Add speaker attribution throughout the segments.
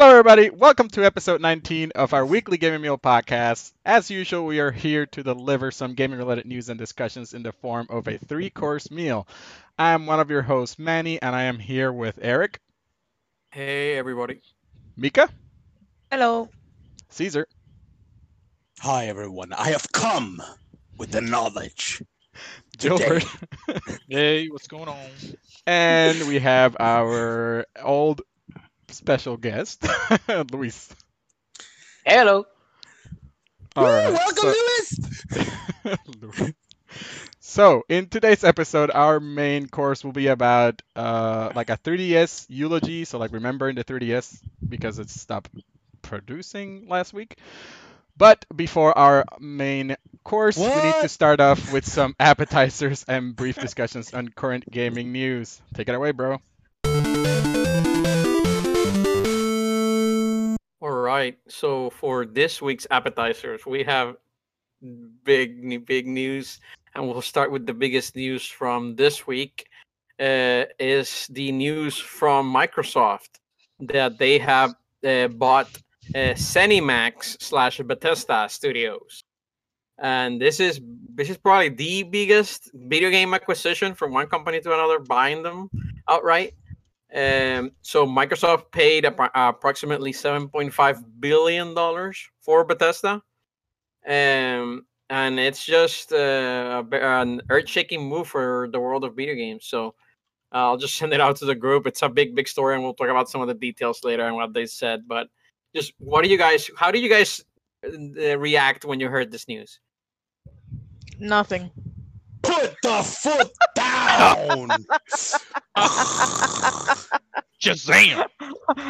Speaker 1: Hello, everybody. Welcome to episode 19 of our weekly Gaming Meal podcast. As usual, we are here to deliver some gaming related news and discussions in the form of a three course meal. I am one of your hosts, Manny, and I am here with Eric,
Speaker 2: Hey, everybody.
Speaker 1: Mika,
Speaker 3: Hello.
Speaker 1: Caesar,
Speaker 4: Hi, everyone. I have come with the knowledge.
Speaker 1: Gilbert,
Speaker 5: Hey, what's going on?
Speaker 1: and we have our old special guest, Luis.
Speaker 3: Hello.
Speaker 1: All
Speaker 4: Woo,
Speaker 1: right,
Speaker 4: welcome,
Speaker 1: so-
Speaker 4: Lewis.
Speaker 1: So, in today's episode, our main course will be about uh, like a 3DS eulogy. So, like remembering the 3DS because it stopped producing last week. But before our main course, we need to start off with some appetizers and brief discussions on current gaming news. Take it away, bro.
Speaker 2: All right. So for this week's appetizers, we have big, big news, and we'll start with the biggest news from this week. Uh, is the news from Microsoft that they have uh, bought uh, slash Bethesda Studios, and this is this is probably the biggest video game acquisition from one company to another, buying them outright. Um, so Microsoft paid appro- approximately 7.5 billion dollars for Bethesda, um, and it's just uh, an earth-shaking move for the world of video games. So I'll just send it out to the group. It's a big, big story, and we'll talk about some of the details later and what they said. But just what do you guys? How do you guys uh, react when you heard this news?
Speaker 3: Nothing.
Speaker 4: Put the foot down.
Speaker 5: Shazam!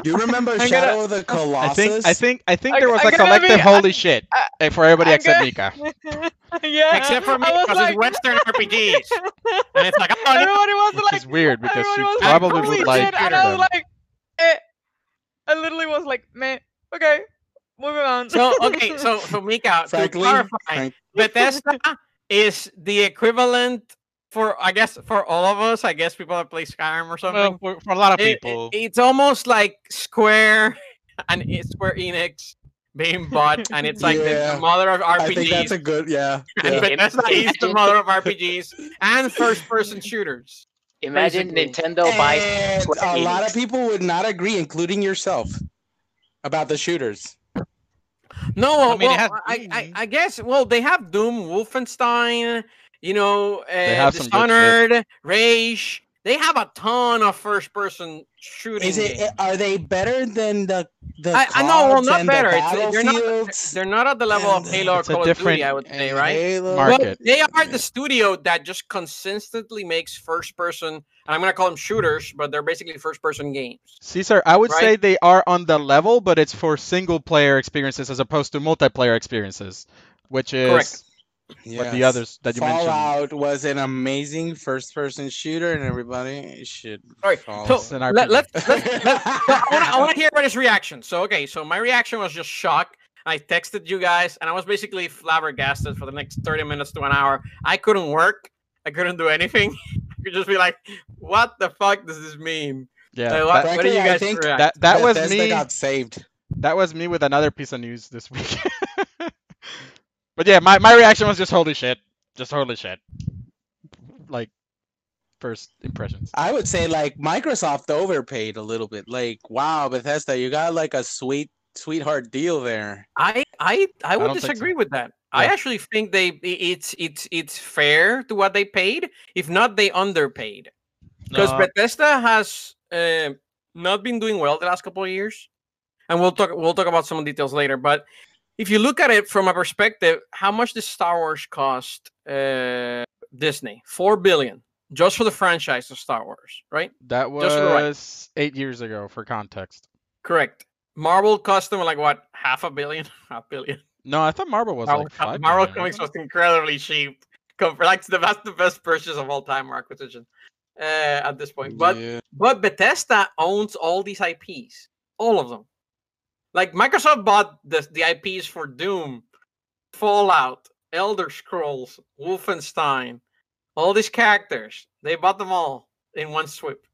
Speaker 4: Do you remember
Speaker 3: I'm
Speaker 4: Shadow
Speaker 3: gonna-
Speaker 4: of the
Speaker 1: I
Speaker 4: Colossus?
Speaker 1: think I think I think
Speaker 3: I-
Speaker 1: there was
Speaker 3: I
Speaker 1: a
Speaker 3: gotta
Speaker 1: collective
Speaker 3: be-
Speaker 1: holy shit
Speaker 3: I-
Speaker 1: eh, for everybody
Speaker 3: I
Speaker 1: except
Speaker 3: gotta-
Speaker 1: Mika.
Speaker 3: yeah.
Speaker 2: Except for me, because
Speaker 3: like,
Speaker 2: it's Western RPGs, and it's like, oh, yeah,
Speaker 3: everybody was
Speaker 1: Which
Speaker 3: like,
Speaker 1: is weird because she probably
Speaker 3: like,
Speaker 1: would like
Speaker 3: and I was like, eh. I literally was like, man, okay, moving on.
Speaker 2: so okay, so so Mika, to
Speaker 4: Frankly,
Speaker 2: clarify,
Speaker 4: Frank-
Speaker 2: Bethesda is the equivalent for I guess for all of us. I guess people that play Skyrim or something.
Speaker 5: Well, for, for a lot of
Speaker 2: It- it-
Speaker 5: people,
Speaker 2: it's almost like Square and Square Enix being bought, and it's like the- the, mother of
Speaker 4: I think that's
Speaker 2: RPGs.
Speaker 4: a good, yeah.
Speaker 2: and
Speaker 4: yeah.
Speaker 2: Bethesda is the mother of RPGs and first-person shooters.
Speaker 6: Imagine
Speaker 2: Basically.
Speaker 6: Nintendo buys
Speaker 4: And
Speaker 6: Square
Speaker 4: a lot of people would not agree, including yourself, about the shooters.
Speaker 2: No,
Speaker 5: I mean,
Speaker 2: well,
Speaker 5: has
Speaker 2: I, I, I guess. Well, they have Doom, Wolfenstein. You know, uh,
Speaker 1: have some good shit.
Speaker 2: Dishonored, Rage. They have a ton of first-person shooting.
Speaker 4: Is it?
Speaker 2: games.
Speaker 4: Are they better than the the?
Speaker 2: I, I know, well, not
Speaker 4: and the
Speaker 2: better. It's, they're not.
Speaker 4: Battlefields
Speaker 2: They're not at the level of Halo or Call of Duty. I would say, right?
Speaker 4: Halo.
Speaker 1: Market.
Speaker 2: But they are the studio that just consistently makes first-person. And I'm gonna call them shooters, but they're basically first-person games.
Speaker 1: Caesar, I would
Speaker 2: Right?
Speaker 1: say they are on the level, but it's for single player experiences as opposed to multiplayer experiences, which is
Speaker 2: Correct.
Speaker 1: What the others that you mentioned.
Speaker 4: Fallout was an amazing first-person shooter, and everybody should.
Speaker 2: All right,
Speaker 4: follow
Speaker 2: so
Speaker 1: It's
Speaker 2: let, let's, let's, let's I want to hear everybody's reaction. So, okay, so my reaction was just shock. I texted you guys, and I was basically flabbergasted for the next 30 minutes to an hour. I couldn't work. I couldn't do anything. I could just be like, "What the fuck does this mean?"
Speaker 1: Yeah,
Speaker 2: Uh, what,
Speaker 1: that,
Speaker 2: what do you
Speaker 4: Frankly, I
Speaker 2: guys
Speaker 4: think
Speaker 2: react?
Speaker 1: that, that was me.
Speaker 4: got saved.
Speaker 1: That was me with another piece of news this week. but yeah, my, my reaction was just holy shit, just holy shit. Like first impressions.
Speaker 4: I would say like Microsoft overpaid a little bit. Like, wow, Bethesda, you got like a sweet sweetheart deal there.
Speaker 2: I I I would
Speaker 1: don't think so.
Speaker 2: disagree with that. I actually think they it's it's it's fair to what they paid. If not, they underpaid. because
Speaker 5: No.
Speaker 2: Bethesda has uh, not been doing well the last couple of years, and we'll talk we'll talk about some details later. But if you look at it from a perspective, how much does Star Wars cost uh, Disney? Four billion just for the franchise of Star Wars, right?
Speaker 1: That was eight years ago for context.
Speaker 2: Correct. Marvel cost them like what half a billion, half billion.
Speaker 1: No, I thought Marvel was
Speaker 2: Marvel,
Speaker 1: like five.
Speaker 2: Marvel
Speaker 1: billion,
Speaker 2: Comics
Speaker 1: wasn't
Speaker 2: incredibly cheap. Like the that's the best purchase of all time or acquisition uh, at this point. But
Speaker 4: Yeah.
Speaker 2: But Bethesda owns all these IPs, all of them. Like Microsoft bought the, the IPs for Doom, Fallout, Elder Scrolls, Wolfenstein, all these characters. They bought them all in one swoop.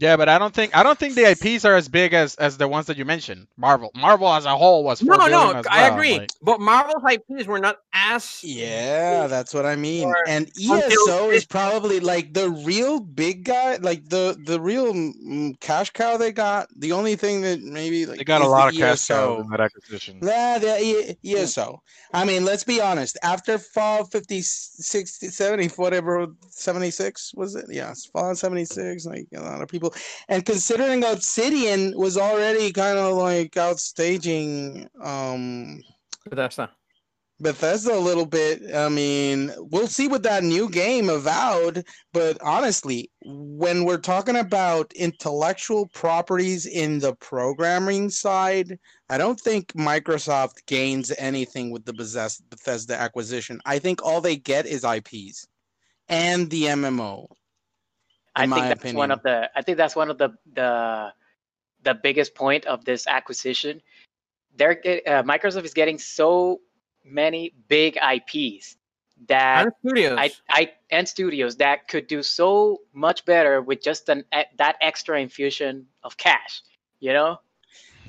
Speaker 1: Yeah, but I don't think I don't think the IPs are as big as as the ones that you mentioned. Marvel, Marvel as a whole was
Speaker 2: No,
Speaker 1: four
Speaker 2: no,
Speaker 1: billion as
Speaker 2: I
Speaker 1: well,
Speaker 2: agree.
Speaker 1: like-
Speaker 2: But Marvel's IPs were not as
Speaker 4: Yeah, that's what I mean. And ESO is probably like the real big guy, like the the real mm, cash cow they got. The only thing that maybe like
Speaker 5: They got a lot
Speaker 4: the
Speaker 5: of cash cows
Speaker 4: ESO.
Speaker 5: in that acquisition.
Speaker 4: Nah, the E- ESO. I mean, let's be honest. After Fall 50, 60, 70, whatever, 76 was it? Yes, Fall 76. Like a lot of people, and considering Obsidian was already kind of like outstaging um
Speaker 2: Bethesda.
Speaker 4: Bethesda a little bit. I mean, we'll see with that new game Avowed, but honestly, when we're talking about intellectual properties in the programming side, I don't think Microsoft gains anything with the Bethesda acquisition. I think all they get is IPs and the MMO.
Speaker 6: I think
Speaker 4: my
Speaker 6: that's one of the I think that's one of the the the biggest point of this acquisition. They're get- uh, Microsoft is getting so many big IPs that
Speaker 2: And studios.
Speaker 6: I, I and studios that could do so much better with just an e- that extra infusion of cash. You know,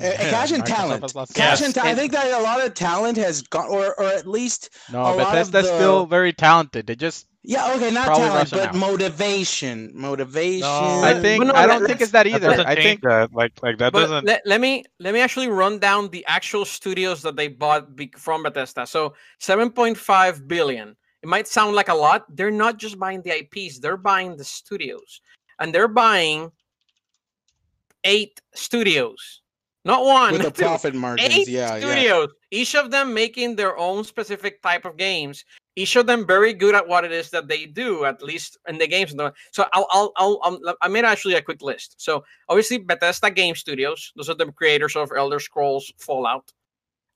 Speaker 4: Uh, cash and
Speaker 1: Microsoft
Speaker 4: talent.
Speaker 1: has lots of
Speaker 4: Cash
Speaker 5: Yes.
Speaker 4: and ta- I think that a lot of talent has gone, or or at least
Speaker 1: No,
Speaker 4: a lot of
Speaker 1: Bethesda's
Speaker 4: the-
Speaker 1: still very talented. They just
Speaker 4: Yeah, okay, not
Speaker 1: Probably
Speaker 4: talent, but
Speaker 1: now.
Speaker 4: motivation. Motivation.
Speaker 5: No,
Speaker 1: I think
Speaker 2: no,
Speaker 1: I don't think it's that
Speaker 5: That
Speaker 1: either.
Speaker 5: doesn't
Speaker 1: I think
Speaker 5: that. Like, like that
Speaker 2: but
Speaker 5: doesn't.
Speaker 2: let, let me let me actually run down the actual studios that they bought be- from Bethesda. So 7.5 billion. It might sound like a lot. They're not just buying the IPs, they're buying the studios. And they're buying eight studios. Not one.
Speaker 4: with the profit margins.
Speaker 2: eight
Speaker 4: yeah, yeah.
Speaker 2: studios, each of them making their own specific type of games. Each of them very good at what it is that they do, at least in the games. So I'll, I'll, I'll, I'll I made actually a quick list. So obviously Bethesda Game Studios, those are the creators of Elder Scrolls Fallout.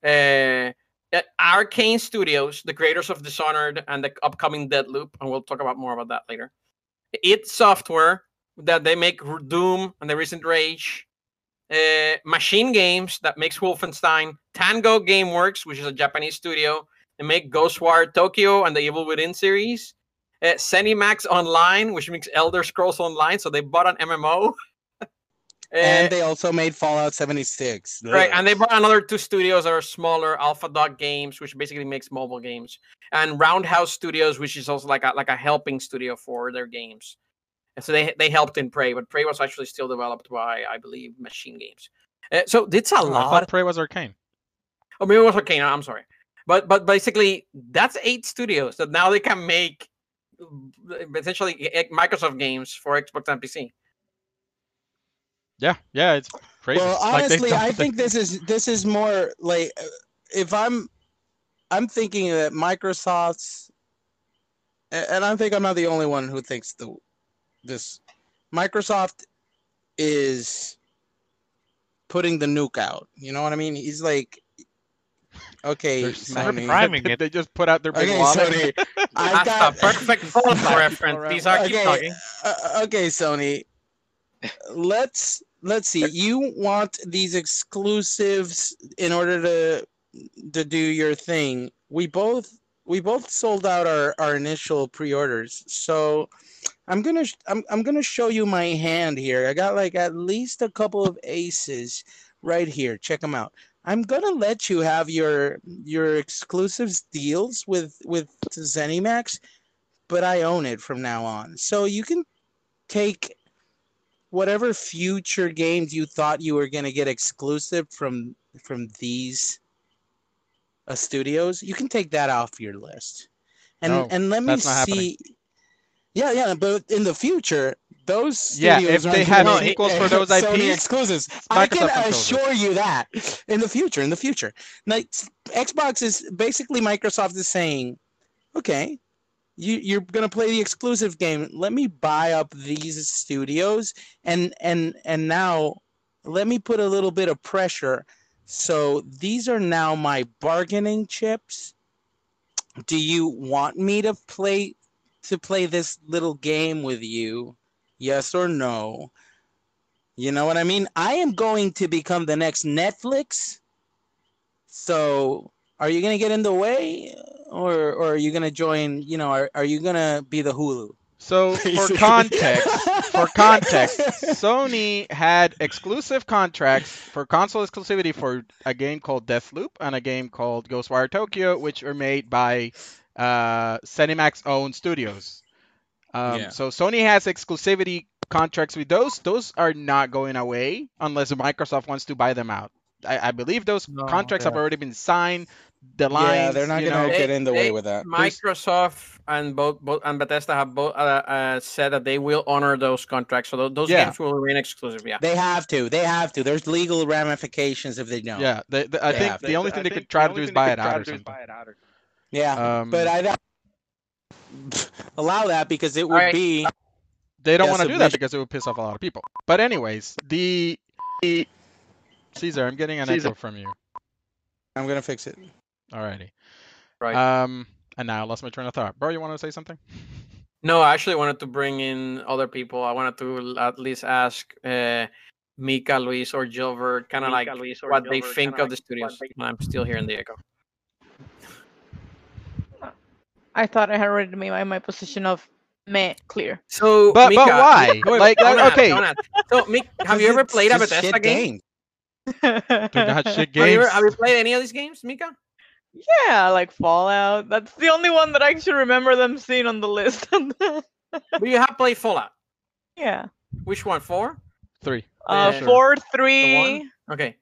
Speaker 2: Uh, uh, Arcane Studios, the creators of Dishonored and the upcoming Deathloop, and we'll talk about more about that later. id Software, that they make Doom and the recent Rage uh, Machine Games that makes Wolfenstein, Tango GameWorks, which is a Japanese studio, they make Ghostwire Tokyo and the Evil Within series. Uh, Zenimax Online, which makes Elder Scrolls Online, so they bought an MMO. Uh,
Speaker 4: And they also made Fallout 76.
Speaker 2: right, and they bought another two studios that are smaller, Alpha Dog Games, which basically makes mobile games, and Roundhouse Studios, which is also like a like a helping studio for their games. And so they they helped in Prey, but Prey was actually still developed by I believe Machine Games. Uh, so it's a
Speaker 1: Oh, I
Speaker 2: lot.
Speaker 1: thought Prey was Arcane.
Speaker 2: Oh, maybe it was Arcane. I'm sorry, but but basically that's eight studios that now they can make mm, essentially Microsoft games for Xbox and PC.
Speaker 1: Yeah, yeah, it's crazy.
Speaker 4: Well, honestly,
Speaker 1: don't
Speaker 4: I
Speaker 1: think-
Speaker 4: think this is this is more like uh, if I'm I'm thinking that Microsoft's and I think I'm not the only one who thinks the this Microsoft is putting the nuke out. You know what I mean? He's like okay,
Speaker 1: They're
Speaker 4: Sony.
Speaker 5: priming it.
Speaker 1: They just put out their big
Speaker 4: Okay,
Speaker 1: wallet.
Speaker 4: Sony. I got
Speaker 2: a perfect Fallout reference. These are keep
Speaker 4: Okay,
Speaker 2: talking.
Speaker 4: uh, okay, Sony. Let's let's see. You want these exclusives in order to to do your thing. We both we both sold out our our initial pre-orders. So I'm gonna sh- I'm I'm gonna show you my hand here. I got like at least a couple of aces right here. Check them out. I'm gonna let you have your your exclusives deals with with ZeniMax, but I own it from now on. So you can take whatever future games you thought you were gonna get exclusive from from these uh, studios. You can take that off your list, and
Speaker 1: No,
Speaker 4: and let me see. Yeah, yeah, but in the future, those
Speaker 1: Yeah, if they have
Speaker 4: be
Speaker 1: sequels for those
Speaker 4: Sony
Speaker 1: IPs,
Speaker 4: exclusives. I can assure you that in the future, in the future, like Xbox is basically Microsoft is saying, okay, you you're gonna play the exclusive game. Let me buy up these studios, and and and now let me put a little bit of pressure. So these are now my bargaining chips. Do you want me to play to play this little game with you? Yes or no? You know what I mean? I am going to become the next Netflix. So, are you going to get in the way or or are you going to join, you know, are, are you going to be the Hulu?
Speaker 1: So for context, for context, Sony had exclusive contracts for console exclusivity for a game called Deathloop and a game called Ghostwire Tokyo, which are made by uh, ZeniMax owned studios. Um,
Speaker 4: Yeah.
Speaker 1: So Sony has exclusivity contracts with those. Those are not going away unless Microsoft wants to buy them out. I, I believe those
Speaker 2: No,
Speaker 1: contracts have already been signed. The lines,
Speaker 4: yeah, they're not gonna get in the way with that.
Speaker 2: Microsoft and both, both and Bethesda have both uh, uh, said that they will honor those contracts, so tho- those
Speaker 1: Yeah.
Speaker 2: games will remain exclusive. Yeah.
Speaker 4: They have to. They have to. There's legal ramifications if they don't.
Speaker 1: Yeah, they, they- I
Speaker 4: They
Speaker 1: think the only thing they could try to do is buy it out or something.
Speaker 4: Yeah.
Speaker 1: Um,
Speaker 4: but I don't allow that because it would
Speaker 2: Alright.
Speaker 4: be
Speaker 1: They don't want to do that because it would piss off a lot of people. But anyways, the Caesar, I'm getting an
Speaker 5: Caesar.
Speaker 1: echo from you.
Speaker 4: I'm gonna fix it.
Speaker 1: Alrighty.
Speaker 2: Right.
Speaker 1: Um, and now I lost my train of thought. Bro, you want to say something?
Speaker 2: No, I actually wanted to bring in other people. I wanted to at least ask uh, Mika, Luis, or Gilbert, kind of like what they think of the studios. I'm still hearing the echo.
Speaker 3: I thought I had already made my, my position of meh clear.
Speaker 2: So,
Speaker 1: But- but why?
Speaker 2: wait, wait,
Speaker 1: Like,
Speaker 2: don't
Speaker 1: okay.
Speaker 2: don't. So, Mika, have you ever played a Bethesda
Speaker 4: shit
Speaker 2: game?
Speaker 1: They're not shit
Speaker 2: Have you,
Speaker 1: games.
Speaker 2: ever, have you played any of these games, Mika?
Speaker 3: yeah, like Fallout. That's the only one that I should remember them seeing on the list.
Speaker 2: But you have played Fallout.
Speaker 3: yeah.
Speaker 2: Which one? Four?
Speaker 1: Three.
Speaker 3: Uh,
Speaker 2: sure.
Speaker 3: four,
Speaker 2: The
Speaker 3: three.
Speaker 2: one? Okay.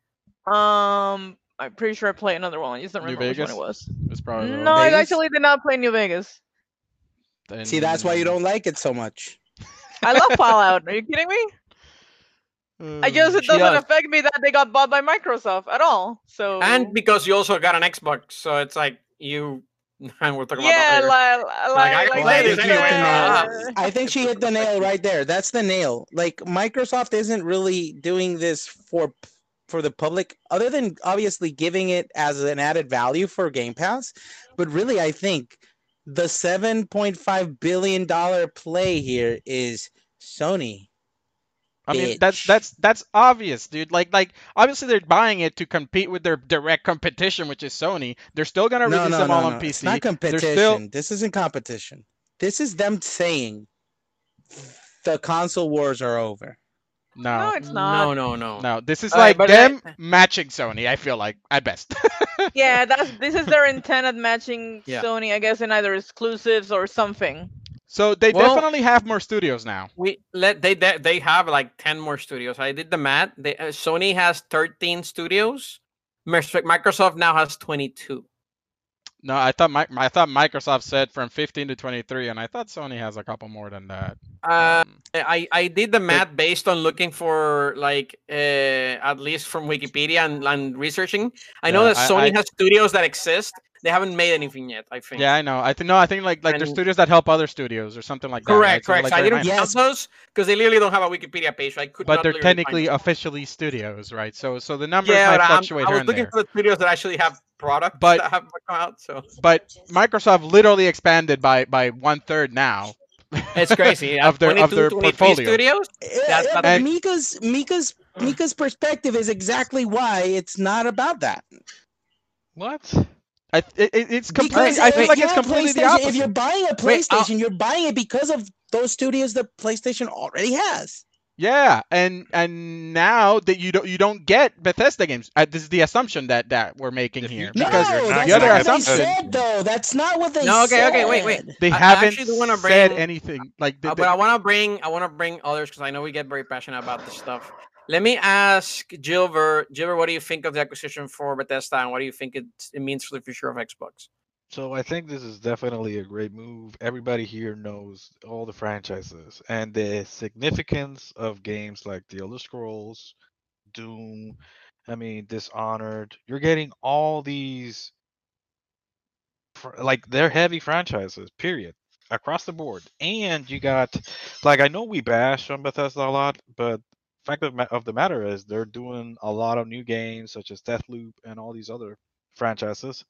Speaker 3: Um, I'm pretty sure I played another one. I just don't
Speaker 1: New
Speaker 3: remember which one
Speaker 1: Vegas?
Speaker 3: it was.
Speaker 1: It's probably the
Speaker 3: No,
Speaker 1: one.
Speaker 3: I
Speaker 4: Vegas?
Speaker 3: actually did not play New Vegas.
Speaker 4: See, that's why you don't like it so much.
Speaker 3: I love Fallout. Are you kidding me? I just
Speaker 1: Uh,
Speaker 3: it doesn't
Speaker 2: does.
Speaker 3: affect me that they got bought by Microsoft at all. So
Speaker 2: And because you also got an Xbox, so it's like you. And we'll talk about
Speaker 3: yeah,
Speaker 2: that later.
Speaker 3: like,
Speaker 2: Like, I
Speaker 3: like,
Speaker 2: can play
Speaker 3: they
Speaker 2: this anyway,
Speaker 3: said-
Speaker 4: I think she hit the nail right there. That's the nail. Like Microsoft isn't really doing this for for the public, other than obviously giving it as an added value for Game Pass. But really, I think the seven point five billion dollar play here is Sony.
Speaker 1: I mean,
Speaker 4: bitch.
Speaker 1: that's that's that's obvious, dude. Like like obviously they're buying it to compete with their direct competition, which is Sony. They're still gonna release
Speaker 4: no,
Speaker 1: them
Speaker 4: no,
Speaker 1: all
Speaker 4: no.
Speaker 1: on PC.
Speaker 4: It's not competition.
Speaker 1: still-
Speaker 4: This isn't competition. This is them saying the console wars are over.
Speaker 3: No,
Speaker 1: No,
Speaker 3: it's not.
Speaker 2: No, no, no.
Speaker 1: no. This is
Speaker 2: All right,
Speaker 1: like
Speaker 2: but
Speaker 1: them
Speaker 2: I-
Speaker 1: matching Sony. I feel like at best.
Speaker 3: Yeah, that's this is their intent at matching
Speaker 2: Yeah.
Speaker 3: Sony, I guess, in either exclusives or something.
Speaker 1: so they
Speaker 2: Well-
Speaker 1: definitely have more studios now.
Speaker 2: We let they they, they have like ten more studios. I did the math. They, uh, Sony has thirteen studios. Microsoft now has twenty-two.
Speaker 1: No, I thought Mi- I thought Microsoft said from 15 to 23, and I thought Sony has a couple more than that.
Speaker 2: Uh,
Speaker 1: Um,
Speaker 2: I I did the math based on looking for like uh, at least from Wikipedia and, and researching. I know
Speaker 1: Yeah,
Speaker 2: that Sony
Speaker 1: I-
Speaker 2: has studios that exist. They haven't made anything yet. I think.
Speaker 1: yeah, I know. I think no, I think like like there's studios that help other studios or something like that. right?
Speaker 2: Correct,
Speaker 1: So,
Speaker 2: correct.
Speaker 1: like,
Speaker 2: so I didn't count
Speaker 4: Yes.
Speaker 2: those because they literally don't have a Wikipedia page. So I could
Speaker 1: but they're technically officially studios, right? So so the numbers
Speaker 2: yeah,
Speaker 1: might
Speaker 2: but I'm-
Speaker 1: fluctuate
Speaker 2: I was
Speaker 1: and
Speaker 2: looking
Speaker 1: there.
Speaker 2: for the studios that actually have products
Speaker 1: But-
Speaker 2: that have come out. So
Speaker 1: But Microsoft literally expanded by by one third now.
Speaker 2: it's crazy.
Speaker 1: Of their- of their portfolio.
Speaker 2: studios.
Speaker 4: Eh, eh,
Speaker 2: That's
Speaker 4: yeah,
Speaker 1: And-
Speaker 4: Mika's Mika's Mika's perspective is exactly why it's not about that.
Speaker 5: What?
Speaker 1: I, it, it- it's
Speaker 4: Because
Speaker 1: completely. I feel
Speaker 4: if
Speaker 1: like
Speaker 4: you're
Speaker 1: it's completely the
Speaker 4: PlayStation- If you're buying a
Speaker 2: Wait, uh
Speaker 4: PlayStation, you're buying it because of those studios that PlayStation already has.
Speaker 1: Yeah, and and now that you don't you don't get Bethesda games. Uh, this is the assumption that that we're making here
Speaker 4: No,
Speaker 1: because
Speaker 5: you're not
Speaker 4: that's
Speaker 1: the other
Speaker 4: not what they
Speaker 1: assumption
Speaker 4: said, though. That's not what they
Speaker 2: No, okay,
Speaker 4: said.
Speaker 2: okay, wait, wait.
Speaker 1: they
Speaker 2: I- I
Speaker 1: haven't
Speaker 2: actually do wanna
Speaker 1: said anything. Like the,
Speaker 2: Uh,
Speaker 1: the-
Speaker 2: but I want to bring I want to bring others because I know we get very passionate about this stuff. Let me ask Gilbert. Gilbert, what do you think of the acquisition for Bethesda, and what do you think it, it means for the future of Xbox?
Speaker 5: So I think this is definitely a great move. Everybody here knows all the franchises and the significance of games like The Elder Scrolls, Doom, I mean Dishonored. You're getting all these like they're heavy franchises, period, across the board. And you got like I know we bash on Bethesda a lot, but fact of, of the matter is they're doing a lot of new games such as Deathloop and all these other franchises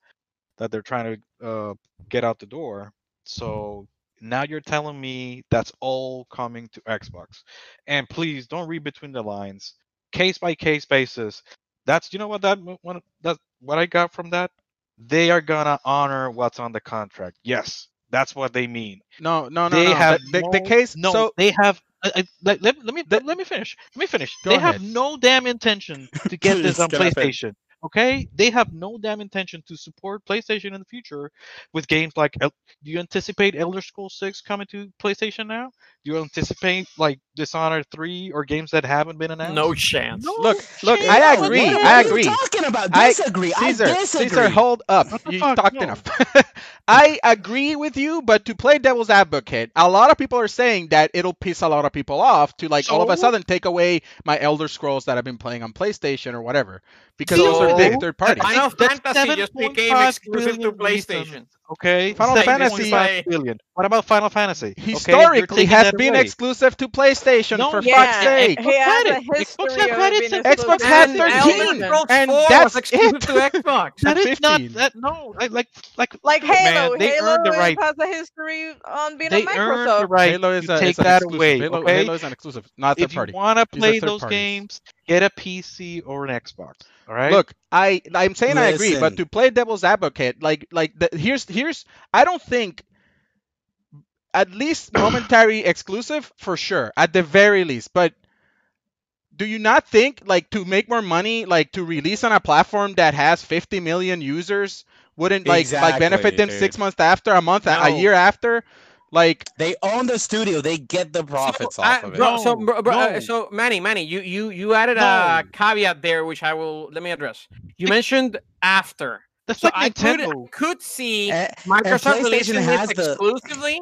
Speaker 5: that they're trying to uh, get out the door. So now you're telling me that's all coming to Xbox. And please don't read between the lines. Case by case basis. That's you know what that one that what I got from that. They are gonna honor what's on the contract. Yes, that's what they mean.
Speaker 1: no no no
Speaker 5: they
Speaker 1: no.
Speaker 5: have
Speaker 1: the, the, the case.
Speaker 5: No,
Speaker 1: so
Speaker 5: they have I, let, let, let me
Speaker 1: That-
Speaker 5: let me finish. Let me finish. They have no damn intention to get this on
Speaker 4: ahead.
Speaker 5: PlayStation. Okay, they have no damn intention to support PlayStation in the future with games like. Do you anticipate Elder Scrolls Six coming to PlayStation now? Do you anticipate like Dishonored Three or games that haven't been announced?
Speaker 2: No chance.
Speaker 5: No
Speaker 1: Look, look,
Speaker 5: chance.
Speaker 1: I
Speaker 4: What-
Speaker 1: agree,
Speaker 4: What,
Speaker 1: I agree.
Speaker 4: talking about?
Speaker 1: I-
Speaker 4: Disagree. I,
Speaker 1: Caesar,
Speaker 4: disagree.
Speaker 1: Caesar, hold up. You
Speaker 5: fuck?
Speaker 1: talked
Speaker 5: No.
Speaker 1: enough. I agree with you, but to play devil's advocate, a lot of people are saying that it'll piss a lot of people off to like all of a sudden take away my Elder Scrolls that I've been playing on PlayStation or whatever because those are big third parties.
Speaker 2: Final
Speaker 5: That's
Speaker 2: Fantasy just became exclusive to
Speaker 5: billion reasons.
Speaker 2: PlayStation.
Speaker 5: Okay,
Speaker 1: Final
Speaker 2: Like,
Speaker 1: Fantasy-
Speaker 5: 7.5 billion. What about Final Fantasy?
Speaker 1: Historically,
Speaker 5: taking
Speaker 1: has been
Speaker 5: away.
Speaker 1: exclusive to PlayStation
Speaker 5: No,
Speaker 1: for
Speaker 5: yeah,
Speaker 1: fuck's sake.
Speaker 3: he
Speaker 5: credit. Xbox
Speaker 3: history
Speaker 5: had
Speaker 3: of
Speaker 5: credit
Speaker 3: being
Speaker 5: since-
Speaker 1: Xbox had
Speaker 3: to
Speaker 2: And
Speaker 1: 13,
Speaker 2: Elder
Speaker 1: and that's
Speaker 2: exclusive
Speaker 1: it.
Speaker 2: to Xbox.
Speaker 5: That is not
Speaker 1: 15.
Speaker 5: that. No, I, like like
Speaker 3: Like
Speaker 5: man,
Speaker 3: Halo,
Speaker 5: they
Speaker 3: Halo
Speaker 5: earned the
Speaker 3: is-
Speaker 5: right.
Speaker 3: has a history on being
Speaker 5: They
Speaker 3: a
Speaker 5: earned the
Speaker 3: Microsoft.
Speaker 5: right
Speaker 1: Halo is
Speaker 5: to
Speaker 1: a,
Speaker 5: take
Speaker 1: it's
Speaker 5: that
Speaker 1: exclusive.
Speaker 5: away.
Speaker 1: Halo,
Speaker 5: okay,
Speaker 1: Halo is an exclusive, not third
Speaker 5: if you
Speaker 1: party.
Speaker 5: want to play those games, get a PC or an Xbox. All right.
Speaker 1: Look, I I'm saying I agree, but to play devil's advocate, like like the, here's here's I don't think at least momentary exclusive for sure, at the very least, but do you not think like to make more money, like to release on a platform that has 50 million users wouldn't like like benefit
Speaker 4: Exactly,
Speaker 1: them six months after, a month, a- a year after? Like
Speaker 4: They own the studio. They get the profits
Speaker 2: So,
Speaker 4: off
Speaker 2: uh,
Speaker 4: of it.
Speaker 2: bro, so,
Speaker 5: No,
Speaker 2: bro, bro, uh, so Manny, Manny, you you you added a caveat there, which I will let me address. You mentioned after,
Speaker 5: That's
Speaker 2: so
Speaker 5: like
Speaker 2: I could could see
Speaker 4: Eh,
Speaker 2: Microsoft releasing this
Speaker 4: has the-
Speaker 2: exclusively.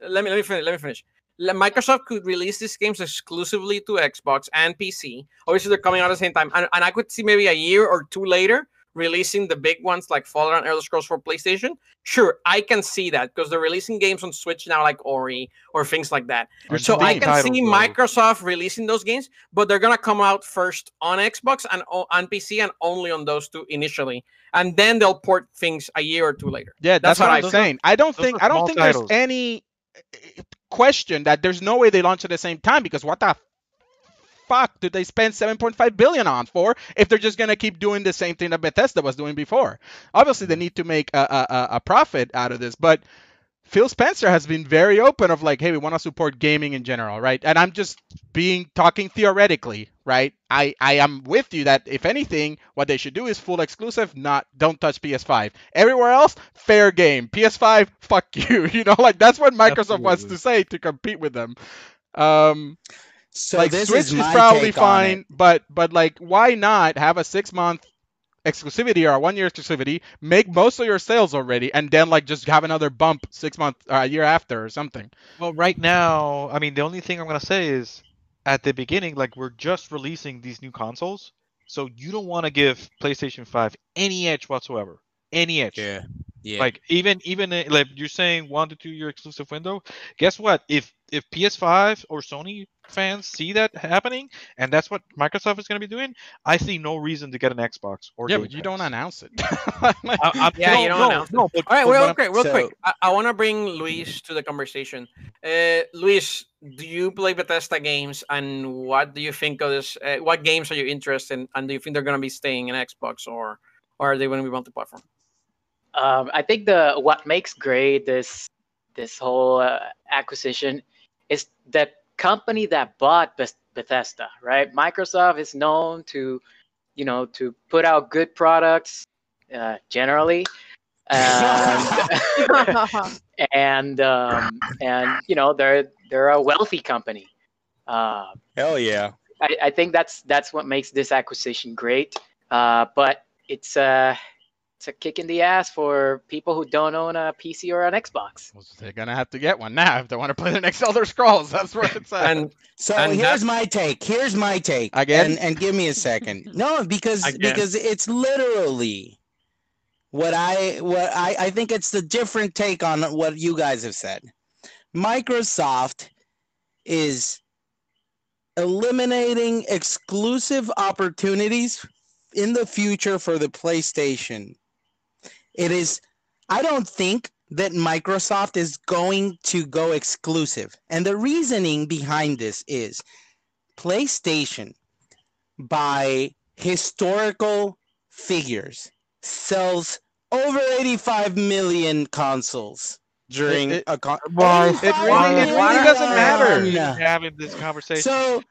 Speaker 2: Let me let me finish. Let me finish. Microsoft could release these games exclusively to Xbox and PC. Obviously, they're coming out at the same time, and, and I could see maybe a year or two later releasing the big ones like Fallout and Elder Scrolls for PlayStation. Sure, I can see that because they're releasing games on Switch now, like Ori or things like that.
Speaker 1: Or
Speaker 2: So I can
Speaker 5: titles,
Speaker 2: see
Speaker 5: though.
Speaker 2: Microsoft releasing those games, but they're gonna come out first on Xbox and on PC and only on those two initially, and then they'll port things a year or two later.
Speaker 1: Yeah,
Speaker 2: That's
Speaker 1: that's, what
Speaker 2: what I
Speaker 1: I'm
Speaker 5: those are-
Speaker 1: saying. I don't think I don't think
Speaker 5: titles.
Speaker 1: there's any uh, question that there's no way they launch at the same time because what the fuck did they spend 7.5 billion on for if they're just gonna keep doing the same thing that Bethesda was doing before? Obviously, they need to make a, a, a- profit out of this, but Phil Spencer has been very open of like, hey, we want to support gaming in general, right? And I'm just being talking theoretically, right? I I am with you that if anything, what they should do is full exclusive, not don't touch PS5. Everywhere else, fair game. PS5, fuck you. You know, like that's what Microsoft wants to say to compete with them. Um,
Speaker 4: So
Speaker 1: like
Speaker 4: this
Speaker 1: Switch
Speaker 4: is,
Speaker 1: is,
Speaker 4: my
Speaker 1: probably
Speaker 4: take on it.
Speaker 1: fine, but but like why not have a six month exclusivity or a one year exclusivity, make most of your sales already, and then like just have another bump six months or uh, a year after or something.
Speaker 5: Well, right now, I mean, the only thing I'm gonna say is, at the beginning, like we're just releasing these new consoles, so you don't want to give PlayStation 5 any edge whatsoever, any edge.
Speaker 4: Yeah. Yeah.
Speaker 5: Like even even uh, like you're saying one to two year exclusive window. Guess what? If if PS5 or Sony fans see that happening, and that's what Microsoft is going to be doing, I see no reason to get an Xbox or
Speaker 1: yeah, but you
Speaker 5: Pass.
Speaker 1: don't announce it.
Speaker 5: I, I'm,
Speaker 2: Yeah,
Speaker 5: no,
Speaker 2: you don't
Speaker 5: no,
Speaker 2: announce it.
Speaker 5: no, but,
Speaker 2: All right,
Speaker 5: but
Speaker 2: real
Speaker 5: what
Speaker 2: quick, real
Speaker 4: so-
Speaker 2: quick. I, I want to bring Luis to the conversation. Uh, Luis, do you play Bethesda games, and what do you think of this? Uh, what games are you interested in, and do you think they're going to be staying in Xbox, or, or are they going to be multi-platform?
Speaker 6: Um, I think the what makes great this this whole uh, acquisition is the company that bought Beth- Bethesda, right? Microsoft is known to, you know, to put out good products uh, generally, and and um, and you know they're they're a wealthy company. Uh,
Speaker 4: Hell yeah.
Speaker 6: I, I think that's that's what makes this acquisition great. Uh, but it's a it's a kick in the ass for people who don't own a PC or an Xbox.
Speaker 1: Well, they're gonna have to get one now if they want to play the next Elder Scrolls. That's what it's at.
Speaker 2: And
Speaker 4: So
Speaker 2: And
Speaker 4: here's my take. Here's my take.
Speaker 1: Again?
Speaker 4: And and give me a second. No, because
Speaker 2: Again.
Speaker 4: because it's literally what I what I I think it's the different take on what you guys have said. Microsoft is eliminating exclusive opportunities in the future for the PlayStation. It is I don't think that Microsoft is going to go exclusive. And the reasoning behind this is PlayStation, by historical figures, sells over 85 million consoles. during
Speaker 1: it-
Speaker 4: a con-
Speaker 5: Why?
Speaker 1: It really, it really doesn't matter.
Speaker 5: Having this conversation.
Speaker 4: So,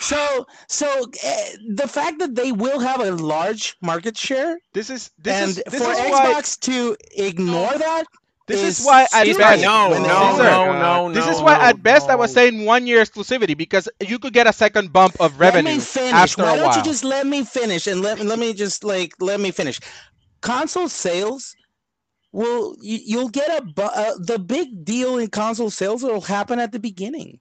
Speaker 4: so, so eh, the fact that they will have a large market share,
Speaker 1: This is this
Speaker 4: and
Speaker 1: is this
Speaker 4: for
Speaker 1: is why
Speaker 4: Xbox to ignore that,
Speaker 1: this is
Speaker 4: is
Speaker 1: why at
Speaker 4: stupid.
Speaker 1: best
Speaker 2: no,
Speaker 4: when
Speaker 2: no, no, no, no,
Speaker 1: this is why
Speaker 2: no,
Speaker 1: at best I was saying one year exclusivity because you could get a second bump of revenue.
Speaker 4: let
Speaker 1: revenue
Speaker 4: me finish.
Speaker 1: after
Speaker 4: Why
Speaker 1: a
Speaker 4: don't
Speaker 1: while.
Speaker 4: you just let me finish and let let me just like let me finish? Console sales will you, you'll get a bu- uh, the big deal in console sales will happen at the beginning.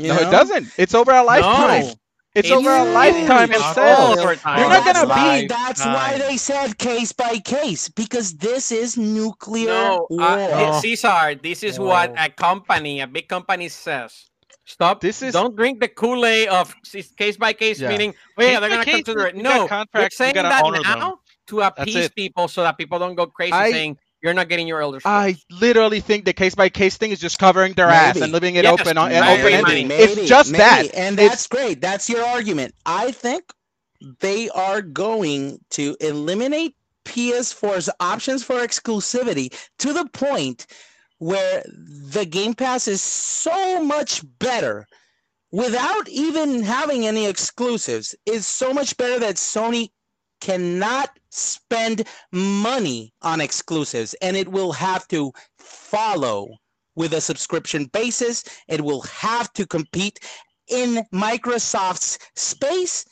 Speaker 4: You
Speaker 1: no,
Speaker 4: know?
Speaker 1: it doesn't. It's over a lifetime.
Speaker 2: No.
Speaker 1: It's
Speaker 2: It's
Speaker 1: over a lifetime of sales.
Speaker 2: all over time.
Speaker 1: You're not gonna
Speaker 4: that's
Speaker 1: be-
Speaker 4: why, That's why they said case by case because this is nuclear
Speaker 2: No,
Speaker 4: war.
Speaker 2: uh, Caesar, this is what a company, a big company says. Stop.
Speaker 1: This is-
Speaker 2: Don't drink the Kool Aid of case by case,
Speaker 1: Yeah.
Speaker 2: meaning, oh, yeah,
Speaker 5: Case
Speaker 2: they're
Speaker 5: by
Speaker 2: going to consider it.
Speaker 5: you got
Speaker 2: No, you're saying
Speaker 5: gotta
Speaker 2: that
Speaker 5: honor them.
Speaker 2: now to appease people so that people don't go crazy
Speaker 1: I-
Speaker 2: saying you're not getting your elder
Speaker 1: I literally think the case by case thing is just covering their ass and leaving it
Speaker 2: Yes,
Speaker 1: open on
Speaker 2: maybe,
Speaker 1: open ended.
Speaker 2: maybe,
Speaker 1: It's just that.
Speaker 4: and
Speaker 1: It's-
Speaker 4: that's great. That's your argument. I think they are going to eliminate PS4's options for exclusivity to the point where the Game Pass is so much better without even having any exclusives is so much better that Sony cannot spend money on exclusives and it will have to follow with a subscription basis it will have to compete in Microsoft's space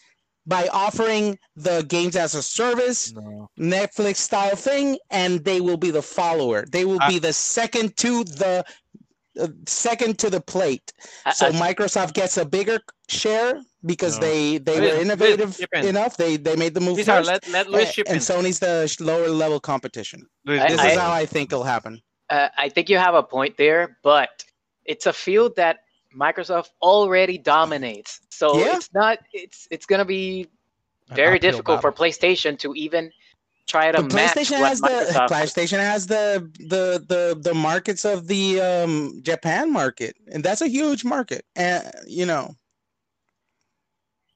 Speaker 4: by offering the games as a service
Speaker 5: No.
Speaker 4: Netflix style thing, and they will be the follower. They will
Speaker 5: I-
Speaker 4: be the second to the uh, second to the plate.
Speaker 6: I-
Speaker 4: So
Speaker 6: I-
Speaker 4: Microsoft gets a bigger share because
Speaker 5: No.
Speaker 4: they they
Speaker 2: Luis,
Speaker 4: were innovative
Speaker 2: chip
Speaker 4: enough. They they made the move
Speaker 2: Caesar,
Speaker 4: first.
Speaker 2: let, let
Speaker 4: a-
Speaker 2: Luis chip
Speaker 4: and
Speaker 2: in.
Speaker 4: Sony's the lower level competition.
Speaker 5: Luis,
Speaker 6: I-
Speaker 4: This
Speaker 6: I-
Speaker 4: is how I think it'll happen.
Speaker 6: uh, I think you have a point there, but it's a field that Microsoft already dominates. So
Speaker 4: Yeah.
Speaker 6: it's not it's it's gonna be very
Speaker 1: uphill
Speaker 6: difficult for. PlayStation to even try to
Speaker 4: The
Speaker 6: match
Speaker 4: PlayStation
Speaker 6: what
Speaker 4: has the PlayStation has the the the the markets of the um Japan market, and that's a huge market. And you know,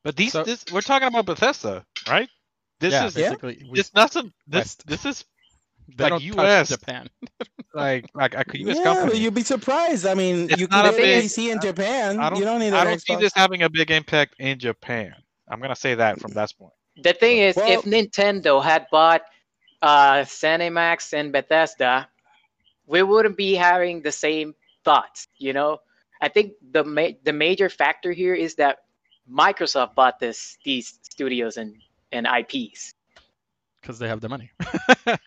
Speaker 5: but these,
Speaker 1: So-
Speaker 5: this, we're talking about Bethesda, right? This
Speaker 1: yeah,
Speaker 5: is
Speaker 1: basically. we-
Speaker 5: this doesn't this
Speaker 1: West.
Speaker 5: this is
Speaker 1: they
Speaker 5: like
Speaker 1: don't touch
Speaker 5: US.
Speaker 1: Japan.
Speaker 5: like like a US
Speaker 4: yeah, but
Speaker 5: company.
Speaker 4: you'd be surprised. I mean,
Speaker 5: It's
Speaker 4: you
Speaker 5: not
Speaker 4: can
Speaker 6: a
Speaker 4: get
Speaker 6: big-
Speaker 4: PC in Japan.
Speaker 5: I don't-
Speaker 4: you don't need
Speaker 5: I don't see this having a big impact in Japan. I'm gonna say that from that point.
Speaker 6: The thing is,
Speaker 4: Well-
Speaker 6: if Nintendo had bought uh, ZeniMax and Bethesda, we wouldn't be having the same thoughts. You know, I think the ma- the major factor here is that Microsoft bought this these studios and and IPs.
Speaker 1: Because they have the money.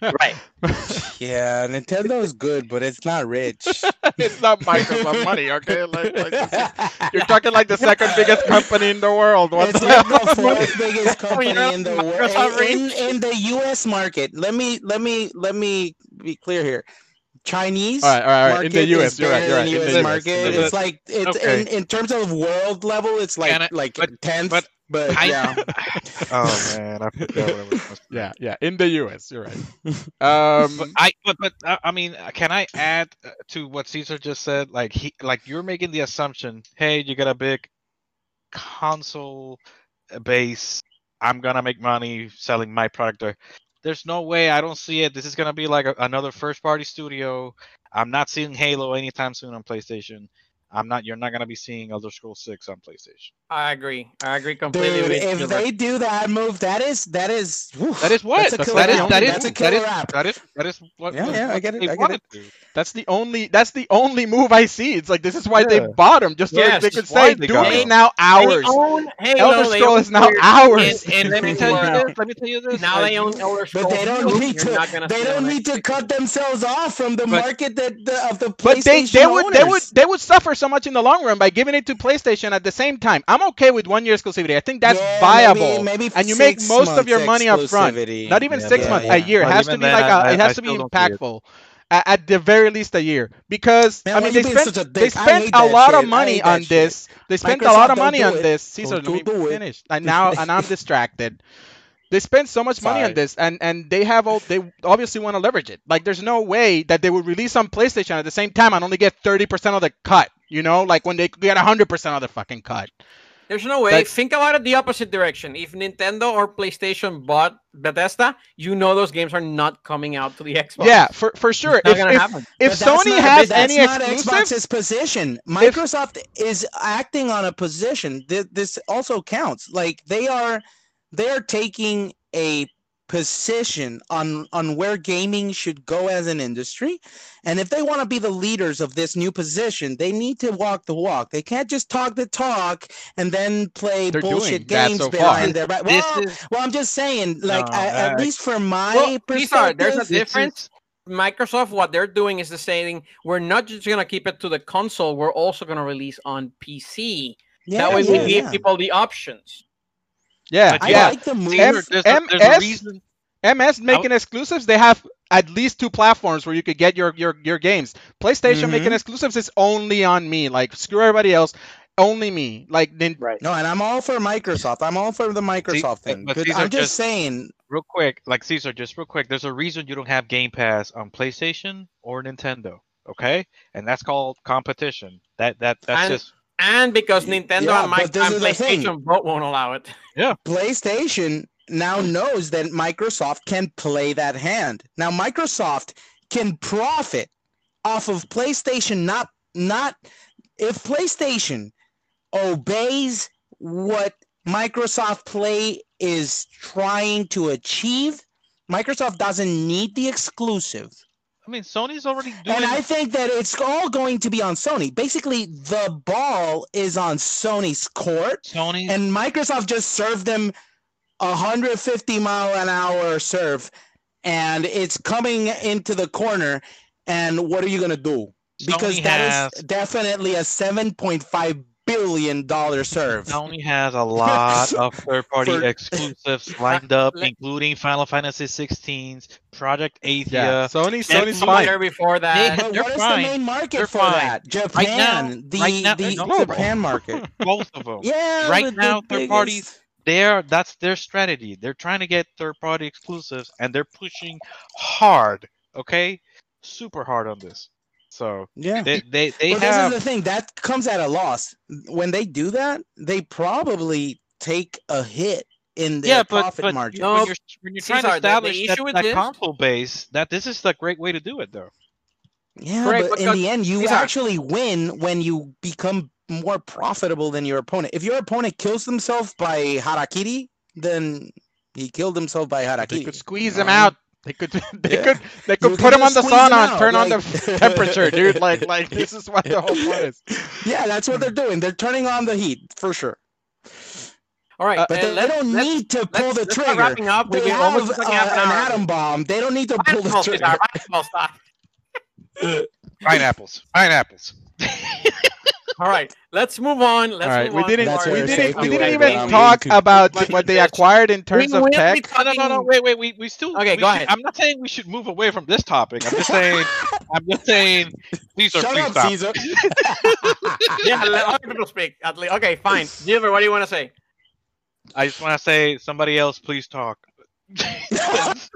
Speaker 6: Right.
Speaker 4: Yeah, Nintendo is good, but it's not rich.
Speaker 1: it's not Microsoft money, okay? Like, like, you're talking like the second biggest company in the world. What
Speaker 4: It's
Speaker 1: the
Speaker 4: like the fourth biggest company in the
Speaker 2: Microsoft
Speaker 4: world in, in the U.S. market. Let me let me let me be clear here. Chinese
Speaker 1: All right, all right, all right. In the
Speaker 4: market
Speaker 1: US,
Speaker 4: is
Speaker 1: you're right, you're
Speaker 4: than
Speaker 1: right. In the US,
Speaker 4: market.
Speaker 1: in the
Speaker 4: It's like it's
Speaker 5: Okay.
Speaker 4: in, in terms of world level, it's like
Speaker 5: I-
Speaker 4: like
Speaker 5: but-
Speaker 4: tenth.
Speaker 5: but
Speaker 4: But,
Speaker 5: I-
Speaker 4: yeah,
Speaker 5: oh man, I forgot what I was supposed to.
Speaker 1: Yeah, yeah. In the US, you're right. Um,
Speaker 5: But I but but uh, I mean, uh, can I add uh, to what Caesar just said? Like he like you're making the assumption, hey, you got a big console uh, base. I'm gonna make money selling my product there. There's no way. I don't see it. This is gonna be like a, another first party studio. I'm not seeing Halo anytime soon on PlayStation. I'm not. You're not gonna be seeing Elder Scrolls Six on PlayStation.
Speaker 2: I agree. I agree completely
Speaker 4: dude,
Speaker 2: with
Speaker 4: if
Speaker 2: you.
Speaker 4: they do that move, that is that is woof,
Speaker 5: That is what.
Speaker 4: That's a
Speaker 1: That's
Speaker 4: killer
Speaker 5: that is
Speaker 1: the
Speaker 4: app.
Speaker 5: that
Speaker 1: only-
Speaker 5: is
Speaker 4: That's a
Speaker 5: that
Speaker 4: killer
Speaker 5: is
Speaker 4: app.
Speaker 5: that is that is what.
Speaker 4: Yeah,
Speaker 5: what-
Speaker 4: yeah, I get it, I get it.
Speaker 5: to.
Speaker 1: that's the only that's the only move I see. It's like this is why they
Speaker 5: Yeah.
Speaker 1: bought him, just so
Speaker 2: Yes,
Speaker 1: they could
Speaker 5: that's
Speaker 1: say
Speaker 5: they
Speaker 1: Doom is now ours.
Speaker 2: They own Halo,
Speaker 1: Elder
Speaker 2: they
Speaker 1: Scroll
Speaker 2: own
Speaker 1: is now
Speaker 2: Gears,
Speaker 1: ours.
Speaker 2: And,
Speaker 5: And let me tell you this. Let me tell you this.
Speaker 2: Now
Speaker 5: like,
Speaker 2: they own Elder
Speaker 4: But
Speaker 2: Scrolls.
Speaker 4: they don't need to. They don't need to cut themselves off from the market that the, of the PlayStation
Speaker 1: But they, they would they would they would suffer so much in the long run by giving it to PlayStation at the same time. I'm okay with one year exclusivity. I think that's
Speaker 4: Yeah,
Speaker 1: viable.
Speaker 4: Maybe, maybe
Speaker 1: and you make most of your money up front. Not even
Speaker 5: Yeah,
Speaker 1: six
Speaker 4: yeah,
Speaker 1: months,
Speaker 4: yeah.
Speaker 1: a year. It has to be
Speaker 5: then,
Speaker 1: like a,
Speaker 5: I-
Speaker 1: it
Speaker 5: I
Speaker 1: has to be
Speaker 5: still don't see it.
Speaker 1: impactful. At, at the very least, a year, because
Speaker 4: Man,
Speaker 1: I mean they
Speaker 4: being
Speaker 1: spent
Speaker 4: such a
Speaker 1: they
Speaker 4: dick? I
Speaker 1: spent a lot
Speaker 4: shit.
Speaker 1: of money on
Speaker 4: shit.
Speaker 1: this. They spent a lot of money on
Speaker 4: it.
Speaker 1: this. Caesar,
Speaker 4: Don't
Speaker 1: let me finish. And now, and I'm distracted. They spend so much money on this, and and they have all they obviously want to leverage it. Like, there's no way that they would release on PlayStation at the same time and only get 30% of the cut. You know, like when they get 100% of the fucking cut.
Speaker 2: There's no way.
Speaker 1: That's-
Speaker 2: Think about it the opposite direction. If Nintendo or PlayStation bought Bethesda, you know those games are not coming out to the Xbox.
Speaker 1: Yeah, for for sure.
Speaker 2: It's not
Speaker 1: If,
Speaker 2: gonna
Speaker 1: if,
Speaker 2: happen.
Speaker 1: if
Speaker 4: But
Speaker 1: Sony
Speaker 4: not-
Speaker 1: has
Speaker 4: that's
Speaker 1: any
Speaker 4: not
Speaker 1: exclusives,
Speaker 4: Xbox's position. Microsoft is acting on a position. Th- This also counts. Like they are, they are taking a position on on where gaming should go as an industry, and if they want to be the leaders of this new position, they need to walk the walk. They can't just talk the talk and then play
Speaker 1: They're
Speaker 4: bullshit games
Speaker 1: so
Speaker 4: behind their back. Well,
Speaker 5: is
Speaker 4: well, I'm just saying, like
Speaker 5: No,
Speaker 4: I- at least from my
Speaker 2: Well, these are-
Speaker 4: perspective,
Speaker 2: there's a difference. Microsoft, what they're doing is the saying we're not just gonna keep it to the console. We're also gonna release on PC.
Speaker 4: yeah,
Speaker 2: that way,
Speaker 4: yeah,
Speaker 2: we give
Speaker 4: yeah.
Speaker 2: people the options.
Speaker 1: Yeah,
Speaker 5: But
Speaker 4: I
Speaker 1: yeah.
Speaker 4: like the move.
Speaker 1: M-
Speaker 5: there's, a, there's
Speaker 1: MS
Speaker 5: a reason.
Speaker 1: MS making exclusives, they have at least two platforms where you could get your your, your games. PlayStation making
Speaker 4: Mhm.
Speaker 1: exclusives is only on me. Like screw everybody else, only me. Like nin-
Speaker 6: Right.
Speaker 4: No, and I'm all for Microsoft. I'm all for the Microsoft thing.
Speaker 5: but
Speaker 4: But
Speaker 5: these
Speaker 4: I'm just,
Speaker 5: just-
Speaker 4: saying.
Speaker 5: Real quick, like Caesar, just real quick. There's a reason you don't have Game Pass on PlayStation or Nintendo. Okay, and that's called competition. That that that's
Speaker 2: And-
Speaker 5: just
Speaker 2: And because Nintendo
Speaker 4: Yeah,
Speaker 2: and,
Speaker 4: but this
Speaker 2: and
Speaker 4: is the thing.
Speaker 2: PlayStation both won't allow it.
Speaker 4: Yeah, PlayStation now knows that Microsoft can play that hand. Now Microsoft can profit off of PlayStation not not if PlayStation obeys what Microsoft Play is trying to achieve, Microsoft doesn't need the exclusive.
Speaker 5: I mean, Sony's already doing.
Speaker 4: And I think that it's all going to be on Sony. Basically, the ball is on Sony's court,
Speaker 5: Sony.
Speaker 4: and Microsoft just served them a 150 mile an hour serve, and it's coming into the corner. And what are you gonna do? Because
Speaker 5: Sony
Speaker 4: that
Speaker 5: has
Speaker 4: is definitely a 7.5 billion dollar serve.
Speaker 5: Sony has a lot of third-party
Speaker 4: For-
Speaker 5: exclusives lined up, including Final Fantasy 16's Project Athia.
Speaker 1: yeah, Sony Sony's
Speaker 5: Netflix-
Speaker 1: fine.
Speaker 2: Before that.
Speaker 5: They-
Speaker 4: But
Speaker 5: they're
Speaker 4: what is the main market
Speaker 5: They're
Speaker 4: for
Speaker 5: fine.
Speaker 4: that?
Speaker 5: Right now-
Speaker 4: Japan, the
Speaker 5: right now-
Speaker 4: the
Speaker 5: no,
Speaker 4: Japan market.
Speaker 5: Both of them.
Speaker 4: Yeah,
Speaker 5: Right
Speaker 4: the
Speaker 5: now, third parties. They're that's their strategy. They're trying to get third-party exclusives, and they're pushing hard. Okay, super hard on this. So
Speaker 4: Yeah.
Speaker 5: they they they
Speaker 4: but this is the thing that comes at a loss. When they do that, they probably take a hit in their
Speaker 5: yeah, but
Speaker 4: profit
Speaker 5: but
Speaker 4: margin.
Speaker 2: No,
Speaker 5: when you're when you're trying to
Speaker 2: Cesar, the- the
Speaker 5: establish that,
Speaker 2: with
Speaker 5: that
Speaker 2: this-
Speaker 5: console base, that this is the great way to do it, though.
Speaker 4: yeah,
Speaker 2: correct,
Speaker 4: but in the end, you
Speaker 2: these are-
Speaker 4: actually win when you become more profitable than your opponent. If your opponent kills himself by harakiri, then he killed himself by
Speaker 1: They
Speaker 4: harakiri.
Speaker 1: could squeeze
Speaker 4: you
Speaker 1: him out. They could they
Speaker 4: Yeah.
Speaker 1: could they
Speaker 4: You
Speaker 1: could
Speaker 4: can
Speaker 1: put him on the
Speaker 4: squeeze
Speaker 1: sauna and
Speaker 4: out,
Speaker 1: turn on the temperature, dude. Like like this is what the whole point is.
Speaker 4: Yeah, that's what they're doing. They're turning on the heat for sure.
Speaker 2: All right,
Speaker 1: Uh,
Speaker 4: But
Speaker 2: uh,
Speaker 4: they, they don't need to pull the trigger.
Speaker 2: Wrapping up.
Speaker 4: They
Speaker 2: We've been
Speaker 4: have
Speaker 2: almost
Speaker 4: uh,
Speaker 2: half an
Speaker 4: an
Speaker 2: hour.
Speaker 4: atom bomb. They don't need to pull the trigger.
Speaker 2: Cesar, pineapple, stop.
Speaker 5: Pineapples, pineapples.
Speaker 2: All right, let's move on. Let's
Speaker 1: All right,
Speaker 2: move
Speaker 1: we
Speaker 2: on
Speaker 1: didn't
Speaker 2: to
Speaker 4: That's
Speaker 2: our
Speaker 1: we didn't we didn't even
Speaker 4: but
Speaker 1: talk about
Speaker 2: Like
Speaker 1: what they acquired in terms
Speaker 2: We
Speaker 1: of tech.
Speaker 5: No, no, no, no. Wait, wait. We, we still.
Speaker 2: Okay,
Speaker 5: we
Speaker 2: go
Speaker 5: should-
Speaker 2: ahead.
Speaker 5: I'm not saying we should move away from this topic. I'm just saying. I'm just saying. Please,
Speaker 4: Shut
Speaker 5: please
Speaker 4: up,
Speaker 5: stop.
Speaker 4: Caesar.
Speaker 2: Yeah, let other people speak. At least. Okay, fine. Gilbert, what do you want to say?
Speaker 5: I just want to say, somebody else, please talk.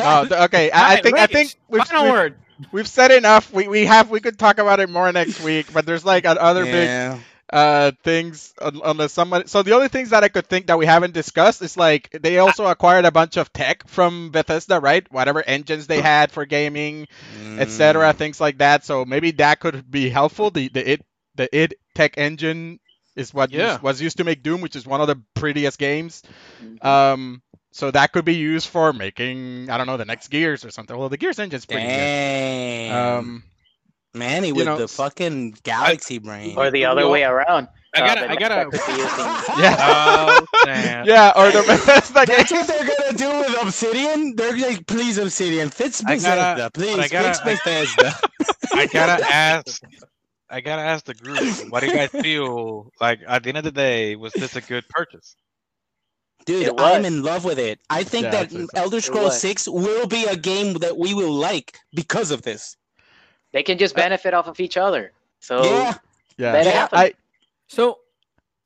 Speaker 1: Oh, okay. I, I
Speaker 2: Alright,
Speaker 1: think I think we've,
Speaker 2: final
Speaker 1: we've,
Speaker 2: word.
Speaker 1: We've said enough. We we have we could talk about it more next week, but there's like o- other big uh things unless someone so the only things that i could think that we haven't discussed is like they also acquired a bunch of tech from bethesda right whatever engines they had for gaming
Speaker 4: Mm.
Speaker 1: etc things like that so maybe that could be helpful the the it the id tech engine is what
Speaker 5: Yeah.
Speaker 1: used, was used to make doom which is one of the prettiest games
Speaker 6: Mhm.
Speaker 1: um so that could be used for making i don't know the next gears or something well the gears engine's pretty good
Speaker 4: Damn.
Speaker 1: um
Speaker 4: Manny with
Speaker 1: know,
Speaker 4: the fucking galaxy brain.
Speaker 6: or the other
Speaker 5: Well,
Speaker 6: way around.
Speaker 5: I
Speaker 6: Uh,
Speaker 5: gotta,
Speaker 6: but
Speaker 5: I gotta.
Speaker 6: could be using-
Speaker 1: yeah
Speaker 5: Oh, damn.
Speaker 1: yeah or the bethesda
Speaker 4: That's
Speaker 1: games
Speaker 4: what they're gonna do with Obsidian. They're like, please, Obsidian, fix
Speaker 5: I
Speaker 4: Bethesda,
Speaker 5: gotta-
Speaker 4: please,
Speaker 5: but I gotta-
Speaker 4: fix Bethesda.
Speaker 5: I gotta ask. I gotta ask the group. What do you guys feel like? At the end of the day, was this a good purchase?
Speaker 4: Dude, I'm in love with it. I think
Speaker 1: Yeah,
Speaker 4: that
Speaker 1: I'd say so.
Speaker 4: Elder
Speaker 6: It
Speaker 4: Scrolls 6 will be a game that we will like because of this.
Speaker 6: They can just benefit off of each other. So
Speaker 4: yeah.
Speaker 1: yeah
Speaker 6: let it
Speaker 4: Yeah,
Speaker 6: happen.
Speaker 1: I,
Speaker 2: So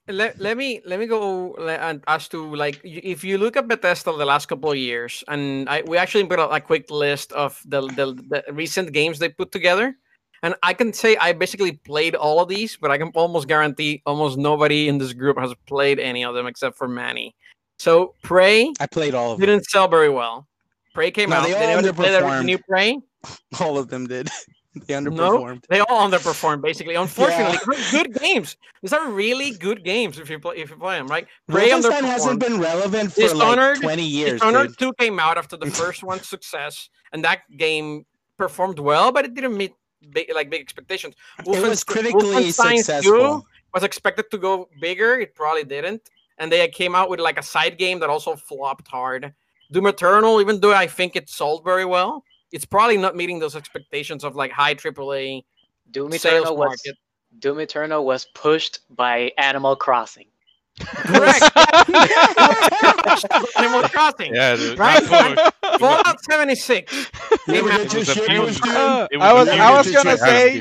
Speaker 2: let, let me let me go and as to like if you look at Bethesda the last couple of years, and I we actually put a, a quick list of the, the the recent games they put together, and I can say I basically played all of these, but I can almost guarantee almost nobody in this group has played any of them except for Manny. So Prey
Speaker 4: I played all of them.
Speaker 2: didn't sell very well. Prey came
Speaker 4: No,
Speaker 2: out.
Speaker 4: they all
Speaker 2: anyone play the
Speaker 4: underperformed.
Speaker 2: new Prey?
Speaker 4: All of them did. they
Speaker 2: No,
Speaker 4: underperformed.
Speaker 2: they all underperformed basically. Unfortunately, good games. These are really good games if you play if you play them right. Prey
Speaker 4: Wolfenstein hasn't been relevant for
Speaker 2: Dishonored-
Speaker 4: like 20 years.
Speaker 2: Dishonored
Speaker 4: dude.
Speaker 2: 2 came out after the first one's success, and that game performed well, but it didn't meet big, like big expectations.
Speaker 4: It was critically
Speaker 2: Wolfenstein 2
Speaker 4: successful.
Speaker 2: was expected to go bigger. It probably didn't, and they came out with like a side game that also flopped hard. Doom Eternal, even though I think it sold very well, it's probably not meeting those expectations of like high AAA
Speaker 6: Doom
Speaker 2: sales
Speaker 6: Eternal was. Doom Eternal was pushed by Animal Crossing.
Speaker 2: Correct. Animal Crossing.
Speaker 5: Yeah, dude,
Speaker 2: Right? Fallout 76.
Speaker 4: You
Speaker 2: came
Speaker 4: ever
Speaker 2: out-
Speaker 4: get
Speaker 5: was
Speaker 4: shit
Speaker 5: abused.
Speaker 4: pushed.
Speaker 1: Uh,
Speaker 5: It
Speaker 1: I was
Speaker 5: was
Speaker 1: I was gonna say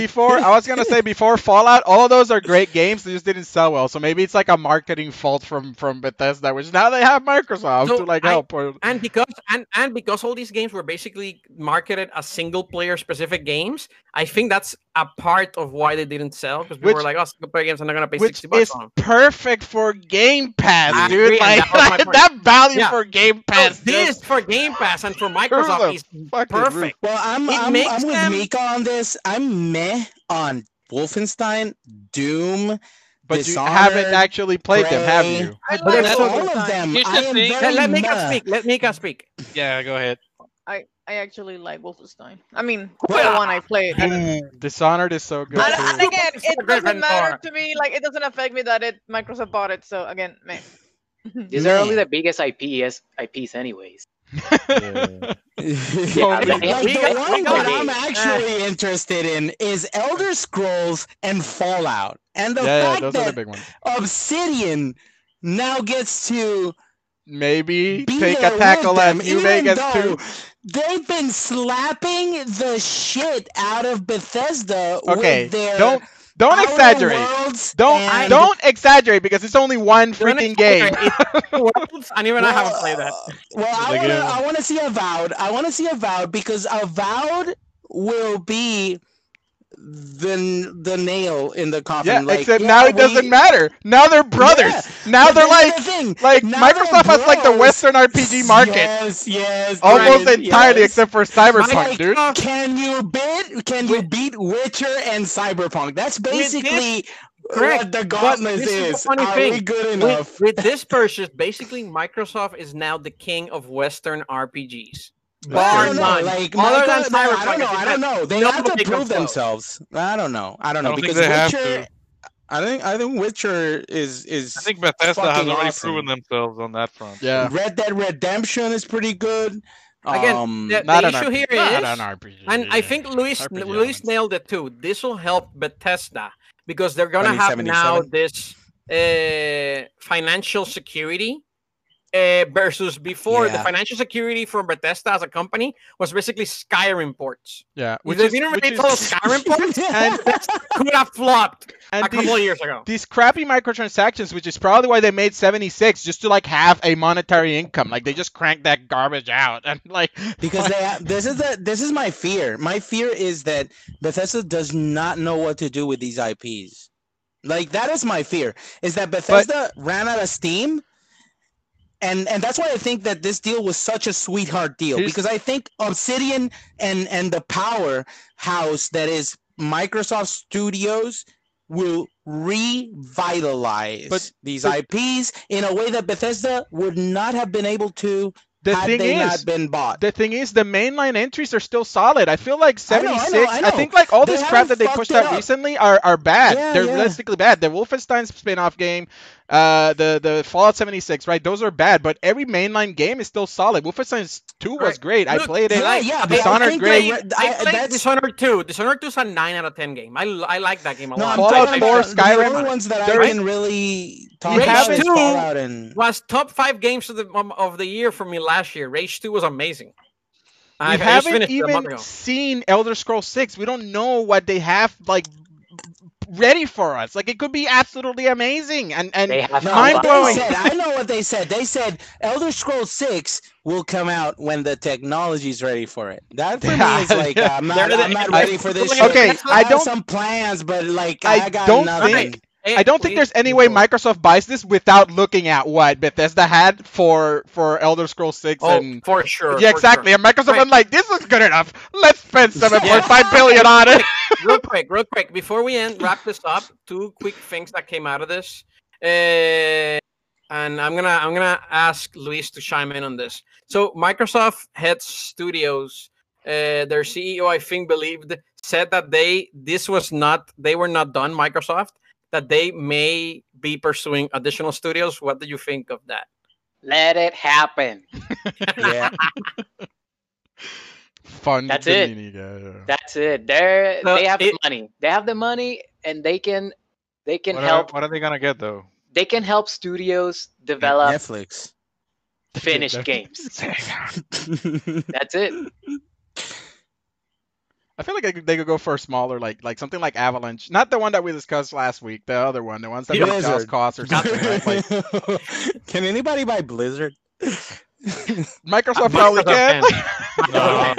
Speaker 1: before I was gonna say before Fallout, all of those are great games. They just didn't sell well. So maybe it's like a marketing fault from from Bethesda, which now they have Microsoft
Speaker 2: So
Speaker 1: to like
Speaker 2: I-
Speaker 1: help. Or,
Speaker 2: and because and and because all these games were basically marketed as single player specific games, I think that's a part of why they didn't sell because people
Speaker 1: Which-
Speaker 2: were like, "Oh, single player games, I'm not gonna pay
Speaker 1: which
Speaker 2: sixty bucks
Speaker 1: is
Speaker 2: on." 'em."
Speaker 1: Perfect for Game Pass,
Speaker 2: I
Speaker 1: dude.
Speaker 2: agree,
Speaker 1: Like
Speaker 2: that was
Speaker 1: that value
Speaker 2: Yeah.
Speaker 1: for Game
Speaker 2: So
Speaker 1: Pass.
Speaker 2: this
Speaker 1: just
Speaker 2: for Game Pass and for Microsoft is
Speaker 1: fucking roof.
Speaker 2: perfect.
Speaker 4: Well, I'm I'm, I'm with
Speaker 2: them-
Speaker 4: Mika on this. I'm meh on Wolfenstein, Doom,
Speaker 1: But you haven't actually played them, have you?
Speaker 3: I
Speaker 2: But
Speaker 3: like
Speaker 4: all of them. I am very
Speaker 2: Let, let Mika speak. Let Mika speak.
Speaker 5: Yeah, go ahead.
Speaker 3: I I actually like Wolfenstein. I mean,
Speaker 2: Well,
Speaker 3: the one I played.
Speaker 1: Dishonored is so good
Speaker 3: And, and again, it doesn't matter to me. Like, it doesn't affect me that it Microsoft bought it. So again, man.
Speaker 6: These are only the biggest IPs, IPs anyways.
Speaker 5: Yeah.
Speaker 1: So
Speaker 6: I
Speaker 4: like
Speaker 6: mean,
Speaker 4: the
Speaker 2: we
Speaker 4: one that I'm
Speaker 2: it.
Speaker 4: actually interested in is Elder Scrolls and Fallout, and the
Speaker 1: yeah, yeah,
Speaker 4: fact
Speaker 1: those are the
Speaker 4: that
Speaker 1: big ones.
Speaker 4: Obsidian now gets to
Speaker 1: Maybe take a tackle
Speaker 4: with
Speaker 1: at
Speaker 4: them,
Speaker 1: New
Speaker 4: even
Speaker 1: Vegas too.
Speaker 4: They've been slapping the shit out of Bethesda
Speaker 1: Okay,
Speaker 4: with their
Speaker 1: don't don't exaggerate. Don't
Speaker 4: and-
Speaker 1: don't exaggerate because it's only one freaking game.
Speaker 2: exaggerate. Worlds, and even I haven't played that.
Speaker 4: Well, I want to. I want to see Avowed. I want to see Avowed because Avowed will be the the nail in the coffin.
Speaker 1: Yeah,
Speaker 4: like,
Speaker 1: except
Speaker 4: yeah,
Speaker 1: now it
Speaker 4: we-
Speaker 1: doesn't matter. Now they're brothers.
Speaker 4: Yeah,
Speaker 1: now they're like
Speaker 4: the
Speaker 1: like
Speaker 4: Now
Speaker 1: Microsoft has like the. Western RPG market
Speaker 4: Yes, yes.
Speaker 1: almost entirely
Speaker 4: yes.
Speaker 1: except for Cyberpunk,
Speaker 4: Like,
Speaker 1: dude.
Speaker 4: Can you beat? Can you beat Witcher and Cyberpunk? That's basically
Speaker 2: correct,
Speaker 4: what the gauntlet
Speaker 2: is
Speaker 4: is.
Speaker 2: funny
Speaker 4: Are
Speaker 2: thing.
Speaker 4: we good enough?
Speaker 2: With, with this purchase, basically Microsoft is now the king of Western RPGs.
Speaker 4: I
Speaker 2: Bar
Speaker 4: don't know.
Speaker 2: none.
Speaker 4: Like,
Speaker 2: Other
Speaker 4: Micro-
Speaker 2: than
Speaker 4: no, I don't know.
Speaker 2: as
Speaker 4: I don't know. They have to prove
Speaker 2: come
Speaker 4: themselves. I don't know. I don't know
Speaker 5: I don't think
Speaker 4: because
Speaker 5: they have
Speaker 4: Witcher.
Speaker 5: to.
Speaker 4: I think I think Witcher is is.
Speaker 5: I think Bethesda has already
Speaker 4: awesome.
Speaker 5: proven themselves on that front.
Speaker 1: Yeah.
Speaker 4: Red Dead Redemption is pretty good.
Speaker 2: Again,
Speaker 4: um,
Speaker 2: the-
Speaker 1: Not an
Speaker 2: issue
Speaker 1: RPG.
Speaker 2: here
Speaker 1: not an RPG.
Speaker 2: And I think Luis
Speaker 1: RPG
Speaker 2: Luis
Speaker 1: elements.
Speaker 2: nailed it too. This will help Bethesda because they're gonna have now this uh, financial security uh, versus before the financial security for Bethesda as a company was basically Skyrim ports.
Speaker 1: yeah,
Speaker 2: Which
Speaker 1: which
Speaker 2: if
Speaker 1: is,
Speaker 2: you didn't
Speaker 1: which is-
Speaker 2: all Skyrim ports,
Speaker 1: and
Speaker 2: could have flopped
Speaker 1: and
Speaker 2: a couple
Speaker 1: these,
Speaker 2: of years ago.
Speaker 1: these crappy microtransactions, which is probably why they made 76, just to like have a monetary income. Like they just crank that garbage out and like
Speaker 4: because they have, this is the this is my fear. My fear is that Bethesda does not know what to do with these IPs. Like that is my fear. Is that Bethesda ran out of steam, and and that's why I think that this deal was such a sweetheart deal
Speaker 1: Here's-
Speaker 4: because I think Obsidian and and the powerhouse that is Microsoft Studios will revitalize
Speaker 1: But-
Speaker 4: these
Speaker 1: but-
Speaker 4: IPs in a way that Bethesda would not have been able to
Speaker 1: the
Speaker 4: had
Speaker 1: thing
Speaker 4: they
Speaker 1: is,
Speaker 4: not been bought.
Speaker 1: the thing is, the mainline entries are still solid. I feel like
Speaker 4: I know, I
Speaker 1: 76.
Speaker 4: know, I know.
Speaker 1: think like all
Speaker 4: They
Speaker 1: this crap that they pushed out
Speaker 4: up.
Speaker 1: recently are, are bad.
Speaker 4: Yeah,
Speaker 1: They're
Speaker 4: yeah.
Speaker 1: realistically bad. The Wolfenstein spin-off game, uh, the the Fallout 76, right? Those are bad, but every mainline game is still solid. Wolfenstein 2 was
Speaker 2: Right.
Speaker 1: great. I played it.
Speaker 4: yeah,
Speaker 2: like,
Speaker 4: yeah,
Speaker 2: I
Speaker 4: but I
Speaker 1: Dishonored
Speaker 4: think
Speaker 1: great.
Speaker 4: they re-
Speaker 2: I,
Speaker 4: I-
Speaker 2: played Dishonored 2. Dishonored 2 is a 9 out of 10 game. I, I like that game a
Speaker 4: No,
Speaker 2: lot.
Speaker 4: I'm
Speaker 1: Fallout
Speaker 4: talking
Speaker 1: 4,
Speaker 4: about the
Speaker 1: Skyrim,
Speaker 4: only ones that
Speaker 1: there
Speaker 4: I
Speaker 1: is-
Speaker 4: can really talk
Speaker 1: We
Speaker 4: about
Speaker 1: have
Speaker 4: is
Speaker 2: it.
Speaker 4: Fallout and
Speaker 2: was top five games of the um, of the year for me last year. Rage 2 was amazing.
Speaker 1: we
Speaker 2: I, I
Speaker 1: haven't
Speaker 2: finished it a month
Speaker 1: even seen Elder Scrolls 6. We don't know what they have like ready for us. Like it could be absolutely amazing and and
Speaker 6: They have
Speaker 4: No,
Speaker 1: mind blowing.
Speaker 4: I know what they said. They said Elder Scrolls Six will come out when the technology's ready for it. That for me is like uh, I'm not, I'm not ready for this.
Speaker 1: Okay,
Speaker 4: shit.
Speaker 1: I
Speaker 4: have
Speaker 1: don't-
Speaker 4: some plans, but like
Speaker 1: I
Speaker 4: I, got
Speaker 1: don't
Speaker 4: nothing.
Speaker 1: think-
Speaker 2: Hey,
Speaker 1: I don't think there's any way. Microsoft buys this without looking at what Bethesda had for for Elder Scrolls 6
Speaker 2: Oh,
Speaker 1: and
Speaker 2: for sure.
Speaker 1: yeah,
Speaker 2: for
Speaker 1: exactly.
Speaker 2: sure.
Speaker 1: And Microsoft
Speaker 2: Right.
Speaker 1: was like, "This is good enough. Let's spend 7.5 billion on it."
Speaker 2: real quick, real quick, before we end, wrap this up. Two quick things that came out of this, uh, and I'm gonna I'm gonna ask Luis to chime in on this. So Microsoft Head Studios, uh, their CEO, I think, believed said that they this was not they were not done. Microsoft that they may be pursuing additional studios. What do you think of that?
Speaker 6: Let it happen.
Speaker 4: Yeah,
Speaker 1: Fun.
Speaker 6: That's it.
Speaker 1: Panini guy, yeah.
Speaker 6: That's it. They're
Speaker 2: So
Speaker 6: they have
Speaker 2: it-
Speaker 6: the money. They have the money, and they can they can
Speaker 5: What
Speaker 6: help.
Speaker 5: are, what are they gonna get though?
Speaker 6: They can help studios develop
Speaker 4: Netflix.
Speaker 6: finished games. That's it.
Speaker 1: I feel like they could, they could go for a smaller, like like something like Avalanche, not the one that we discussed last week, the other one, the ones that make just
Speaker 4: Blizzard.
Speaker 1: cost or something. Right? Like
Speaker 4: Can anybody buy Blizzard?
Speaker 1: Microsoft probably can.
Speaker 2: Microsoft
Speaker 5: No.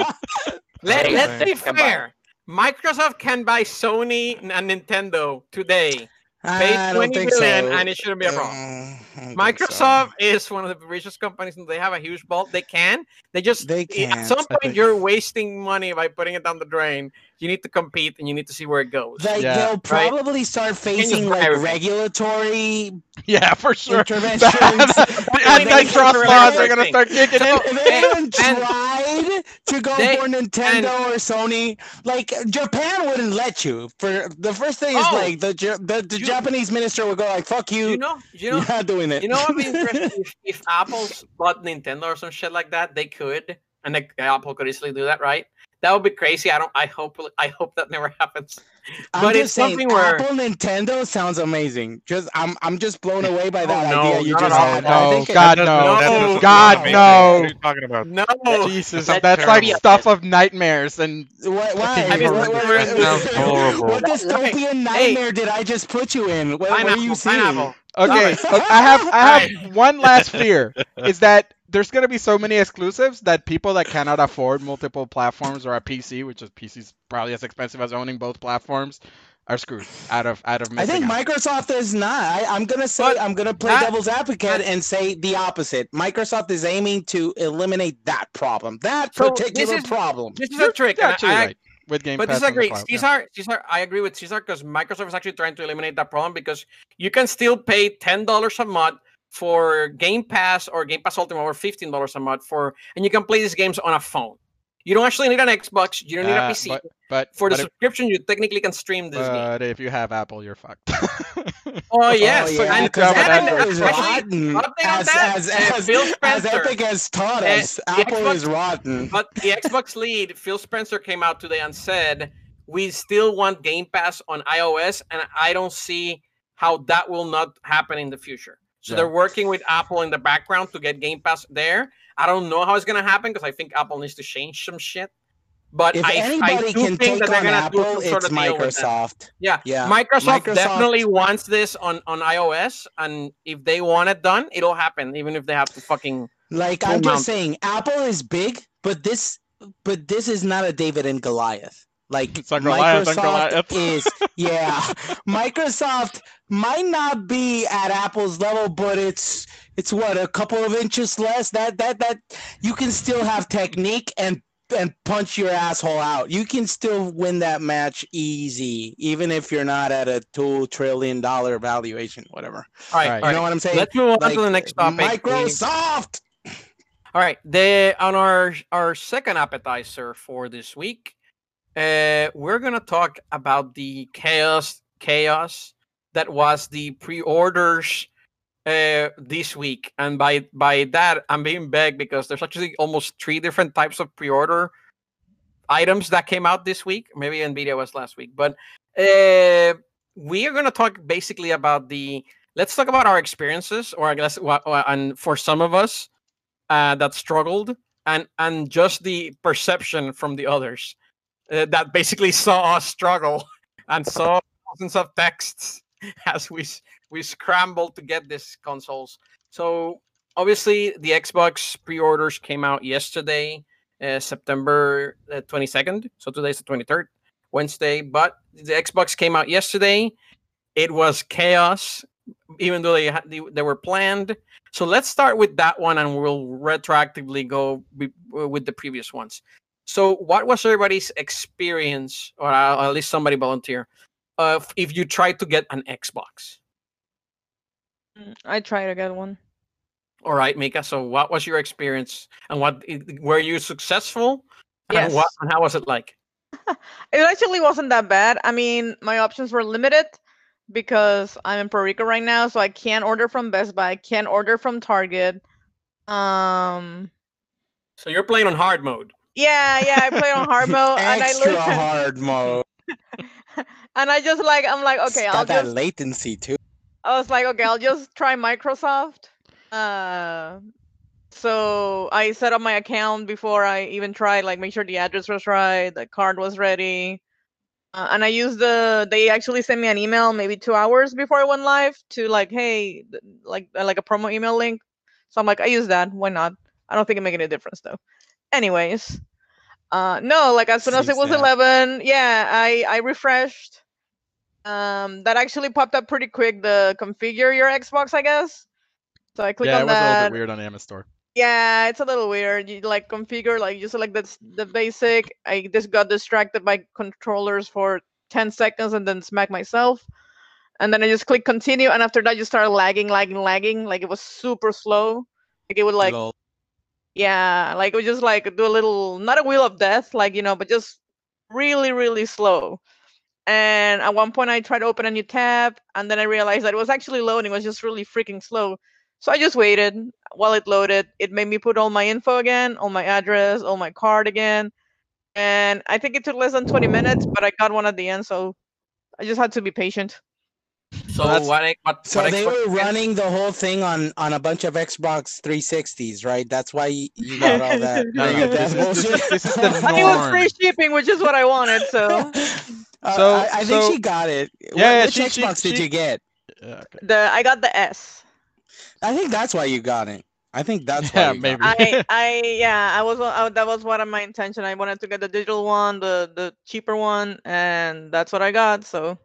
Speaker 2: Let, let's be fair. Microsoft can buy Sony and Nintendo today. Pay
Speaker 4: I don't
Speaker 2: twenty
Speaker 4: think
Speaker 2: billion,
Speaker 4: so.
Speaker 2: and it shouldn't be a problem.
Speaker 4: Uh, don't
Speaker 2: Microsoft is one of the richest companies, and they have a huge vault. They can. They just
Speaker 4: They can't,
Speaker 2: some point, you're wasting money by putting it down the drain. You need to compete, and you need to see where it goes.
Speaker 4: Like
Speaker 1: Yeah,
Speaker 4: they'll
Speaker 2: right?
Speaker 4: probably start facing like
Speaker 2: everything.
Speaker 4: regulatory
Speaker 1: yeah, for sure.
Speaker 4: interventions.
Speaker 1: the
Speaker 2: They
Speaker 1: antitrust
Speaker 2: can
Speaker 1: laws are gonna start kicking in.
Speaker 2: So-
Speaker 4: If they
Speaker 2: And-
Speaker 4: haven't tried to go
Speaker 2: They-
Speaker 4: for Nintendo or Sony, like Japan wouldn't let you. For the first thing is
Speaker 2: Oh.
Speaker 4: like the the, the
Speaker 2: You-
Speaker 4: Japanese minister would go like, "Fuck you,
Speaker 2: You know, you know,
Speaker 4: you're not doing it."
Speaker 2: you know what would be interesting if, if Apple's bought Nintendo or some shit like that, they could, and like, Apple could easily do that, right? That would be crazy. I don't. I hope. I hope that never happens.
Speaker 4: I'm
Speaker 2: but
Speaker 4: just
Speaker 2: it's
Speaker 4: saying,
Speaker 2: something where-
Speaker 4: Apple Nintendo sounds amazing. Just I'm I'm just blown away by that oh,
Speaker 2: no,
Speaker 4: idea you just had.
Speaker 1: No,
Speaker 4: I think it-
Speaker 1: God, no.
Speaker 2: No.
Speaker 1: God, no.
Speaker 5: What are you talking about?
Speaker 2: No,
Speaker 1: Jesus,
Speaker 6: That's
Speaker 1: that's like
Speaker 6: terrible.
Speaker 1: stuff of nightmares and
Speaker 4: What, why?
Speaker 1: Have you
Speaker 4: What, what, what,
Speaker 1: it?
Speaker 5: That sounds horrible.
Speaker 4: what
Speaker 2: Right.
Speaker 4: dystopian nightmare did I just put you in? What, what are you seeing?
Speaker 2: pineapple.
Speaker 1: Okay,
Speaker 2: Stop
Speaker 1: I have I
Speaker 2: Alright.
Speaker 1: have one last fear is that there's gonna be so many exclusives that people that cannot afford multiple platforms or a PC, which is PC's probably as expensive as owning both platforms, are screwed out of out of
Speaker 4: I think
Speaker 1: out.
Speaker 4: Microsoft is not. I, I'm gonna say
Speaker 2: But
Speaker 4: I'm gonna play
Speaker 2: that-
Speaker 4: devil's advocate and say the opposite. Microsoft is aiming to eliminate that problem, that
Speaker 2: So this
Speaker 4: particular
Speaker 2: is-
Speaker 4: problem.
Speaker 2: This is a trick.
Speaker 1: you're
Speaker 2: and
Speaker 1: actually
Speaker 2: I,
Speaker 1: right with Game
Speaker 2: But
Speaker 1: Pass
Speaker 2: this is
Speaker 1: on the
Speaker 2: agree.
Speaker 1: yeah.
Speaker 2: Caesar, Caesar, I agree with Caesar because Microsoft is actually trying to eliminate that problem because you can still pay ten dollars a month for Game Pass or Game Pass Ultimate or fifteen dollars a month for, and you can play these games on a phone. You don't actually need an Xbox. You don't need a
Speaker 1: Uh,
Speaker 2: PC.
Speaker 1: But, but
Speaker 2: for the
Speaker 1: but if,
Speaker 2: subscription, you technically can stream this game.
Speaker 1: but if you have Apple, you're fucked.
Speaker 2: Oh yes,
Speaker 4: oh, yeah,
Speaker 2: and,
Speaker 4: because
Speaker 1: have
Speaker 2: and especially
Speaker 4: rotten. As,
Speaker 2: that,
Speaker 4: as, as,
Speaker 2: Phil
Speaker 4: as Epic has taught us,
Speaker 2: the
Speaker 4: Apple
Speaker 2: Xbox-
Speaker 4: is rotten.
Speaker 2: But the Xbox lead, Phil Spencer, came out today and said, "We still want Game Pass on iOS, and I don't see how that will not happen in the future." So
Speaker 1: Yeah.
Speaker 2: they're working with Apple in the background to get Game Pass there. I don't know how it's gonna happen because I think Apple needs to change some shit. But
Speaker 4: If
Speaker 2: I, I
Speaker 4: anybody
Speaker 2: do
Speaker 4: can
Speaker 2: think
Speaker 4: take
Speaker 2: that they're
Speaker 4: on
Speaker 2: gonna do
Speaker 4: Apple,
Speaker 2: some sort
Speaker 4: it's
Speaker 2: of deal with.
Speaker 4: Microsoft.
Speaker 2: Yeah,
Speaker 4: Yeah,
Speaker 2: Microsoft,
Speaker 4: Microsoft-
Speaker 2: definitely wants this on on iOS, and if they want it done, it'll happen, even if they have to fucking.
Speaker 4: Like I'm
Speaker 2: mount.
Speaker 4: just saying, Apple is big, but this, but this is not a David and Goliath. Like
Speaker 1: It's Goliath
Speaker 4: Microsoft
Speaker 1: Goliath.
Speaker 4: is, yeah. Microsoft might not be at Apple's level, but it's it's what a couple of inches less. That that that you can still have technique and and punch your asshole out. You can still win that match easy, even if you're not at a two trillion dollar valuation, whatever.
Speaker 2: All right,
Speaker 1: Right.
Speaker 2: all
Speaker 4: You
Speaker 2: right.
Speaker 4: know what I'm saying?
Speaker 2: Let's move on
Speaker 4: Like,
Speaker 2: to the next topic.
Speaker 4: Microsoft.
Speaker 2: All right, the on our our second appetizer for this week, uh, we're gonna talk about the chaos chaos that was the pre-orders uh, this week, and by by that I'm being begged because there's actually almost three different types of pre-order items that came out this week. Maybe Nvidia was last week, but uh, we are gonna talk basically about the. Let's talk about our experiences, or I guess, and for some of us uh, that struggled and and just the perception from the others uh, that basically saw us struggle and saw thousands of texts as we we scramble to get these consoles. So obviously, the Xbox pre-orders came out yesterday, uh, September twenty second. So today's the twenty third, Wednesday. But the Xbox came out yesterday. It was chaos, even though they they, they were planned. So let's start with that one, and we'll retroactively go be, with the previous ones. So, what was everybody's experience, or uh, at least somebody volunteer, of if you try to get an Xbox?
Speaker 3: Mm, I try to get one.
Speaker 2: All right, Mika. So, what was your experience, and what were you successful? And what
Speaker 3: Yes.
Speaker 2: and how was it like?
Speaker 3: It actually wasn't that bad. I mean, my options were limited because I'm in Puerto Rico right now, so I can't order from Best Buy, I can't order from Target. Um,
Speaker 2: So you're playing on hard mode.
Speaker 3: yeah, yeah, I play on hard mode, and I
Speaker 4: Extra hard mode.
Speaker 3: and I just like, I'm like, okay, I'll
Speaker 4: that
Speaker 3: just,
Speaker 4: latency too.
Speaker 3: I was like, okay, I'll just try Microsoft. Uh, so I set up my account before I even tried, like make sure the address was right, the card was ready. Uh, and I used the they actually sent me an email maybe two hours before I went live to like, hey, like uh, like a promo email link. So I'm like, I use that. Why not? I don't think it make any difference though. Anyways, uh, no, like as soon as it was
Speaker 4: that.
Speaker 3: 11, yeah, I I refreshed. Um, that actually popped up pretty quick. The configure your Xbox, I guess. So I click
Speaker 1: yeah,
Speaker 3: on
Speaker 1: it was a little bit weird on the Amazon store.
Speaker 3: Yeah, it's a little weird. You like configure, like you select the the basic. I just got distracted by controllers for 10 seconds and then smack myself. And then I just click continue, and after that, you start lagging, lagging, lagging. Like it was super slow. Like it would like
Speaker 4: Lol.
Speaker 3: Yeah, like we just like do a little not a wheel of death, like you know, but just really, really slow. And at one point, I tried to open a new tab, and then I realized that it was actually loading. It was just really freaking slow. So I just waited while it loaded. It made me put all my info again, all my address, all my card again. And I think it took less than 20 minutes, but I got one at the end, so I just had to be patient.
Speaker 2: So
Speaker 1: that's-
Speaker 2: what? I- what
Speaker 4: So
Speaker 2: what
Speaker 4: they
Speaker 2: Xbox
Speaker 4: were
Speaker 2: you get?
Speaker 4: running the whole thing on on a bunch of Xbox 360s, right? That's why you, you got all that.
Speaker 1: No,
Speaker 4: ring
Speaker 1: no,
Speaker 4: of
Speaker 1: this is- this this is the
Speaker 3: It was free shipping, which is what I wanted, so
Speaker 4: Uh,
Speaker 1: So-
Speaker 4: I, I think
Speaker 1: so-
Speaker 4: she got it.
Speaker 1: Yeah,
Speaker 4: What-
Speaker 1: yeah,
Speaker 4: Which
Speaker 1: she- she-
Speaker 4: Xbox did
Speaker 1: she-
Speaker 4: you get?
Speaker 1: Yeah, okay.
Speaker 3: the I got the S.
Speaker 4: I think that's why you got it. I think that's why.
Speaker 1: Yeah,
Speaker 4: you got it.
Speaker 1: maybe.
Speaker 3: I I yeah, I was uh, that was one of my intention. I wanted to get the digital one, the the cheaper one, and that's what I got. So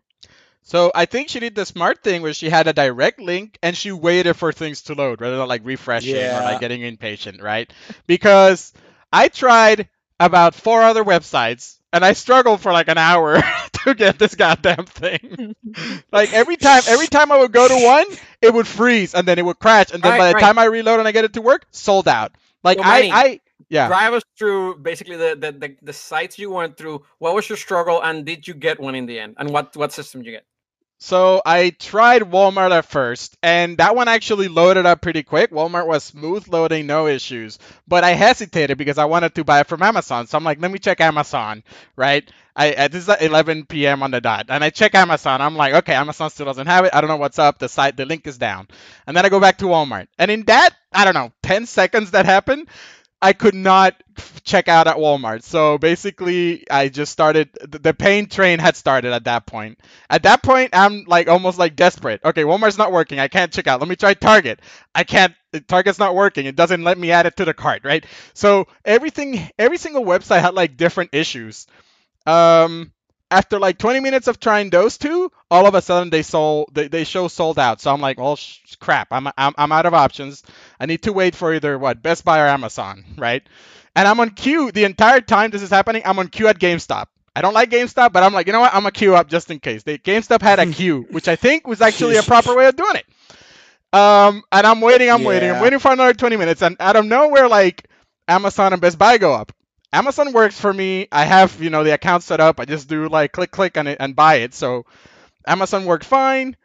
Speaker 1: So I think she did the smart thing where she had a direct link and she waited for things to load rather than like refreshing or like getting impatient, right? Because I tried about four other websites and I struggled for like an hour to get this goddamn thing. like every time every time I would go to one, it would freeze and then it would crash and then
Speaker 2: Right,
Speaker 1: by the
Speaker 2: right.
Speaker 1: time I reload and I get it to work, sold out. Like
Speaker 2: Well,
Speaker 1: I
Speaker 2: Manny,
Speaker 1: I yeah.
Speaker 2: Drive us through basically the, the the the sites you went through. What was your struggle, and did you get one in the end? And what what system did you get?
Speaker 1: So I tried Walmart at first, and that one actually loaded up pretty quick. Walmart was smooth loading, no issues. But I hesitated because I wanted to buy it from Amazon. So I'm like, let me check Amazon, right? I uh, this is at 11 p.m. on the dot, and I check Amazon. I'm like, okay, Amazon still doesn't have it. I don't know what's up. The site, the link is down. And then I go back to Walmart, and in that, I don't know, 10 seconds that happened, I could not check out at Walmart. So basically, I just started. The pain train had started at that point. At that point, I'm like almost like desperate. Okay, Walmart's not working. I can't check out. Let me try Target. I can't. Target's not working. It doesn't let me add it to the cart, right? So everything, every single website had like different issues. Um, after like 20 minutes of trying those two, all of a sudden they sold. They, they show sold out. So I'm like, well, sh- crap. I'm, I'm I'm out of options. I need to wait for either what Best Buy or Amazon, right? And I'm on queue the entire time this is happening. I'm on queue at GameStop. I don't like GameStop, but I'm like, you know what? I'm a queue up just in case. They GameStop had a queue, which I think was actually a proper way of doing it. Um, and I'm waiting, I'm waiting, I'm waiting for another 20 minutes, and out of nowhere, like Amazon and Best Buy go up. Amazon works for me. I have you know the account set up. I just do like click click on it and buy it. So Amazon worked fine.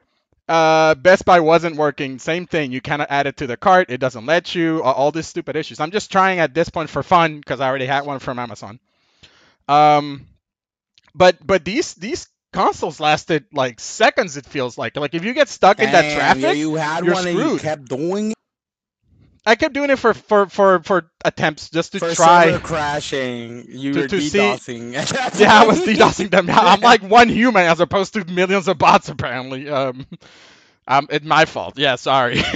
Speaker 1: Uh, Best Buy wasn't working. Same thing. You cannot add it to the cart. It doesn't let you. All, these stupid issues. I'm just trying at this point for fun because I already had one from Amazon. Um, but but these these consoles lasted like seconds. It feels like like if you get stuck in that
Speaker 4: Damn,
Speaker 1: traffic,
Speaker 4: You had
Speaker 1: you're
Speaker 4: one and you kept doing it.
Speaker 1: I kept doing it for for for for attempts just to
Speaker 4: For
Speaker 1: try.
Speaker 4: crashing, you
Speaker 1: To-
Speaker 4: were
Speaker 1: to see-
Speaker 4: DDoSing. at
Speaker 1: Yeah, I was. DDoSing them. I'm like one human as opposed to millions of bots apparently. Um, um, it's my fault. Yeah, sorry.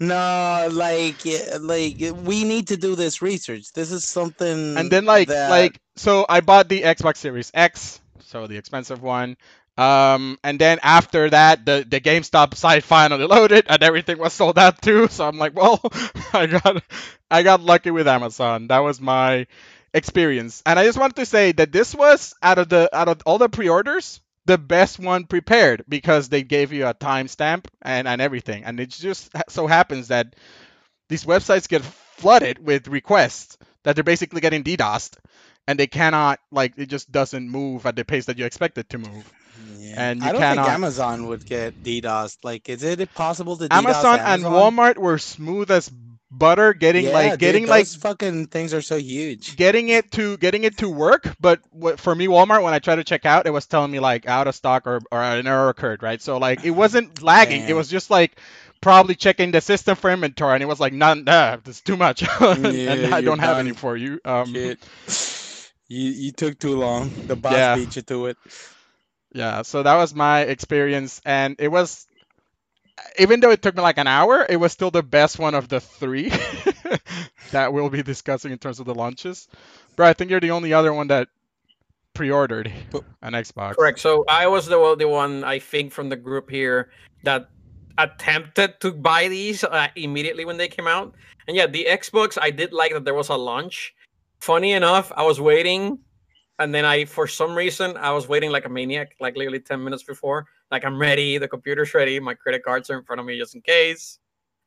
Speaker 4: No, like, like we need to do this research. This is something.
Speaker 1: and then like
Speaker 4: that-
Speaker 1: like so I bought the Xbox Series X, so the expensive one. Um, and then after that, the the GameStop site finally loaded, and everything was sold out too. So I'm like, well, I got I got lucky with Amazon. That was my experience. And I just wanted to say that this was out of the out of all the pre-orders, the best one prepared because they gave you a timestamp and and everything. And it just so happens that these websites get flooded with requests that they're basically getting DDoSed and they cannot like it just doesn't move at the pace that you expect it to move.
Speaker 4: Yeah.
Speaker 1: and you
Speaker 4: I don't
Speaker 1: cannot-
Speaker 4: think Amazon would get DDoS. Like, is it possible to DDoS
Speaker 1: Amazon and Walmart were smooth as butter getting
Speaker 4: Yeah,
Speaker 1: like
Speaker 4: dude,
Speaker 1: getting like
Speaker 4: fucking things are so huge.
Speaker 1: getting it to getting it to work but what, for me walmart when i tried to check out it was telling me like out of stock or, or an error occurred right so like it wasn't lagging it was just like probably checking the system for inventory and it was like not nah, it's too much and
Speaker 4: Yeah,
Speaker 1: i don't have any for you um
Speaker 4: You you took too long. The boss
Speaker 1: Yeah.
Speaker 4: beat you to it.
Speaker 1: Yeah so that was my experience and it was even though it took me like an hour it was still the best one of the three that we'll be discussing in terms of the launches bro i think you're the only other one that pre-ordered an xbox
Speaker 2: Correct. So I was the one- the one I think from the group here that attempted to buy these uh, immediately when they came out. And yeah, the Xbox I did like that there was a launch. Funny enough, I was waiting, and then I for some reason I was waiting like a maniac, like literally ten minutes before. Like I'm ready, the computer's ready, my credit cards are in front of me just in case.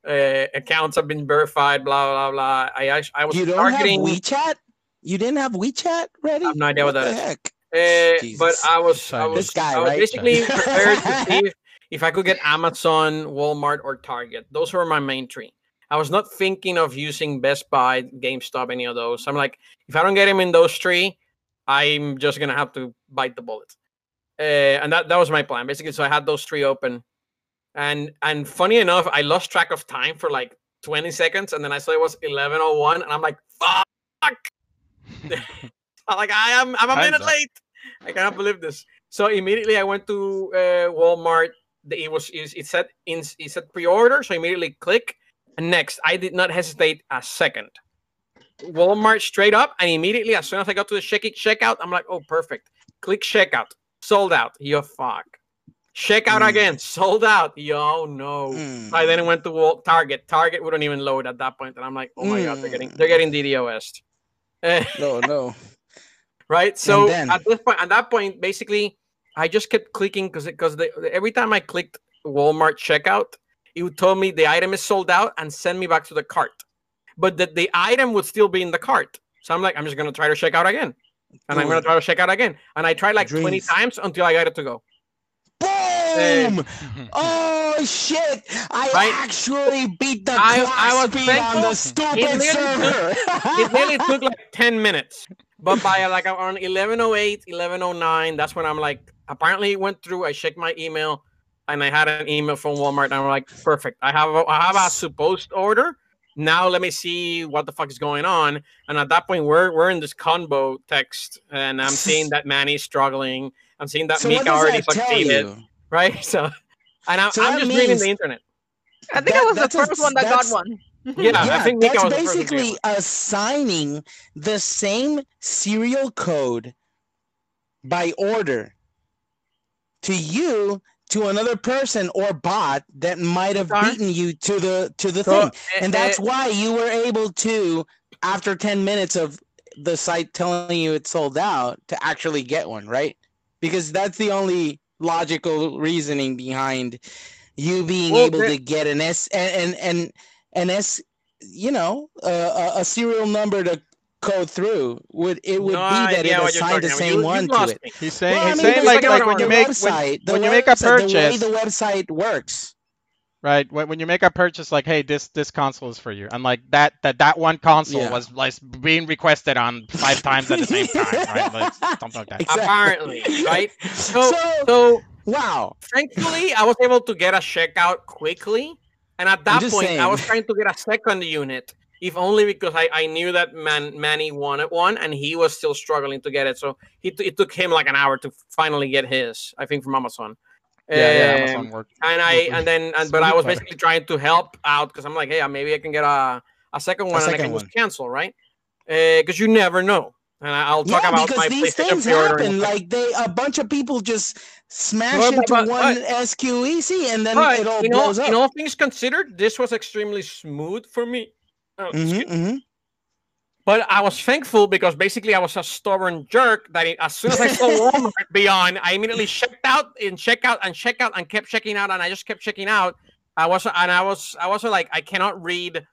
Speaker 2: Uh, accounts have been verified, blah blah blah. I act- I was
Speaker 4: You don't
Speaker 2: targeting.
Speaker 4: have WeChat? You didn't have WeChat ready?
Speaker 2: I have no idea what that
Speaker 4: the
Speaker 2: is.
Speaker 4: heck?
Speaker 2: Uh, but I was, I was,
Speaker 4: This guy,
Speaker 2: I was
Speaker 4: right?
Speaker 2: basically prepared to see if, if I could get Amazon, Walmart, or Target. Those were my main three. I was not thinking of using Best Buy, GameStop, any of those. I'm like, if I don't get him in those three, I'm just gonna have to bite the bullet. Uh, and that that was my plan basically. So I had those three open, and and funny enough, I lost track of time for like 20 seconds, and then I saw it was 11:01, and I'm like, fuck. I'm like I am I'm a minute late. I cannot believe this. So immediately I went to uh, Walmart. It was it it said in it said pre-order, so I immediately click and next. I did not hesitate a second. Walmart straight up, and immediately as soon as I got to the check it checkout, I'm like, oh perfect. Click checkout, sold out. Yo fuck. Checkout
Speaker 4: Mm.
Speaker 2: again, sold out. Yo no.
Speaker 4: Mm.
Speaker 2: I then went to Wal- Target. Target wouldn't even load at that point, and I'm like, oh my god, they're getting
Speaker 4: Mm.
Speaker 2: they're getting DDoS. Eh,
Speaker 4: No, no.
Speaker 2: right? So
Speaker 4: then?
Speaker 2: at this point, at that point, basically, I just kept clicking because because every time I clicked Walmart checkout, it would tell me the item is sold out and send me back to the cart, but that the item would still be in the cart. So I'm like, I'm just gonna try to check out again, and I'm gonna try to check out again, and I tried like 20 times until I got it to go.
Speaker 4: Boom! Oh shit! I
Speaker 2: Right?
Speaker 4: actually beat the
Speaker 2: I-
Speaker 4: clock
Speaker 2: I was
Speaker 4: speed on the stupid
Speaker 2: nearly
Speaker 4: server.
Speaker 2: it really took like 10 minutes but by like around 1108 1109 that's when i'm like apparently it went through i checked my email and i had an email from walmart and i'm like perfect i have a, i have a supposed order now let me see what the fuck is going on. And at that point we're we're in this combo text and i'm seeing that manny's struggling. I'm seeing that
Speaker 4: so
Speaker 2: mika already
Speaker 4: that tell
Speaker 2: succeeded
Speaker 4: you?
Speaker 2: right? So and i'm,
Speaker 4: So
Speaker 2: I'm
Speaker 4: that
Speaker 2: just reading the internet.
Speaker 3: I think
Speaker 4: That-
Speaker 3: I was the
Speaker 4: that's a-
Speaker 3: first one that got one.
Speaker 2: yeah, i think mika
Speaker 4: that's
Speaker 2: was the first one
Speaker 4: basically assigning the same serial code by order to you to another person or bot that might have
Speaker 2: Sorry?
Speaker 4: beaten you to the to the
Speaker 2: So,
Speaker 4: thing.
Speaker 2: eh,
Speaker 4: And
Speaker 2: eh,
Speaker 4: that's why you were able to, after 10 minutes of the site telling you it's sold out, to actually get one, right? Because that's the only logical reasoning behind you being
Speaker 2: Well,
Speaker 4: able to get an S and and and an S, you know, uh, a, a serial number to code through. Would it would
Speaker 2: no
Speaker 4: be that
Speaker 2: idea
Speaker 4: it
Speaker 2: what you're
Speaker 4: assigned the same
Speaker 2: You- you
Speaker 4: one to it?
Speaker 2: me.
Speaker 1: He's saying
Speaker 4: Well, I
Speaker 1: he's
Speaker 4: mean,
Speaker 1: saying like
Speaker 2: like
Speaker 1: like when you make when,
Speaker 4: website, the
Speaker 1: when you make a purchase,
Speaker 4: the way the website works.
Speaker 1: right? When, when you make a purchase, like, hey, this this console is for you, and like that that that one console
Speaker 4: Yeah.
Speaker 1: was like being requested on five times at the same time, right? Like something like that.
Speaker 4: Exactly.
Speaker 2: Apparently, right? So,
Speaker 4: So,
Speaker 2: so
Speaker 4: wow.
Speaker 2: thankfully, I was able to get a checkout quickly. And at that
Speaker 4: just
Speaker 2: point, I was trying to get a second unit, if only because I, I knew that Man Manny wanted one, and he was still struggling to get it. So he t- it took him like an hour to finally get his. I think from Amazon.
Speaker 1: Yeah, yeah,
Speaker 2: Um,
Speaker 1: Amazon worked.
Speaker 2: and I and then and, but I was basically trying to help out because I'm like, hey, maybe I can get a a second one and I can
Speaker 1: one.
Speaker 2: just cancel, right? Because you never know. And I'll talk
Speaker 4: yeah,
Speaker 2: about
Speaker 4: because
Speaker 2: my
Speaker 4: these things
Speaker 2: a
Speaker 4: happen. Like they, a bunch of people just smash
Speaker 2: But-
Speaker 4: into
Speaker 2: but-
Speaker 4: one
Speaker 2: but-
Speaker 4: SQEC, and then
Speaker 2: But
Speaker 4: it all, blows up.
Speaker 2: in all things considered, this was extremely smooth for me. Oh, excuse
Speaker 4: Mhm, mhm.
Speaker 2: But I was thankful because basically I was a stubborn jerk that it, as soon as I saw Walmart Beyond, I immediately checked out and check out and check out and kept checking out and I just kept checking out. I was and I was I was like I cannot read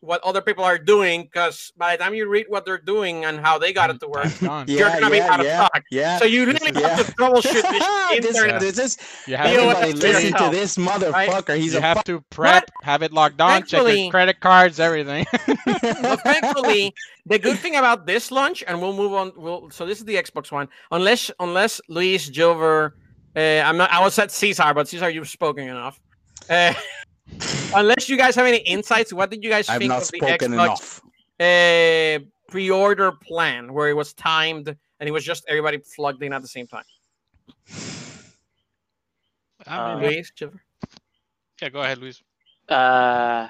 Speaker 2: what other people are doing because by the time you read what they're doing and how they got it to work,
Speaker 1: Time's
Speaker 2: you're gonna be
Speaker 4: yeah,
Speaker 2: out of
Speaker 4: yeah,
Speaker 2: stock.
Speaker 4: yeah.
Speaker 2: So you
Speaker 1: This
Speaker 2: really
Speaker 1: is-
Speaker 2: have to troubleshoot this
Speaker 4: this,
Speaker 2: internet.
Speaker 4: this is
Speaker 1: You have,
Speaker 2: Deal
Speaker 1: to,
Speaker 2: with
Speaker 4: everybody
Speaker 2: it
Speaker 4: listen to this motherfucker. He's
Speaker 1: you
Speaker 4: a
Speaker 1: have to prep, have it locked on, check your credit cards, everything.
Speaker 2: But thankfully, the good thing about this launch, and we'll move on. We'll, so this is the Xbox One. Unless, unless Luis Jover, uh, I'm not. I was at Caesar, but Caesar, you've spoken enough. Uh, unless you guys have any insights, what did you guys
Speaker 4: I've
Speaker 2: think
Speaker 4: not
Speaker 2: of the Xbox
Speaker 4: enough.
Speaker 2: uh, pre-order plan, where it was timed and it was just everybody plugged in at the same time?
Speaker 5: I
Speaker 6: Uh,
Speaker 2: Luis
Speaker 5: yeah, go ahead, Luis.
Speaker 6: Uh,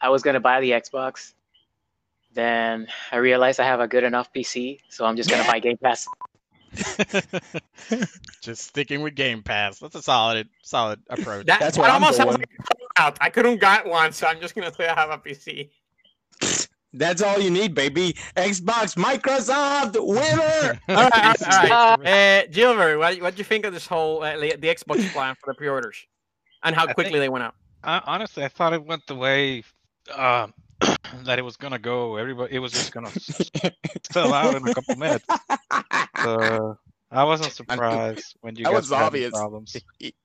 Speaker 6: I was gonna buy the Xbox. Then I realized I have a good enough PC, so I'm just gonna buy Game Pass.
Speaker 1: Just sticking with Game Pass. That's a solid, solid approach.
Speaker 2: That,
Speaker 4: That's what I'm
Speaker 2: almost sounds
Speaker 4: doing.
Speaker 2: like. I couldn't get one, so I'm just gonna say I have a PC.
Speaker 4: That's all you need, baby. Xbox, Microsoft, winner.
Speaker 2: All right, all right, all right.
Speaker 6: Uh,
Speaker 2: Uh, Gilbert, what what do you think of this whole uh, the the Xbox plan for the pre-orders, and how
Speaker 5: I
Speaker 2: quickly
Speaker 5: think-
Speaker 2: they went out?
Speaker 5: I, honestly, I thought it went the way um, that it was gonna go. Everybody, it was just gonna s- sell out in a couple minutes. So I wasn't surprised when you
Speaker 4: That
Speaker 5: guys
Speaker 4: was obvious.
Speaker 5: problems.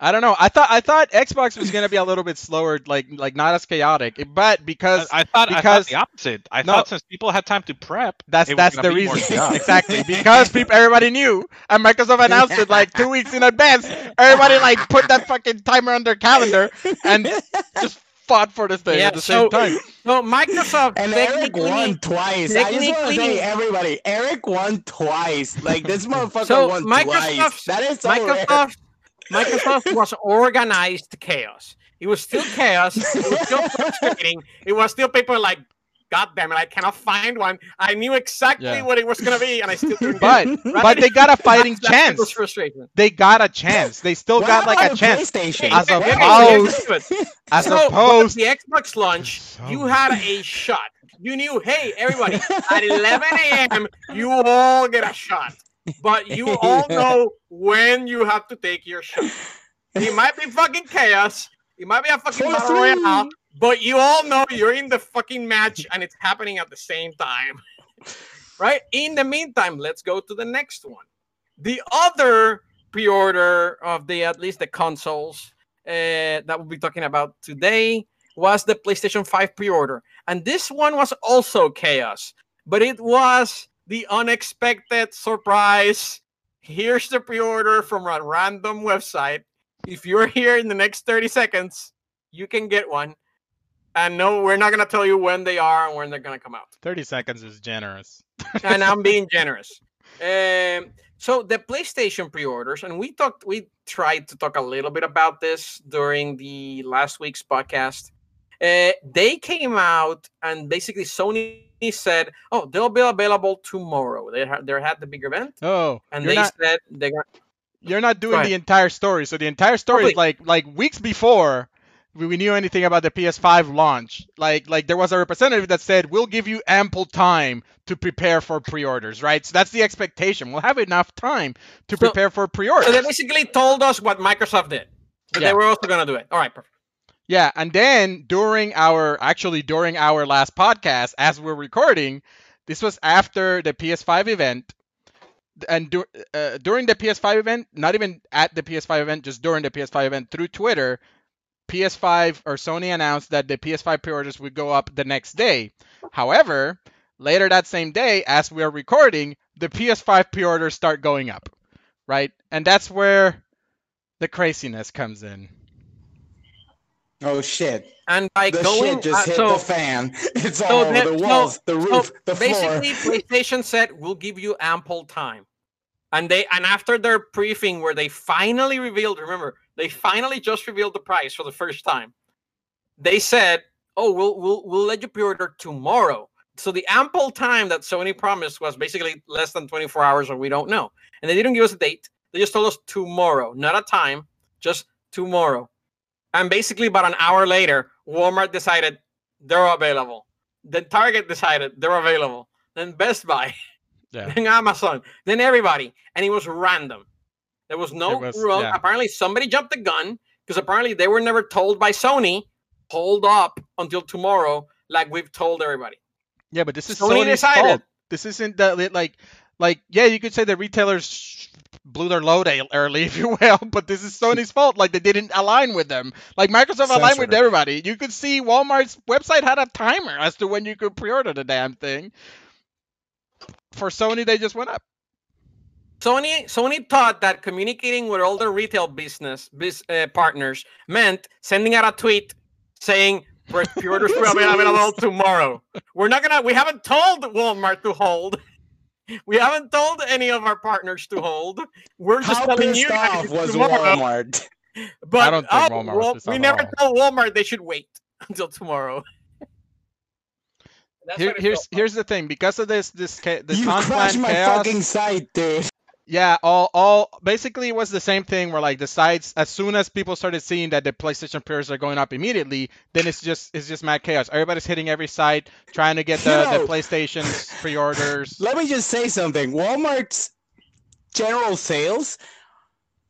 Speaker 1: I don't know. I thought I thought Xbox was gonna be a little bit slower, like like not as chaotic. But because
Speaker 5: I thought I
Speaker 1: because-
Speaker 5: thought the opposite. I
Speaker 1: No.
Speaker 5: thought since people had time to prep,
Speaker 1: that's that's the reason exactly because people everybody knew and Microsoft announced it like two weeks in advance. Everybody like put that fucking timer on their calendar and just fought for this thing
Speaker 2: Yeah,
Speaker 1: at the
Speaker 2: so-
Speaker 1: same time.
Speaker 2: So Microsoft
Speaker 4: And Eric won twice. I just want to say, everybody, Eric won twice. Like this motherfucker
Speaker 2: So,
Speaker 4: won
Speaker 2: Microsoft-
Speaker 4: twice. That is so rare.
Speaker 2: Microsoft Microsoft was organized chaos. It was still chaos. It was still frustrating. It was still people like, God damn it, I cannot find one. I knew exactly
Speaker 1: Yeah.
Speaker 2: what it was gonna be, and I still couldn't.
Speaker 1: But
Speaker 2: get it.
Speaker 1: but they got a fighting
Speaker 2: That's- that's
Speaker 1: chance.
Speaker 2: frustration.
Speaker 1: They got a chance. They still got like a chance.
Speaker 4: PlayStation?
Speaker 1: As
Speaker 2: Okay,
Speaker 1: a
Speaker 2: okay,
Speaker 1: opposed-
Speaker 2: so here's.
Speaker 1: As
Speaker 2: So,
Speaker 1: opposed
Speaker 2: the Xbox launch, you had a shot. You knew, hey, everybody, at 11 a.m., you all get a shot. But you all know when you have to take your shot. It might be fucking chaos. It might be a fucking
Speaker 4: For
Speaker 2: battle royale, but you all know you're in the fucking match and it's happening at the same time. Right? In the meantime, let's go to the next one. The other pre-order of the at least the consoles uh, that we'll be talking about today was the PlayStation 5 pre-order. And this one was also chaos, but it was the unexpected surprise. Here's the pre-order from a random website. If you're here in the next 30 seconds, you can get one. And no, we're not gonna tell you when they are and when they're gonna come out
Speaker 1: thirty seconds is generous.
Speaker 2: and I'm being generous. Um, so the PlayStation pre-orders, and we talked, we tried to talk a little bit about this during the last week's podcast. Uh, they came out and basically Sony said, "Oh, they'll be available tomorrow." They had they had the big event,
Speaker 1: Oh,
Speaker 2: and they
Speaker 1: not
Speaker 2: said they're gonna.
Speaker 1: you're not doing the entire story. So the entire story is like like weeks before we, knew anything about the PS5 launch. Like like there was a representative that said we'll give you ample time to prepare for pre-orders, right? So that's the expectation. We'll have enough time to
Speaker 2: So-
Speaker 1: prepare for pre-orders.
Speaker 2: So they basically told us what Microsoft did, but
Speaker 1: Yeah.
Speaker 2: they were also gonna do it. All right, perfect.
Speaker 1: Yeah, and then during our actually during our last podcast, as we're recording, this was after the PS5 event, and uh, during the PS5 event, not even at the PS5 event, just during the PS5 event through Twitter, PS5 or Sony announced that the PS5 pre-orders would go up the next day. However, later that same day, as we are recording, the PS5 pre-orders start going up, right? And that's where the craziness comes in.
Speaker 4: Oh shit!
Speaker 2: And by
Speaker 4: The
Speaker 2: going
Speaker 4: shit just
Speaker 2: uh,
Speaker 4: hit
Speaker 2: so,
Speaker 4: the fan. It's all over
Speaker 2: the-
Speaker 4: the
Speaker 2: so-
Speaker 4: walls, the
Speaker 2: so
Speaker 4: roof, the floor.
Speaker 2: basically PlayStation said we'll give you ample time. And they and after their briefing where they finally revealed, remember, they finally just revealed the price for the first time. They said, "Oh, we'll we'll we'll let you pre-order tomorrow." So the ample time that Sony promised was basically less than 24 hours, or we don't know. And they didn't give us a date. They just told us tomorrow, not a time, just tomorrow. And basically, about an hour later, Walmart decided they're available. Then Target decided they're available. Then Best Buy,
Speaker 1: Yeah.
Speaker 2: then Amazon, then everybody. And it was random. There was no
Speaker 1: was-
Speaker 2: rule.
Speaker 1: yeah.
Speaker 2: Apparently, somebody jumped the gun because apparently they were never told by Sony, hold up until tomorrow, like we've told everybody.
Speaker 1: Yeah, but this is
Speaker 2: Sony
Speaker 1: Sony's
Speaker 2: decided.
Speaker 1: fault. This isn't that like like yeah, you could say the retailers blew their load early, if you will, but this is Sony's fault. Like they didn't align with them. Like Microsoft aligned with everybody. You could see Walmart's website had a timer as to when you could pre-order the damn thing. For Sony, they just went up.
Speaker 2: Sony Sony thought that communicating with all their retail business bus- uh, partners meant sending out a tweet saying "Pre- pre-orders will be available tomorrow. We're not gonna. We haven't told Walmart to hold. We haven't told any of our partners to hold. We're just
Speaker 4: How
Speaker 2: telling you guys
Speaker 4: off was
Speaker 2: tomorrow.
Speaker 4: Walmart?
Speaker 2: But
Speaker 1: don't think
Speaker 2: oh,
Speaker 1: Walmart was
Speaker 2: Wal- we never
Speaker 1: all.
Speaker 2: told Walmart they should wait until tomorrow. That's
Speaker 1: Here, here's here's the thing. Because of this this cha- this
Speaker 4: you crashed
Speaker 1: unplanned
Speaker 4: my
Speaker 1: chaos,
Speaker 4: fucking site, dude.
Speaker 1: Yeah, all all basically it was the same thing where like the sites as soon as people started seeing that the PlayStation pairs are going up immediately, then it's just it's just mad chaos. Everybody's hitting every site trying to get the,
Speaker 4: You
Speaker 1: the
Speaker 4: know-
Speaker 1: PlayStation's pre-orders.
Speaker 4: Let me just say something. Walmart's general sales,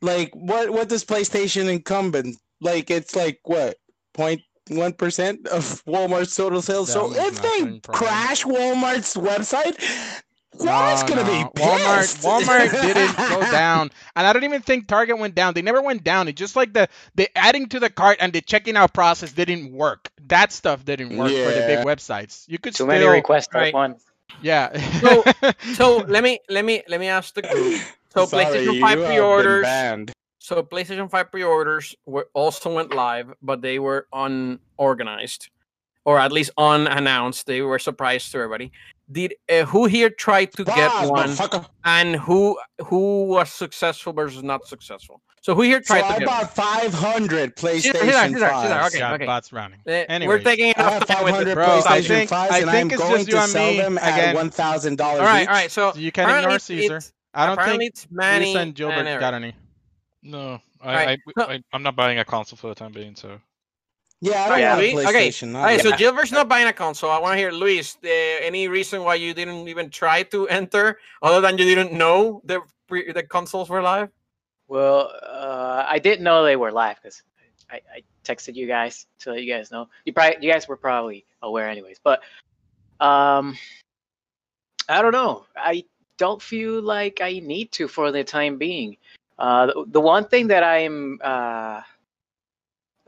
Speaker 4: like what what does PlayStation incumbent? Like it's like what point one percent of Walmart's total sales. so
Speaker 1: That was
Speaker 4: if they
Speaker 1: nothing,
Speaker 4: crash Walmart's website,
Speaker 1: No,
Speaker 4: gonna
Speaker 1: no.
Speaker 4: be
Speaker 1: Walmart
Speaker 4: pissed.
Speaker 1: Walmart didn't go down. And I don't even think Target went down. They never went down. It just like the the adding to the cart and the checking out process didn't work. That stuff didn't work for the big websites. You could
Speaker 6: Too
Speaker 1: still
Speaker 6: many requests
Speaker 2: Right.
Speaker 6: at once.
Speaker 1: Yeah.
Speaker 2: So- So let me let me let me ask the group. So
Speaker 4: Sorry,
Speaker 2: PlayStation 5
Speaker 4: have
Speaker 2: pre-orders.
Speaker 4: banned.
Speaker 2: So PlayStation 5 pre-orders were also went live, but they were unorganized, or at least unannounced. They were surprised to everybody. Did uh, who here tried to get
Speaker 4: Pause,
Speaker 2: one, and who who was successful versus not successful? So who here
Speaker 4: So
Speaker 2: tried to
Speaker 4: I
Speaker 2: get one?
Speaker 4: bought 500 PlayStation
Speaker 2: She's she's she's there.
Speaker 4: 5s.
Speaker 2: Okay,
Speaker 1: yeah,
Speaker 2: okay.
Speaker 1: bots running.
Speaker 2: Uh, we're
Speaker 1: Anyways.
Speaker 2: taking
Speaker 4: I
Speaker 2: enough
Speaker 4: have
Speaker 2: time with
Speaker 4: 500
Speaker 2: the
Speaker 1: Bro, I
Speaker 4: PlayStation
Speaker 1: think-
Speaker 4: 5s,
Speaker 1: I
Speaker 4: and
Speaker 1: think
Speaker 4: I'm
Speaker 1: it's
Speaker 4: going
Speaker 1: just you
Speaker 4: to
Speaker 1: and
Speaker 4: sell
Speaker 1: me
Speaker 4: them at
Speaker 1: again.
Speaker 4: $1,000
Speaker 2: all right,
Speaker 4: each.
Speaker 2: all right. So
Speaker 1: You can't
Speaker 2: apparently
Speaker 1: ignore
Speaker 2: it's-
Speaker 1: Caesar.
Speaker 2: it's-
Speaker 1: I don't
Speaker 2: apparently
Speaker 1: think
Speaker 2: it's Manny
Speaker 1: Lisa and Gilbert
Speaker 2: Eric.
Speaker 1: got any.
Speaker 5: No,
Speaker 2: Alright,
Speaker 5: I,
Speaker 2: so-
Speaker 5: I, I I'm not buying a console for the time being. So
Speaker 4: Yeah, I don't
Speaker 6: Yeah.
Speaker 4: want a
Speaker 2: Luis? Okay,
Speaker 4: PlayStation.
Speaker 2: All right, so
Speaker 4: I-
Speaker 2: Gilbert's not buying a console. I want to hear Luis. Uh, any reason why you didn't even try to enter, other than you didn't know the the consoles were live?
Speaker 6: Well, uh, I didn't know they were live because I, I texted you guys to let you guys know. You probably, you guys were probably aware anyways. But um, I don't know. I don't feel like I need to for the time being. Uh, the, the one thing that I'm uh,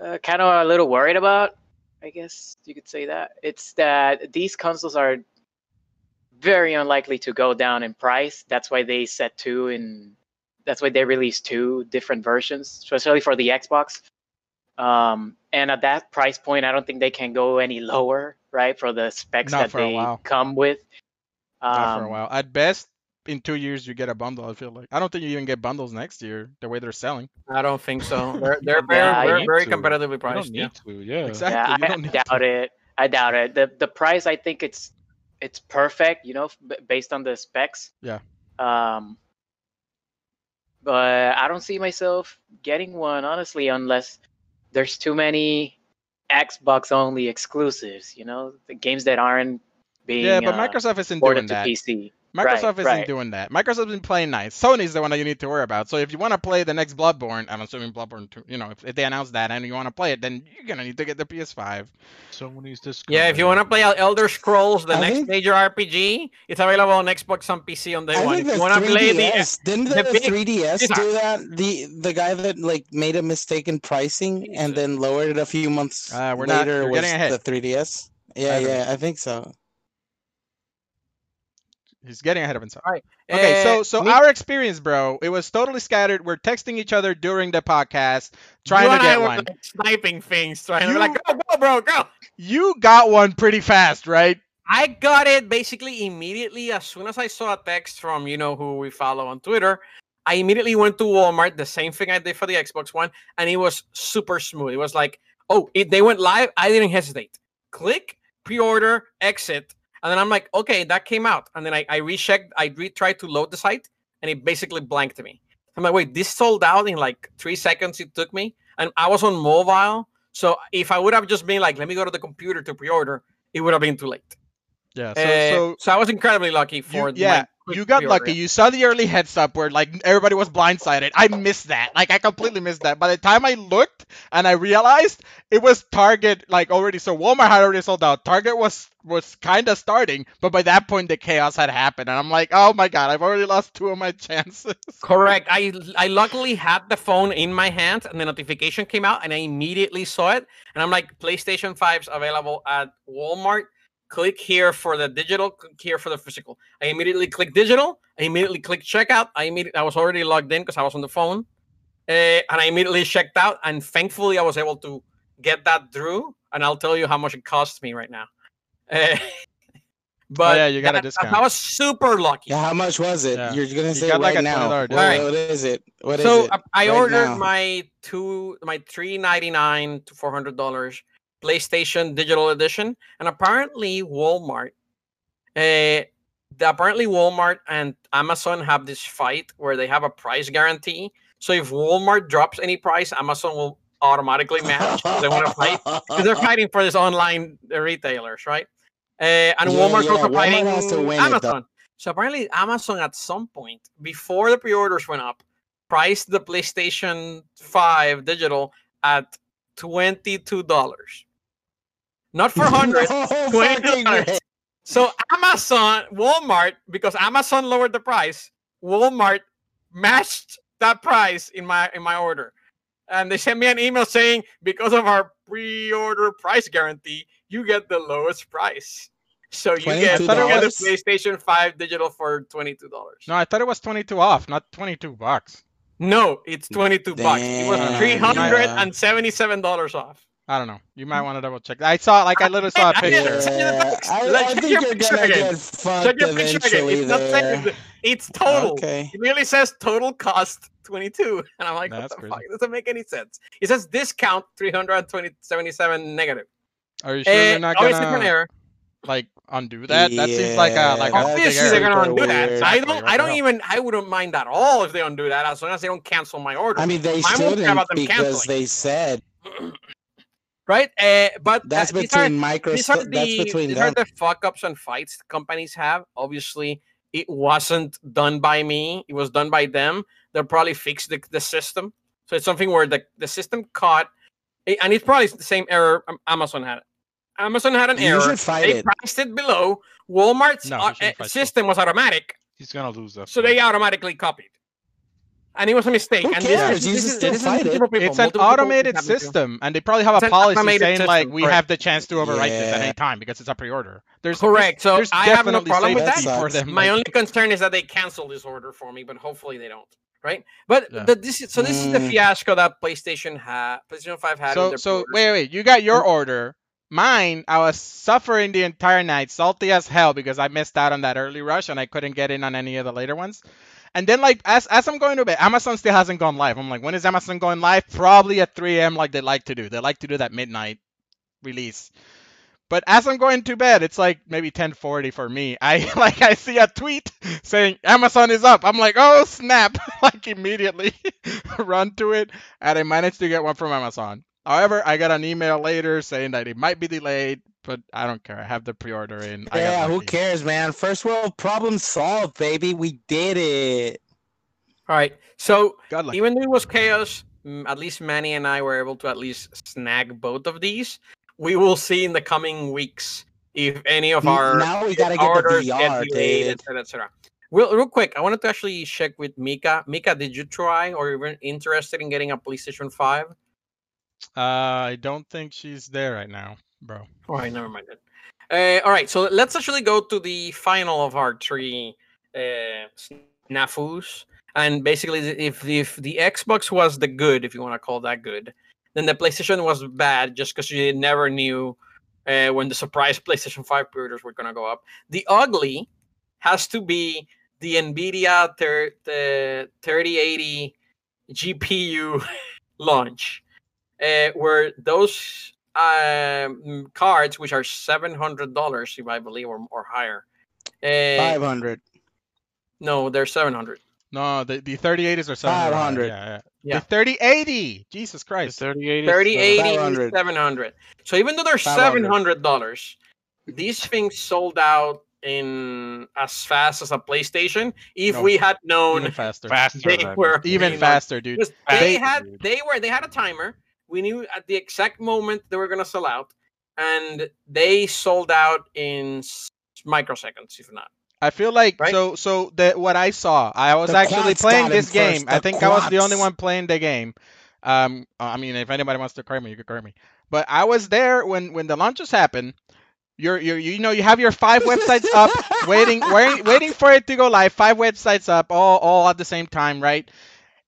Speaker 6: uh, kind of a little worried about, I guess you could say that, it's that these consoles are very unlikely to go down in price. That's why they set two in that's why they released two different versions, especially for the Xbox. Um, and at that price point, I don't think they can go any lower, right? For the specs
Speaker 1: Not
Speaker 6: that they come with.
Speaker 1: Not for a
Speaker 6: Um,
Speaker 1: while. At best, in two years you get a bundle. I feel like. I don't think you even get bundles next year. The way they're selling.
Speaker 2: I don't think so. They're they're
Speaker 6: Yeah,
Speaker 2: very,
Speaker 6: you
Speaker 2: very,
Speaker 5: need
Speaker 2: very
Speaker 5: to.
Speaker 2: competitively
Speaker 5: you don't
Speaker 2: Yeah.
Speaker 5: need to. Yeah.
Speaker 1: Exactly.
Speaker 6: yeah,
Speaker 1: you
Speaker 6: I,
Speaker 1: don't
Speaker 6: I doubt
Speaker 1: to.
Speaker 6: it. I doubt it. The the price, I think it's it's perfect, you know, based on the specs.
Speaker 1: Yeah.
Speaker 6: Um, but I don't see myself getting one honestly, unless there's too many Xbox only exclusives. You know, the games that aren't being
Speaker 1: Yeah, but
Speaker 6: uh,
Speaker 1: Microsoft isn't doing
Speaker 6: to
Speaker 1: that.
Speaker 6: PC.
Speaker 1: Microsoft isn't
Speaker 6: right.
Speaker 1: doing that. Microsoft's been playing nice. Sony's the one that you need to worry about. So if you want to play the next Bloodborne, I'm assuming Bloodborne 2, you know, if, if they announce that and you want to play it, then you're gonna need to get the PS5.
Speaker 5: Sony's this.
Speaker 2: Yeah, if you want to play Elder Scrolls, the
Speaker 4: I
Speaker 2: next
Speaker 4: think-
Speaker 2: major RPG, it's available on Xbox on PC on day
Speaker 4: I
Speaker 2: one.
Speaker 4: think
Speaker 2: If
Speaker 4: the
Speaker 2: you want to play the
Speaker 4: 3DS, didn't the,
Speaker 2: the
Speaker 4: 3DS
Speaker 2: These
Speaker 4: do that? The the guy that like made a mistake in pricing and then lowered it a few months
Speaker 1: Uh, we're not-
Speaker 4: later
Speaker 1: you're
Speaker 4: was
Speaker 1: getting ahead.
Speaker 4: the 3DS. Yeah,
Speaker 1: I
Speaker 4: yeah, I think so.
Speaker 1: He's getting ahead of himself.
Speaker 2: Right.
Speaker 1: Okay, so
Speaker 2: Uh,
Speaker 1: so
Speaker 2: me-
Speaker 1: our experience, bro, it was totally scattered. We're texting each other during the podcast, trying to get one.
Speaker 2: like, sniping things, trying to be
Speaker 1: You-
Speaker 2: like, go, go, bro, go.
Speaker 1: You got one pretty fast, right?
Speaker 2: I got it basically immediately as soon as I saw a text from you know who we follow on Twitter. I immediately went to Walmart, the same thing I did for the Xbox One, and it was super smooth. It was like, oh, it, they went live. I didn't hesitate. Click, pre-order, exit, and then I'm like, okay, that came out. And then I, I rechecked, I retried to load the site, and it basically blanked me. I'm like, wait, this sold out in like three seconds. It took me, and I was on mobile. So if I would have just been like, let me go to the computer to pre-order, it would have been too late.
Speaker 1: Yeah. So
Speaker 2: Uh,
Speaker 1: so
Speaker 2: so I was incredibly lucky for
Speaker 1: you, yeah, you got lucky. You saw the early heads up where like everybody was blindsided. I missed that. Like I completely missed that. By the time I looked and I realized it was Target like already. So Walmart had already sold out. Target was was kind of starting, but by that point the chaos had happened, and I'm like, oh my god, I've already lost two of my chances.
Speaker 2: Correct. I I luckily had the phone in my hand, and the notification came out, and I immediately saw it, and I'm like, PlayStation 5's available at Walmart. Click here for the digital. Click here for the physical. I immediately clicked digital. I immediately clicked checkout. I immediately I was already logged in because I was on the phone, uh, and I immediately checked out. And thankfully, I was able to get that through. And I'll tell you how much it costs me right now. Uh, but
Speaker 1: Oh, yeah, you got a discount.
Speaker 2: I was super lucky.
Speaker 4: Yeah, how much was it?
Speaker 1: Yeah.
Speaker 4: You're gonna say
Speaker 1: got like
Speaker 4: right
Speaker 1: a
Speaker 4: now.
Speaker 1: $20
Speaker 4: What,
Speaker 2: discount.
Speaker 4: what is it? What is
Speaker 2: so
Speaker 4: it?
Speaker 2: I, I
Speaker 4: right
Speaker 2: ordered
Speaker 4: now?
Speaker 2: my two my three ninety nine to four hundred dollars PlayStation Digital Edition, and apparently Walmart, uh, the, apparently Walmart and Amazon have this fight where they have a price guarantee. So if Walmart drops any price, Amazon will automatically match. they want to fight because they're fighting for this online retailers, right? Uh, and
Speaker 4: Yeah,
Speaker 2: Walmart's
Speaker 4: yeah,
Speaker 2: also
Speaker 4: Walmart
Speaker 2: fighting
Speaker 4: win it.
Speaker 2: Amazon. So apparently, Amazon at some point before the pre-orders went up, priced the PlayStation 5 digital at twenty-two dollars, not for hundred.
Speaker 4: No
Speaker 2: $20. So Amazon, Walmart, because Amazon lowered the price, Walmart matched that price in my in my order. And they sent me an email saying, because of our pre-order price guarantee, you get the lowest price. So you get, you get the PlayStation 5 digital for $22.
Speaker 1: No, I thought it was 22 off, not 22 bucks.
Speaker 2: No, it's 22 bucks. It was $377 off.
Speaker 1: I don't know. You might want to double check. I saw like I literally saw a picture.
Speaker 2: send
Speaker 4: Yeah. I,
Speaker 2: Like,
Speaker 4: I
Speaker 2: check
Speaker 4: think
Speaker 2: your
Speaker 4: you're
Speaker 2: picture
Speaker 4: gonna
Speaker 2: again.
Speaker 4: get fucked
Speaker 2: Check your picture again. It's not saying it's total.
Speaker 4: Okay.
Speaker 2: It really says total cost 22. And I'm like,
Speaker 1: That's
Speaker 2: what the
Speaker 1: crazy.
Speaker 2: fuck? It doesn't make any sense. It says discount 377 negative.
Speaker 1: Are you sure
Speaker 2: Eh,
Speaker 1: they're not
Speaker 2: obviously it's
Speaker 1: gonna
Speaker 2: error.
Speaker 1: like undo that? That seems like a like a
Speaker 4: Yeah,
Speaker 1: big
Speaker 2: Obviously
Speaker 1: error.
Speaker 2: they're gonna
Speaker 4: super
Speaker 2: undo that.
Speaker 4: weird.
Speaker 2: I don't I don't even I wouldn't mind at all if they undo that as long as they don't cancel my order.
Speaker 4: I mean, they
Speaker 2: Mine won't
Speaker 4: shouldn't
Speaker 2: about them
Speaker 4: because
Speaker 2: canceling.
Speaker 4: they said
Speaker 2: right? Uh, but
Speaker 4: that's
Speaker 2: uh,
Speaker 4: between
Speaker 2: these are
Speaker 4: Microsoft. That's
Speaker 2: the
Speaker 4: between
Speaker 2: these
Speaker 4: them.
Speaker 2: are the fuck ups and fights companies have. Obviously, it wasn't done by me. It was done by them. They'll probably fix the, the system. So it's something where the, the system caught, eh, and it's probably the same error um, Amazon had. Amazon had an
Speaker 4: You
Speaker 2: error.
Speaker 4: fight
Speaker 2: they
Speaker 4: it.
Speaker 2: priced it below. Walmart's
Speaker 1: No,
Speaker 2: uh,
Speaker 1: you shouldn't fight it.
Speaker 2: system was automatic,
Speaker 5: He's gonna lose that.
Speaker 2: so
Speaker 5: fight.
Speaker 2: they automatically copied. And it was a mistake.
Speaker 4: Who
Speaker 2: and
Speaker 4: cares?
Speaker 2: This,
Speaker 4: You
Speaker 2: is- this, is-
Speaker 4: still
Speaker 2: this is
Speaker 4: fight it.
Speaker 2: people,
Speaker 1: It's an
Speaker 2: multiple
Speaker 1: automated system, and they probably have a policy
Speaker 2: automated
Speaker 1: saying like we
Speaker 2: correct.
Speaker 1: have the chance to overwrite this at any time because it's a pre-order. There's
Speaker 2: Correct. So
Speaker 1: There's
Speaker 2: I have no problem with
Speaker 1: safety
Speaker 4: that.
Speaker 1: for them.
Speaker 2: My
Speaker 1: like-
Speaker 2: only concern is that they cancel this order for me, but hopefully they don't. Right? But
Speaker 1: Yeah.
Speaker 2: the, this is so this is the
Speaker 4: Mm.
Speaker 2: fiasco that PlayStation had, PlayStation Five had.
Speaker 1: So so wait wait, you got your order. Mine, I was suffering the entire night, salty as hell because I missed out on that early rush and I couldn't get in on any of the later ones. And then like as as I'm going to bed, Amazon still hasn't gone live. I'm like, when is Amazon going live? Probably at 3 a.m. like they like to do. They like to do that midnight release. But as I'm going to bed, it's like maybe 10:40 for me. I like I see a tweet saying Amazon is up. I'm like, oh snap! like immediately run to it, and I managed to get one from Amazon. However, I got an email later saying that it might be delayed, but I don't care. I have the pre-order in.
Speaker 4: Yeah, who cares, man? First world problem solved, baby. We did it.
Speaker 2: All right. So
Speaker 1: Got lucky.
Speaker 2: even though it was chaos, at least Manny and I were able to at least snag both of these. We will see in the coming weeks if any of our
Speaker 4: now we gotta get the
Speaker 2: orders
Speaker 4: VR,
Speaker 2: get delayed,
Speaker 4: David.
Speaker 2: et cetera, et cetera. Well, real quick, I wanted to actually check with Mika. Mika, did you try or even interested in getting a PlayStation 5?
Speaker 1: Uh, I don't think she's there right now. Bro.
Speaker 2: All right, never mind that. Uh, all right, so let's actually go to the final of our three uh, snafus. And basically, if if the Xbox was the good, if you want to call that good, then the PlayStation was bad just because you never knew uh, when the surprise PlayStation 5 pre-orders were going to go up. The ugly has to be the NVIDIA thir- the 3080 GPU launch, uh, where those um, cards, which are seven hundred dollars, if I believe, or, or higher. Uh,
Speaker 4: Five hundred.
Speaker 2: no, they're seven hundred.
Speaker 1: No, the the 3080s are 700.
Speaker 4: 500.
Speaker 1: Yeah, yeah.
Speaker 2: Yeah.
Speaker 1: The 3080. Jesus
Speaker 5: The
Speaker 1: Christ.
Speaker 5: 3080,
Speaker 2: 3080
Speaker 4: seven
Speaker 2: hundred. So even though they're $700, these things sold out in as fast as a PlayStation. If
Speaker 1: No,
Speaker 2: we had known
Speaker 1: Even faster.
Speaker 5: faster.
Speaker 2: they
Speaker 5: than-
Speaker 2: were
Speaker 1: Even
Speaker 2: being
Speaker 1: faster, dude.
Speaker 5: They-
Speaker 2: they had
Speaker 5: Dude.
Speaker 2: they were they had a timer. We knew at the exact moment they were gonna sell out, and they sold out in microseconds, if not.
Speaker 1: I feel like
Speaker 2: Right?
Speaker 1: so so the what I saw, I was
Speaker 4: The
Speaker 1: actually playing this game.
Speaker 4: first,
Speaker 1: I
Speaker 4: the
Speaker 1: think I was the only one playing the game. Um, I mean, if anybody wants to correct me, you can correct me. But I was there when when the launches happened. You're, you're you know you have your five websites up, waiting waiting waiting for it to go live. Five websites up, all all at the same time, right?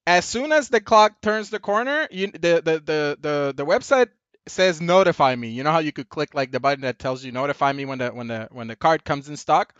Speaker 1: As soon as the clock turns the corner, you the the the the, the website says notify me. You know how you could click like the button that tells you notify me when the when the when the card comes in stock.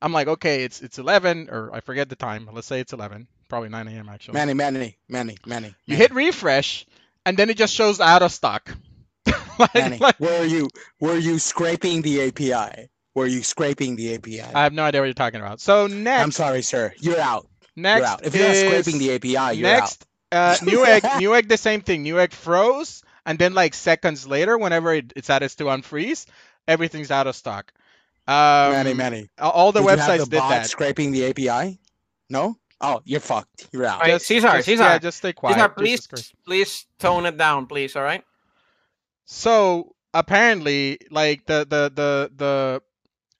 Speaker 1: I'm like, okay, it's it's 11 or I forget the time. Let's say it's 11, probably 9 a.m. actually.
Speaker 4: Manny, Manny, Manny, Manny.
Speaker 1: you hit refresh, and then it just shows out of stock. like,
Speaker 4: Manny.
Speaker 1: like-
Speaker 4: Were you were you scraping the API? Were you scraping the API?
Speaker 1: I have no idea what you're talking about. So next,
Speaker 4: I'm sorry, sir. You're out.
Speaker 1: Next
Speaker 4: you're out. If you're not
Speaker 1: is-
Speaker 4: scraping the API, you're out.
Speaker 1: next, uh, Newegg, Newegg, the same thing. Newegg froze, and then like seconds later, whenever it, it's at its to unfreeze, everything's out of stock. Um,
Speaker 4: many, Manny.
Speaker 1: all the
Speaker 4: Did you have
Speaker 1: websites
Speaker 4: the
Speaker 1: did
Speaker 4: bot
Speaker 1: that.
Speaker 4: scraping the API? No. Oh, you're fucked. You're out.
Speaker 2: All right,
Speaker 1: Just-
Speaker 2: Caesar,
Speaker 1: just-
Speaker 2: Caesar,
Speaker 1: yeah, just stay quiet.
Speaker 2: Cesar, please, please tone it down, please. All right.
Speaker 1: So apparently, like the the the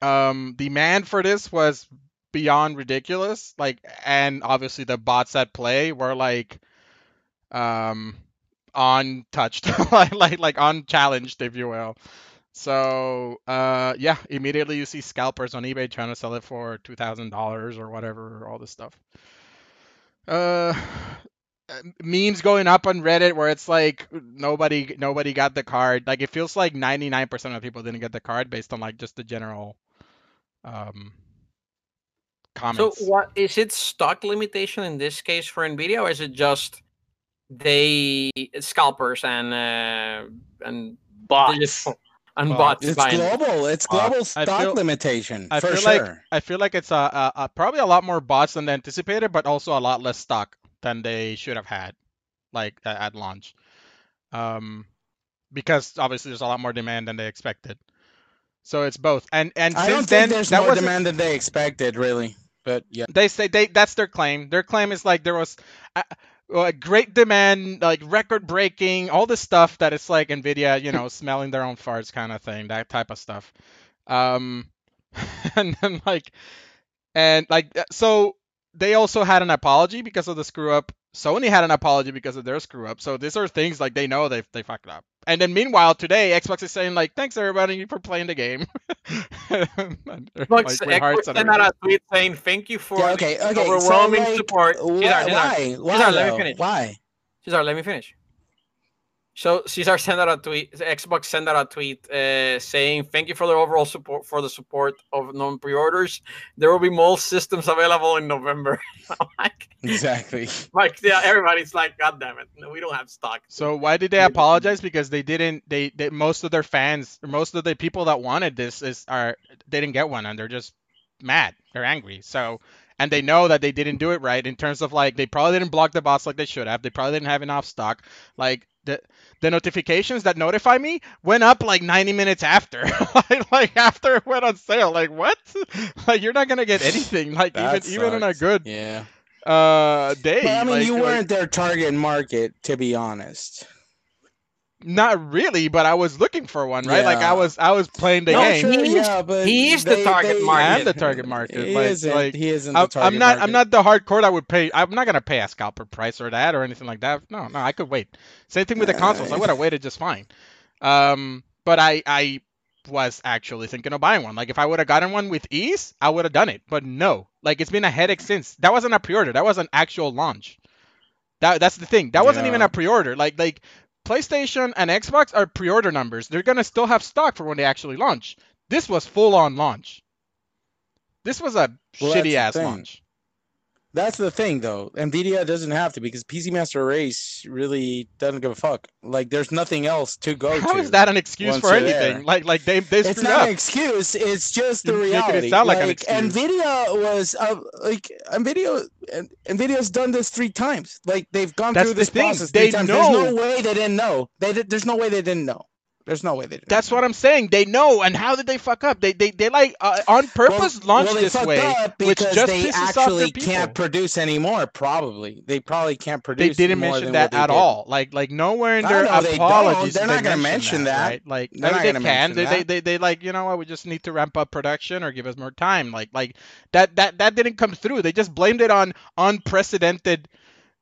Speaker 1: the um demand for this was beyond ridiculous. Like, and obviously the bots at play were like um untouched, like like like unchallenged, if you will. So uh yeah, immediately you see scalpers on eBay trying to sell it for two thousand dollars or whatever, all this stuff. Uh memes going up on Reddit where it's like nobody nobody got the card. Like it feels like 99% of people didn't get the card based on like just the general um comments.
Speaker 2: So what is it stock limitation in this case for Nvidia, or is it just they scalpers and uh, and
Speaker 6: Bots.
Speaker 2: and
Speaker 1: Well,
Speaker 2: bots
Speaker 4: It's
Speaker 2: buying?
Speaker 4: global. It's
Speaker 5: Uh,
Speaker 4: global
Speaker 1: I
Speaker 4: stock
Speaker 1: feel-
Speaker 4: limitation
Speaker 1: I
Speaker 4: for
Speaker 1: feel
Speaker 4: sure.
Speaker 1: like I feel like it's a, a, a probably a lot more bots than they anticipated, but also a lot less stock than they should have had, like a- at launch. Um, because obviously there's a lot more demand than they expected. So it's both. And and
Speaker 4: I
Speaker 1: since
Speaker 4: don't
Speaker 1: then
Speaker 4: there's
Speaker 1: that
Speaker 4: more demand than they expected, really. But yeah,
Speaker 1: they say they that's their claim. Their claim is like there was a, a great demand, like record breaking, all this stuff that it's like Nvidia, you know, smelling their own farts kind of thing, that type of stuff. Um, and then like, and like uh, so they also had an apology because of the screw up. Sony had an apology because of their screw up. So these are things like they know they they fucked up. And then meanwhile today Xbox is saying like thanks everybody for playing the game. And they're,
Speaker 2: Look,
Speaker 1: like, with
Speaker 2: Xbox sent out a tweet saying thank you for
Speaker 4: yeah
Speaker 2: the
Speaker 4: okay, okay. So
Speaker 2: overwhelming
Speaker 4: like,
Speaker 2: support.
Speaker 4: wh-
Speaker 2: Cesar, Cesar,
Speaker 4: why? Why?
Speaker 2: Cesar, let me finish.
Speaker 4: Why?
Speaker 2: Cesar, let me finish. So Cesar sent out a tweet. Xbox sent out a tweet uh, saying, "Thank you for the overall support for the support of non-pre-orders. There will be more systems available in November." Like,
Speaker 4: Exactly.
Speaker 2: like, yeah, everybody's like, "God damn it, no, we don't have stock."
Speaker 1: So why did they apologize? Because they didn't. They, they most of their fans, most of the people that wanted this is are they didn't get one, and they're just mad. They're angry. So and they know that they didn't do it right in terms of like they probably didn't block the bots like they should have. They probably didn't have enough stock. Like the the notifications that notify me went up like 90 minutes after, like, like after it went on sale. Like what? Like you're not gonna get anything. Like
Speaker 4: That
Speaker 1: even even on a good
Speaker 4: Yeah.
Speaker 1: uh day.
Speaker 4: But I mean,
Speaker 1: like-
Speaker 4: you weren't their target market, to be honest.
Speaker 1: Not really, but I was looking for one, right? Like I was I was playing the
Speaker 2: No,
Speaker 1: game.
Speaker 4: Sure,
Speaker 2: He is-
Speaker 4: yeah, but
Speaker 2: he is the target
Speaker 4: they-
Speaker 2: market.
Speaker 1: I am the target market,
Speaker 4: He
Speaker 1: like-
Speaker 4: isn't.
Speaker 1: like,
Speaker 4: he isn't the
Speaker 1: I'm,
Speaker 4: target
Speaker 1: I'm not I'm not the hardcore that would pay. I'm not gonna pay a scalper price or that or anything like that. No, no, I could wait. Same thing with the consoles. I would have waited just fine. Um, but I I was actually thinking of buying one. Like if I would have gotten one with ease, I would have done it. But no, like it's been a headache since. That wasn't a pre-order. That was an actual launch. That that's the thing. That wasn't even a pre-order. Like like PlayStation and Xbox are pre-order numbers. They're gonna still have stock for when they actually launch. This was full on launch. This was a
Speaker 4: Well,
Speaker 1: shitty ass launch.
Speaker 4: That's the thing, though. Nvidia doesn't have to because PC Master Race really doesn't give a fuck. Like, there's nothing else to go
Speaker 1: How
Speaker 4: to.
Speaker 1: is that an excuse for anything?
Speaker 4: there.
Speaker 1: Like like they they
Speaker 4: It's not
Speaker 1: up.
Speaker 4: an excuse. It's just the
Speaker 1: it
Speaker 4: reality.
Speaker 1: sound like an excuse.
Speaker 4: Nvidia was uh, like Nvidia. Nvidia's done this three times. Like they've gone
Speaker 1: That's
Speaker 4: through this
Speaker 1: thing.
Speaker 4: process
Speaker 1: They
Speaker 4: three times.
Speaker 1: know-
Speaker 4: There's no way they didn't know. They did, there's no way they didn't know. There's no way they didn't.
Speaker 1: That's
Speaker 4: know.
Speaker 1: what I'm saying. They know, and how did they fuck up? They they they like uh, on purpose
Speaker 4: well,
Speaker 1: launched
Speaker 4: well,
Speaker 1: this way, which just
Speaker 4: they
Speaker 1: pisses off
Speaker 4: actually
Speaker 1: their people.
Speaker 4: can't produce anymore. Probably they probably can't produce.
Speaker 1: they didn't
Speaker 4: more
Speaker 1: mention
Speaker 4: than
Speaker 1: that at
Speaker 4: did.
Speaker 1: all. Like like nowhere in their
Speaker 4: know no,
Speaker 1: apologies.
Speaker 4: They
Speaker 1: are
Speaker 4: not gonna
Speaker 1: mention
Speaker 4: mention that.
Speaker 1: right? Like
Speaker 4: They're
Speaker 1: I mean,
Speaker 4: not
Speaker 1: they
Speaker 4: gonna
Speaker 1: can. They,
Speaker 4: mention
Speaker 1: they
Speaker 4: that.
Speaker 1: they they like you know what? We just need to ramp up production or give us more time. Like like that that that didn't come through. They just blamed it on unprecedented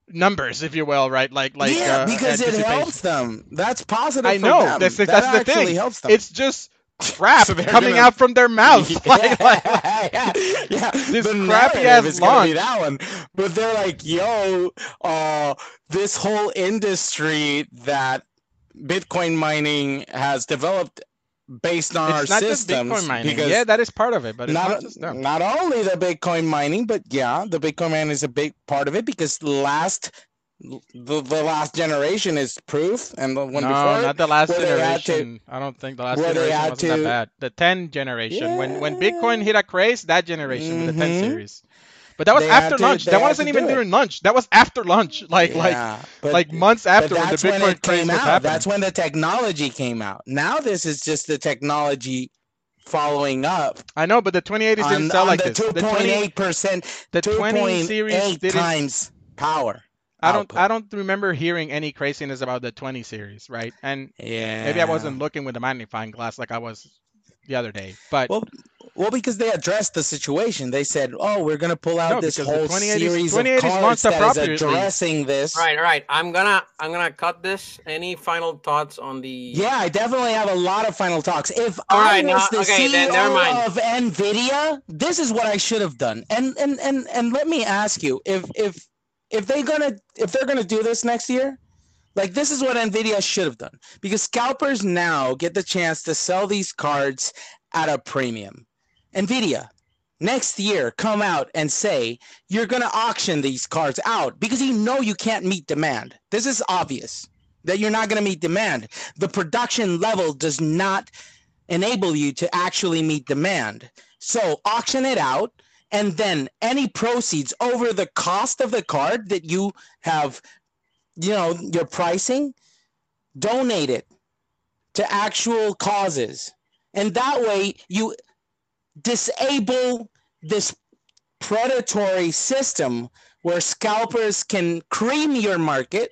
Speaker 1: numbers, if you will, right? Like like
Speaker 4: yeah,
Speaker 1: uh,
Speaker 4: because it helps them. That's positive.
Speaker 1: I
Speaker 4: for
Speaker 1: know.
Speaker 4: them.
Speaker 1: That's the-
Speaker 4: that
Speaker 1: that's the thing.
Speaker 4: helps them.
Speaker 1: It's just crap
Speaker 4: So
Speaker 1: coming
Speaker 4: gonna-
Speaker 1: out from their mouth. like, like,
Speaker 4: yeah, yeah.
Speaker 1: This
Speaker 4: the
Speaker 1: crappy ass
Speaker 4: is gonna be
Speaker 1: launch.
Speaker 4: that one. But they're like, yo, uh, this whole industry that Bitcoin mining has developed based on
Speaker 1: it's
Speaker 4: our
Speaker 1: not just
Speaker 4: systems.
Speaker 1: Bitcoin mining.
Speaker 4: because
Speaker 1: Yeah, that is part of it, but it's not,
Speaker 4: not, not only the Bitcoin mining, but yeah, the Bitcoin mining is a big part of it because last the, the last generation is proof, and the one
Speaker 1: no,
Speaker 4: before
Speaker 1: not the last
Speaker 4: had to-
Speaker 1: generation. I don't think the last generation wasn't that bad. The 10 generation, when when Bitcoin hit a craze, that generation with the 10
Speaker 4: Mhm.
Speaker 1: series. But that was
Speaker 4: They
Speaker 1: after
Speaker 4: to-
Speaker 1: lunch. That wasn't even during lunch. That was after lunch. Like like
Speaker 4: but-
Speaker 1: like months after when the
Speaker 4: that's when it
Speaker 1: craze
Speaker 4: came
Speaker 1: was
Speaker 4: out.
Speaker 1: happening.
Speaker 4: That's when the technology came out. Now this is just the technology following up
Speaker 1: I know, but the 2080s
Speaker 4: on,
Speaker 1: didn't sell like
Speaker 4: the
Speaker 1: this. The
Speaker 4: 2.8 percent,
Speaker 1: the 20 series
Speaker 4: 2.8
Speaker 1: didn't.
Speaker 4: times power.
Speaker 1: I don't
Speaker 4: output.
Speaker 1: I don't remember hearing any craziness about the 20 series, right? And
Speaker 4: Yeah.
Speaker 1: maybe I wasn't looking with a magnifying glass like I was the other day. But
Speaker 4: Well, well, because they addressed the situation. They said, "Oh, we're gonna pull out
Speaker 1: No,
Speaker 4: this
Speaker 1: because the
Speaker 4: whole
Speaker 1: 2080s
Speaker 4: series
Speaker 1: 2080s
Speaker 4: of cards
Speaker 1: launched
Speaker 4: that is
Speaker 1: appropriately.
Speaker 4: addressing this."
Speaker 2: All right, all right. I'm gonna I'm gonna cut this. Any final thoughts on the?
Speaker 4: Yeah, I definitely have a lot of final talks. If
Speaker 2: All
Speaker 4: I
Speaker 2: right,
Speaker 4: was
Speaker 2: now-
Speaker 4: the
Speaker 2: okay,
Speaker 4: CEO
Speaker 2: then never mind.
Speaker 4: of Nvidia, this is what I should have done. And and and and let me ask you, if if if they gonna if they're gonna do this next year, like this is what Nvidia should have done because scalpers now get the chance to sell these cards at a premium. Nvidia, next year come out and say you're gonna auction these cards out because you know you can't meet demand. This is obvious that you're not gonna meet demand the production level does not enable you to actually meet demand. So auction it out, and then any proceeds over the cost of the card that you have, you know, your pricing, donate it to actual causes. And that way you disable this predatory system where scalpers can cream your market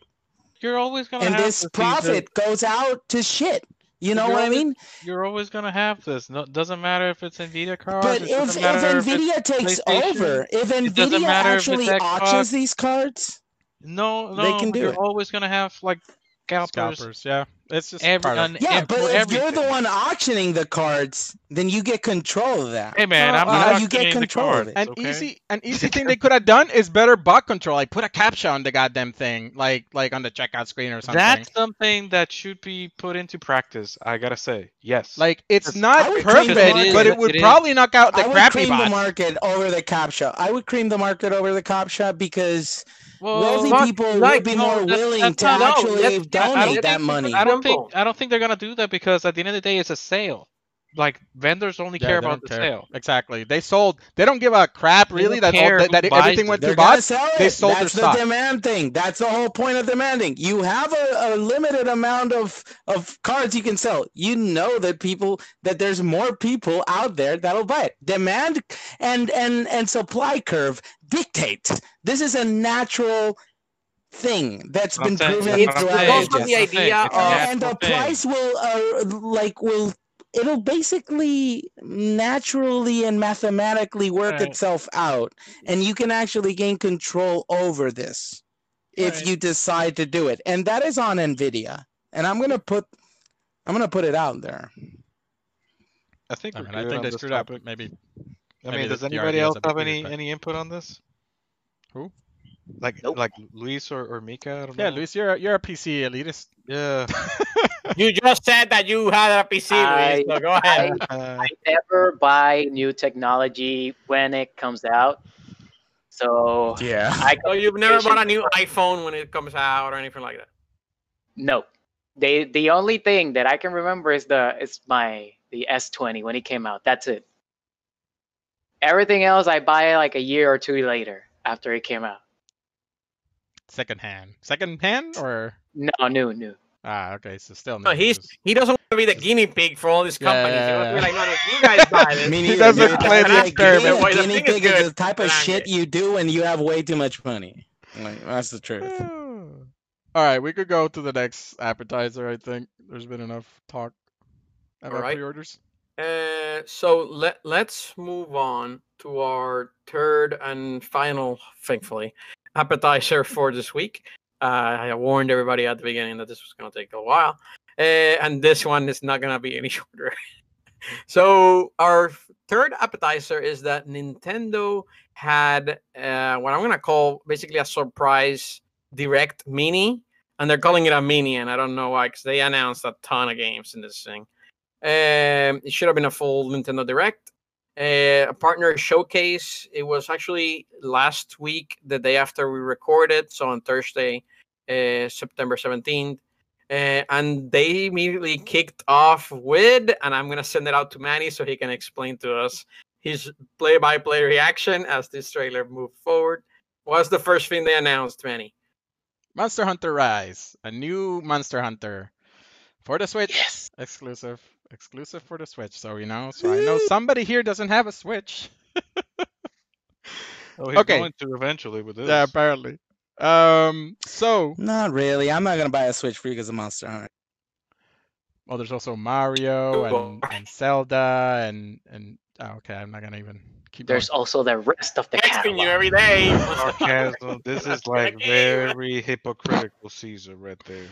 Speaker 5: You're always gonna
Speaker 4: and
Speaker 5: have
Speaker 4: this
Speaker 5: this, Caesar.
Speaker 4: profit goes out to shit. You know
Speaker 5: You're
Speaker 4: what I mean?
Speaker 5: You're always gonna have this. No, doesn't matter if it's Nvidia cards.
Speaker 4: But if, if
Speaker 5: matter if
Speaker 4: Nvidia takes over, if Nvidia
Speaker 5: matter if it's
Speaker 4: actually
Speaker 5: Xbox.
Speaker 4: auctions these cards,
Speaker 5: no, no,
Speaker 4: they can do
Speaker 5: you're
Speaker 4: it.
Speaker 5: always gonna have like scalpers.
Speaker 1: scalpers, yeah. It's just
Speaker 5: Every,
Speaker 1: part of
Speaker 4: yeah.
Speaker 5: ev-
Speaker 4: But
Speaker 5: for
Speaker 4: if you're the one auctioning the cards, then you get control of that.
Speaker 5: Hey man, I'm
Speaker 1: uh,
Speaker 5: not
Speaker 4: you get
Speaker 5: auctioning the
Speaker 4: control of
Speaker 5: cards,
Speaker 4: it.
Speaker 1: An
Speaker 5: okay?
Speaker 1: easy, an easy thing they could have done is better bot control. Like put a captcha on the goddamn thing, like like on the checkout screen or something.
Speaker 5: That's something that should be put into practice. I gotta say, yes.
Speaker 1: Like it's
Speaker 5: Because-
Speaker 1: not perfect,
Speaker 4: it is-
Speaker 1: but it would
Speaker 5: it is-
Speaker 1: probably knock out the
Speaker 4: I would
Speaker 1: crappy
Speaker 4: cream the market over the captcha. I would cream the market over the captcha because
Speaker 5: well,
Speaker 4: wealthy
Speaker 2: not
Speaker 4: people
Speaker 2: like-
Speaker 4: would be
Speaker 5: no,
Speaker 4: more
Speaker 5: that's-
Speaker 4: willing
Speaker 5: that's
Speaker 4: to
Speaker 5: not- no,
Speaker 4: actually
Speaker 2: that's- that's- I don't
Speaker 4: donate that
Speaker 2: think
Speaker 4: money.
Speaker 5: I don't think I don't think they're gonna do that because at the end of the day, it's a sale. Like vendors only
Speaker 1: Yeah,
Speaker 5: care about the
Speaker 1: care.
Speaker 5: sale.
Speaker 1: Exactly. They sold. They don't give a crap really
Speaker 5: don't
Speaker 1: that all, that, that everything went
Speaker 4: They're
Speaker 1: to
Speaker 4: gonna
Speaker 1: bots. they sold their
Speaker 4: That's the
Speaker 1: stock.
Speaker 4: demand thing. That's the whole point of demanding. You have a, a limited amount of, of cards you can sell. You know that people that there's more people out there that'll buy it. Demand and and and supply curve dictates. This is a natural thing that's been
Speaker 5: saying-
Speaker 4: proven
Speaker 5: that's
Speaker 2: It's
Speaker 5: what I'm
Speaker 4: throughout
Speaker 5: saying.
Speaker 2: the
Speaker 5: That's
Speaker 2: idea of-
Speaker 4: and the price will uh, like will it'll basically naturally and mathematically work
Speaker 5: Right.
Speaker 4: itself out and you can actually gain control over this if
Speaker 5: Right.
Speaker 4: you decide to do it and that is on nvidia and i'm going to put I'm gonna put it out there.
Speaker 5: I think
Speaker 1: I
Speaker 5: we're
Speaker 1: mean, I think
Speaker 5: on
Speaker 1: they
Speaker 5: this
Speaker 1: screwed up. Maybe
Speaker 5: I
Speaker 1: maybe
Speaker 5: mean,
Speaker 1: the-
Speaker 5: does anybody else have any
Speaker 1: but-
Speaker 5: any input on this?
Speaker 1: Who?
Speaker 5: Like
Speaker 6: Nope.
Speaker 5: like Luis or, or Mika? I don't
Speaker 1: yeah,
Speaker 5: know.
Speaker 1: Luis, you're a, you're a PC elitist.
Speaker 5: Yeah.
Speaker 2: You just said that you had a PC,
Speaker 6: I-
Speaker 2: Luis, so go ahead.
Speaker 5: Uh,
Speaker 6: I never buy new technology when it comes out. So
Speaker 4: Yeah.
Speaker 6: I
Speaker 2: So you've never bought a new iPhone when it comes out or anything like that?
Speaker 6: no. They the only thing that I can remember is the is my the S20 when it came out. That's it. Everything else I buy like a year or two later after it came out.
Speaker 1: Second hand. Second hand or
Speaker 6: No, new, new.
Speaker 1: ah okay, so still
Speaker 2: No,
Speaker 1: no.
Speaker 2: he's
Speaker 1: just-
Speaker 2: he doesn't want to be the guinea pig for all these companies.
Speaker 1: yeah,
Speaker 2: he wants to be
Speaker 1: yeah.
Speaker 2: like, no, no, you guys buy this.
Speaker 4: Me
Speaker 1: He doesn't
Speaker 4: dude.
Speaker 1: play the experiment.
Speaker 4: guinea-
Speaker 2: Wait, the
Speaker 4: guinea
Speaker 2: thing is
Speaker 4: is the type of shit you do when you have way too much money. Like that's the truth.
Speaker 1: All right, we could go to the next appetizer. I think there's been enough talk about
Speaker 2: Alright.
Speaker 1: pre-orders.
Speaker 2: Uh, so let let's move on to our third and final, thankfully, appetizer for this week. Uh, I warned everybody at the beginning that this was going to take a while, uh, and this one is not going to be any shorter. so our third appetizer is that Nintendo had uh, what I'm going to call basically a surprise direct mini, and they're calling it a mini, and I don't know why, because they announced a ton of games in this thing. Um, it should have been a full Nintendo Direct. Uh, a partner showcase. It was actually last week, the day after we recorded, so on Thursday, uh, September 17th. Uh, and they immediately kicked off with, and I'm going to send it out to Manny so he can explain to us his play by play reaction as this trailer moved forward. What's the first thing they announced, Manny?
Speaker 1: Monster Hunter Rise, a new Monster Hunter for the Switch,
Speaker 6: Yes.
Speaker 1: exclusive, exclusive for the Switch. So you know, so I know somebody here doesn't have a Switch.
Speaker 5: oh, he's
Speaker 1: Okay.
Speaker 5: going to eventually with this.
Speaker 1: Yeah, apparently. Um, so
Speaker 4: Not really. I'm not gonna buy a Switch for you because of Monster Hunter.
Speaker 1: well, there's also Mario and, and Zelda and and oh, okay, I'm not gonna even keep.
Speaker 6: There's
Speaker 1: going.
Speaker 6: also the rest of the
Speaker 2: Texting you every day.
Speaker 5: Sarcasm. This is like very hypocritical, Caesar, right there.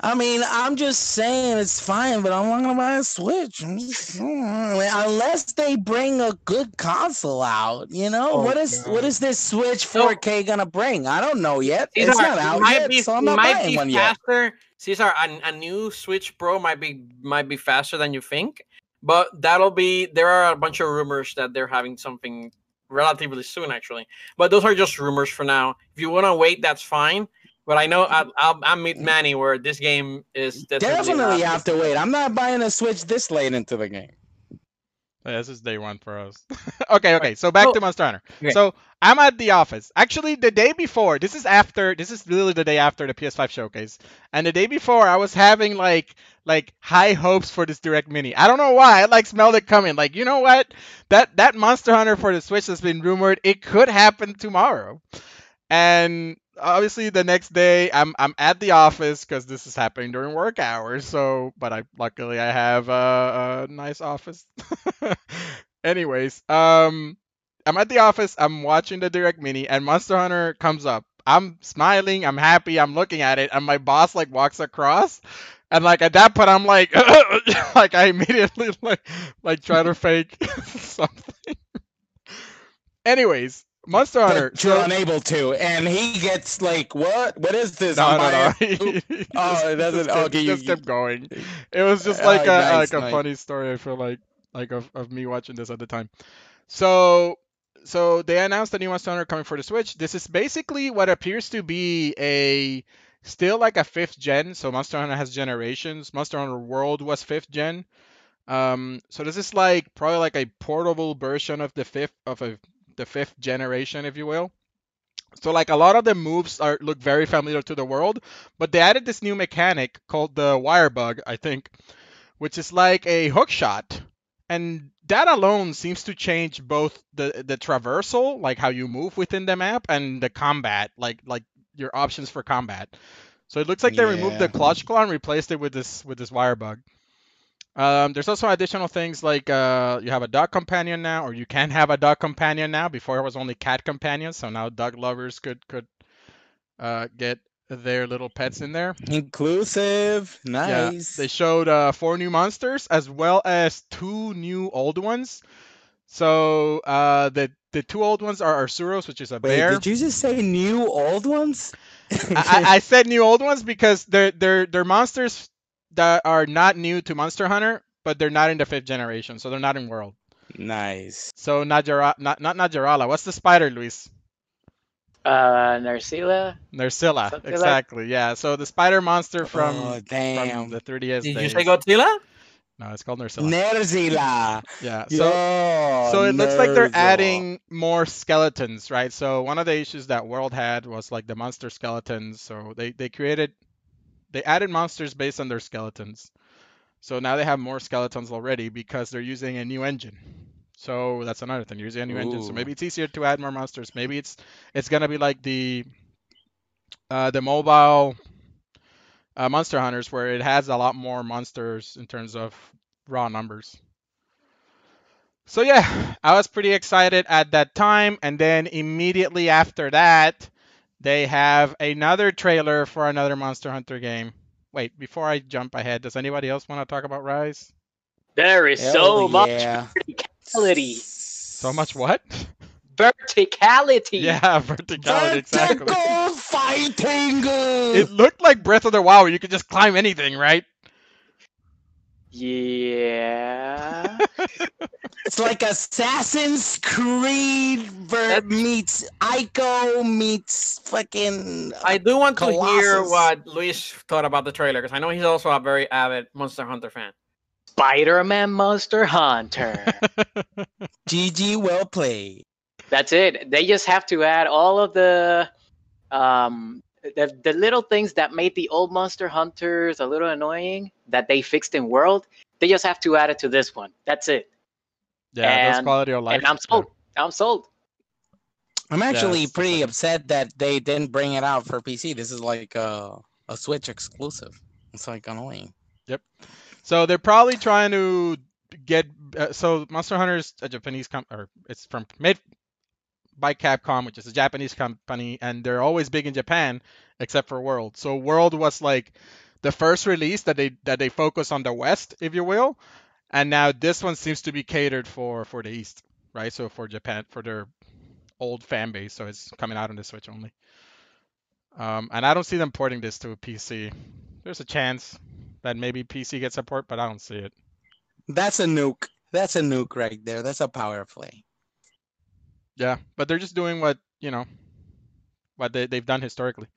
Speaker 4: I mean, I'm just saying it's fine, but I'm not gonna buy a Switch. Just- unless they bring a good console out, you know.
Speaker 5: Oh,
Speaker 4: what is
Speaker 5: God.
Speaker 4: is this Switch 4K gonna bring? I don't know yet.
Speaker 2: Caesar,
Speaker 4: it's not out yet,
Speaker 2: be,
Speaker 4: so I'm not
Speaker 2: might
Speaker 4: buying
Speaker 2: be
Speaker 4: one yet.
Speaker 2: faster. Caesar, a, a new Switch Pro might be might be faster than you think, but that'll be. There are a bunch of rumors that they're having something relatively soon, actually. But those are just rumors for now. If you want to wait, that's fine. But I know I, I'll, I'm with Manny where this game is definitely,
Speaker 4: Definitely have to wait. I'm not buying a Switch this late into the game.
Speaker 1: Yeah, this is day one for us. okay, okay. So back
Speaker 2: So-
Speaker 1: to Monster Hunter.
Speaker 2: Okay.
Speaker 1: So I'm at the office. Actually, the day before. This is after. This is literally the day after the PS5 showcase. And the day before, I was having like like high hopes for this Direct Mini. I don't know why. I like smelled it coming. Like you know what? That that Monster Hunter for the Switch has been rumored. It could happen tomorrow. And obviously the next day I'm I'm at the office because this is happening during work hours. So, but I luckily I have a, a nice office. Anyways, um, I'm at the office. I'm watching the Direct Mini, and Monster Hunter comes up. I'm smiling. I'm happy. I'm looking at it, and my boss like walks across, and like at that point, I'm like, like I immediately like like try to fake something. Anyways, Monster Hunter.
Speaker 4: But you're
Speaker 1: so-
Speaker 4: unable to, and he gets like, "What? What is this?"
Speaker 1: no,
Speaker 4: I'm
Speaker 1: no, no.
Speaker 4: buying-
Speaker 1: He- he
Speaker 4: Oh, it doesn't-
Speaker 1: Just
Speaker 4: okay,
Speaker 1: he
Speaker 4: you-
Speaker 1: just
Speaker 4: you-
Speaker 1: kept going. It was just
Speaker 4: Oh,
Speaker 1: like a
Speaker 4: nice,
Speaker 1: like a
Speaker 4: nice.
Speaker 1: funny story. I feel like like of, of me watching this at the time. So so they announced the new Monster Hunter coming for the Switch. This is basically what appears to be a still like a fifth gen. So Monster Hunter has generations. Monster Hunter World was fifth gen. Um, so this is like probably like a portable version of the fifth of a the fifth generation, if you will. So like a lot of the moves are look very familiar to the world, but they added this new mechanic called the wire bug, I think, which is like a hook shot. And that alone seems to change both the the traversal, like how you move within the map, and the combat, like like your options for combat. So it looks like they removed the clutch claw and replaced it with this with this wire bug. Um, there's also additional things like uh, you have a dog companion now, or you can have a dog companion now. Before it was only cat companions, so now dog lovers could could uh, get their little pets in there.
Speaker 4: Inclusive. Nice.
Speaker 1: They showed uh, four new monsters as well as two new old ones. So uh, the the two old ones are Arzuros, which is a
Speaker 4: Wait,
Speaker 1: bear.
Speaker 4: did you just say new old ones?
Speaker 1: I, I I said new old ones because they're they're they're monsters that are not new to Monster Hunter, but they're not in the fifth generation, so they're not in World.
Speaker 4: nice.
Speaker 1: So Najara, not not Najarala. What's the spider, Luis?
Speaker 6: Uh, Narcilla.
Speaker 1: Nerscylla.
Speaker 6: Something like-
Speaker 1: Exactly. Yeah. So the spider monster from
Speaker 4: oh,
Speaker 1: from the 3DS.
Speaker 2: Did you
Speaker 1: days.
Speaker 2: say Godzilla?
Speaker 1: No, it's called Nersilla.
Speaker 4: Nerzilla.
Speaker 1: yeah. So
Speaker 4: Yo,
Speaker 1: so it looks like they're adding more skeletons, right? So one of the issues that World had was like the monster skeletons. So they they created they added monsters based on their skeletons. So now they have more skeletons already because they're using a new engine. So that's another thing. You're using a new engine, so maybe it's easier to add more monsters. Maybe it's it's gonna be like the uh, the mobile uh, Monster Hunters, where it has a lot more monsters in terms of raw numbers. So yeah, I was pretty excited at that time, and then immediately after that, they have another trailer for another Monster Hunter game. Wait, before I jump ahead, does anybody else want to talk about Rise?
Speaker 6: There is
Speaker 4: Hell
Speaker 6: so much verticality.
Speaker 1: So much what?
Speaker 6: Verticality.
Speaker 1: yeah, verticality, exactly.
Speaker 4: Vertical fighting.
Speaker 1: It looked like Breath of the Wild, where you could just climb anything, right?
Speaker 6: Yeah.
Speaker 4: It's like Assassin's Creed ver- meets Ico meets fucking.
Speaker 2: I do want to hear what Luis thought about the trailer because I know he's also a very avid Monster Hunter fan.
Speaker 6: Spider-Man Monster Hunter.
Speaker 4: GG, well played.
Speaker 6: That's it. They just have to add all of the um the, the little things that made the old Monster Hunters a little annoying that they fixed in World. They just have to add it to this one. That's it.
Speaker 1: yeah, those
Speaker 6: And-
Speaker 1: quality of life.
Speaker 6: and I'm
Speaker 1: yeah.
Speaker 6: sold. I'm sold.
Speaker 4: I'm actually
Speaker 1: it's
Speaker 4: pretty upset that they didn't bring it out for PC. This is like a, a Switch exclusive. It's like annoying. Yep.
Speaker 1: So they're probably trying to get. Uh, so Monster Hunter is a Japanese com or it's from made by Capcom, which is a Japanese company, and they're always big in Japan, except for World. So World was like the first release that they that they focus on the West, if you will, and now this one seems to be catered for for the East, right? So for Japan, for their old fan base, so it's coming out on the Switch only. Um, and I don't see them porting this to a PC. There's a chance that maybe PC gets support, but I don't see it.
Speaker 4: That's a nuke. That's a nuke right there. That's a power play.
Speaker 1: Yeah, but they're just doing what you know, what they they've done historically.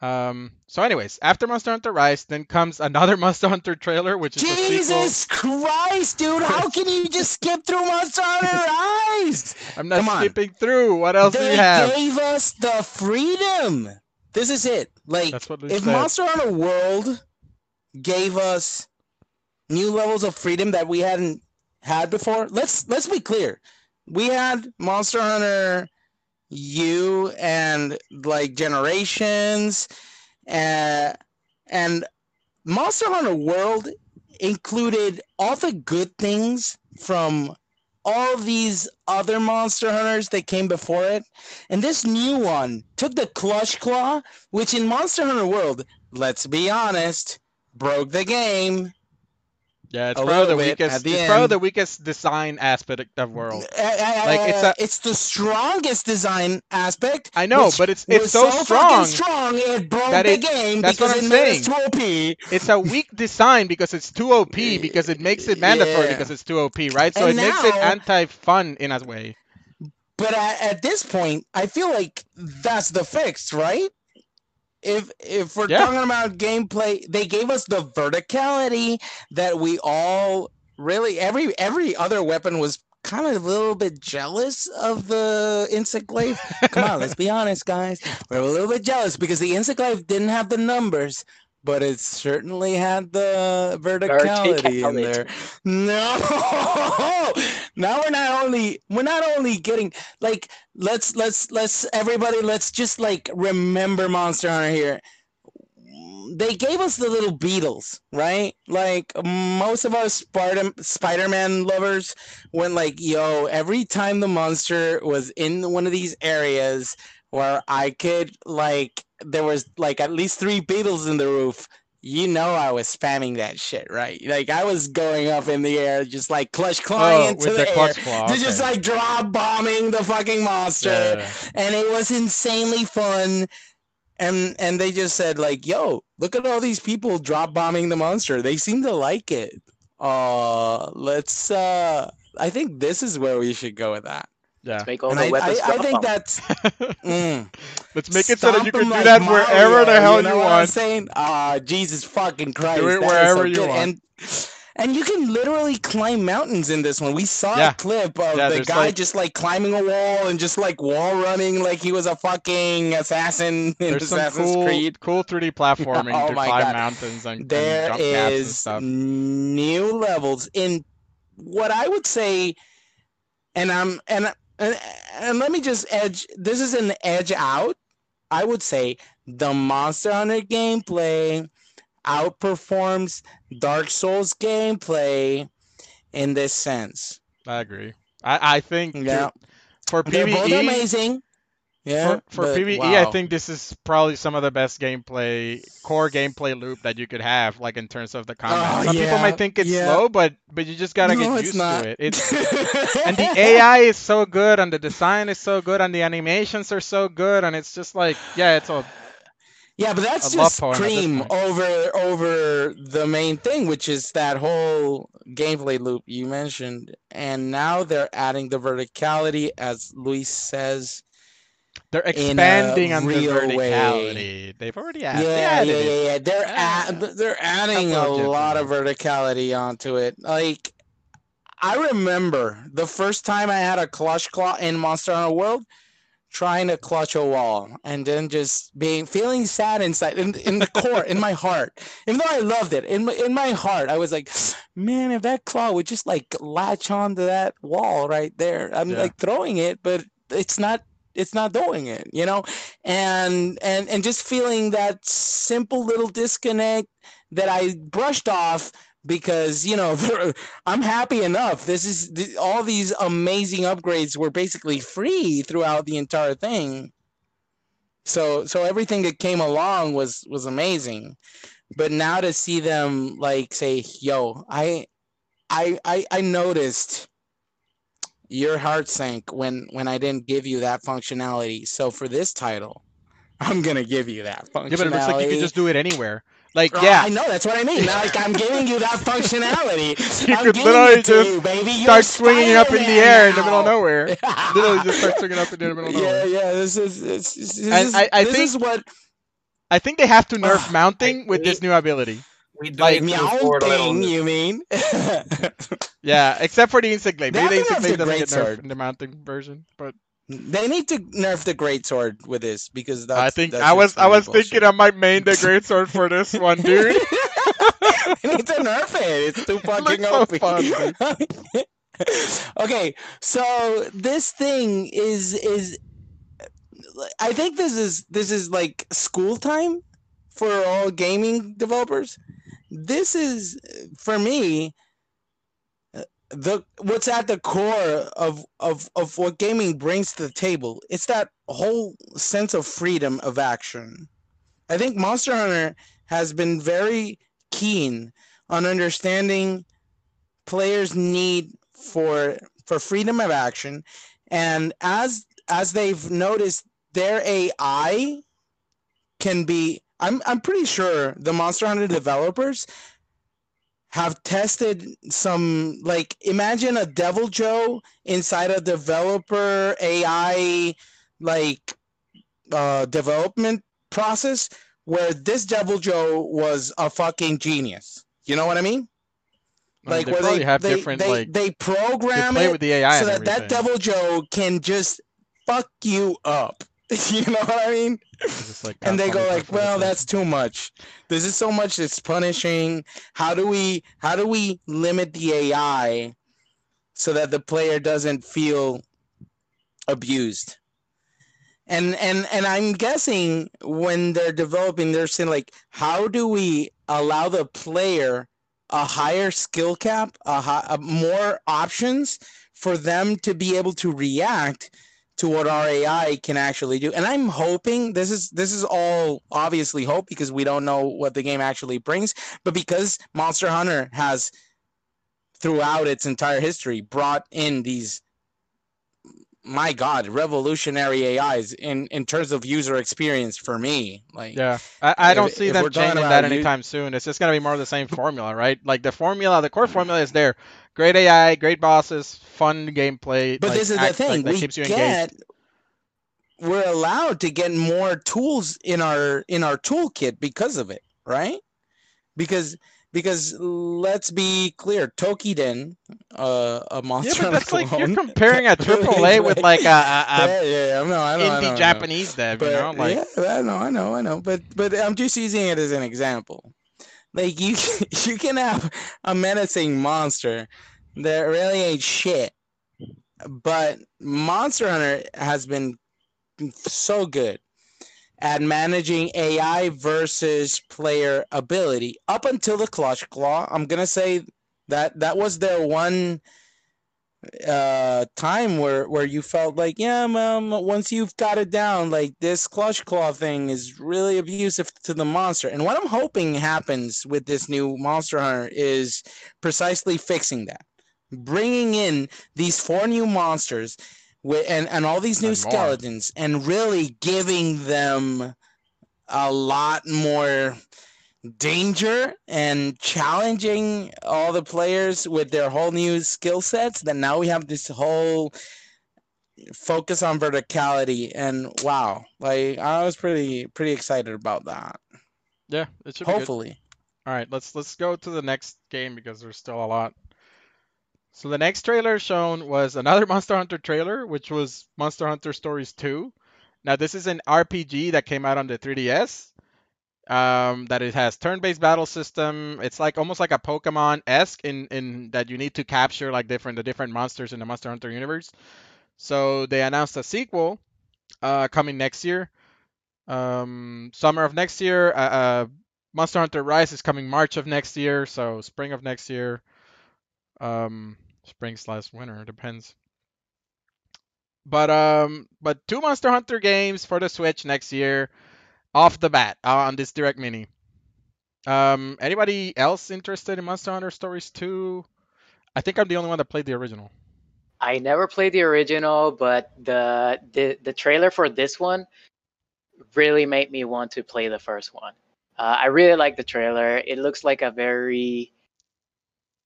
Speaker 1: Um. So, anyways, after Monster Hunter Rise, then comes another Monster Hunter trailer, which is.
Speaker 4: Jesus Christ, dude! How can you just skip through Monster Hunter Rise?
Speaker 1: I'm not
Speaker 4: come on.
Speaker 1: skipping through. What else do
Speaker 4: They
Speaker 1: you have?
Speaker 4: gave us the freedom. This is it. Like, if
Speaker 1: said.
Speaker 4: Monster Hunter World gave us new levels of freedom that we hadn't had before, let's let's be clear. We had Monster Hunter U and like Generations, uh, and Monster Hunter World included all the good things from all these other Monster Hunters that came before it. And this new one took the Clutch Claw, which in Monster Hunter World, let's be honest, broke the game.
Speaker 1: Yeah, it's probably the weakest. It's probably the weakest design aspect of World.
Speaker 4: Uh, uh, uh, like
Speaker 1: it's a-
Speaker 4: it's the strongest design aspect.
Speaker 1: I know, but it's it's
Speaker 4: was
Speaker 1: so, strong.
Speaker 4: strong it broke
Speaker 1: that
Speaker 4: the game
Speaker 1: that's
Speaker 4: because
Speaker 1: what I'm
Speaker 4: it made us too OP.
Speaker 1: It's a weak design because it's too OP because it makes it mandatory
Speaker 4: Yeah.
Speaker 1: because it's too OP, right? So
Speaker 4: And
Speaker 1: it makes it anti-fun in a way.
Speaker 4: But at, at this point, I feel like that's the fix, right? If if we're
Speaker 1: Yeah.
Speaker 4: talking about gameplay, they gave us the verticality that we all really every every other weapon was kind of a little bit jealous of the insect glaive. Come on, let's be honest, guys. We're a little bit jealous because the insect glaive didn't have the numbers, but it certainly had the verticality, in there. No, now we're not only we're not only getting like let's let's let's everybody let's just like remember Monster Hunter here. They gave us the little beetles, right? Like most of us Spider Spider-Man lovers went like, yo, every time the monster was in one of these areas where I could like there was like at least three beetles in the roof, you know I was spamming that shit, right? Like I was going up in the air, just like clutch clawing
Speaker 1: Oh,
Speaker 4: into the,
Speaker 1: the
Speaker 4: air,
Speaker 1: claw.
Speaker 4: to just like drop bombing the fucking monster
Speaker 1: Yeah.
Speaker 4: and it was insanely fun and and they just said like yo look at all these people drop bombing the monster they seem to like it uh let's uh i think this is where we should go with that
Speaker 1: Yeah.
Speaker 6: Make all
Speaker 4: and
Speaker 6: the
Speaker 4: I,
Speaker 6: weapons
Speaker 4: I, I think
Speaker 6: on.
Speaker 4: that's mm,
Speaker 1: Let's make it so that you can do
Speaker 4: like
Speaker 1: that wherever the hell you,
Speaker 4: know what I'm saying ah jesus fucking christ
Speaker 1: it
Speaker 4: that is so
Speaker 1: wherever you
Speaker 4: good.
Speaker 1: want.
Speaker 4: and and you can literally climb mountains in this one. We saw
Speaker 1: Yeah.
Speaker 4: a clip of
Speaker 1: Yeah,
Speaker 4: the guy
Speaker 1: like-
Speaker 4: just like climbing a wall and just like wall running like he was a fucking assassin in
Speaker 1: There's some cool,
Speaker 4: Creed.
Speaker 1: cool 3D platforming
Speaker 4: Oh
Speaker 1: to
Speaker 4: my
Speaker 1: climb
Speaker 4: God.
Speaker 1: mountains and, and
Speaker 4: There
Speaker 1: jump gaps and
Speaker 4: is
Speaker 1: stuff.
Speaker 4: new levels in what I would say, and I'm and and, and let me just edge. This is an edge out. I would say the Monster Hunter gameplay outperforms Dark Souls gameplay in this sense.
Speaker 1: I agree. I, I think
Speaker 4: Yeah,
Speaker 1: for
Speaker 4: they're both amazing. Yeah,
Speaker 1: for, for PvE, I think this is probably some of the best gameplay, core gameplay loop that you could have, like in terms of the oh, combat.
Speaker 4: Oh,
Speaker 1: Some people might think it's
Speaker 4: yeah.
Speaker 1: slow, but but you just gotta
Speaker 4: No,
Speaker 1: get used
Speaker 4: not.
Speaker 1: to it. It's and the AI is so good, and the design is so good, and the animations are so good, and it's just like yeah, it's a
Speaker 4: Yeah, but that's just
Speaker 1: poem at this
Speaker 4: cream over over the main thing, which is that whole gameplay loop you mentioned. And now they're adding the verticality, as Luis says.
Speaker 1: They're expanding on the
Speaker 4: real way.
Speaker 1: verticality. They've already
Speaker 4: Yeah,
Speaker 1: added.
Speaker 4: yeah, yeah,
Speaker 1: it.
Speaker 4: yeah, They're
Speaker 1: Ah,
Speaker 4: add, they're adding a lot of verticality onto it. Like I remember the first time I had a clutch claw in Monster Hunter World, trying to clutch a wall and then just being feeling sad inside in, in the core in my heart even though i loved it in my, in my heart i was like man if that claw would just like latch onto that wall right there i'm
Speaker 1: Yeah.
Speaker 4: like throwing it but it's not it's not doing it you know and and and just feeling that simple little disconnect that i brushed off because you know I'm happy enough. This is all these amazing upgrades were basically free throughout the entire thing. So so everything that came along was was amazing. But now to see them like say, "Yo, I I I, I noticed your heart sank when when I didn't give you that functionality. So for this title, I'm going to give you that functionality."
Speaker 1: Yeah, but it looks like you can just do it anywhere. Like
Speaker 4: Oh,
Speaker 1: yeah,
Speaker 4: I know that's what I mean. Like I'm giving you that functionality.
Speaker 1: You
Speaker 4: I'm
Speaker 1: could literally just
Speaker 4: you, baby. You're
Speaker 1: start swinging it up in the air in the middle of nowhere. Literally just start swinging up in the middle of nowhere.
Speaker 4: yeah. yeah. This is this, this, is,
Speaker 1: I- I
Speaker 4: this
Speaker 1: think-
Speaker 4: is what
Speaker 1: I think they have to nerf
Speaker 4: Ugh,
Speaker 1: mounting with this new ability.
Speaker 2: We do
Speaker 1: Like,
Speaker 2: need to move forward a little on
Speaker 4: meowing. You mean?
Speaker 1: Yeah, except for the insect blade.
Speaker 4: They
Speaker 1: Maybe the
Speaker 4: haven't
Speaker 1: insect
Speaker 4: nerfed the
Speaker 1: doesn't get
Speaker 4: great
Speaker 1: nerfed in the mounting version, but
Speaker 4: they need to nerf the great sword with this because that's.
Speaker 1: I think
Speaker 4: that's
Speaker 1: I was I
Speaker 4: gonna be
Speaker 1: was thinking I might main the great sword for this one, dude.
Speaker 4: bullshit. they need to nerf it. It's too fucking
Speaker 1: looks so
Speaker 4: OP.
Speaker 1: fun,
Speaker 4: okay, so this thing is is I think this is this is like school time for all gaming developers. This is for me uh, the what's at the core of of of what gaming brings to the table. It's that whole sense of freedom of action. I think Monster Hunter has been very keen on understanding players' need for for freedom of action, and as as they've noticed, their AI can be. I'm I'm pretty sure the Monster Hunter developers have tested some like imagine a Deviljho inside a developer AI like uh development process where this Deviljho was a fucking genius. You know what I mean?
Speaker 1: I mean,
Speaker 4: Like
Speaker 1: they
Speaker 4: where they
Speaker 1: have
Speaker 4: they,
Speaker 1: different
Speaker 4: they,
Speaker 1: like
Speaker 4: they
Speaker 1: they
Speaker 4: program
Speaker 1: play
Speaker 4: it
Speaker 1: with the AI
Speaker 4: so that that. Deviljho can just fuck you up. you know what I mean?
Speaker 1: Like
Speaker 4: and they go like, "Well, that's too much. This is so much. It's punishing. How do we how do we limit the AI so that the player doesn't feel abused?" And and and I'm guessing when they're developing, they're saying like, "How do we allow the player a higher skill cap, a, hi- a more options for them to be able to react to what our AI can actually do. And I'm hoping this is this is all obviously hope because we don't know what the game actually brings, but because Monster Hunter has throughout its entire history brought in these my god revolutionary ais in in terms of user experience for me like
Speaker 1: Yeah, I, I don't see
Speaker 4: if
Speaker 1: them changing that
Speaker 4: about you-
Speaker 1: anytime soon. It's just gonna be more of the same formula, right? Like the formula, the core mm. formula is there. Great AI, great bosses, fun gameplay.
Speaker 4: But
Speaker 1: like,
Speaker 4: this is the
Speaker 1: like,
Speaker 4: thing:
Speaker 1: that
Speaker 4: we
Speaker 1: keeps you
Speaker 4: get
Speaker 1: engaged.
Speaker 4: we're allowed to get more tools in our in our toolkit because of it, right? Because because let's be clear, Toukiden, uh, a
Speaker 1: Yeah,
Speaker 4: monster
Speaker 1: but that's like you're comparing a triple A with like a, a,
Speaker 4: yeah, yeah, I know, I know, I know, I know.
Speaker 1: Japanese dev, you know? Like
Speaker 4: yeah, I know, I know, I know. But but I'm just using it as an example. Like you you can have a menacing monster that really ain't shit. But Monster Hunter has been so good at managing AI versus player ability up until the clutch claw. I'm gonna say that that was their one uh time where where you felt like yeah um, once you've got it down like this clutch claw thing is really abusive to the monster and what i'm hoping happens with this new monster hunter is precisely fixing that bringing in these four new monsters with and, and all these new
Speaker 1: And more.
Speaker 4: skeletons and really giving them a lot more danger and challenging all the players with their whole new skill sets then now we have this whole focus on verticality and wow like i was pretty pretty excited about that
Speaker 1: yeah, it should be good.
Speaker 4: hopefully
Speaker 1: All right, let's let's go to the next game because there's still a lot. So the next trailer shown was another Monster Hunter trailer, which was Monster Hunter Stories 2. Now this is an RPG that came out on the 3DS. Um, that it has turn-based battle system. It's like almost like a Pokemon-esque in in that you need to capture like different the different monsters in the Monster Hunter universe. So they announced a sequel uh, coming next year. Um, summer of next year. Uh, uh, Monster Hunter Rise is coming March of next year, so spring of next year. Um, spring slash winter depends. But um, but two Monster Hunter games for the Switch next year, off the bat uh, on this Direct Mini. Um, anybody else interested in Monster Hunter Stories 2? I think I'm the only one that played the original.
Speaker 6: I never played the original, but the the the trailer for this one really made me want to play the first one. Uh, I really like the trailer. It looks like a very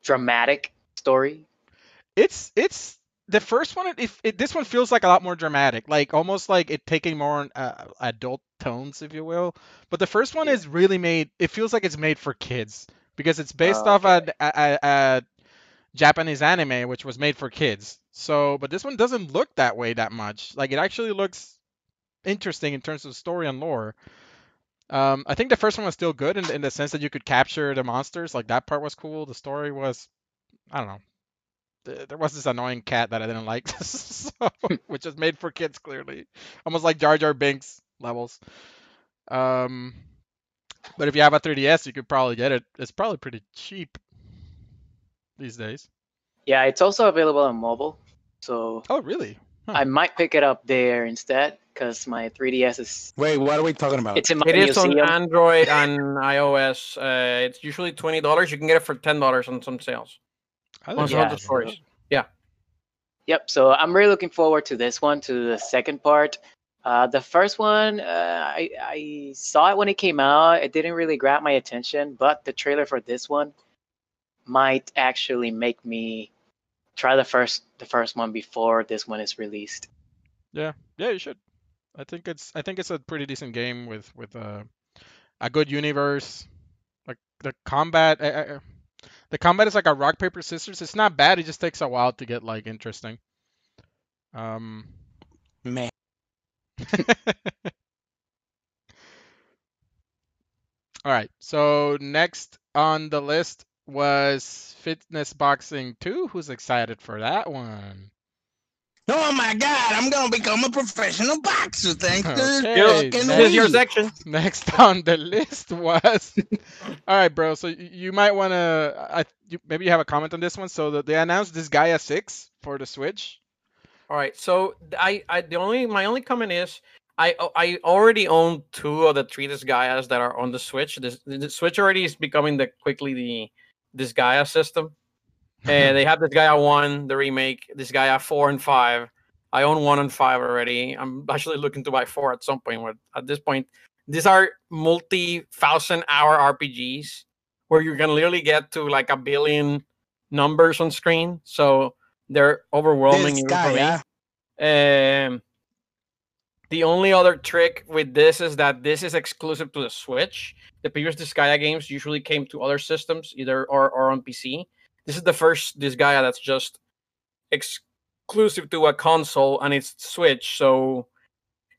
Speaker 6: dramatic story.
Speaker 1: It's it's the first one. If it, this one feels like a lot more dramatic, like almost like it taking more uh, adult tones, if you will. But the first one
Speaker 6: Yeah.
Speaker 1: is really made. It feels like it's made for kids because it's based
Speaker 6: Oh,
Speaker 1: off a, a, a, a Japanese anime, which was made for kids. So, but this one doesn't look that way that much. Like it actually looks interesting in terms of story and lore. Um, I think the first one was still good in, in the sense that you could capture the monsters. Like that part was cool. The story was, I don't know. Th- There was this annoying cat that I didn't like, so, which is made for kids clearly, almost like Jar Jar Binks levels. Um, but if you have a 3DS, you could probably get it. It's probably pretty cheap these days.
Speaker 6: Yeah, it's also available on mobile, so
Speaker 1: Oh, really? Huh.
Speaker 6: I might pick it up there instead because my 3DS is
Speaker 4: wait what are we talking about
Speaker 6: it's in my
Speaker 2: It is on. Android and iOS. Uh, it's usually twenty dollars. You can get it for ten dollars on some sales.
Speaker 1: I
Speaker 2: Monster
Speaker 1: didn't
Speaker 6: Hunter
Speaker 1: know that.
Speaker 6: Yep. So I'm really looking forward to this one, to the second part. Uh, the first one, uh, I I saw it when it came out. It didn't really grab my attention, but the trailer for this one might actually make me try the first the first one before this one is released.
Speaker 1: Yeah, yeah, you should. I think it's I think it's a pretty decent game with with uh, a good universe. Like the combat, uh, uh, the combat is like a rock paper scissors. It's not bad. It just takes a while to get like interesting. Um,
Speaker 4: man
Speaker 1: all right. So next on the list was Fitness Boxing 2. Who's excited for that one?
Speaker 4: Oh my god i'm gonna become a professional boxer thanks to this
Speaker 1: Okay,
Speaker 4: fucking
Speaker 1: next-
Speaker 2: Here's your section.
Speaker 1: Next on the list was. All right, bro. So you might want to. I you, maybe you have a comment on this one. So that they announced Disgaea Six for the Switch.
Speaker 2: All right. So I, I the only my only comment is I I already own two of the three Disgaeas that are on the Switch. This, the Switch already is becoming the quickly the Disgaea system. and they have this guy I one the remake, Disgaea four and five. I own one and five already. I'm actually looking to buy four at some point. But at this point, these are multi-thousand hour RPGs where you can literally get to like a billion numbers on screen. So they're overwhelming
Speaker 4: This guy, yeah.
Speaker 2: Um, the only other trick with this is that this is exclusive to the Switch. The previous Disgaea games usually came to other systems, either or, or on PC. This is the first Disgaea that's just exclusive to a console and it's Switch. So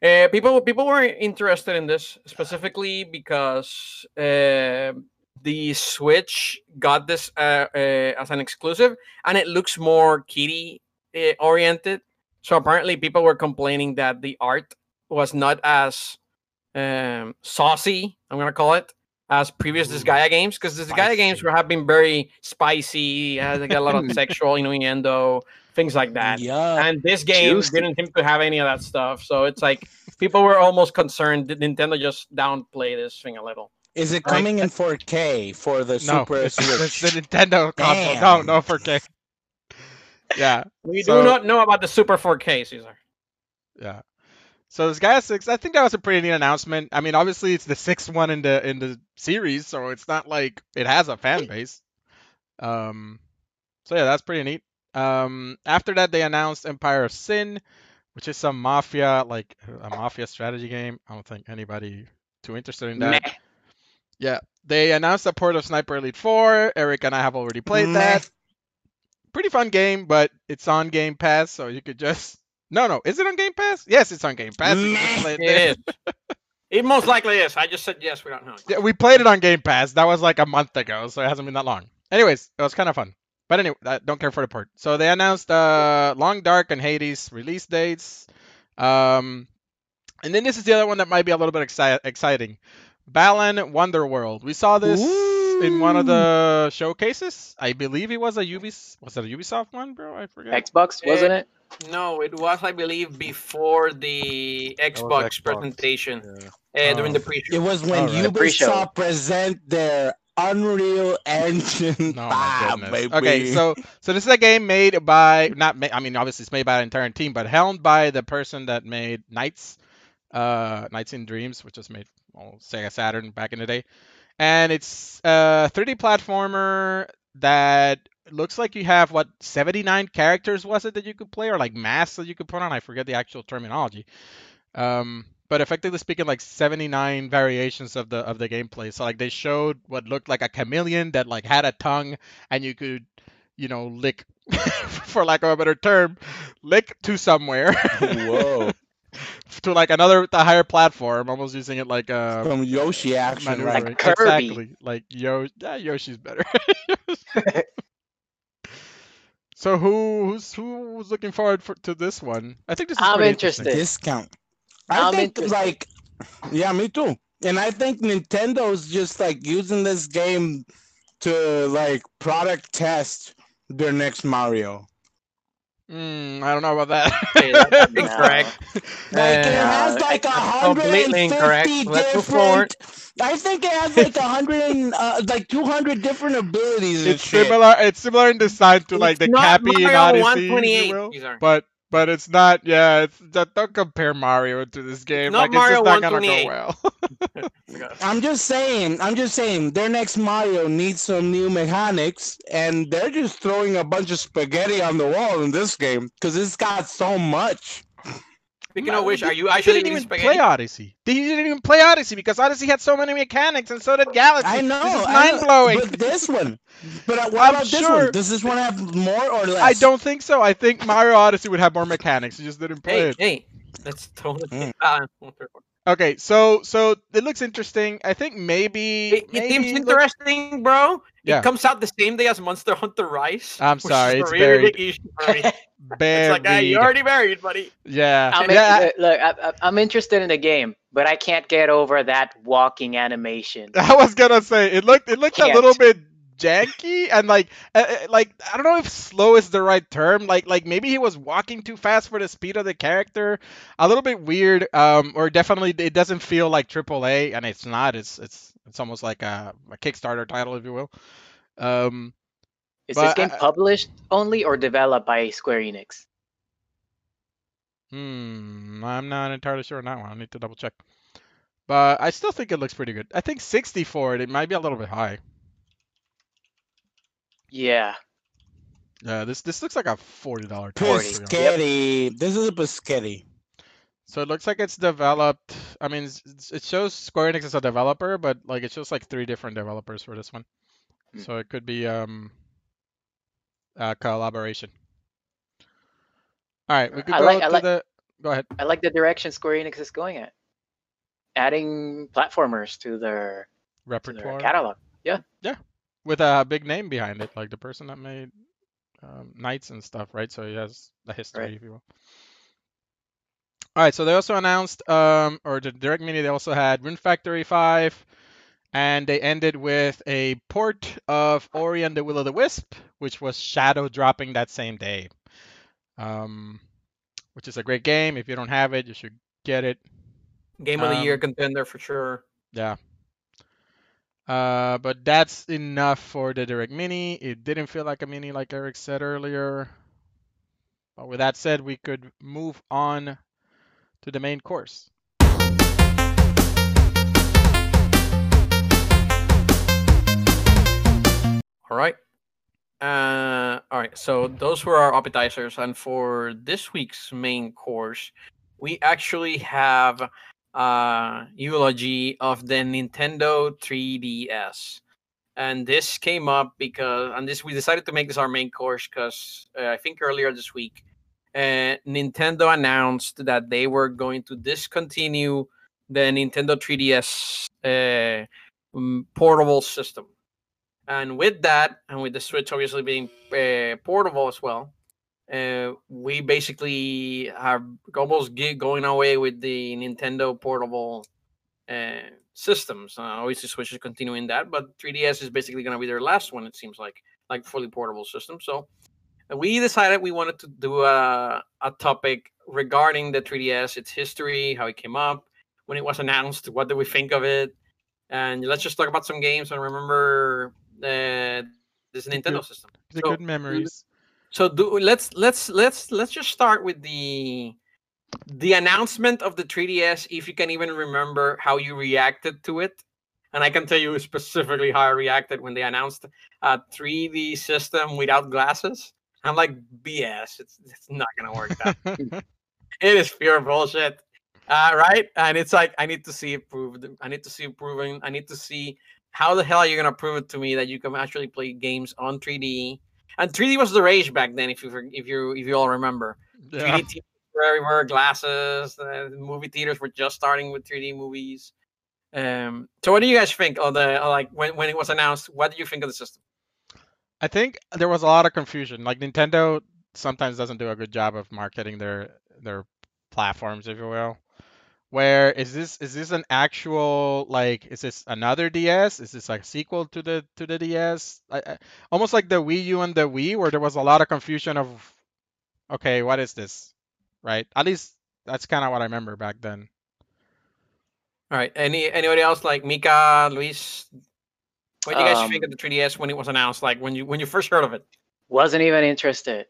Speaker 2: uh, people people were interested in this specifically because uh, the Switch got this uh, uh, as an exclusive, and it looks more kitty oriented. So apparently, people were complaining that the art was not as um, saucy. I'm gonna call it as previous
Speaker 1: Ooh.
Speaker 2: Disgaea games because the Disgaea games were have been very spicy. Uh, they got a lot of sexual innuendo, things like that.
Speaker 4: Yeah.
Speaker 2: And this game
Speaker 6: Juicy.
Speaker 2: didn't seem to have any of that stuff. So it's like people were almost concerned that Nintendo just downplay this thing a little.
Speaker 4: Is it
Speaker 2: Right.
Speaker 4: coming in 4K for the
Speaker 1: no,
Speaker 4: Super
Speaker 1: it's, it's the Nintendo console. No, no 4K. Yeah,
Speaker 2: We
Speaker 1: So-
Speaker 2: do not know about the Super 4K, Cesar.
Speaker 1: yeah. So Disgaea six, I think that was a pretty neat announcement. I mean, obviously it's the sixth one in the in the series, so it's not like it has a fan base. Um, so yeah, that's pretty neat. Um, after that they announced Empire of Sin, which is some mafia like a mafia strategy game. I don't think anybody too interested in that.
Speaker 6: Meh.
Speaker 1: Yeah, they announced the port of Sniper Elite 4. Eric and I have already played
Speaker 4: Meh.
Speaker 1: that. Pretty fun game, but it's on Game Pass, so you could just. No, no, is it on Game Pass? Yes, it's on Game Pass. You can just
Speaker 4: Meh.
Speaker 1: play it.
Speaker 2: It is. it most likely is. I just said yes. We don't know.
Speaker 1: Yeah, we played it on Game Pass. That was like a month ago, so it hasn't been that long. Anyways, it was kind of fun. But anyway, I don't care for the port. So they announced uh, Long Dark and Hades release dates. Um, and then this is the other one that might be a little bit exci- exciting. Balan Wonderworld. We saw this in one of the showcases. I believe it was a Ubis. Was it a Ubisoft one, bro? I forget.
Speaker 6: Xbox, wasn't it?
Speaker 2: No, it was, I believe, before the Xbox,
Speaker 5: Xbox.
Speaker 2: presentation
Speaker 5: Yeah.
Speaker 2: uh, during
Speaker 1: Oh.
Speaker 2: the pre-show.
Speaker 4: It was when
Speaker 1: Alright.
Speaker 6: The.
Speaker 4: Ubisoft present their Unreal Engine
Speaker 1: Oh my
Speaker 4: 5,
Speaker 1: goodness.
Speaker 4: baby.
Speaker 1: Okay, so so this is a game made by not ma- I mean obviously it's made by an entire team, but helmed by the person that made NiGHTS, uh, NiGHTS in Dreams, which was made on Sega Saturn back in the day, and it's a 3D platformer that looks like you have what 79 characters was it that you could play or like masks that you could put on? I forget the actual terminology. Um, but effectively speaking, like 79 variations of the of the gameplay. So like they showed what looked like a chameleon that like had a tongue, and you could, you know, lick, for lack of a better term, lick to somewhere.
Speaker 4: Whoa.
Speaker 1: to like another a higher platform, almost using it like a
Speaker 4: From Yoshi action, right?
Speaker 1: maneuvering.
Speaker 6: Kirby.
Speaker 1: Exactly, like Yo, yeah, Yoshi's better. so who who's who's looking forward for, to this one? I think this is
Speaker 6: I'm
Speaker 1: pretty
Speaker 6: interested.
Speaker 4: Discount. I
Speaker 6: I'm
Speaker 4: think
Speaker 6: interested.
Speaker 4: like yeah, me too. And I think Nintendo's just like using this game to like product test their next Mario.
Speaker 1: Mm, I don't know about that.
Speaker 2: Okay, that- that's
Speaker 6: No.
Speaker 2: incorrect.
Speaker 4: Like it has like a
Speaker 2: that's
Speaker 4: hundred
Speaker 2: completely
Speaker 4: and
Speaker 2: incorrect.
Speaker 4: fifty
Speaker 2: Let's move forward.
Speaker 4: different. I think it has like a hundred and uh, like two hundred different abilities. and
Speaker 1: it's
Speaker 4: shit.
Speaker 1: similar. It's similar in design to like
Speaker 2: It's
Speaker 1: the
Speaker 2: not
Speaker 1: Cappy in Odyssey, if you will. But but it's not. Yeah, it's don't compare Mario to this game.
Speaker 2: not
Speaker 1: like
Speaker 2: Mario
Speaker 1: it's just not gonna go well.
Speaker 4: I'm just saying, I'm just saying, their next Mario needs some new mechanics, and they're just throwing a bunch of spaghetti on the wall in this game because it's got so much.
Speaker 2: Speaking
Speaker 1: No,
Speaker 2: of which,
Speaker 1: he-
Speaker 2: are you
Speaker 1: he
Speaker 2: actually
Speaker 1: didn't even
Speaker 2: spaghetti?
Speaker 1: play Odyssey. He didn't even play Odyssey because Odyssey had so many mechanics, and so did Galaxy.
Speaker 4: I know,
Speaker 1: This is mind blowing.
Speaker 4: But this one, but uh, what
Speaker 1: I'm
Speaker 4: about this
Speaker 1: sure-
Speaker 4: one? Does this one have more or less?
Speaker 1: I don't think so. I think Mario Odyssey would have more mechanics. You just didn't play
Speaker 2: Hey,
Speaker 1: it.
Speaker 2: hey, let's totally
Speaker 4: Mm.
Speaker 2: balance.
Speaker 1: Okay, so so it looks interesting. I think maybe.
Speaker 2: It, it
Speaker 1: maybe
Speaker 2: seems
Speaker 1: look-
Speaker 2: interesting, bro.
Speaker 1: Yeah.
Speaker 2: It comes out the same day as Monster Hunter Rise.
Speaker 1: I'm sorry, it's
Speaker 2: really
Speaker 1: buried.
Speaker 2: big issue for.
Speaker 1: Buried.
Speaker 2: It's like, ah, you already married, buddy.
Speaker 1: Yeah.
Speaker 6: I'm
Speaker 1: yeah.
Speaker 6: in- look, I, I- I'm interested in the game, but I can't get over that walking animation.
Speaker 1: I was gonna say it looked it looked a
Speaker 6: Can't.
Speaker 1: little bit janky and like uh, uh, like I don't know if slow is the right term. Like like maybe he was walking too fast for the speed of the character. A little bit weird. Um, or definitely it doesn't feel like AAA, and it's not. It's it's it's almost like a, a Kickstarter title, if you will. Um,
Speaker 6: Is
Speaker 1: But
Speaker 6: this game
Speaker 1: I-
Speaker 6: published only or developed by Square Enix?
Speaker 1: Hmm, I'm not entirely sure on that one. I need to double check. But I still think it looks pretty good. I think 60 for it. It might be a little bit high.
Speaker 6: Yeah.
Speaker 1: Yeah, this this looks like a forty dollar
Speaker 6: Forty.
Speaker 1: title.
Speaker 4: Biscotti. This is a biscotti.
Speaker 1: So it looks like it's developed. I mean, it's- it's- it shows Square Enix as a developer, but like it shows like three different developers for this one.
Speaker 6: Hmm.
Speaker 1: So it could be um a collaboration. All right, we could
Speaker 6: I
Speaker 1: go
Speaker 6: like-
Speaker 1: to
Speaker 6: like-
Speaker 1: the. Go ahead.
Speaker 6: I like the direction Square Enix is going at. Adding platformers to their, to their
Speaker 1: Repertoire
Speaker 6: catalog.
Speaker 1: with a big name behind it, like the person that made um, NiGHTS and stuff, right? So he has the history,
Speaker 6: Right.
Speaker 1: if you will. All right, so they also announced, um, or the Direct Mini, they also had Rune Factory 5, and they ended with a port of Ori and the Will of the Wisp, which was shadow dropping that same day. Um, which is a great game. If you don't have it, you should get it.
Speaker 2: Game of the year
Speaker 1: Um,
Speaker 2: contender for sure.
Speaker 1: Yeah. Uh, but that's enough for the Direct Mini. It didn't feel like a mini, like Eric said earlier. But with that said, we could move on to the main course.
Speaker 2: All right. Uh, all right. So those were our appetizers, and for this week's main course, we actually have uh eulogy of the Nintendo 3DS. And this came up because, and this we decided to make this our main course because uh, I think earlier this week, uh, Nintendo announced that they were going to discontinue the Nintendo 3DS uh, portable system. And with that, and with the Switch obviously being uh, portable as well, uh, we basically are almost going away with the Nintendo portable uh, systems. Uh, obviously, Switch is continuing that, but 3DS is basically going to be their last one. It seems like, like fully portable system. So we decided we wanted to do a, a topic regarding the 3DS, its history, how it came up, when it was announced, what did we think of it, and let's just talk about some games and remember uh, this Nintendo
Speaker 1: Good.
Speaker 2: system.
Speaker 1: The
Speaker 2: So,
Speaker 1: good memories.
Speaker 2: So do let's let's let's let's just start with the the announcement of the 3DS. If you can even remember how you reacted to it, and I can tell you specifically how I reacted when they announced a 3D system without glasses. I'm like BS. It's it's not gonna work. That it is pure bullshit. Uh, right? And it's like I need to see it proved. I need to see it proven. I need to see how the hell are you gonna prove it to me that you can actually play games on 3D. And 3D was the rage back then, if you if you if you all remember.
Speaker 1: yeah.
Speaker 2: 3D theaters were everywhere, glasses. Uh, movie theaters were just starting with 3D movies. Um, so what do you guys think of the uh, like when when it was announced? What do you think of the system?
Speaker 1: I think there was a lot of confusion. Like Nintendo sometimes doesn't do a good job of marketing their their platforms, if you will. Where is this is this an actual like is this another DS? Is this like a sequel to the to the DS? I, I, almost like the Wii U and the Wii, where there was a lot of confusion of, okay, what is this, right? At least that's kind of what I remember back then.
Speaker 2: All right. Any anybody else like Mika, Luis? What do you guys think of
Speaker 6: Um,
Speaker 2: the 3DS when it was announced? Like when you when you first heard of it?
Speaker 6: Wasn't even interested.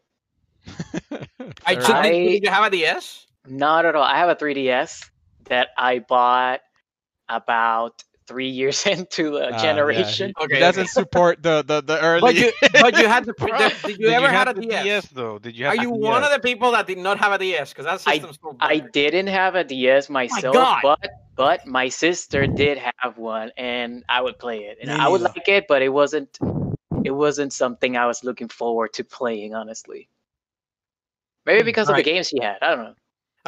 Speaker 2: I,
Speaker 1: Fair
Speaker 2: so
Speaker 1: enough.
Speaker 2: did,
Speaker 6: I-
Speaker 2: did you have a DS?
Speaker 6: Not at all. I have a 3DS that I bought about three years into the
Speaker 1: yeah,
Speaker 6: generation.
Speaker 1: he-
Speaker 2: Okay,
Speaker 1: he doesn't support the the the early.
Speaker 2: But you but you had the,
Speaker 1: Bro,
Speaker 2: the did you ever had a
Speaker 5: have the
Speaker 2: DS?
Speaker 5: though? Did you have a
Speaker 2: Are
Speaker 5: the
Speaker 2: you one of the people that did not have a DS? Because that
Speaker 6: I-
Speaker 2: system's so
Speaker 6: I
Speaker 2: bad.
Speaker 6: didn't have a DS myself,
Speaker 2: God.
Speaker 6: but but my sister did have one, and I would play it, and
Speaker 4: Me
Speaker 6: I would like it, but it wasn't it wasn't something I was looking forward to playing, honestly. Maybe
Speaker 1: Hmm,
Speaker 6: because of the games she had. I don't know.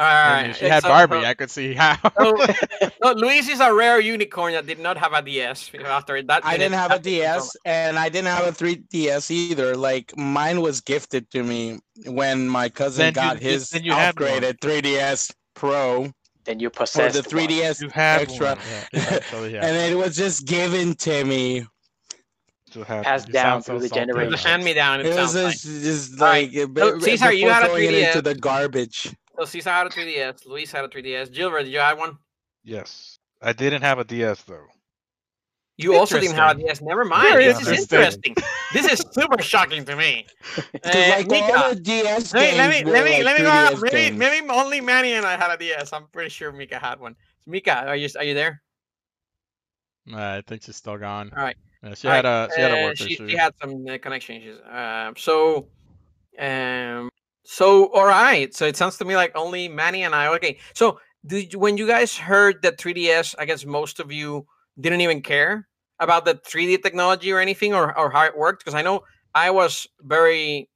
Speaker 2: All
Speaker 1: I
Speaker 2: right.
Speaker 1: mean, she had
Speaker 2: so-
Speaker 1: Barbie.
Speaker 2: so-
Speaker 1: I could see how.
Speaker 2: So, so Luis is a rare unicorn that did not have a DS. because After that,
Speaker 4: I didn't have a
Speaker 2: that minute was
Speaker 4: DS and I didn't have a 3DS either. Like mine was gifted to me when my cousin
Speaker 5: Then
Speaker 4: got
Speaker 5: then-
Speaker 4: his
Speaker 5: then you had
Speaker 4: upgraded 3DS Pro
Speaker 6: Then you
Speaker 4: or
Speaker 6: possessed
Speaker 4: the 3DS
Speaker 5: You had
Speaker 4: extra.
Speaker 5: one.
Speaker 1: Yeah, yeah.
Speaker 4: and it was just given to me.
Speaker 5: still have
Speaker 6: Passed down
Speaker 1: sound so
Speaker 6: through the
Speaker 1: salty.
Speaker 2: It's a
Speaker 6: generations.
Speaker 2: hand me down. It,
Speaker 4: It was just,
Speaker 2: like.
Speaker 4: just
Speaker 2: All right.
Speaker 4: like
Speaker 2: So, Cesar, you
Speaker 4: before
Speaker 2: had a
Speaker 4: throwing it into
Speaker 2: 3DS.
Speaker 4: the garbage.
Speaker 2: So Cesar had a 3DS. Luis had a 3DS. Gilbert, did you have one?
Speaker 5: Yes, I didn't have a DS though.
Speaker 2: You also didn't have a DS. Never mind.
Speaker 1: Very
Speaker 2: This is
Speaker 1: interesting.
Speaker 2: interesting. this is super shocking to me.
Speaker 4: Because
Speaker 2: Uh,
Speaker 4: like
Speaker 2: Mika,
Speaker 4: all the DS
Speaker 2: let me let me let me
Speaker 4: like
Speaker 2: let me go Maybe maybe only Manny and I had a DS. I'm pretty sure Mika had one. Mika, are you are you there?
Speaker 1: Uh, I think she's still gone.
Speaker 2: All right.
Speaker 1: Yeah, she
Speaker 2: All
Speaker 1: had
Speaker 2: right,
Speaker 1: a she had a
Speaker 2: uh, she, she had some uh, connection issues. Um, so, um, so all right. So it sounds to me like only Manny and I. Okay. So did you, when you guys heard that 3DS, I guess most of you didn't even care about the 3D technology or anything or, or how it worked because I know I was very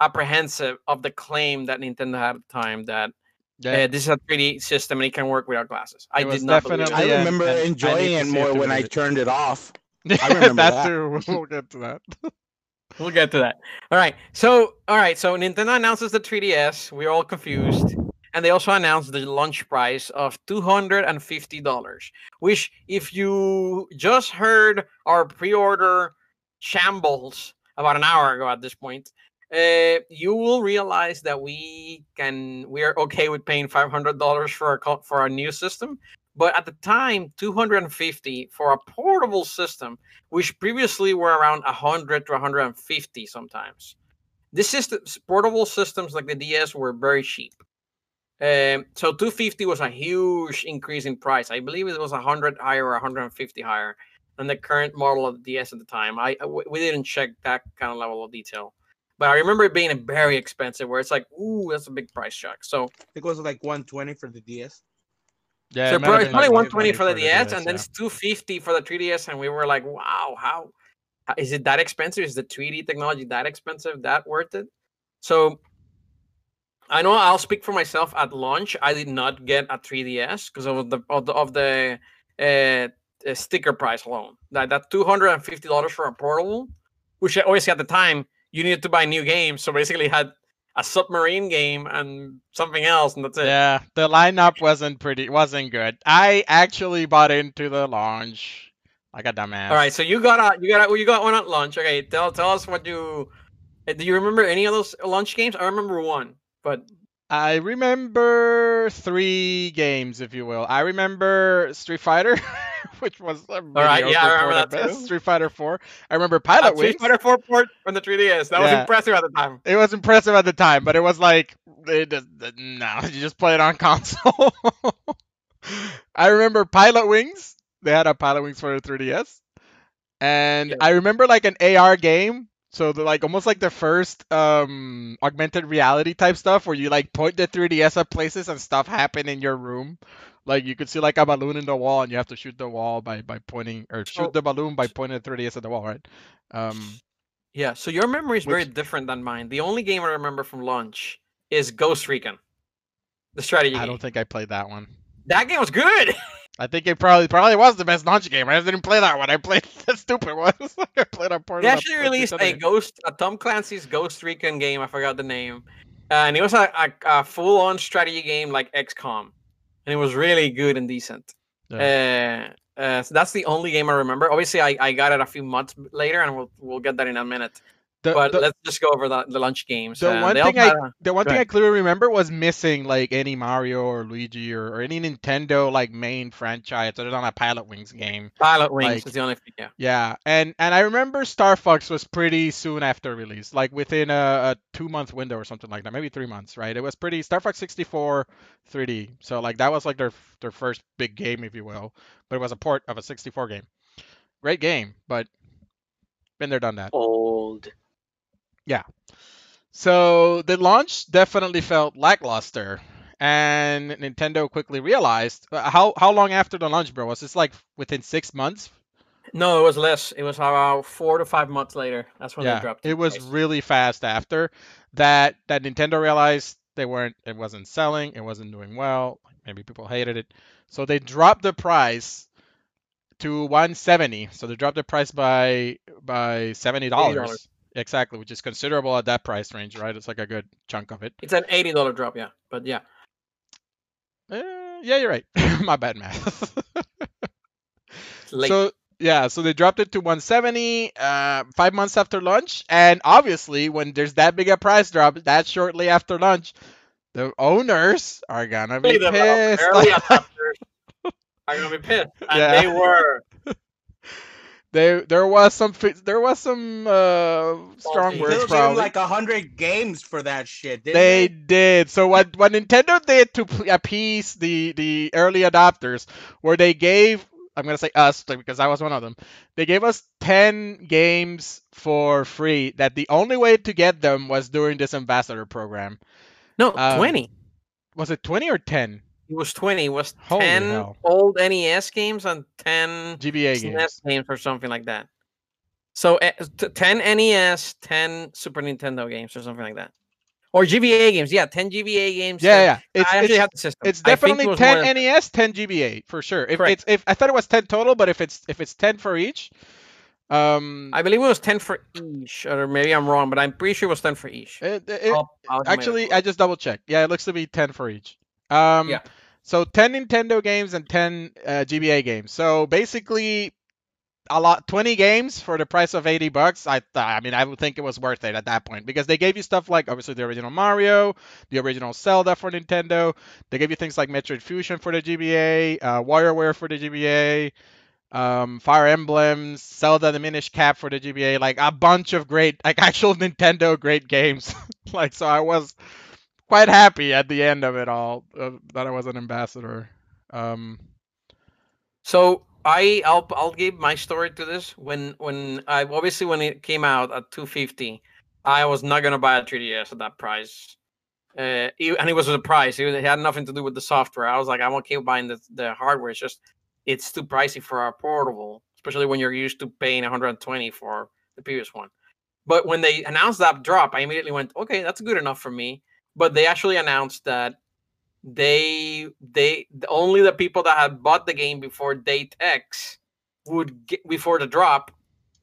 Speaker 2: apprehensive of the claim that Nintendo had at the time that
Speaker 1: Yeah,
Speaker 2: uh, this is a 3D system and it can work without glasses. I did not believe
Speaker 1: definitely-
Speaker 2: it.
Speaker 4: I remember
Speaker 1: and I
Speaker 4: enjoying
Speaker 1: to
Speaker 4: it more
Speaker 1: they
Speaker 4: when I turned it off.
Speaker 1: I
Speaker 4: remember
Speaker 1: that,
Speaker 4: that.
Speaker 1: too. We'll get to that.
Speaker 2: We'll get to that. All right. So, all right. So Nintendo announces the 3DS. We're all confused. And they also announced the launch price of $250, which, if you just heard our pre order shambles about an hour ago at this point, uh, you will realize that we can, we are okay with paying $500 for co- for a new system. But at the time, 250 for a portable system which previously were around 100 to 150 sometimes. This portable systems like the DS were very cheap. Um, so 250 was a huge increase in price. I believe it was 100 higher or 150 higher than the current model of the DS at the time. I we didn't check that kind of level of detail, but I remember it being very expensive. Where it's like, ooh, that's a big price shock. So
Speaker 4: It was like 120 for the DS.
Speaker 1: Yeah,
Speaker 2: so
Speaker 1: it might have
Speaker 2: it's probably
Speaker 1: like
Speaker 2: 120 for the DS,
Speaker 1: DS,
Speaker 2: and then
Speaker 1: yeah.
Speaker 2: it's 250 for the 3DS, and we were like, wow, how how- is it that expensive? Is the 3D technology that expensive? That worth it? So I know I'll speak for myself. At launch, I did not get a 3DS because of the of the, of the uh, uh, sticker price alone. That that 250 dollars for a portable, which I always at the time you needed to buy new games. So basically, had a submarine game and something else, and that's it.
Speaker 1: Yeah, the lineup wasn't pretty, wasn't good. I actually bought into the launch like a dumbass.
Speaker 2: All right, so you got a you got a, you got one at lunch. Okay, tell tell us what you uh, do. You remember any of those lunch games? I remember one, but
Speaker 1: I remember three games, if you will. I remember Street Fighter, which was a
Speaker 2: right, yeah, I remember that too.
Speaker 1: Street Fighter 4. I remember
Speaker 2: uh,
Speaker 1: Wings.
Speaker 2: Street Fighter 4 port on the 3DS. That was impressive at the time.
Speaker 1: It was impressive at the time, but it was like, it, just- no, you just play it on console. I remember Pilot Wings. They had a Pilot Wings for the 3DS. And
Speaker 2: Yeah.
Speaker 1: I remember like an AR game. So the, like almost like the first um augmented reality type stuff where you like point the 3DS at places and stuff happen in your room. Like you could see like a balloon in the wall and you have to shoot the wall by by pointing or shoot
Speaker 2: So-
Speaker 1: the balloon by pointing the 3DS at the wall, right? Um
Speaker 2: Yeah, so your memory is very different than mine. The only game I remember from launch is Ghost Recon, the strategy
Speaker 1: I don't think I played that one.
Speaker 2: That game was good.
Speaker 1: I think it probably probably was the best launch game. I just didn't play that one. I played the stupid one. I played a part
Speaker 2: They
Speaker 1: of
Speaker 2: actually
Speaker 1: that-
Speaker 2: released a Ghost, a Tom Clancy's Ghost Recon game. I forgot the name, and it was a, a, a full-on strategy game like XCOM, and it was really good and decent. Uh, uh, so that's the only game I remember. Obviously, I, I got it a few months later, and we'll we'll get that in a minute.
Speaker 1: The,
Speaker 2: but
Speaker 1: the,
Speaker 2: let's just go over the, the lunch games.
Speaker 1: the
Speaker 2: Uh,
Speaker 1: one thing
Speaker 2: also
Speaker 1: I—the one
Speaker 2: go
Speaker 1: thing I clearly remember was missing like any Mario or Luigi or, or any Nintendo like main franchise other than a Pilot Wings game.
Speaker 2: Pilot Wings
Speaker 1: like-
Speaker 2: is the only thing. Yeah.
Speaker 1: Yeah, and and I remember Star Fox was pretty soon after release, like within a, a two month window or something like that, maybe three months, right? It was pretty Star Fox 64 3D, so like that was like their their first big game, if you will, but it was a port of a 64 game. Great game, but been there, done that.
Speaker 6: Old.
Speaker 1: So the launch definitely felt lackluster, and Nintendo quickly realized uh, how how long after the launch, bro? Was this like within six months?
Speaker 2: No, it was less. It was about four to five months later. That's when they
Speaker 1: yeah,
Speaker 2: dropped.
Speaker 1: it was
Speaker 2: price.
Speaker 1: really fast after that. That Nintendo realized they weren't, it wasn't selling, it wasn't doing well. Maybe people hated it, so they dropped the price to 170. So they dropped the price by by seventy dollars. Exactly, which is considerable at that price range, right? It's like a good chunk of it.
Speaker 2: It's an eighty dollar drop. Yeah, but yeah.
Speaker 1: Uh, yeah, you're right. My bad math. So Yeah, so they dropped it to 170 uh, five months after launch, and obviously, when there's that big a price drop, that shortly after launch, the owners are gonna be pissed.
Speaker 2: early adopters are gonna be pissed, and
Speaker 1: Yeah.
Speaker 2: they were.
Speaker 1: There, there was some, there was some uh, strong
Speaker 2: They
Speaker 1: words
Speaker 4: They
Speaker 1: probably.
Speaker 4: like a hundred games for that shit. Didn't
Speaker 1: They
Speaker 4: they?
Speaker 1: did. So what what Nintendo did to appease the the early adopters, where they gave I'm gonna say us because I was one of them. They gave us ten games for free. That the only way to get them was during this ambassador program.
Speaker 2: No,
Speaker 1: Um,
Speaker 2: twenty.
Speaker 1: Was it twenty or ten
Speaker 2: It was twenty. Was
Speaker 1: Holy
Speaker 2: ten
Speaker 1: hell.
Speaker 2: old NES games and ten
Speaker 1: GBA
Speaker 2: SNES
Speaker 1: games?
Speaker 2: games or something like that. So t- ten NES, ten Super Nintendo games or something like that, or GBA games. Yeah, ten GBA games.
Speaker 1: Yeah,
Speaker 2: 10
Speaker 1: yeah. It's
Speaker 2: I actually
Speaker 1: it's,
Speaker 2: have the system.
Speaker 1: it's
Speaker 2: I think it
Speaker 1: definitely ten
Speaker 2: than-
Speaker 1: NES, ten GBA for sure. If
Speaker 2: Correct.
Speaker 1: it's if I thought it was ten total, but if it's if it's ten for each, um,
Speaker 2: I believe it was ten for each, or maybe I'm wrong, but I'm pretty sure it was ten for each.
Speaker 1: it, it,
Speaker 2: I'll- I'll.
Speaker 1: Actually, I just double checked. Yeah, it looks to be 10 for each. Um,
Speaker 2: Yeah.
Speaker 1: So 10 Nintendo games and 10 uh, GBA games. So basically, a lot, 20 games for the price of 80 bucks. I, I mean, I would think it was worth it at that point because they gave you stuff like obviously the original Mario, the original Zelda for Nintendo. They gave you things like Metroid Fusion for the GBA, uh, WarioWare for the GBA. Um, Fire Emblems, Zelda the Minish Cap for the GBA, like a bunch of great, like actual Nintendo great games. like, so I was quite happy at the end of it all uh, that I was an ambassador. Um,
Speaker 2: So I I'll I'll give my story to this. When when I obviously when it came out at 250, I was not gonna buy a 3DS at that price. Uh, and it was a price. It had nothing to do with the software. I was like, I'm okay buying the, the hardware. It's just it's too pricey for a portable, especially when you're used to paying 120 for the previous one. But when they announced that drop, I immediately went, okay, that's good enough for me. But they actually announced that they they only the people that had bought the game before date X would get before the drop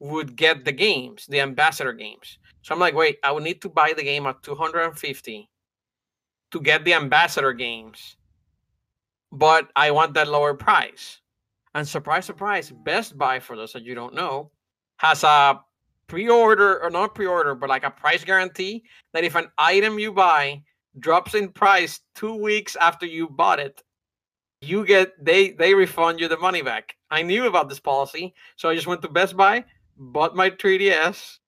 Speaker 2: would get the games, the ambassador games. So I'm like, wait, I would need to buy the game at 250 to get the ambassador games, but I want that lower price. And surprise, surprise, Best Buy, for those that you don't know, has a pre-order or not pre-order, but like a price guarantee that if an item you buy drops in price two weeks after you bought it, you get they they refund you the money back. I knew about this policy, so I just went to Best Buy, bought my 3DS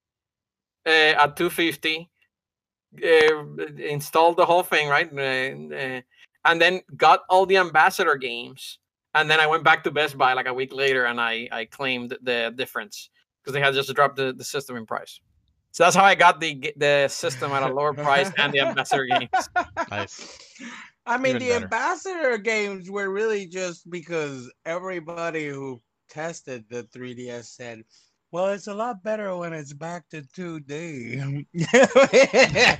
Speaker 2: uh, at 250, uh, installed the whole thing right, uh, uh, and then got all the ambassador games. And then I went back to Best Buy like a week later, and I I claimed the difference because they had just dropped the, the system in price. So that's how I got the the system at a lower price and the ambassador games.
Speaker 1: nice.
Speaker 4: I mean,
Speaker 1: Even
Speaker 4: the
Speaker 1: better.
Speaker 4: ambassador games were really just because everybody who tested the 3DS said, "Well, it's a lot better when it's back to 2D."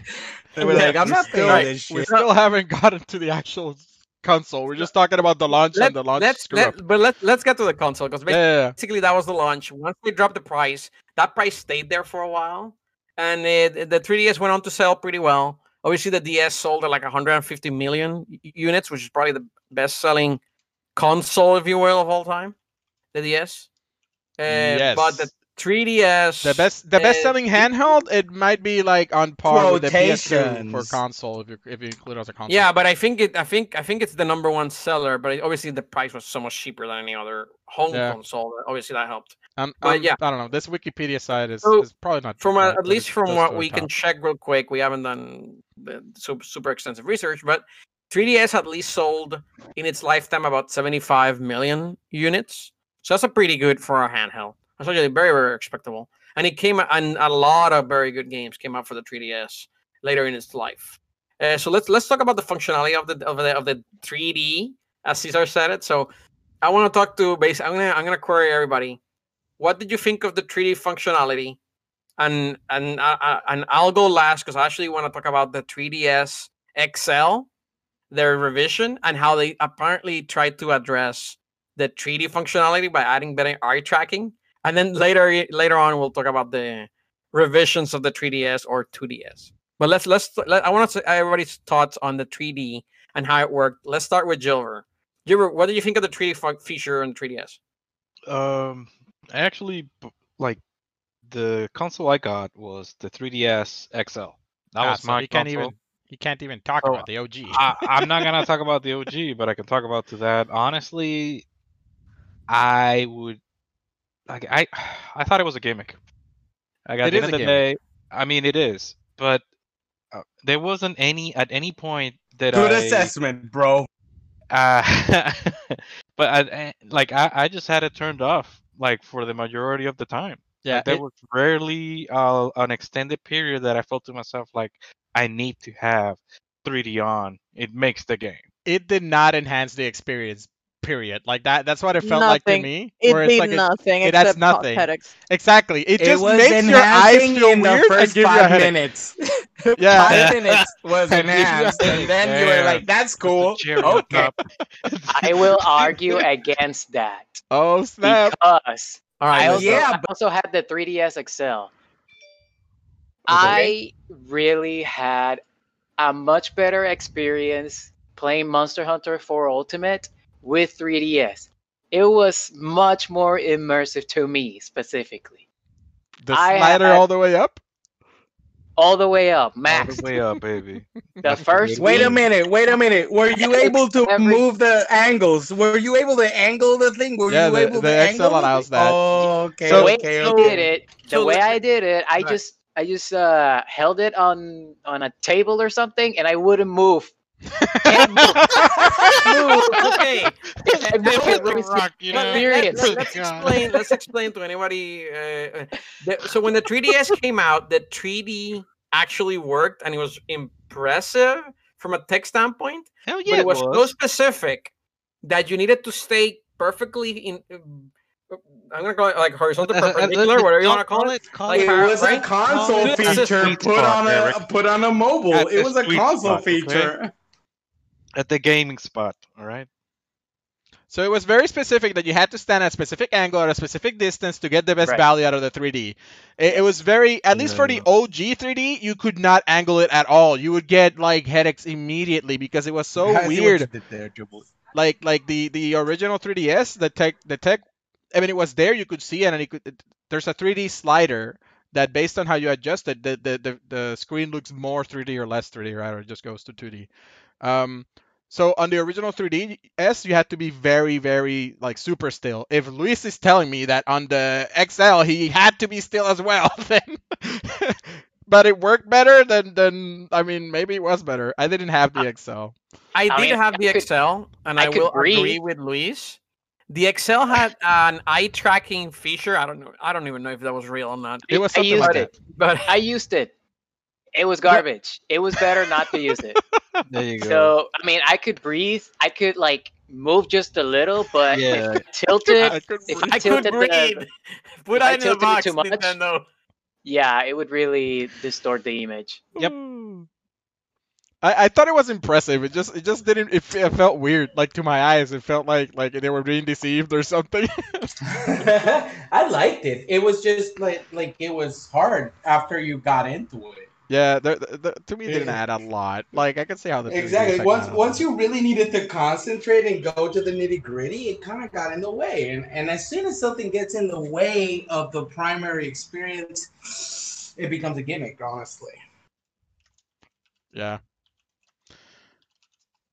Speaker 4: they were like, "I'm not
Speaker 1: Still-
Speaker 4: paying this
Speaker 1: We still haven't gotten to the actual console. We're just talking about the launch
Speaker 2: Let,
Speaker 1: and the launch
Speaker 2: let's
Speaker 1: screw
Speaker 2: let, but let let's get to the console because
Speaker 1: Yeah, yeah,
Speaker 2: basically that was the launch. Once they dropped the price, that price stayed there for a while, and it, the 3DS went on to sell pretty well. Obviously, the DS sold at like 150 million units, which is probably the best-selling console, if you will, of all time. The DS. Uh, But the
Speaker 1: Yes.
Speaker 2: 3DS.
Speaker 1: The best, the
Speaker 2: uh,
Speaker 1: best selling handheld, it might be like on par with the PS2 for console if you if you include it as a console.
Speaker 2: Yeah, but I think it. I think I think it's the number one seller. But it- obviously, the price was so much cheaper than any other home
Speaker 1: Yeah.
Speaker 2: console. Obviously, that helped.
Speaker 1: Um,
Speaker 2: but
Speaker 1: um,
Speaker 2: yeah.
Speaker 1: I don't know. This Wikipedia site is,
Speaker 2: So,
Speaker 1: is probably not
Speaker 2: From uh, at least from what we can check real quick, we haven't done the super, super extensive research, but 3DS at least sold in its lifetime about 75 million units. So that's a pretty good for a handheld. That's actually very very respectable. And it came and a lot of very good games came out for the 3DS later in its life. Uh, so let's let's talk about the functionality of the of the of the 3D as Cesar said it. So I want to talk to base. I'm gonna I'm gonna query everybody. What did you think of the 3D functionality? And and I, I, and I'll go last because I actually want to talk about the 3DS XL, their revision, and how they apparently tried to address the 3D functionality by adding better eye tracking. And then later later on we'll talk about the revisions of the 3DS or 2DS. But let's let's let, I want to say everybody's thoughts on the 3D and how it worked. Let's start with Gilver. Gilver, what did you think of the 3D feature on 3DS?
Speaker 5: Um, I actually like the console I got was the 3DS XL. That
Speaker 1: Ah,
Speaker 5: was
Speaker 1: so
Speaker 5: my
Speaker 1: he can't even he can't even talk
Speaker 5: So,
Speaker 1: about the OG.
Speaker 5: I, I'm not gonna talk about the OG, but I can talk about to that. Honestly, I would like I I thought it was a gimmick. Like at
Speaker 1: It
Speaker 5: the
Speaker 1: is
Speaker 5: end
Speaker 1: a
Speaker 5: of the
Speaker 1: gimmick.
Speaker 5: day, I mean it is, but uh, there wasn't any at any point that I.
Speaker 4: Good
Speaker 5: I
Speaker 4: assessment, bro.
Speaker 5: uh, but I, I- like I, I just had it turned off like for the majority of the time.
Speaker 1: yeah,
Speaker 5: Like, there
Speaker 1: it-
Speaker 5: was rarely uh, an extended period that I felt to myself like I need to have 3D on. It makes the game.
Speaker 1: it did not enhance the experience. Period. Like that. That's what it felt like to
Speaker 3: Nothing.
Speaker 1: me.
Speaker 3: It
Speaker 1: where it's
Speaker 3: did
Speaker 1: like
Speaker 3: nothing
Speaker 1: it adds
Speaker 3: except
Speaker 1: nothing.
Speaker 3: cosmetics.
Speaker 1: exactly. It
Speaker 4: It
Speaker 1: just makes your eyes feel
Speaker 4: in the
Speaker 1: weird and
Speaker 4: first
Speaker 1: give you
Speaker 4: five minutes.
Speaker 1: Yeah.
Speaker 4: five minutes was
Speaker 5: And give you a
Speaker 4: enhanced, and then you were like, "That's cool." Okay.
Speaker 6: I will argue against that
Speaker 1: Oh snap!
Speaker 6: because
Speaker 2: All right.
Speaker 6: I also,
Speaker 2: go.
Speaker 4: Yeah,
Speaker 6: I also had the 3DS XL. I really had a much better experience playing Monster Hunter 4 Ultimate with 3DS. It was much more immersive to me specifically.
Speaker 1: The
Speaker 6: I
Speaker 1: slider
Speaker 6: had-
Speaker 1: all the way up.
Speaker 6: All the way up,
Speaker 5: All
Speaker 6: max.
Speaker 5: the way up, baby.
Speaker 6: The first
Speaker 5: way
Speaker 4: Wait a minute, wait a minute. Were you able to
Speaker 6: Every-
Speaker 4: move the angles? Were you able to angle the thing? Were
Speaker 1: Yeah,
Speaker 4: you
Speaker 1: the-
Speaker 4: able
Speaker 1: the
Speaker 4: to
Speaker 1: XL
Speaker 4: angle the
Speaker 1: allows
Speaker 4: thing?
Speaker 1: that.
Speaker 4: Oh, okay,
Speaker 1: So-
Speaker 6: the way
Speaker 4: okay,
Speaker 6: I
Speaker 4: okay.
Speaker 6: did it, the
Speaker 2: So
Speaker 6: way I did it, I
Speaker 2: Right.
Speaker 6: just I just uh, held it on on a table or something, and I wouldn't move. Can't
Speaker 2: okay.
Speaker 6: I moved it with
Speaker 5: rock, you
Speaker 2: Let-
Speaker 5: know?
Speaker 2: let-
Speaker 6: Experience.
Speaker 2: let- let's explain. Let's explain to anybody. Uh, uh, so when the 3DS came out, the 3D actually worked, and it was impressive from a tech standpoint.
Speaker 5: Hell yeah,
Speaker 2: but
Speaker 5: yeah,
Speaker 2: it was, so specific that you needed to stay perfectly in. uh, I'm gonna call it like horizontal
Speaker 5: Uh, uh, uh,
Speaker 2: perpendicular,
Speaker 5: uh,
Speaker 2: whatever you want to call
Speaker 5: call
Speaker 2: it.
Speaker 5: it. Call
Speaker 2: Like
Speaker 4: It
Speaker 5: it.
Speaker 2: Power-
Speaker 4: was a console
Speaker 2: It's
Speaker 4: feature put on a
Speaker 5: Eric.
Speaker 4: put on a mobile.
Speaker 5: At
Speaker 4: It was a
Speaker 5: sweet
Speaker 4: console
Speaker 5: spot, okay?
Speaker 4: feature.
Speaker 5: At the gaming spot. All right.
Speaker 1: So it was very specific that you had to stand at a specific angle at a specific distance to get the best
Speaker 6: Right.
Speaker 1: value out of the 3D. It, it was very, at least for the OG 3D, you could not angle it at all. You would get like headaches immediately because it was so
Speaker 4: I see what you
Speaker 1: weird.
Speaker 4: there,
Speaker 1: Like like the the original 3DS, the tech the tech. I mean, it was there. You could see it, and it could. It, there's a 3D slider that, based on how you adjust it, the the the, the screen looks more 3D or less 3D, right? Or it just goes to 2D. Um, so on the original 3DS, you had to be very, very like super still. If Luis is telling me that on the XL he had to be still as well, then but it worked better than than I mean maybe it was better. I didn't have the XL.
Speaker 2: I,
Speaker 6: I
Speaker 2: did
Speaker 6: mean,
Speaker 2: have the XL, and
Speaker 6: I
Speaker 2: I,
Speaker 6: could
Speaker 2: will agree with Luis. The XL had an eye tracking feature. I don't know. I don't even know if that was real or not.
Speaker 1: It was
Speaker 6: I used
Speaker 1: like
Speaker 6: it.
Speaker 1: that.
Speaker 2: But
Speaker 6: I used it. It was garbage. It was better not to use it.
Speaker 5: There you go.
Speaker 6: So I mean, I could breathe. I could like move just a little, but
Speaker 5: Yeah.
Speaker 6: if tilted,
Speaker 1: I could
Speaker 6: if
Speaker 1: breathe.
Speaker 6: you
Speaker 2: I could
Speaker 6: tilted
Speaker 2: breathe.
Speaker 6: the,
Speaker 2: Put
Speaker 6: if I
Speaker 2: in the
Speaker 6: tilted it
Speaker 2: box,
Speaker 6: too much-
Speaker 2: Nintendo.
Speaker 6: yeah, it would really distort the image.
Speaker 5: Yep.
Speaker 1: I, I thought it was impressive. It just it just didn't. It, it felt weird, like to my eyes. It felt like like they were being deceived or something.
Speaker 4: I liked it. It was just like like it was hard after you got into it.
Speaker 1: Yeah, the, the, the, to me, it didn't add a lot. Like I can see how the 3D
Speaker 4: Exactly.
Speaker 1: effect
Speaker 4: Once once you really needed to concentrate and go to the nitty gritty, it kind of got in the way. And and as soon as something gets in the way of the primary experience, it becomes a gimmick. Honestly.
Speaker 1: Yeah.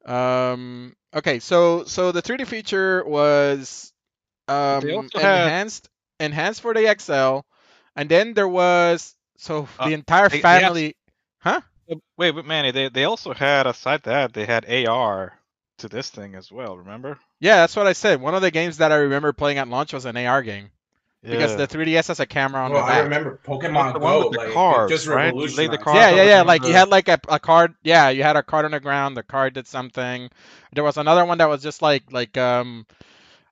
Speaker 1: Um. Okay. So so the 3D feature was um
Speaker 5: They also had-
Speaker 1: enhanced enhanced for the XL, and then there was so
Speaker 5: Uh,
Speaker 1: the entire
Speaker 5: they- they have-
Speaker 1: family. Huh?
Speaker 5: Uh, Wait, but Manny, they they also had aside that they had AR to this thing as well. Remember?
Speaker 1: Yeah, that's what I said. One of the games that I remember playing at launch was an AR game because the 3DS has a camera on
Speaker 4: Well,
Speaker 1: the
Speaker 4: I remember Pokemon
Speaker 5: one
Speaker 4: Go,
Speaker 5: with the
Speaker 4: like, it
Speaker 5: cards,
Speaker 4: just
Speaker 5: right? You laid the
Speaker 4: revolutionized.
Speaker 5: cards
Speaker 1: Yeah, yeah, yeah. Like you had like a, a card. Yeah, you had a card on the ground. The card did something. There was another one that was just like like um,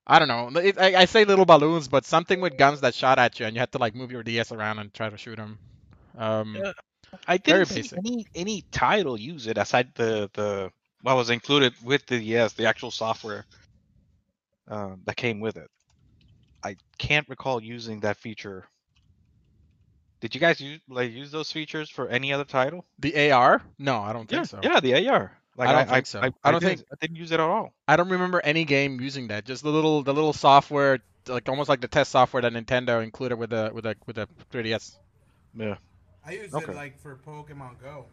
Speaker 1: I don't know. It, I, I say little balloons, but something with guns that shot at you, and you had to like move your DS around and try to shoot them. Um,
Speaker 5: Yeah. I didn't see
Speaker 1: basic.
Speaker 5: any any title use it aside the the what was included with the yes the actual software um, that came with it. I can't recall using that feature. Did you guys use like use those features for any other title?
Speaker 1: the AR? No, I don't think
Speaker 5: Yeah,
Speaker 1: so.
Speaker 5: yeah, the AR. Like
Speaker 1: I don't think so.
Speaker 5: I,
Speaker 1: I don't
Speaker 5: didn't,
Speaker 1: think-
Speaker 5: I didn't use it at all.
Speaker 1: I don't remember any game using that. Just the little the little software like almost like the test software that Nintendo included with the with the with the 3DS.
Speaker 5: Yeah.
Speaker 4: I use
Speaker 5: Okay.
Speaker 4: it like for Pokemon Go.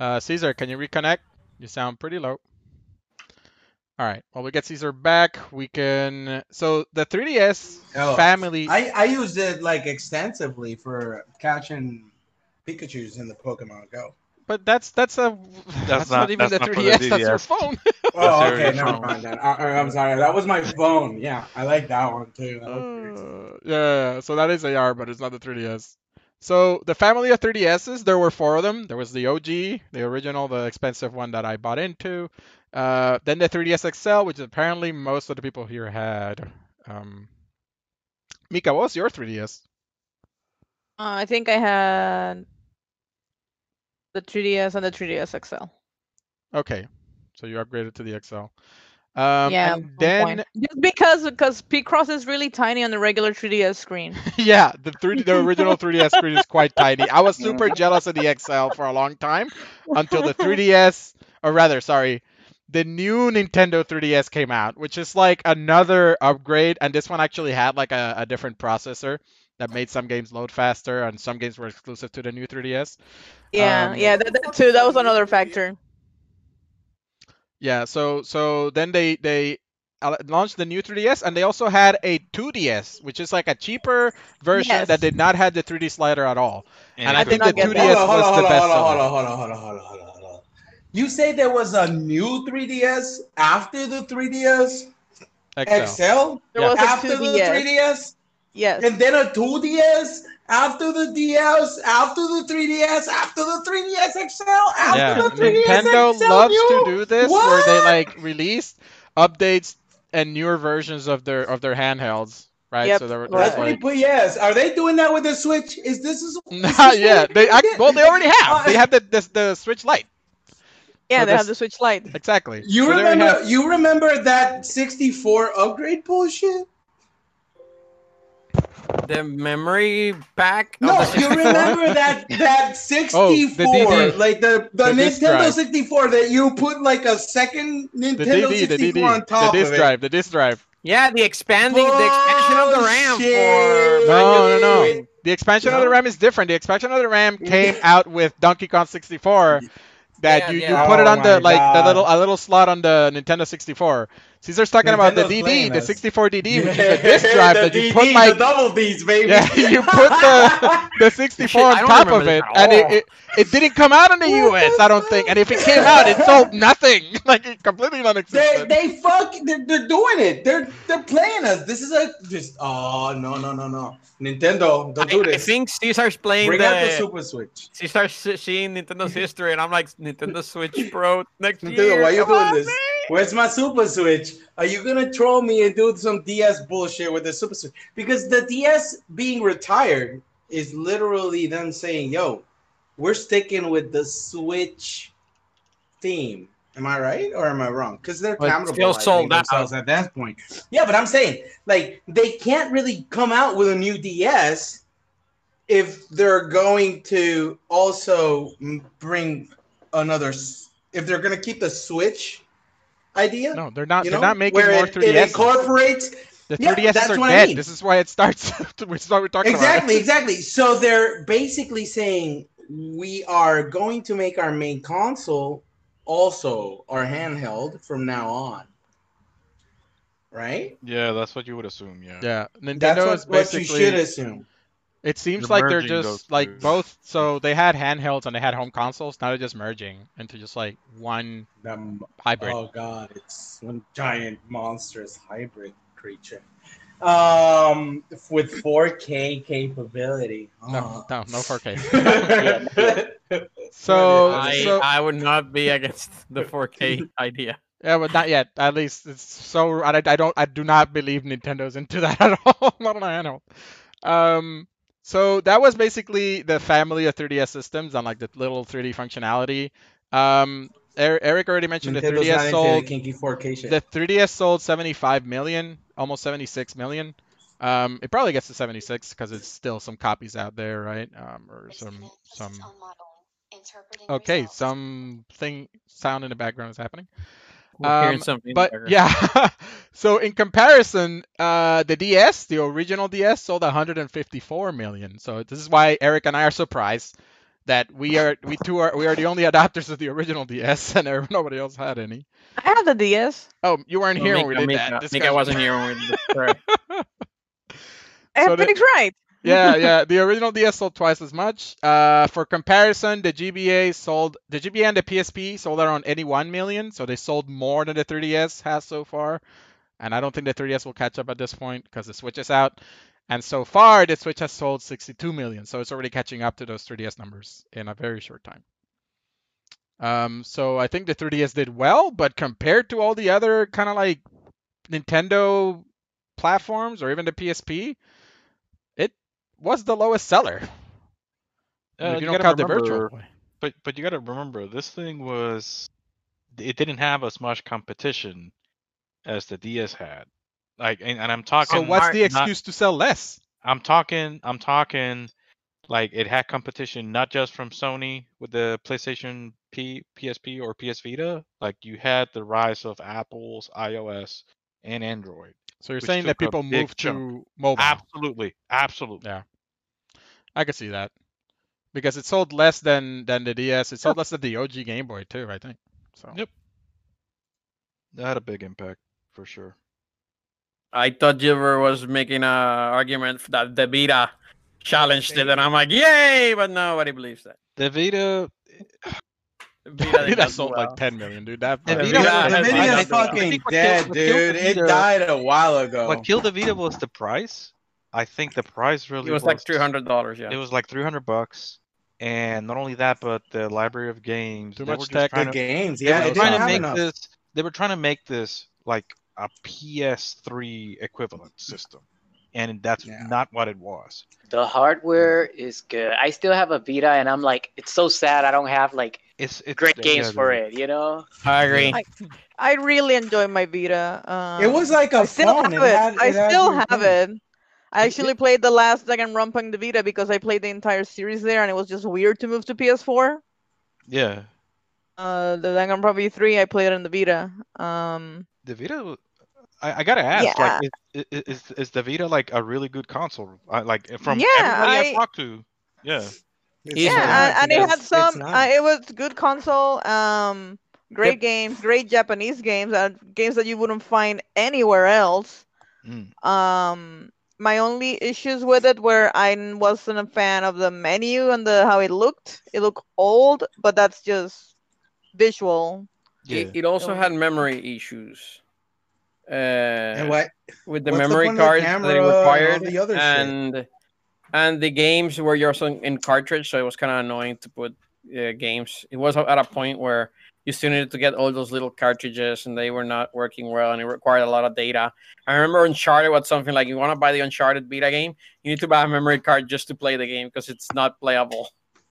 Speaker 1: Uh, Cesar, can you reconnect? You sound pretty low. All right. Well, we get Cesar back. We can. So the 3DS
Speaker 4: Oh,
Speaker 1: family.
Speaker 4: I, I used it like extensively for catching Pikachu's in the Pokemon Go.
Speaker 1: But that's that's a that's, not,
Speaker 5: not-
Speaker 1: even
Speaker 5: that's
Speaker 1: the
Speaker 5: not for the
Speaker 1: 3DS. That's your phone.
Speaker 4: Oh, okay, never mind then. I, I- I'm sorry, that was my phone. Yeah, I like that one too. That was pretty cool.
Speaker 1: Uh, yeah, so that is AR, but it's not the 3DS. So the family of 3DSs, there were four of them. There was the OG, the original, the expensive one that I bought into. Uh, then the 3DS XL, which apparently most of the people here had. Um, Mika, what was your 3DS?
Speaker 3: Uh, I think I had the 3DS and the 3DS XL.
Speaker 1: Okay, so you upgraded to the XL. Um,
Speaker 3: yeah,
Speaker 1: and then
Speaker 3: point. just because because Picross is really tiny on the regular 3DS screen.
Speaker 1: yeah, the 3D, the original 3DS screen is quite tiny. I was super jealous of the XL for a long time until the 3DS, or rather, sorry, the new Nintendo 3DS came out, which is like another upgrade, and this one actually had like a, a different processor that made some games load faster, and some games were exclusive to the new 3DS.
Speaker 3: Yeah,
Speaker 1: Um,
Speaker 3: yeah, that, that too. That was another factor.
Speaker 1: Yeah, so so then they they uh, launched the new 3DS, and they also had a 2DS, which is like a cheaper version
Speaker 3: Yes.
Speaker 1: that did not have the 3D slider at all. And I think the 2DS
Speaker 3: that.
Speaker 4: Hold on,
Speaker 1: was
Speaker 4: hold
Speaker 1: the
Speaker 4: on,
Speaker 1: best
Speaker 4: hold on, hold on, hold on, hold on, hold on, hold on, hold on. You say there was a new 3DS after the 3DS
Speaker 1: XL.
Speaker 4: XL?
Speaker 3: There
Speaker 1: Yeah.
Speaker 3: was a
Speaker 4: After the
Speaker 3: 2DS.
Speaker 4: 3DS?
Speaker 3: Yes.
Speaker 4: And then a 2DS? After the DS? After the 3DS? After the 3DS XL? After
Speaker 1: Yeah,
Speaker 4: the 3DS
Speaker 1: Nintendo
Speaker 4: XL
Speaker 1: loves
Speaker 4: new?
Speaker 1: to do this where they like release updates and newer versions of their of their handhelds, right?
Speaker 3: Yep,
Speaker 1: So there,
Speaker 4: That's
Speaker 1: there's
Speaker 4: what he
Speaker 1: like
Speaker 4: put. Yes, are they doing that with the Switch? Is this is? is
Speaker 1: not yet.
Speaker 4: they're
Speaker 1: act, well, they already have. They
Speaker 4: Uh,
Speaker 1: have the the, the Switch Lite.
Speaker 3: yeah,
Speaker 1: so
Speaker 3: they
Speaker 1: this-
Speaker 3: have the Switch Lite.
Speaker 1: Exactly.
Speaker 4: You
Speaker 1: So
Speaker 4: remember?
Speaker 1: have-
Speaker 4: You remember that 64 upgrade bullshit?
Speaker 2: The memory pack.
Speaker 4: No,
Speaker 2: the
Speaker 4: you remember that that 64,
Speaker 1: DD.
Speaker 4: like the the,
Speaker 1: The
Speaker 4: Nintendo 64 that you put like a second Nintendo
Speaker 1: DD,
Speaker 4: 64
Speaker 1: DD,
Speaker 4: on
Speaker 1: the
Speaker 4: top
Speaker 1: disc
Speaker 4: of it.
Speaker 1: drive, the disc drive.
Speaker 2: Yeah, the expanding, the expansion of the RAM
Speaker 4: Bullshit.
Speaker 2: for.
Speaker 1: No, no, no. The expansion of the RAM is different. The expansion of the RAM came out with Donkey Kong 64. That
Speaker 2: Yeah,
Speaker 1: you,
Speaker 2: yeah.
Speaker 1: you put it
Speaker 4: Oh
Speaker 1: on the
Speaker 4: my
Speaker 1: like the little a little slot on the Nintendo 64. Cesar's talking about the DD, the 64 DD, which is a disc drive that you
Speaker 4: DD,
Speaker 1: put
Speaker 4: the
Speaker 1: like
Speaker 4: double D's, baby.
Speaker 1: yeah, you put the the 64 on top of it, and it, it it didn't come out in the US, I don't think. And if it came out, it sold nothing, like it completely
Speaker 4: They
Speaker 1: non-existent.
Speaker 4: they fuck they're, they're doing it. They're they're playing us. This is a just oh no no no no. Nintendo, don't
Speaker 2: I,
Speaker 4: do this.
Speaker 2: I
Speaker 4: this.
Speaker 2: think Cesar's playing
Speaker 4: Bring
Speaker 2: the.
Speaker 4: out the Super Switch.
Speaker 2: Cesar's se- seeing Nintendo's history, and I'm like, Nintendo Switch Pro next
Speaker 4: Nintendo,
Speaker 2: year.
Speaker 4: why are you
Speaker 2: come
Speaker 4: doing
Speaker 2: on,
Speaker 4: this?
Speaker 2: man.
Speaker 4: Where's my Super Switch? Are you gonna troll me and do some DS bullshit with the Super Switch? Because the DS being retired is literally them saying, "Yo, we're sticking with the Switch theme." Am I right or am I wrong? Because they're accountable
Speaker 2: still sold out.
Speaker 4: themselves at that point. Yeah, but I'm saying like they can't really come out with a new DS if they're going to also bring another. If they're going to keep the Switch idea,
Speaker 1: No, they're not.
Speaker 4: you
Speaker 1: they're
Speaker 4: know,
Speaker 1: not making
Speaker 4: where
Speaker 1: more
Speaker 4: it,
Speaker 1: 3DSs.
Speaker 4: it incorporates
Speaker 1: the
Speaker 4: yeah,
Speaker 1: 3DSs
Speaker 4: that's
Speaker 1: are
Speaker 4: what I
Speaker 1: dead.
Speaker 4: mean.
Speaker 1: This is why it starts. Which is what we're talking
Speaker 4: exactly,
Speaker 1: about.
Speaker 4: exactly. So they're basically saying we are going to make our main console also our handheld from now on, right?
Speaker 5: Yeah, that's what you would assume. Yeah.
Speaker 1: Yeah,
Speaker 4: That's
Speaker 1: Nintendo
Speaker 4: what,
Speaker 1: is
Speaker 4: what you should assume.
Speaker 1: It seems
Speaker 5: They're
Speaker 1: like they're just like both. So they had handhelds and they had home consoles. Now they're just merging into just like one
Speaker 4: Um,
Speaker 1: hybrid.
Speaker 4: Oh god, it's one giant monstrous hybrid creature. Um, with 4K capability.
Speaker 1: No, no, no 4K.
Speaker 4: Oh.
Speaker 1: So,
Speaker 2: I,
Speaker 1: so
Speaker 2: I would not be against the 4K idea.
Speaker 1: yeah, but not yet. At least it's so. I, I don't. I do not believe Nintendo's into that at all. not on a handheld. Um. So that was basically the family of 3DS systems on like the little 3D functionality. Um. Er- Eric already mentioned the
Speaker 4: Nintendo's not
Speaker 1: 3DS sold
Speaker 4: the kinky 4K shit.
Speaker 1: the 3DS sold 75 million, almost 76 million. Um, it probably gets to 76 because it's still some copies out there, right? Um, or some some. Okay, something sound in the background is happening.
Speaker 2: We're hearing
Speaker 1: Um,
Speaker 2: something.
Speaker 1: But
Speaker 2: there.
Speaker 1: yeah, So in comparison, uh, the DS, the original DS, sold 154 million. So this is why Eric and I are surprised that we are we two are we are the only adopters of the original DS, and every- nobody else had any.
Speaker 3: I have the DS.
Speaker 1: Oh, you weren't
Speaker 2: Well,
Speaker 1: here when we
Speaker 2: Mika-
Speaker 1: did
Speaker 2: Mika-
Speaker 1: that.
Speaker 2: Mika
Speaker 1: discussion.
Speaker 2: wasn't here when we did this. Correct.
Speaker 3: I have
Speaker 1: So the-
Speaker 3: Phoenix Wright.
Speaker 1: Yeah, yeah. The original DS sold twice as much. Uh, for comparison, the GBA sold the GBA and the PSP sold around 81 million, so they sold more than the 3DS has so far. And I don't think the 3DS will catch up at this point because the Switch is out. And so far, the Switch has sold 62 million, so it's already catching up to those 3DS numbers in a very short time. Um, so I think the 3DS did well, but compared to all the other kind of like Nintendo platforms or even the PSP, was the lowest seller.
Speaker 5: Uh, you
Speaker 1: you don't count the Virtual
Speaker 5: remember- But but you got to remember, this thing was it didn't have as much competition as the DS had. Like, and, and I'm talking.
Speaker 1: So what's the
Speaker 5: not-
Speaker 1: excuse to sell less?
Speaker 5: I'm talking. I'm talking. Like it had competition not just from Sony with the PlayStation P, PSP or PS Vita. Like you had the rise of Apple's iOS and Android.
Speaker 1: So you're saying that people
Speaker 5: moved
Speaker 1: to mobile.
Speaker 5: Absolutely, absolutely.
Speaker 1: Yeah. I could see that. Because it sold less than than the DS. It sold less than the OG Game Boy too, I think. So
Speaker 5: Yep. That had a big impact for sure.
Speaker 2: I thought Gilbert was making an argument that the Vita challenged it, and I'm like, yay! But nobody believes that.
Speaker 5: The Vita.
Speaker 2: Vita did
Speaker 1: that sold
Speaker 2: well.
Speaker 1: like 10 million, dude. That
Speaker 5: The
Speaker 2: The
Speaker 5: Vita
Speaker 2: Vita
Speaker 5: was-
Speaker 2: has-
Speaker 7: the
Speaker 2: I
Speaker 7: video's
Speaker 2: don't know.
Speaker 5: I
Speaker 7: fucking dead,
Speaker 5: killed- what killed
Speaker 7: dude. It died a while ago.
Speaker 5: What killed the Vita was the price. I think the price really
Speaker 2: It was like three hundred dollars. Yeah.
Speaker 5: It was like 300 bucks. And not only that, but the library of games.
Speaker 1: Too
Speaker 5: they
Speaker 1: much
Speaker 5: were
Speaker 1: tech.
Speaker 5: trying
Speaker 7: Good
Speaker 5: to-
Speaker 7: games.
Speaker 5: They
Speaker 7: Yeah,
Speaker 5: were trying to make
Speaker 7: enough.
Speaker 5: this. They were trying to make this like a PS3 equivalent system, and that's
Speaker 7: Yeah.
Speaker 5: not what it was.
Speaker 6: The hardware is good. I still have a Vita, and I'm like, it's so sad I don't have like
Speaker 5: It's, it's
Speaker 6: great
Speaker 5: yeah,
Speaker 6: games for it. You know?
Speaker 2: I agree.
Speaker 3: I- I really enjoy my Vita. Um,
Speaker 7: It was like a
Speaker 3: I still
Speaker 7: phone.
Speaker 3: have
Speaker 7: It
Speaker 3: it.
Speaker 7: had-
Speaker 3: I
Speaker 7: it
Speaker 3: still have
Speaker 7: thing.
Speaker 3: it. I actually played the last Danganronpa on the Vita because I played the entire series there, and it was just weird to move to PS4.
Speaker 5: Yeah,
Speaker 3: Uh, the Danganronpa V3, I played it on the Vita. Um,
Speaker 5: the Vita. I, I gotta ask,
Speaker 3: Yeah.
Speaker 5: like, is, is is is the Vita like a really good console? I, like from
Speaker 3: Yeah,
Speaker 5: everybody
Speaker 3: I-
Speaker 5: I've talked to, yeah.
Speaker 7: It's
Speaker 2: Yeah,
Speaker 3: and, and it had some. Uh, it was good console. Um, great games, great Japanese games, uh, games that you wouldn't find anywhere else.
Speaker 5: Mm.
Speaker 3: Um, my only issues with it were I wasn't a fan of the menu and the how it looked. It looked old, but that's just visual.
Speaker 5: Yeah.
Speaker 2: It, it also
Speaker 3: So-
Speaker 2: had memory issues. Uh,
Speaker 7: and what?
Speaker 2: with the
Speaker 7: what's
Speaker 2: memory
Speaker 7: point of the
Speaker 2: cards that
Speaker 7: camera
Speaker 2: it
Speaker 7: and
Speaker 2: required,
Speaker 7: the other
Speaker 2: and and the games were also in, in cartridge, so it was kind of annoying to put uh, games. It was at a point where you still needed to get all those little cartridges, and they were not working well, and it required a lot of data. I remember Uncharted was something like you want to buy the Uncharted Vita game, you need to buy a memory card just to play the game because it's not playable.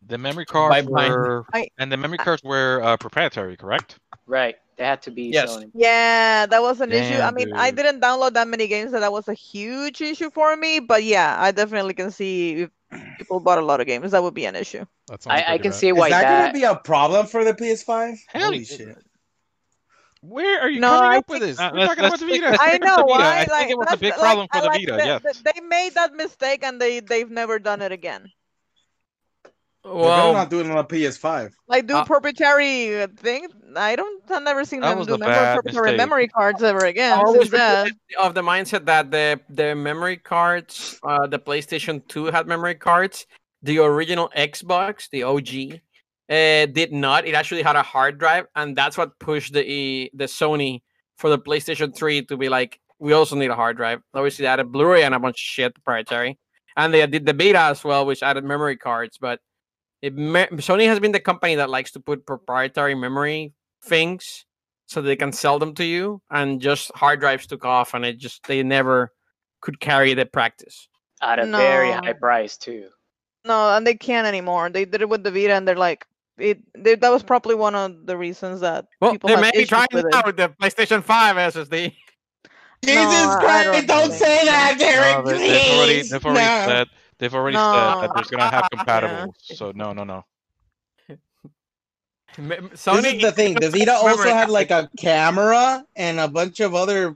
Speaker 5: The memory
Speaker 2: By
Speaker 5: cards
Speaker 2: blind.
Speaker 5: were,
Speaker 3: I-
Speaker 5: and the memory cards were uh, proprietary, correct?
Speaker 6: Right. They had to be
Speaker 2: Yes.
Speaker 6: Sony.
Speaker 3: Yeah, that was an issue. I
Speaker 5: Damn,
Speaker 3: mean, I didn't download that many games, so that was a huge issue for me. But yeah, I definitely can see if people bought a lot of games, that would be an issue.
Speaker 1: That sounds
Speaker 6: I, I can
Speaker 1: bad.
Speaker 6: see
Speaker 7: Is
Speaker 6: why
Speaker 7: that,
Speaker 6: that.
Speaker 7: gonna be a problem for the PS5?
Speaker 5: Hell
Speaker 7: Holy
Speaker 5: yeah.
Speaker 7: shit!
Speaker 1: Where are you
Speaker 3: No,
Speaker 1: coming
Speaker 3: I
Speaker 1: up with this?
Speaker 5: Uh,
Speaker 1: We're talking about the
Speaker 5: think-
Speaker 1: Vita.
Speaker 3: I know
Speaker 5: the Vita.
Speaker 3: why.
Speaker 5: I think
Speaker 3: like,
Speaker 5: it was a big problem
Speaker 3: like,
Speaker 5: for the
Speaker 3: like,
Speaker 5: Vita,
Speaker 3: the-
Speaker 5: yes.
Speaker 3: the- They made that mistake and they they've never done it again.
Speaker 7: They're
Speaker 2: Well,
Speaker 7: not doing it on a PS5.
Speaker 3: Like do
Speaker 2: Uh,
Speaker 3: proprietary thing. I don't. I've never seen them do
Speaker 5: a
Speaker 3: proprietary memory cards ever again.
Speaker 2: I always
Speaker 3: Since
Speaker 2: of the mindset that the the memory cards, uh, the PlayStation 2 had memory cards. The original Xbox, the OG, uh, did not. It actually had a hard drive, and that's what pushed the E- the Sony for the PlayStation 3 to be like, we also need a hard drive. Obviously, they added Blu-ray and a bunch of shit proprietary, and they did the Vita as well, which added memory cards. But it, me- Sony has been the company that likes to put proprietary memory things so they can sell them to you and just hard drives took off and it just they never could carry the practice
Speaker 6: at a very high price too.
Speaker 3: No, and they can't anymore. They did it with the Vita, and they're like, it. They, that was probably one of the reasons that
Speaker 2: well
Speaker 3: people
Speaker 2: they
Speaker 3: have
Speaker 2: may be
Speaker 3: issues
Speaker 2: trying
Speaker 3: with
Speaker 2: it
Speaker 3: it.
Speaker 2: now with the playstation 5 ssd
Speaker 7: Jesus
Speaker 3: I
Speaker 7: Christ!
Speaker 3: don't
Speaker 7: Don't, say that, Derek.
Speaker 5: No, they, they've already,
Speaker 7: please.
Speaker 5: they've already
Speaker 7: No.
Speaker 5: said, they've already said that
Speaker 3: No.
Speaker 5: there's gonna have
Speaker 3: Yeah.
Speaker 5: compatible. So no, no, no.
Speaker 2: sony
Speaker 7: this is the thing. The Vita also had like a camera and a bunch of other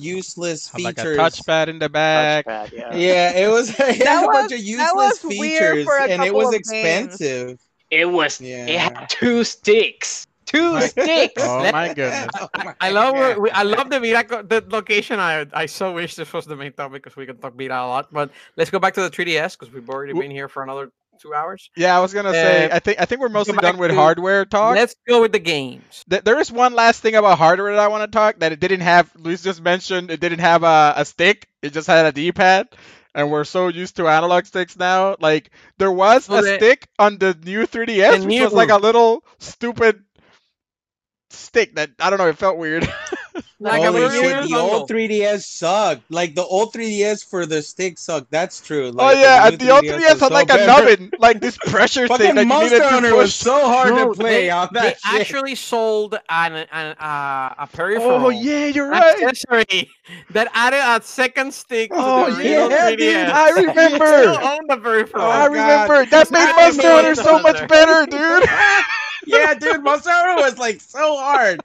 Speaker 4: useless
Speaker 1: Had, like a
Speaker 4: features.
Speaker 1: touchpad in the back.
Speaker 6: Touchpad, yeah.
Speaker 4: Yeah, it was. It had
Speaker 3: That
Speaker 4: a bunch of useless features, and it was
Speaker 3: of games.
Speaker 4: expensive.
Speaker 6: It was.
Speaker 4: Yeah.
Speaker 6: It had two sticks. Two
Speaker 2: Right.
Speaker 6: sticks.
Speaker 1: Oh
Speaker 2: Let-
Speaker 1: my goodness.
Speaker 4: Oh my
Speaker 2: I love
Speaker 4: God.
Speaker 2: we, I love the Vita co- the location. I I so wish this was the main topic because we can talk Vita a lot. But let's go back to the 3DS because we've already been here for another two hours.
Speaker 1: Yeah, I was gonna say.
Speaker 2: Uh,
Speaker 1: I think I think we're mostly done with
Speaker 2: to-
Speaker 1: hardware talk.
Speaker 2: Let's go with the games.
Speaker 1: Th- there is one last thing about hardware that I want to talk that it didn't have. Luis just mentioned it didn't have a, a stick. It just had a D-pad, and we're so used to analog sticks now. Like there was
Speaker 2: So
Speaker 1: a
Speaker 2: the-
Speaker 1: stick on the new 3DS,
Speaker 2: The
Speaker 1: which
Speaker 2: new-
Speaker 1: was like a little stupid stick that I don't know. It felt weird.
Speaker 2: Like a
Speaker 4: Holy
Speaker 2: very
Speaker 4: shit, the old 3DS sucked. Like the old 3DS for the stick sucked. That's true.
Speaker 1: oh
Speaker 4: Like,
Speaker 1: yeah,
Speaker 4: new
Speaker 1: and the old 3DS
Speaker 4: was
Speaker 1: had
Speaker 4: so
Speaker 1: like a
Speaker 4: better.
Speaker 1: nubbin, like this pressure thing
Speaker 4: Fucking
Speaker 1: that you
Speaker 4: Monster
Speaker 1: needed to
Speaker 4: Hunter
Speaker 1: push.
Speaker 4: was so hard
Speaker 2: No,
Speaker 4: to play
Speaker 2: they,
Speaker 4: on
Speaker 2: they
Speaker 4: that shit.
Speaker 2: actually sold an, an uh, a peripheral.
Speaker 1: Oh yeah, you're right.
Speaker 2: accessory that added a second stick to
Speaker 1: Oh,
Speaker 2: the original
Speaker 4: yeah,
Speaker 2: 3DS.
Speaker 4: dude.
Speaker 1: I
Speaker 2: Still
Speaker 1: remember.
Speaker 2: own the peripheral.
Speaker 4: Oh,
Speaker 1: I
Speaker 4: God.
Speaker 1: remember that made
Speaker 2: I
Speaker 1: Monster Hunter so much better, dude.
Speaker 4: yeah, dude, Monster Hunter was like so hard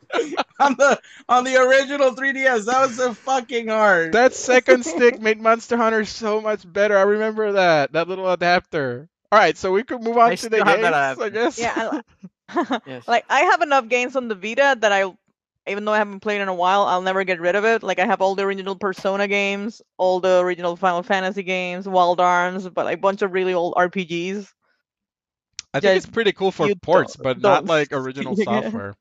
Speaker 4: on the on the original 3DS. That was so fucking hard.
Speaker 1: That second stick made Monster Hunter so much better. I remember that that little adapter. All right, so we could move on
Speaker 2: I
Speaker 1: to the games,
Speaker 2: that
Speaker 1: I guess.
Speaker 3: Yeah, I,
Speaker 2: Yes.
Speaker 3: like I have enough games on the Vita that I, even though I haven't played in a while, I'll never get rid of it. Like I have all the original Persona games, all the original Final Fantasy games, Wild Arms, but like, a bunch of really old RPGs.
Speaker 1: I think it's pretty cool for
Speaker 3: you
Speaker 1: ports,
Speaker 3: don't-
Speaker 1: but not like original software.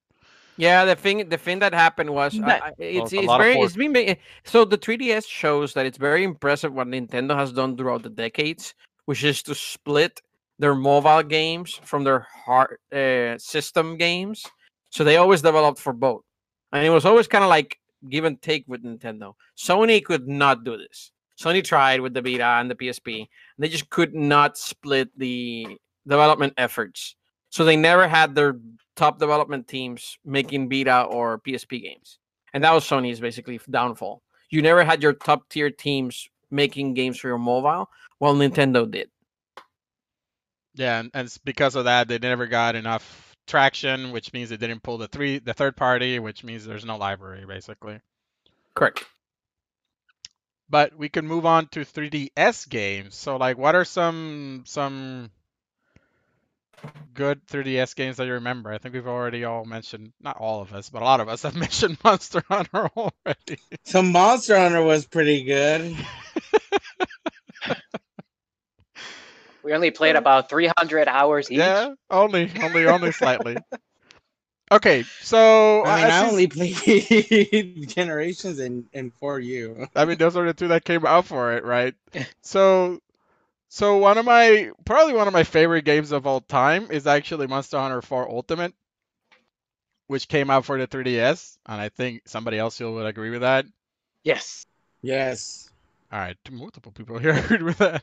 Speaker 2: Yeah, the thing the thing that happened was I-
Speaker 3: That-
Speaker 2: I- it's
Speaker 5: a
Speaker 2: it's very it's been ma- so the 3DS shows that it's very impressive what Nintendo has done throughout the decades, which is to split their mobile games from their hard uh, system games. So they always developed for both, and it was always kind of like give and take with Nintendo. Sony could not do this. Sony tried with the Vita and the PSP, and they just could not split the development efforts. So they never had their top development teams making Vita or PSP games. And that was Sony's basically downfall. You never had your top tier teams making games for your mobile, while Nintendo did.
Speaker 1: Yeah, and, and it's because of that, they never got enough traction, which means they didn't pull the three, the third party, which means there's no library basically.
Speaker 2: Correct.
Speaker 1: But we can move on to 3DS games. So, like, what are some some good 3DS games that you remember? I think we've already all mentioned, not all of us, but a lot of us have mentioned Monster Hunter already.
Speaker 4: So Monster Hunter was pretty good.
Speaker 6: We only played about 300 hours each.
Speaker 1: Yeah, only, only, only slightly. Okay, so
Speaker 4: I uh, mean, I
Speaker 1: see-
Speaker 4: only played Generations and and 4U.
Speaker 1: I mean, those are the two that came out for it, right? So, so one of my probably one of my favorite games of all time is actually Monster Hunter 4 Ultimate, which came out for the 3DS, and I think somebody else here would agree with that.
Speaker 6: Yes.
Speaker 4: Yes.
Speaker 1: All right, multiple people here agreed with that.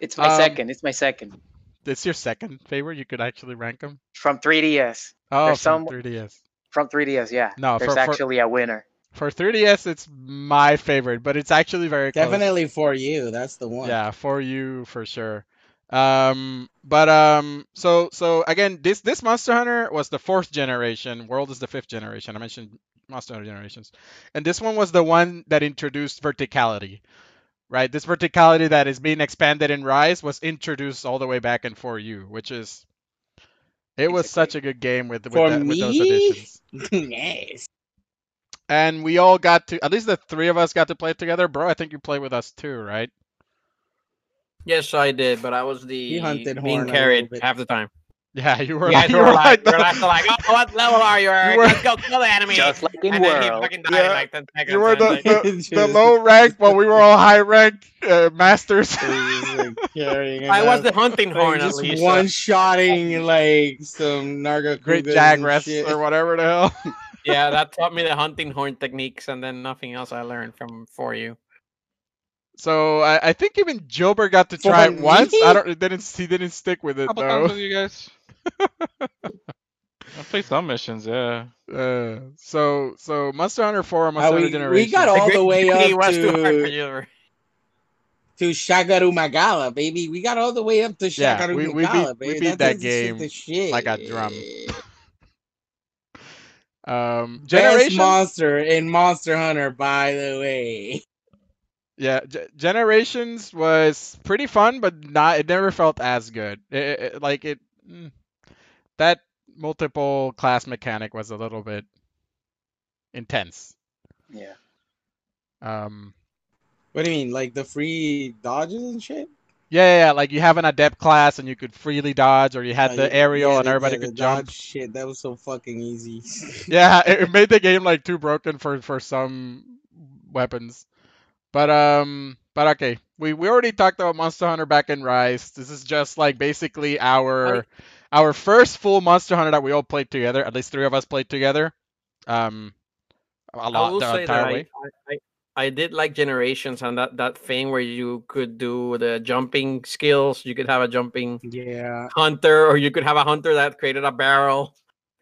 Speaker 6: It's my
Speaker 1: Um,
Speaker 6: second. It's my second.
Speaker 1: It's your second favorite. You could actually rank them.
Speaker 6: From 3DS.
Speaker 1: Oh,
Speaker 6: There's
Speaker 1: from
Speaker 6: some-
Speaker 1: 3DS.
Speaker 6: From 3DS, yeah.
Speaker 1: No,
Speaker 6: There's
Speaker 1: for, for
Speaker 6: actually a winner.
Speaker 1: For 3DS, it's my favorite, but it's actually very close.
Speaker 4: Definitely for you. That's the one.
Speaker 1: Yeah, for you for sure. Um, but um, so so again, this this Monster Hunter was the fourth generation. World is the fifth generation. I mentioned Monster Hunter generations, and this one was the one that introduced verticality. Right, this verticality that is being expanded in Rise was introduced all the way back in 4U, which is it was such a good game with with, that, with those
Speaker 4: me?
Speaker 1: additions.
Speaker 4: yes.
Speaker 1: And we all got to at least the three of us got to play together, bro. I think you played with us too, right?
Speaker 2: Yes, I did, but I was the
Speaker 4: hunted Horn
Speaker 2: being
Speaker 4: a
Speaker 2: carried half the time.
Speaker 1: Yeah, you were
Speaker 2: You guys
Speaker 1: like, you
Speaker 2: were
Speaker 1: were
Speaker 2: like,
Speaker 1: like
Speaker 2: you're like, like, oh, what level are you? Eric?
Speaker 1: were-
Speaker 2: Let's go kill the enemy.
Speaker 6: Just like in
Speaker 2: and then he fucking died
Speaker 1: Yeah.
Speaker 2: like 10 seconds.
Speaker 1: You were the,
Speaker 2: like-
Speaker 1: the, the low rank while we were all high rank uh, masters.
Speaker 4: It was, like, carrying
Speaker 2: I
Speaker 4: it
Speaker 2: was the hunting
Speaker 4: Like,
Speaker 2: horn at
Speaker 4: just
Speaker 2: least.
Speaker 4: one shotting like some Narga
Speaker 1: Great
Speaker 4: Cougars
Speaker 1: Jag
Speaker 4: and
Speaker 1: rests
Speaker 4: shit.
Speaker 1: or whatever the hell.
Speaker 2: Yeah, that taught me the hunting horn techniques, and then nothing else I learned from 4U.
Speaker 1: So I, I think even Jober got to try it once. I don't. It didn't. He didn't stick with it
Speaker 5: couple times
Speaker 1: though.
Speaker 5: you guys. I played some missions, yeah.
Speaker 1: Uh, so so Monster Hunter 4 and
Speaker 4: Uh,
Speaker 1: Monster
Speaker 4: we-
Speaker 1: Hunter
Speaker 4: we got all the way up
Speaker 2: was too hard for
Speaker 4: to
Speaker 2: you.
Speaker 4: to Shagaru Magala, baby. We got all the way up to
Speaker 1: Yeah,
Speaker 4: Shagaru
Speaker 1: we- we
Speaker 4: Magala,
Speaker 1: beat- we
Speaker 4: baby.
Speaker 1: beat that
Speaker 4: That's the shit,
Speaker 1: game
Speaker 4: the shit.
Speaker 1: like a drum. Um,
Speaker 7: Best
Speaker 1: Generations.
Speaker 7: monster in Monster Hunter, by the way.
Speaker 1: Yeah, Ge- Generations was pretty fun, but not. It never felt as good. It, it- it- like it, mm, that multiple class mechanic was a little bit intense.
Speaker 6: Yeah.
Speaker 1: Um,
Speaker 7: What do you mean, like the free dodges and shit?
Speaker 1: Yeah, yeah, yeah, like you have an adept class and you could freely dodge, or you had
Speaker 7: Uh,
Speaker 1: the aerial
Speaker 7: yeah,
Speaker 1: and everybody
Speaker 7: yeah,
Speaker 1: could jump.
Speaker 7: dodge Shit, that was so fucking easy.
Speaker 1: Yeah, it, it made the game like too broken for for some weapons. But um, but okay, we we already talked about Monster Hunter back in Rise. This is just like basically our our first full Monster Hunter that we all played together. At least three of us played together. Um, a lot
Speaker 2: will
Speaker 1: the entire way.
Speaker 2: I, I I did like Generations and that that thing where you could do the jumping skills. You could have a jumping
Speaker 7: yeah,
Speaker 2: hunter, or you could have a hunter that created a barrel.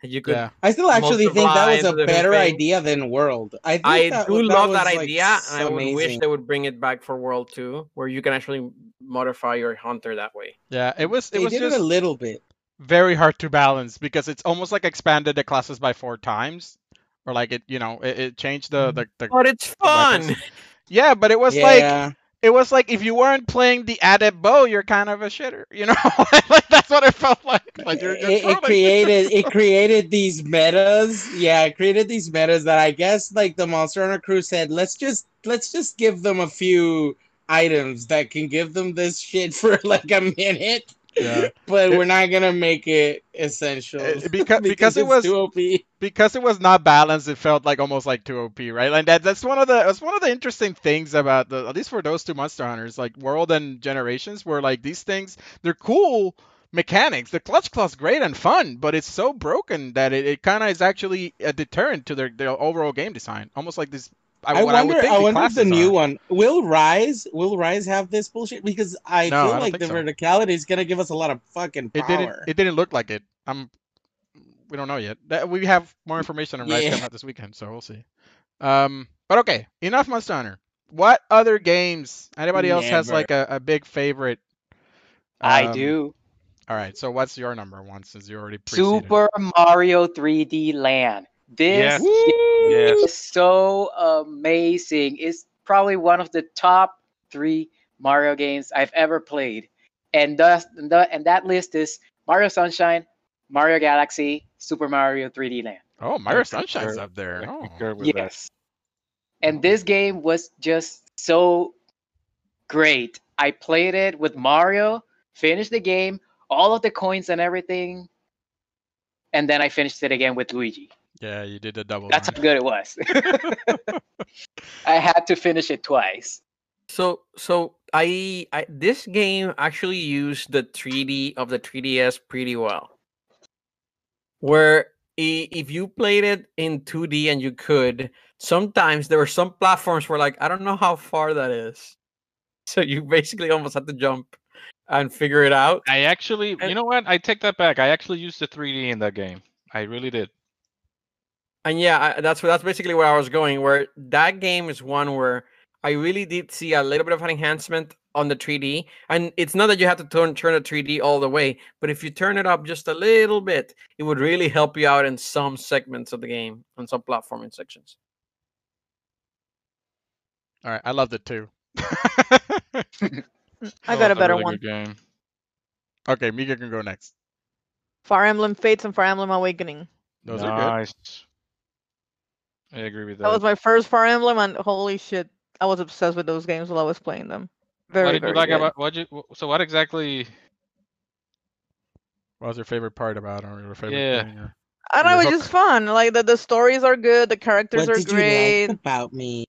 Speaker 2: You could
Speaker 1: Yeah,
Speaker 7: I still actually think that was a better
Speaker 2: things.
Speaker 7: idea than World. I think
Speaker 2: I
Speaker 7: that,
Speaker 2: do
Speaker 7: that
Speaker 2: love
Speaker 7: was,
Speaker 2: that
Speaker 7: like,
Speaker 2: idea, and I
Speaker 7: so
Speaker 2: wish they would bring it back for World Two, where you can actually modify your hunter that way.
Speaker 1: yeah. It was it
Speaker 7: They
Speaker 1: was
Speaker 7: did
Speaker 1: just
Speaker 7: it a little bit.
Speaker 1: very hard to balance because it's almost like expanded the classes by four times, or like it you know it, it changed the mm-hmm. the, the
Speaker 2: But it's
Speaker 1: the weapons.
Speaker 2: fun.
Speaker 1: Yeah, but it was like it was like if you weren't playing the added bow, you're kind of a shitter, you know? like that's what it felt like. Like you're, you're
Speaker 7: it, it created it created these metas. Yeah, it created these metas that I guess like the Monster Hunter crew said, let's just let's just give them a few items that can give them this shit for like a minute.
Speaker 1: Yeah.
Speaker 7: But we're not gonna make it essential
Speaker 1: Uh, because because it was
Speaker 7: too OP.
Speaker 1: because it was not balanced, it felt like almost like too OP, right? And that that's one of the that's one of the interesting things about the at least for those two Monster Hunters, like World and Generations, where like these things they're cool mechanics. The clutch claw's great and fun, but it's so broken that it, it kind of is actually a deterrent to their, their overall game design. Almost like this.
Speaker 7: I
Speaker 1: what
Speaker 7: wonder.
Speaker 1: would think
Speaker 7: I, wonder if the
Speaker 1: classes
Speaker 7: new one will Rise. Will Rise have this bullshit? Because I
Speaker 1: No,
Speaker 7: feel
Speaker 1: don't
Speaker 7: like the
Speaker 1: so.
Speaker 7: verticality is gonna give us a lot of fucking
Speaker 1: It
Speaker 7: power.
Speaker 1: didn't. It didn't look like it. I'm. We don't know yet. That, we have more information on Rise
Speaker 7: Yeah.
Speaker 1: coming out this weekend, so we'll see. Um, but okay, enough Monster Hunter. What other games? Anybody else has like a, a big favorite?
Speaker 6: I
Speaker 1: Um,
Speaker 6: do.
Speaker 1: All right. So what's your number one since you already preceded?
Speaker 6: Super Mario 3D Land. This
Speaker 5: Yes.
Speaker 6: Game
Speaker 5: Yes.
Speaker 6: so amazing. It's probably one of the top three Mario games I've ever played. And thus, the, and that list is Mario Sunshine, Mario Galaxy, Super Mario 3D Land.
Speaker 1: Oh, Mario
Speaker 5: I
Speaker 1: Sunshine's
Speaker 5: concur.
Speaker 1: up there. Oh.
Speaker 5: concur with that.
Speaker 6: Yes. And this game was just so great. I played it with Mario, finished the game, all of the coins and everything, and then I finished it again with Luigi.
Speaker 1: Yeah, you did a double.
Speaker 6: That's how good it was. I had to finish it twice.
Speaker 2: So so I, I this game actually used the 3D of the 3DS pretty well. Where if you played it in 2D and you could, sometimes there were some platforms where like I don't know how far that is. So you basically almost had to jump and figure it out.
Speaker 5: I actually, you know what? I take that back. I actually used the 3D in that game. I really did.
Speaker 2: And yeah, I, that's what that's basically where I was going. Where that game is one where I really did see a little bit of an enhancement on the 3D, and it's not that you have to turn turn the 3D all the way, but if you turn it up just a little bit, it would really help you out in some segments of the game, on some platforming sections.
Speaker 1: All right, I loved it too.
Speaker 3: I got a
Speaker 5: was
Speaker 3: better
Speaker 5: really
Speaker 3: one.
Speaker 5: game.
Speaker 1: okay, Mika can go next.
Speaker 3: Fire Emblem Fates and Fire Emblem Awakening.
Speaker 1: Those are good.
Speaker 5: Nice. I agree with that.
Speaker 3: That was my first Fire Emblem, and holy shit, I was obsessed with those games while I was playing them. Very,
Speaker 5: what did
Speaker 3: very
Speaker 5: you like
Speaker 3: good.
Speaker 5: about what you? So what exactly?
Speaker 1: What was your favorite part about it or your favorite
Speaker 5: Yeah.
Speaker 1: thing? Or...
Speaker 3: I don't know,
Speaker 1: Your
Speaker 3: it's just fun. Like the, the stories are good, the characters
Speaker 7: What
Speaker 3: are
Speaker 7: did
Speaker 3: great.
Speaker 7: you like about me?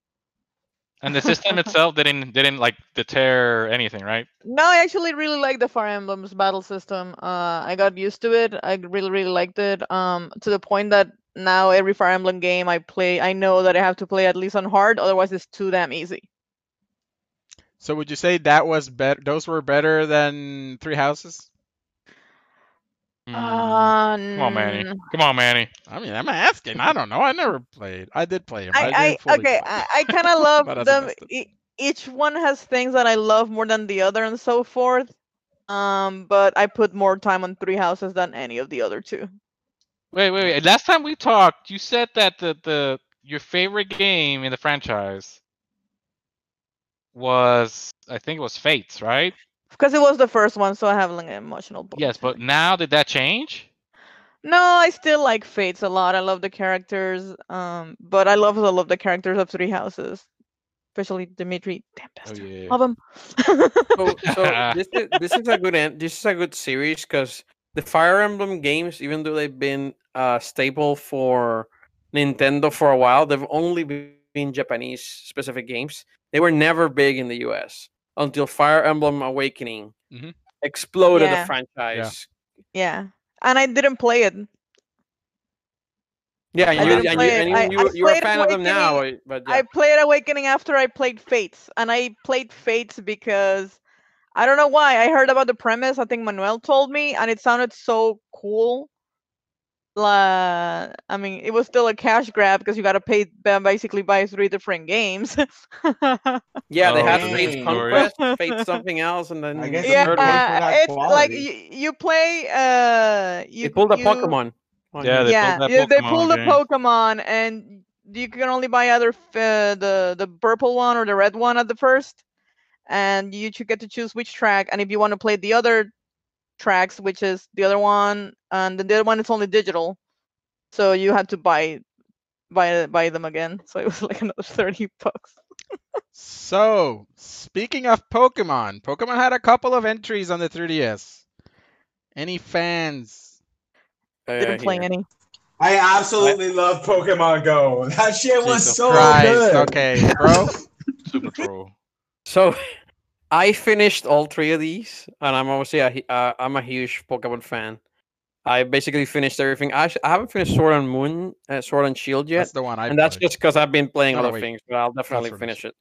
Speaker 5: And the system itself didn't didn't like deter anything, right?
Speaker 3: No, I actually really like the Fire Emblem's battle system. Uh, I got used to it. I really, really liked it. Um, to the point that now every Fire Emblem game I play, I know that I have to play at least on hard, otherwise it's too damn easy.
Speaker 1: So would you say that was better? Those were better than Three Houses?
Speaker 5: Mm,
Speaker 3: Uh,
Speaker 5: Come on, Manny. Come on, Manny.
Speaker 1: I mean, I'm asking. I don't know. I never played. I did play them.
Speaker 3: I, I okay, I, I kind of love
Speaker 1: But as a
Speaker 3: them. E- each one has things that I love more than the other, and so forth. Um, but I put more time on Three Houses than any of the other two.
Speaker 5: Wait, wait, wait. Last time we talked, you said that the the your favorite game in the franchise was I think it was Fates, right?
Speaker 3: Because it was the first one, so I have like an emotional bond.
Speaker 5: Yes, but now did that change?
Speaker 3: No, I still like Fates a lot. I love the characters. Um, but I love I love the characters of Three Houses, especially Dimitri. Damn
Speaker 5: Oh
Speaker 3: bastard.
Speaker 5: yeah.
Speaker 3: Love him.
Speaker 2: So, so this is this is a good end. This is a good series because the Fire Emblem games, even though they've been uh, staple for Nintendo for a while, they've only been Japanese specific games. They were never big in the U.S. until Fire Emblem Awakening
Speaker 1: Mhm.
Speaker 2: exploded
Speaker 3: Yeah.
Speaker 2: the franchise.
Speaker 3: yeah, and I didn't play it.
Speaker 2: Yeah,
Speaker 3: I
Speaker 2: and you,
Speaker 3: didn't
Speaker 2: and
Speaker 3: play
Speaker 2: you,
Speaker 3: it.
Speaker 2: and you,
Speaker 3: I-
Speaker 2: you,
Speaker 3: I
Speaker 2: you're a fan of them now, but yeah.
Speaker 3: I played Awakening after I played Fates, and I played Fates because I don't know why. I heard about the premise. I think Manuel told me, and it sounded so cool. La, I mean, it was still a cash grab because you got to pay ba- basically buy three different games.
Speaker 2: yeah, they
Speaker 5: Oh,
Speaker 2: had
Speaker 7: so
Speaker 2: Fates Conquest, Fates something else, and then
Speaker 7: I guess
Speaker 3: yeah,
Speaker 2: third
Speaker 7: going
Speaker 2: one.
Speaker 7: for that
Speaker 3: it's like you, you play. Uh, you
Speaker 2: They pulled a
Speaker 3: you,
Speaker 2: Pokemon.
Speaker 5: Yeah, they
Speaker 3: yeah,
Speaker 5: pulled that
Speaker 3: yeah, they
Speaker 5: Pokemon
Speaker 3: pull the. Pokemon, and you can only buy either f- uh, the the purple one or the red one at the first, and you should get to choose which track. And if you want to play the other tracks, which is the other one, and the other one is only digital, so you had to buy buy buy them again. So it was like another thirty bucks.
Speaker 1: So, speaking of Pokemon, Pokemon had a couple of entries on the 3DS. Any fans?
Speaker 2: Uh,
Speaker 3: Didn't play any.
Speaker 7: I absolutely love Pokemon Go. That shit was
Speaker 2: Jesus
Speaker 7: so
Speaker 1: Christ,
Speaker 7: good.
Speaker 1: okay, bro.
Speaker 5: Super troll.
Speaker 2: So I finished all three of these, and I'm obviously a, uh, I'm a huge Pokemon fan. I basically finished everything. I, sh- I haven't finished Sword and Moon, uh, Sword and Shield yet,
Speaker 1: That's the one I
Speaker 2: and that's just because I've been playing
Speaker 1: No, no,
Speaker 2: other
Speaker 1: wait.
Speaker 2: things. But I'll definitely
Speaker 1: Sword and
Speaker 2: finish it.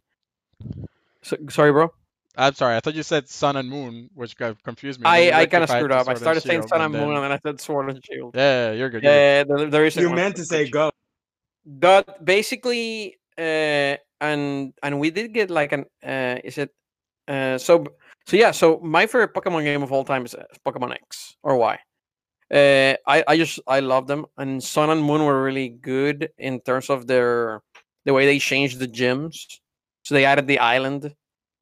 Speaker 2: So, sorry, bro.
Speaker 1: I'm sorry, I thought you said Sun and Moon, which got confused me.
Speaker 2: I, I kind of screwed up. I started saying Sun and Moon,
Speaker 1: then-
Speaker 2: and then I said Sword and Shield.
Speaker 1: Yeah, you're good. You're good.
Speaker 2: Yeah, there, there is.
Speaker 7: You meant to say go.
Speaker 2: But basically, uh, and and we did get like an uh, is it uh, so so yeah. So my favorite Pokemon game of all time is uh, Pokemon X or Y. Uh, I I just I love them, and Sun and Moon were really good in terms of their the way they changed the gyms. So they added the island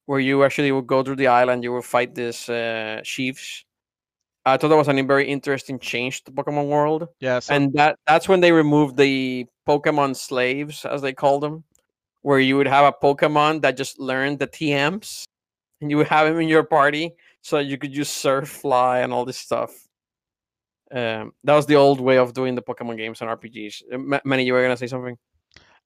Speaker 2: where you actually would go through the island, you would fight this uh, chiefs. I thought that was a very interesting change to Pokemon world
Speaker 1: Yeah, so
Speaker 2: and that that's when they removed the Pokemon slaves, as they called them, where you would have a Pokemon that just learned the TMs, and you would have him in your party, so you could use Surf, Fly, and all this stuff. Um, that was the old way of doing the Pokemon games and RPGs. Uh, Ma- Manny, you were gonna say something?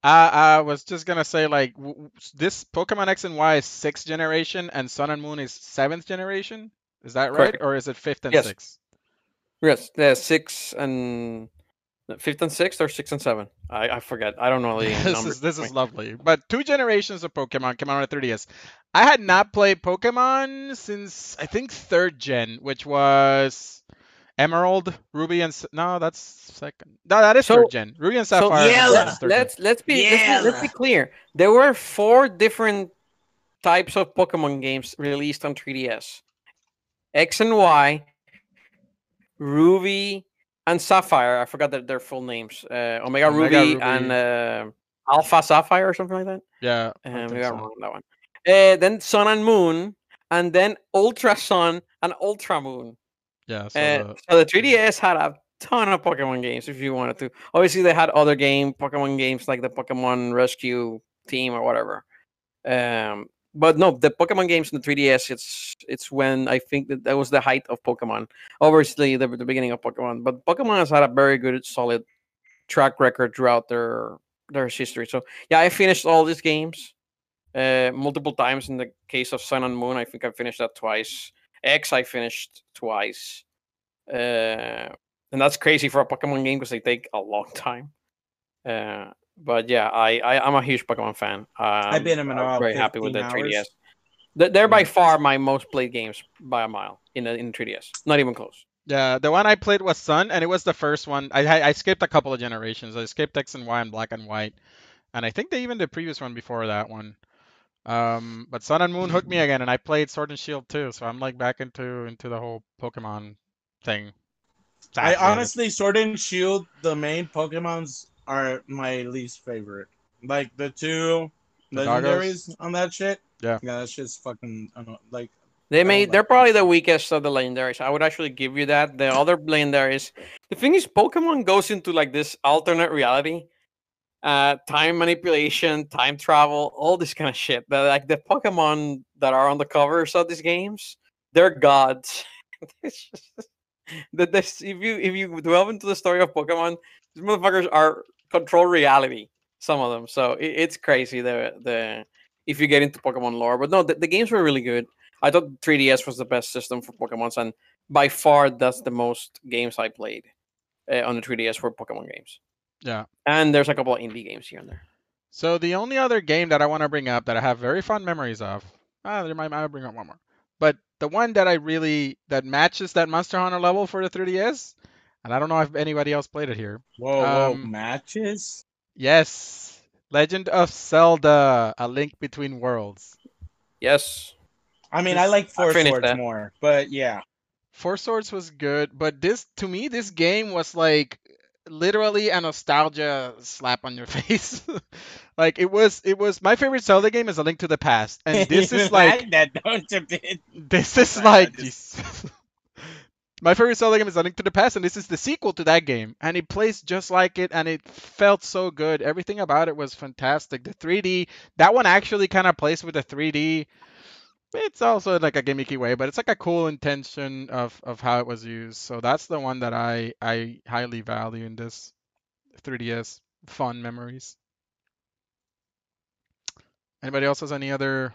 Speaker 1: I, I was just gonna say like w- this Pokemon X and Y is sixth generation, and Sun and Moon is seventh generation. Is that right,
Speaker 2: Correct.
Speaker 1: or is it fifth and
Speaker 2: Yes.
Speaker 1: sixth?
Speaker 2: Yes, yeah, six and fifth and sixth, or six and seven. I, I forget. I don't know the
Speaker 1: this
Speaker 2: numbers.
Speaker 1: is this is lovely. But two generations of Pokemon came out on the 3DS. I had not played Pokemon since I think third gen, which was Emerald, Ruby, and S- no, that's second. No, that is
Speaker 2: So-
Speaker 1: third gen. Ruby and
Speaker 2: So
Speaker 1: Sapphire.
Speaker 7: yeah,
Speaker 2: let's
Speaker 1: is third gen.
Speaker 2: let's let's be let's, be let's be clear. There were four different types of Pokemon games released on 3DS: X and Y, Ruby, and Sapphire. I forgot their, their full names. Uh, Omega,
Speaker 1: Omega
Speaker 2: Ruby,
Speaker 1: Ruby.
Speaker 2: and uh, Alpha Sapphire or something like that.
Speaker 1: Yeah, I
Speaker 2: Uh,
Speaker 1: think so.
Speaker 2: wrong that one. Uh, then Sun and Moon, and then Ultra Sun and Ultra Moon.
Speaker 1: Yeah, so
Speaker 2: Uh,
Speaker 1: the-
Speaker 2: so the 3DS had a ton of Pokemon games if you wanted to. Obviously, they had other game Pokemon games like the Pokemon Rescue Team or whatever. Um, but no, the Pokemon games in the 3DS, it's it's when I think that that was the height of Pokemon. Obviously, the, the beginning of Pokemon, but Pokemon has had a very good, solid track record throughout their their history. So yeah, I finished all these games uh, multiple times. In the case of Sun and Moon, I think I finished that twice. X, I finished twice. Uh, and that's crazy for a Pokemon game because they take a long time. Uh, but yeah, I, I I'm a huge Pokemon fan. Um,
Speaker 7: I've been in
Speaker 2: I'm very happy with the
Speaker 7: 15
Speaker 2: 3DS.
Speaker 7: hours.
Speaker 2: They're by far my most played games by a mile in the in 3DS. Not even close.
Speaker 1: Yeah, the one I played was Sun, and it was the first one. I I I skipped a couple of generations. I skipped X and Y and Black and White, and I think they even the previous one before that one. Um, but Sun and Moon hooked me again, and I played Sword and Shield too. So I'm like back into into the whole Pokemon thing.
Speaker 4: I
Speaker 1: saturated.
Speaker 4: honestly, Sword and Shield, the main Pokemons are my least favorite. Like the two
Speaker 1: The doggos?
Speaker 4: legendaries on that shit.
Speaker 1: Yeah.
Speaker 4: yeah, that's just fucking I don't, like.
Speaker 2: They made
Speaker 4: like
Speaker 2: they're probably the weakest of the legendaries. I would actually give you that. The other legendaries. The thing is, Pokemon goes into like this alternate reality, uh, time manipulation, time travel, all this kind of shit. But like the Pokemon that are on the covers of these games, they're gods. It's just- that this if you if you delve into the story of Pokemon, these motherfuckers are control reality. Some of them, so it, it's crazy. The the if you get into Pokemon lore, but no, the, the games were really good. I thought 3DS was the best system for Pokemon, and by far that's the most games I played uh, on the 3DS for Pokemon games.
Speaker 1: Yeah.
Speaker 2: And there's a couple of indie games here and there.
Speaker 1: So the only other game that I want to bring up that I have very fond memories of, ah, there might I'll bring up one more. But the one that I really that matches that Monster Hunter level for the 3DS, and I don't know if anybody else played it here.
Speaker 4: Whoa, whoa,
Speaker 1: Um,
Speaker 4: matches.
Speaker 1: Yes, Legend of Zelda: A Link Between Worlds.
Speaker 2: Yes.
Speaker 4: I mean,
Speaker 1: this-
Speaker 4: I like Four
Speaker 2: finished
Speaker 4: Swords
Speaker 2: that.
Speaker 4: more, but yeah.
Speaker 1: Four Swords was good, but this to me this game was like literally a nostalgia slap on your face. like it was it was my favorite Zelda game is A Link to the Past, and this is like
Speaker 4: that don't you
Speaker 1: this is like
Speaker 4: I
Speaker 1: Jesus. My favorite Zelda game is A Link to the Past, and this is the sequel to that game, and it plays just like it, and it felt so good. Everything about it was fantastic. The 3D, that one actually kind of plays with the 3D. It's also like a gimmicky way, but it's like a cool intention of of how it was used. So that's the one that I I highly value in this 3DS fun memories. Anybody else has any other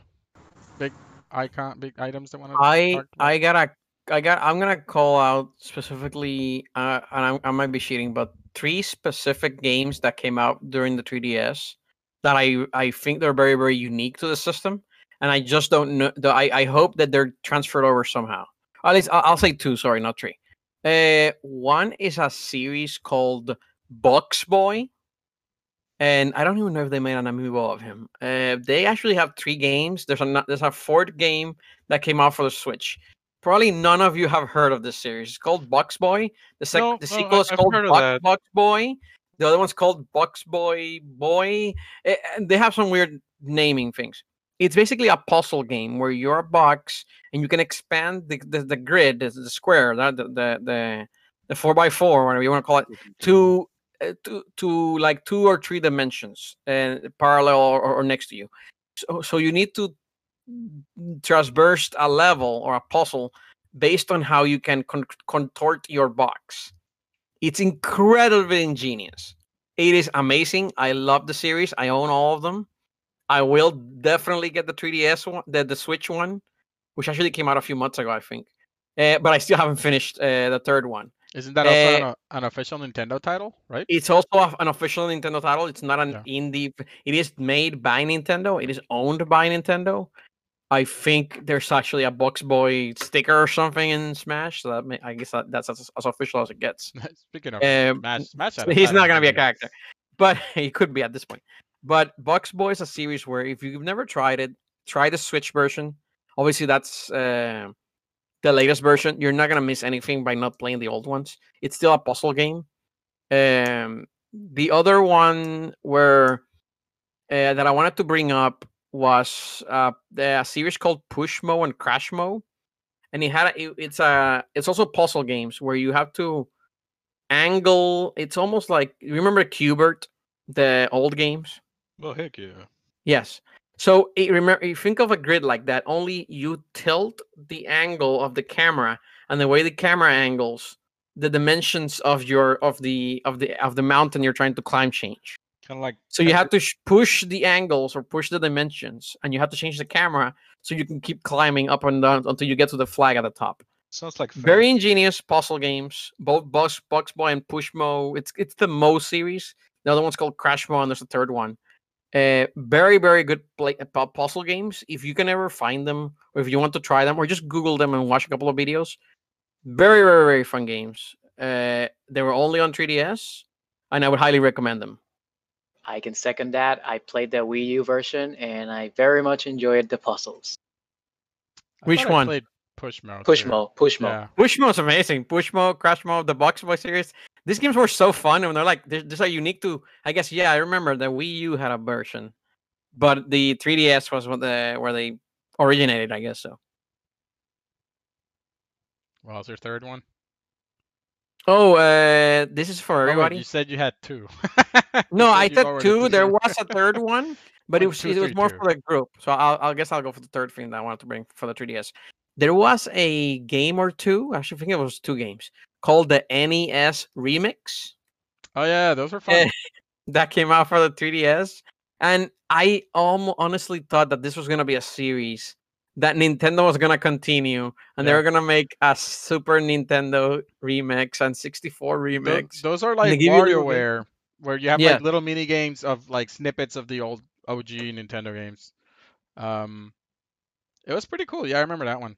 Speaker 1: big icon, big items that want to?
Speaker 2: I I gotta I got I'm gonna call out specifically uh, and I, I might be cheating, but three specific games that came out during the 3DS that I I think they're very very unique to the system, and I just don't know. I I hope that they're transferred over somehow. At least I'll, I'll say two. Sorry, not three. Uh, one is a series called Box Boy, and I don't even know if they made an amiibo of him. Uh, they actually have three games. There's a there's a fourth game that came out for the Switch. Probably none of you have heard of this series. It's called Box Boy. The sec-
Speaker 5: No,
Speaker 2: the sequel is called Box. Boy. The other one's called Box Boy Boy. And they have some weird naming things. It's basically a puzzle game where you're a box and you can expand the, the, the grid, the, the square, the the the, the, four by four, whatever you want to call it, to uh, to to like two or three dimensions and parallel or, or next to you. So so you need to traverse a level or a puzzle based on how you can con- contort your box. It's incredibly ingenious. It is amazing. I love the series. I own all of them. I will definitely get the 3DS one, the, the Switch one, which actually came out a few months ago, I think. Uh, but I still haven't finished uh, the third one.
Speaker 1: Isn't that also
Speaker 2: Uh,
Speaker 1: an, an official Nintendo title, right?
Speaker 2: It's also an official Nintendo title. It's not an
Speaker 1: Yeah.
Speaker 2: indie. It is made by Nintendo. It is owned by Nintendo. I think there's actually a Box Boy sticker or something in Smash. So that may, I guess that, that's as, as official as it gets.
Speaker 1: Speaking of
Speaker 2: Um,
Speaker 1: Smash, Smash
Speaker 2: he's not gonna be a character, but he could be at this point. But Box Boy is a series where if you've never tried it, try the Switch version. Obviously, that's uh, the latest version. You're not gonna miss anything by not playing the old ones. It's still a puzzle game. Um, the other one where uh, that I wanted to bring up was uh, the a series called Pushmo and Crashmo, and it had a, it's a it's also puzzle games where you have to angle. It's almost like remember Q*bert, the old games.
Speaker 5: Well, heck yeah.
Speaker 2: Yes. So it, remember, you think of a grid like that. Only you tilt the angle of the camera, and the way the camera angles, the dimensions of your of the of the of the mountain you're trying to climb change.
Speaker 5: Kind of like
Speaker 2: So you have to sh- push the angles or push the dimensions, and you have to change the camera so you can keep climbing up and down until you get to the flag at the top.
Speaker 5: sounds like
Speaker 2: Very ingenious puzzle games. Both Box Box Boy and Pushmo. It's it's the Mo series. The other one's called Crashmo, and there's a third one. Uh, very very good play, uh, puzzle games. If you can ever find them, or if you want to try them, or just Google them and watch a couple of videos. Very very very fun games. Uh, they were only on 3DS, and I would highly recommend them.
Speaker 6: I can second that. I played the Wii U version and I very much enjoyed the puzzles.
Speaker 1: I
Speaker 2: Which
Speaker 1: thought I
Speaker 2: one?
Speaker 1: played Pushmo.
Speaker 6: Push
Speaker 1: too.
Speaker 6: mode.
Speaker 1: Yeah.
Speaker 2: Pushmo's amazing. Pushmo, Crashmo, the Box Boy series. These games were so fun, and they're like they're, they're so unique to. I guess yeah, I remember the Wii U had a version, but the 3DS was what the where they originated. I guess so.
Speaker 1: Well, is your third one?
Speaker 2: Oh, uh, this is for
Speaker 1: Oh,
Speaker 2: everybody.
Speaker 1: you said you had two.
Speaker 2: no, I
Speaker 1: said
Speaker 2: took two. There was a third one, but it was
Speaker 1: two,
Speaker 2: it was
Speaker 1: three,
Speaker 2: more
Speaker 1: two.
Speaker 2: for the group. So I'll I'll guess I'll go for the third thing that I wanted to bring for the 3DS. There was a game or two. Actually, I think it was two games called the NES Remix.
Speaker 1: Oh yeah, those were fun.
Speaker 2: That came out for the 3DS. And I almost honestly thought that this was gonna be a series that Nintendo was gonna continue, and they were gonna make a Super Nintendo remix and 64 remix.
Speaker 1: those are like
Speaker 2: give you a little bit-
Speaker 1: WarioWare, where you have
Speaker 2: Yeah.
Speaker 1: like little mini games of like snippets of the old OG Nintendo games. Um, it was pretty cool. Yeah, I remember that one.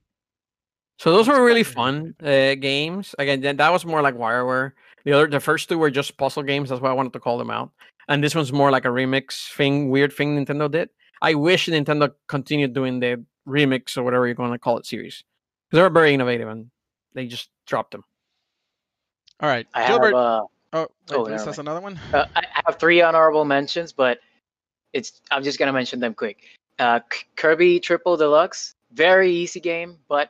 Speaker 2: So those
Speaker 1: That's
Speaker 2: were really
Speaker 1: fun,
Speaker 2: fun uh, games. Again, that was more like WarioWare. The other, the first two were just puzzle games. That's why I wanted to call them out. And this one's more like a remix thing, weird thing Nintendo did. I wish Nintendo continued doing the remix or whatever you're going to call it series because they were very innovative and they just dropped them.
Speaker 1: All right,
Speaker 6: I have
Speaker 1: Gilbert.
Speaker 6: uh,
Speaker 1: oh, wait,
Speaker 6: oh,
Speaker 1: Luis has another one.
Speaker 6: uh, I I have three honorable mentions, but it's I'm just gonna mention them quick. Uh, Kirby Triple Deluxe, very easy game, but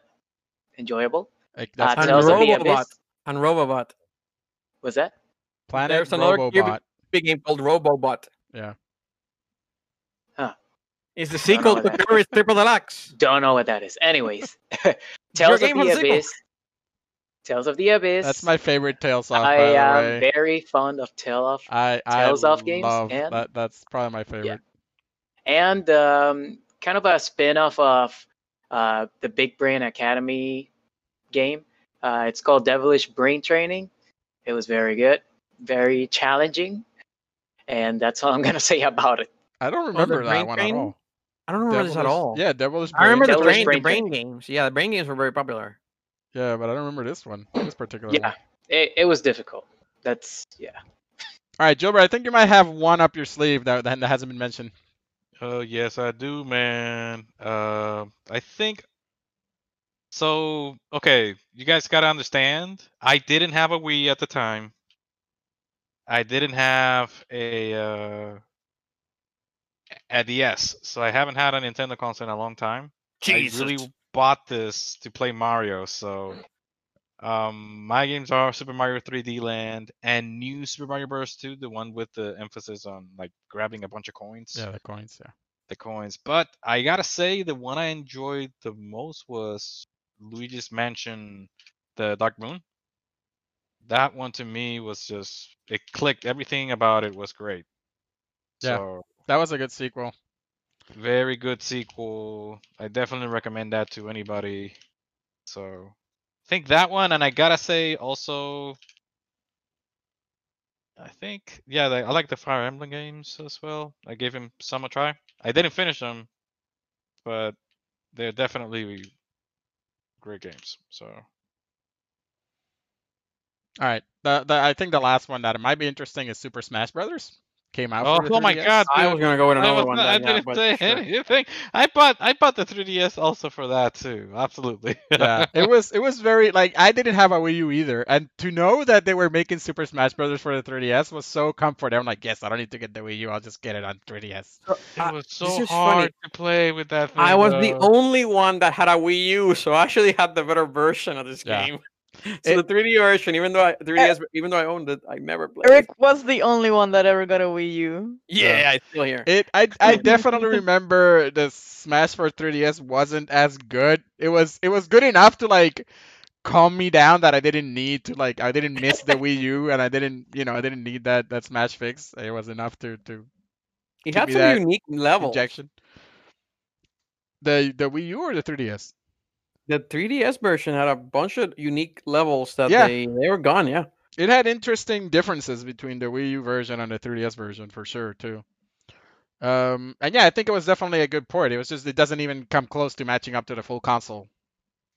Speaker 6: enjoyable.
Speaker 1: Like,
Speaker 6: uh,
Speaker 1: that's
Speaker 2: And
Speaker 6: Tales of the Abyss.
Speaker 2: And Robobot.
Speaker 6: Was that?
Speaker 1: Planet
Speaker 2: there's another Kirby-
Speaker 1: Robobot.
Speaker 2: Big game called Robobot.
Speaker 1: Yeah.
Speaker 6: Huh.
Speaker 2: It's the sequel to
Speaker 6: that-
Speaker 2: Kirby's Triple Deluxe.
Speaker 6: Don't know what that is. Anyways, Tales of the
Speaker 2: the sequel.
Speaker 6: Abyss. Tales of the Abyss.
Speaker 1: That's my favorite Tales of,
Speaker 6: I
Speaker 1: by
Speaker 6: am
Speaker 1: way.
Speaker 6: very fond of Tale of
Speaker 1: I I
Speaker 6: Tales of games
Speaker 1: love
Speaker 6: and-
Speaker 1: that. That's probably my favorite.
Speaker 6: and um, kind of a spin-off of uh, the Big Brain Academy game. Uh, it's called Devilish Brain Training. It was very good, very challenging, and that's all I'm gonna say about it.
Speaker 1: I don't
Speaker 2: the
Speaker 1: remember that
Speaker 2: brain
Speaker 1: one at all.
Speaker 2: I don't remember this at
Speaker 1: Devilish-
Speaker 2: all.
Speaker 1: Yeah, Devilish
Speaker 2: I remember the
Speaker 6: Devilish
Speaker 2: brain, the
Speaker 6: Brain
Speaker 2: brain games. Yeah, the brain games were very popular.
Speaker 1: Yeah, but I don't remember this one. This particular
Speaker 6: Yeah,
Speaker 1: one.
Speaker 6: it, it was difficult. That's yeah.
Speaker 1: All right, Gilbert, I think you might have one up your sleeve that that hasn't been mentioned.
Speaker 5: Oh yes, I do, man. Uh, I think so. Okay, you guys gotta understand. I didn't have a Wii at the time. I didn't have a uh, a DS, so I haven't had a Nintendo console in a long time. I really bought this to play Mario, so um, my games are Super Mario 3D Land and New Super Mario Bros. 2, the one with the emphasis on like grabbing a bunch of coins
Speaker 1: Yeah, the coins. Yeah.
Speaker 5: the coins. But I gotta say, the one I enjoyed the most was Luigi's Mansion, the Dark Moon. That one to me was just it clicked. Everything about it was great.
Speaker 1: Yeah.
Speaker 5: So
Speaker 1: That was a good sequel.
Speaker 5: very good sequel. I definitely recommend that to anybody. So I think that one, and I gotta say also. I think yeah, I like the Fire Emblem games as well. I gave him some a try. I didn't finish them, but they're definitely great games. So
Speaker 1: All right. The, the I think the last one that might be interesting is Super Smash Brothers. Came out.
Speaker 5: oh,
Speaker 1: for
Speaker 5: oh my
Speaker 1: 3DS.
Speaker 5: god,
Speaker 2: I was gonna go with
Speaker 5: I,
Speaker 2: another
Speaker 5: was
Speaker 2: one.
Speaker 5: not- I
Speaker 2: then, yeah,
Speaker 5: didn't
Speaker 2: but
Speaker 5: say
Speaker 2: sure.
Speaker 5: anything. I bought I bought the 3DS also for that too. Absolutely.
Speaker 1: yeah, it was it was very like I didn't have a Wii U either, and to know that they were making Super Smash Brothers for the 3DS was so comforting. I'm like, yes, I don't need to get the Wii U. I'll just get it on 3DS.
Speaker 2: Uh,
Speaker 5: It was so
Speaker 2: is
Speaker 5: hard
Speaker 2: funny.
Speaker 5: to play with that.
Speaker 2: Thing, I
Speaker 5: thing,
Speaker 2: was the only one that had a Wii U, so I actually had the better version of this
Speaker 1: Yeah.
Speaker 2: game. So eh, the 3D version, even though I 3DS, eh, even though I owned it, I never played. It.
Speaker 3: Eric was the only one that ever got a Wii U.
Speaker 2: Yeah, I still hear.
Speaker 1: It I I definitely remember the Smash for 3DS wasn't as good. It was it was good enough to like calm me down that I didn't need to like I didn't miss the Wii U and I didn't you know I didn't need that that Smash fix. It was enough to to
Speaker 2: It had some
Speaker 1: that
Speaker 2: unique levels.
Speaker 1: injection. The the Wii U or the 3DS?
Speaker 2: The 3DS version had a bunch of unique levels that
Speaker 1: Yeah.
Speaker 2: they they were gone. Yeah.
Speaker 1: It had interesting differences between the Wii U version and the 3DS version for sure too. Um, and yeah, I think it was definitely a good port. It was just it doesn't even come close to matching up to the full console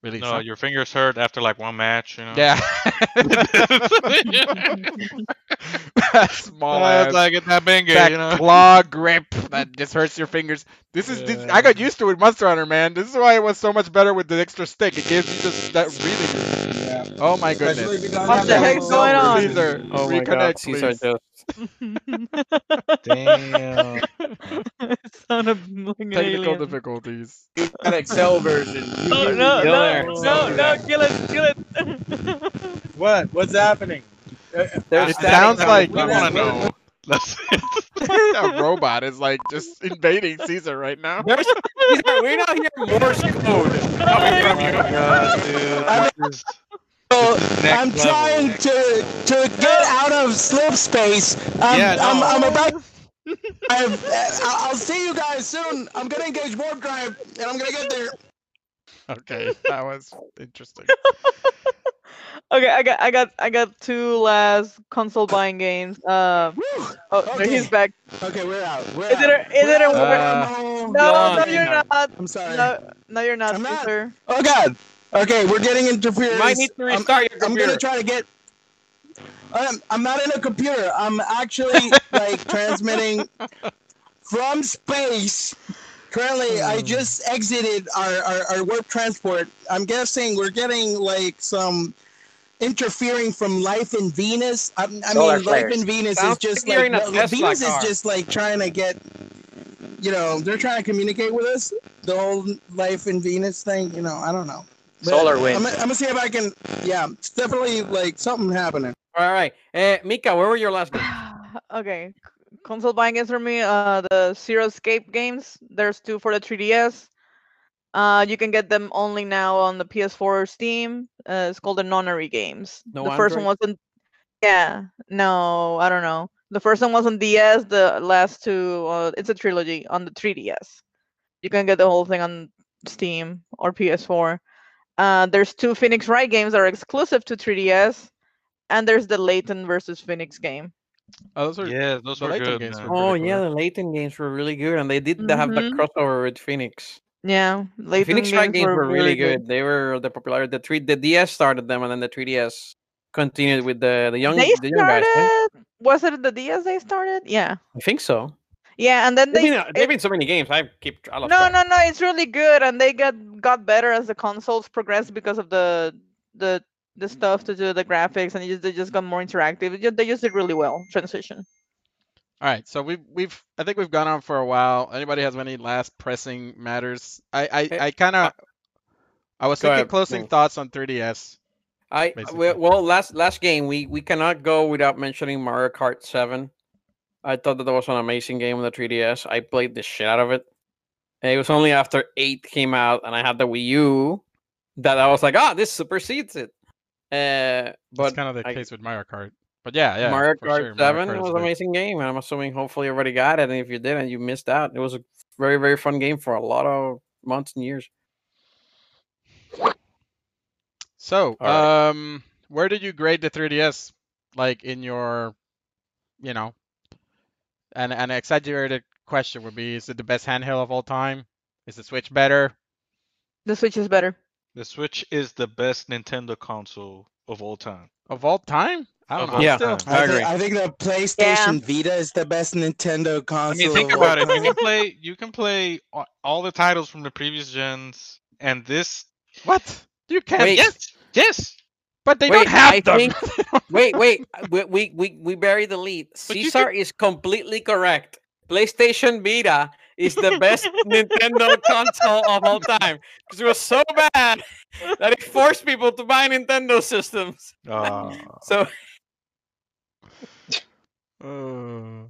Speaker 1: Really?
Speaker 5: No,
Speaker 1: so-
Speaker 5: your fingers hurt after like one match. You know.
Speaker 1: Yeah. small
Speaker 5: Uh,
Speaker 1: ass.
Speaker 5: like it's that bingo,
Speaker 1: that
Speaker 5: you know.
Speaker 1: claw grip that just hurts your fingers. This is this, I got used to it with Monster Hunter, man. This is why it was so much better with the extra stick. It gives you just that breathing.
Speaker 7: Yeah.
Speaker 1: Oh my
Speaker 7: Especially if you
Speaker 1: goodness.
Speaker 3: What the heck's going on?
Speaker 1: Cesar,
Speaker 2: Oh my god,
Speaker 1: reconnect,
Speaker 2: Cesar
Speaker 1: please.
Speaker 2: just
Speaker 5: Damn.
Speaker 3: Son of like an
Speaker 1: Technical
Speaker 3: alien.
Speaker 1: difficulties.
Speaker 7: That Excel version.
Speaker 3: Oh no,
Speaker 2: Kill
Speaker 3: no, no, no, kill it, kill it.
Speaker 7: What? What's happening? Uh,
Speaker 2: There's
Speaker 1: It sounds
Speaker 2: on
Speaker 1: like-
Speaker 2: the
Speaker 5: I want to know. That's
Speaker 1: that robot is like just invading Cesar right now.
Speaker 2: There's, we now hear Morse code coming from you.
Speaker 5: God, dude. This is
Speaker 4: So
Speaker 5: next
Speaker 4: I'm
Speaker 5: level.
Speaker 4: trying to to get out of slip space. I'm,
Speaker 5: Yeah,
Speaker 4: I'm,
Speaker 5: no.
Speaker 4: I'm about. I've, I'll I'll see you guys soon. I'm gonna engage warp drive, and I'm gonna get there.
Speaker 1: Okay, that was interesting.
Speaker 3: Okay, I got, I got, I got two last console buying games. Uh,
Speaker 4: Woo!
Speaker 3: oh,
Speaker 4: Okay.
Speaker 3: he's back.
Speaker 4: Okay, we're out. We're
Speaker 3: Is it
Speaker 4: out.
Speaker 3: a- is it a-
Speaker 4: We're out.
Speaker 1: Uh,
Speaker 4: No.
Speaker 3: No, no, you're
Speaker 2: Tina.
Speaker 3: not.
Speaker 4: I'm sorry.
Speaker 3: No, no, you're not,
Speaker 4: I'm not. Oh God. Okay, we're getting interference.
Speaker 2: You might need to
Speaker 4: I'm-
Speaker 2: restart your
Speaker 4: I'm gonna try to get. I'm, I'm not in a computer. I'm actually like transmitting from space. Currently, I
Speaker 2: Hmm.
Speaker 4: just exited our, our, our warp transport. I'm guessing we're getting like some interfering from life in Venus. I, I
Speaker 6: Solar
Speaker 4: mean, life
Speaker 6: flares.
Speaker 4: in Venus
Speaker 2: Sounds
Speaker 4: is just
Speaker 2: like you're
Speaker 4: like well, Venus
Speaker 2: car.
Speaker 4: is just like trying to get. You know, they're trying to communicate with us. The whole life in Venus thing. You know, I don't know. But
Speaker 6: Solar wind.
Speaker 4: I'm, gonna- I'm gonna see if I can. Yeah, it's definitely like something happening.
Speaker 2: All right, uh, Mika, where were your last games?
Speaker 3: okay, console buying games for me. Uh, the Zero Escape games. There's two for the 3DS. Uh, you can get them only now on the PS4 Steam. Uh, it's called the Nonary games.
Speaker 2: No
Speaker 3: the first one wasn't. Yeah, no, I don't know. The first one was on DS. The last two, uh, it's a trilogy on the 3DS. You can get the whole thing on Steam or PS4. Uh, there's two Phoenix Wright games that are exclusive to 3DS, and there's the Layton versus Phoenix game.
Speaker 1: Oh, those are
Speaker 5: Yeah, those
Speaker 1: the
Speaker 5: were good.
Speaker 1: games
Speaker 5: man.
Speaker 1: were
Speaker 2: Oh
Speaker 1: pretty
Speaker 2: yeah,
Speaker 1: cool.
Speaker 2: the Layton games were really good, and they did have the
Speaker 3: Mhm.
Speaker 2: crossover with Phoenix.
Speaker 3: Yeah,
Speaker 2: The
Speaker 3: Layton
Speaker 2: Phoenix Strike games were really
Speaker 3: very
Speaker 2: good. They were the popular. The three, the DS started them, and then the 3DS continued with the the young
Speaker 3: They
Speaker 2: the young guys. right?
Speaker 3: started. Was it the DS they started? Yeah,
Speaker 2: I think so.
Speaker 3: Yeah, and then
Speaker 2: There's
Speaker 3: they.
Speaker 2: been, there've
Speaker 3: it-
Speaker 2: been so many games. I keep. I lost
Speaker 3: no,
Speaker 2: track.
Speaker 3: no, no. It's really good, and they got got better as the consoles progressed because of the the the stuff to do the graphics, and just, they just got more interactive. It They just did really well transition.
Speaker 1: All right, so we've we've I think we've gone on for a while. Anybody has any last pressing matters? I I,
Speaker 2: Eh,
Speaker 1: I kind of I was thinking
Speaker 2: ahead,
Speaker 1: closing
Speaker 2: Wolf.
Speaker 1: thoughts on 3DS.
Speaker 2: I
Speaker 1: basically.
Speaker 2: well, well, last last game we we cannot go without mentioning Mario Kart Seven. I thought that, that was an amazing game on the 3DS. I played the shit out of it. And it was only after eight came out and I had the Wii U that I was like, ah, this supersedes it. Uh,
Speaker 1: That's
Speaker 2: but
Speaker 1: kind of the
Speaker 2: I-
Speaker 1: case with Mario Kart. But yeah, yeah,
Speaker 2: Mario Kart
Speaker 1: sure, Mario
Speaker 2: Seven
Speaker 1: Kart
Speaker 2: was an amazing game, and I'm assuming hopefully everybody got it. And if you didn't, you missed out. It was a very very fun game for a lot of months and years.
Speaker 1: So,
Speaker 2: right.
Speaker 1: um, where did you grade the 3DS? Like in your, you know, an an exaggerated question would be: Is it the best handheld of all time? Is the Switch better?
Speaker 3: The Switch is better.
Speaker 5: The Switch is the best Nintendo console of all time.
Speaker 1: Of all time? I don't know.
Speaker 2: Yeah.
Speaker 1: Still,
Speaker 5: time.
Speaker 2: I
Speaker 4: thi-
Speaker 2: agree.
Speaker 4: I think the PlayStation Vita is the best Nintendo
Speaker 5: I
Speaker 4: console.
Speaker 5: mean, think about
Speaker 4: all
Speaker 5: it. You can play you can play all the titles from the previous gens, and this.
Speaker 1: what? You can't.
Speaker 2: Wait.
Speaker 5: Yes, yes.
Speaker 1: But they
Speaker 2: Wait,
Speaker 1: don't have
Speaker 2: I
Speaker 1: them.
Speaker 2: think- wait, wait. We we we, we buried the lead.
Speaker 5: But you
Speaker 2: Cesar is completely correct. PlayStation Vita is the best Nintendo console of all time because it was so bad that it forced people to buy Nintendo systems.
Speaker 5: Uh,
Speaker 2: So
Speaker 1: Uh,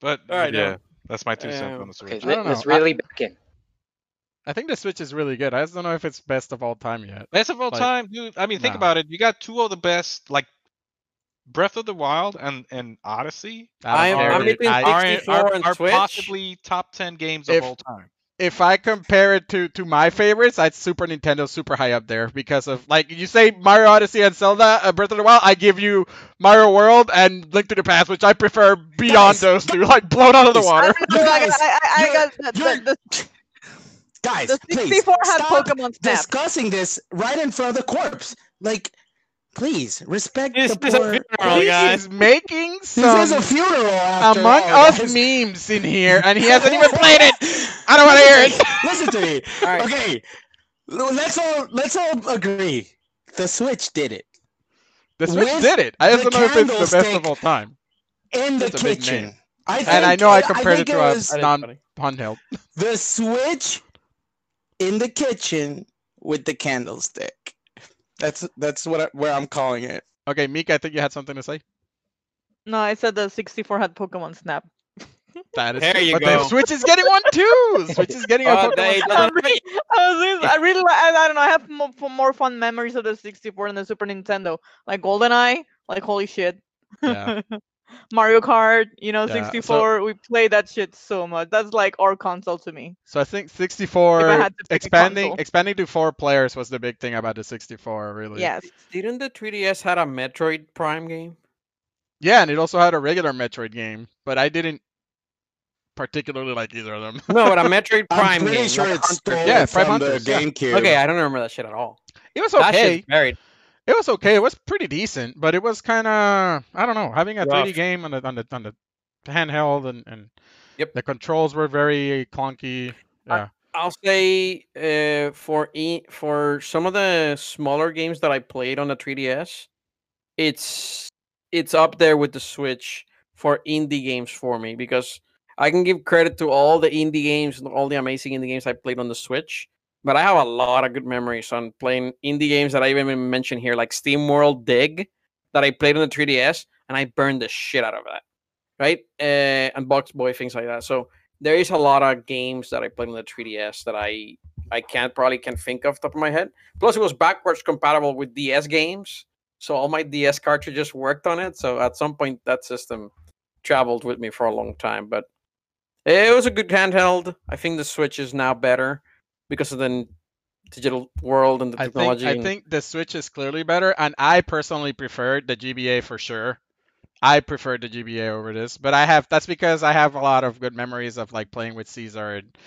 Speaker 5: but
Speaker 2: All right,
Speaker 5: yeah,
Speaker 2: yeah.
Speaker 5: that's my two cents
Speaker 2: Um,
Speaker 5: on the
Speaker 6: Okay,
Speaker 5: Switch.
Speaker 1: I don't
Speaker 6: let, us
Speaker 1: know. I-
Speaker 6: really back in.
Speaker 1: I think the Switch is really good. I just don't know if it's best of all time yet.
Speaker 5: Best of all
Speaker 1: Like,
Speaker 5: time, dude. I mean, think
Speaker 1: nah.
Speaker 5: about it. You got two of the best, like Breath of the Wild and and Odyssey.
Speaker 1: I don't
Speaker 2: I'm-
Speaker 1: know,
Speaker 2: I'm
Speaker 1: dude.
Speaker 2: between
Speaker 1: I-
Speaker 5: Are, are,
Speaker 2: and
Speaker 5: are
Speaker 2: Switch?
Speaker 5: possibly top ten games
Speaker 1: If-
Speaker 5: of all time.
Speaker 1: if I compare it to to my favorites, I'd Super Nintendo super high up there because of like you say Mario Odyssey and Zelda, uh, Breath of the Wild. I give you Mario World and Link to the Past, which I prefer beyond
Speaker 4: Guys,
Speaker 1: those two, like blown out of the water.
Speaker 3: I, I, I, I got the, the, the,
Speaker 4: guys,
Speaker 3: The
Speaker 4: please
Speaker 3: 64 had
Speaker 4: stop
Speaker 3: Pokemon Snap.
Speaker 4: discussing this right in front of the corpse. Like, please respect
Speaker 2: This
Speaker 4: the
Speaker 2: is a funeral,
Speaker 1: he
Speaker 2: guys.
Speaker 1: is making
Speaker 4: This is a funeral after
Speaker 1: Among
Speaker 4: all,
Speaker 1: Us
Speaker 4: guys.
Speaker 1: memes in here, and he hasn't even played it. I don't want to hear it.
Speaker 4: Listen to me.
Speaker 2: All right.
Speaker 4: Okay, let's all let's all agree. The Switch did it
Speaker 1: The Switch
Speaker 4: With
Speaker 1: did it. I just
Speaker 4: the
Speaker 1: don't know if it's the best of all time.
Speaker 4: in the
Speaker 1: That's
Speaker 4: kitchen. I think,
Speaker 1: And I know I compared
Speaker 4: think
Speaker 1: it to a
Speaker 4: was
Speaker 1: non handheld.
Speaker 4: the Switch in the kitchen with the candlestick. That's that's what I, where I'm calling it.
Speaker 1: Okay, Mika, I think you had something to say.
Speaker 3: No, I said the 64 had Pokemon Snap.
Speaker 1: That is
Speaker 2: There
Speaker 1: true.
Speaker 2: you
Speaker 1: but
Speaker 2: go.
Speaker 1: the Switch is getting one too. Switch is getting a
Speaker 2: Oh,
Speaker 1: Pokemon. Snap.
Speaker 3: I really, I, was I really, I, I don't know. I have more, more fun memories of the 64 and the Super Nintendo. Like GoldenEye, like holy shit.
Speaker 1: Yeah.
Speaker 3: Mario Kart, you know,
Speaker 1: Yeah, so-
Speaker 3: 64. we played that shit so much. That's like our console to me.
Speaker 1: So I think 64
Speaker 3: had to pick a
Speaker 1: expanding expanding to four players was the big thing about the 64, really.
Speaker 3: Yes.
Speaker 2: Didn't the 3DS had a Metroid Prime game?
Speaker 1: Yeah, and it also had a regular Metroid game, but I didn't particularly like either of them.
Speaker 2: No, but a Metroid Prime
Speaker 4: I'm
Speaker 2: Prime
Speaker 4: pretty
Speaker 2: game.
Speaker 4: sure
Speaker 2: like
Speaker 4: it's
Speaker 2: Hunter.
Speaker 4: stolen
Speaker 1: Yeah, Prime
Speaker 4: from the GameCube.
Speaker 2: Okay, I don't remember that shit at all.
Speaker 1: It was
Speaker 2: That
Speaker 1: okay.
Speaker 2: shit's buried.
Speaker 1: It was okay. It was pretty decent, but it was kind of I don't know. Having a 3D game on the on the on the handheld and and
Speaker 2: Yep.
Speaker 1: the controls were very clunky. Yeah.
Speaker 2: I'll say uh, for e- for some of the smaller games that I played on the 3DS, it's it's up there with the Switch for indie games for me because I can give credit to all the indie games and all the amazing indie games I played on the Switch. But I have a lot of good memories on playing indie games that I even mentioned here, like SteamWorld Dig, that I played on the 3DS, and I burned the shit out of that, right? Uh, and BoxBoy things like that. So there is a lot of games that I played on the 3DS that I I can't probably can think of top of my head. Plus, it was backwards compatible with DS games, so all my DS cartridges worked on it. So at some point, that system traveled with me for a long time. But it was a good handheld. I think the Switch is now better because of the digital world and the
Speaker 1: I think
Speaker 2: technology.
Speaker 1: I think the Switch is clearly better, and I personally prefer the GBA for sure. I prefer the GBA over this, but I have that's because I have a lot of good memories of like playing with Cesar and,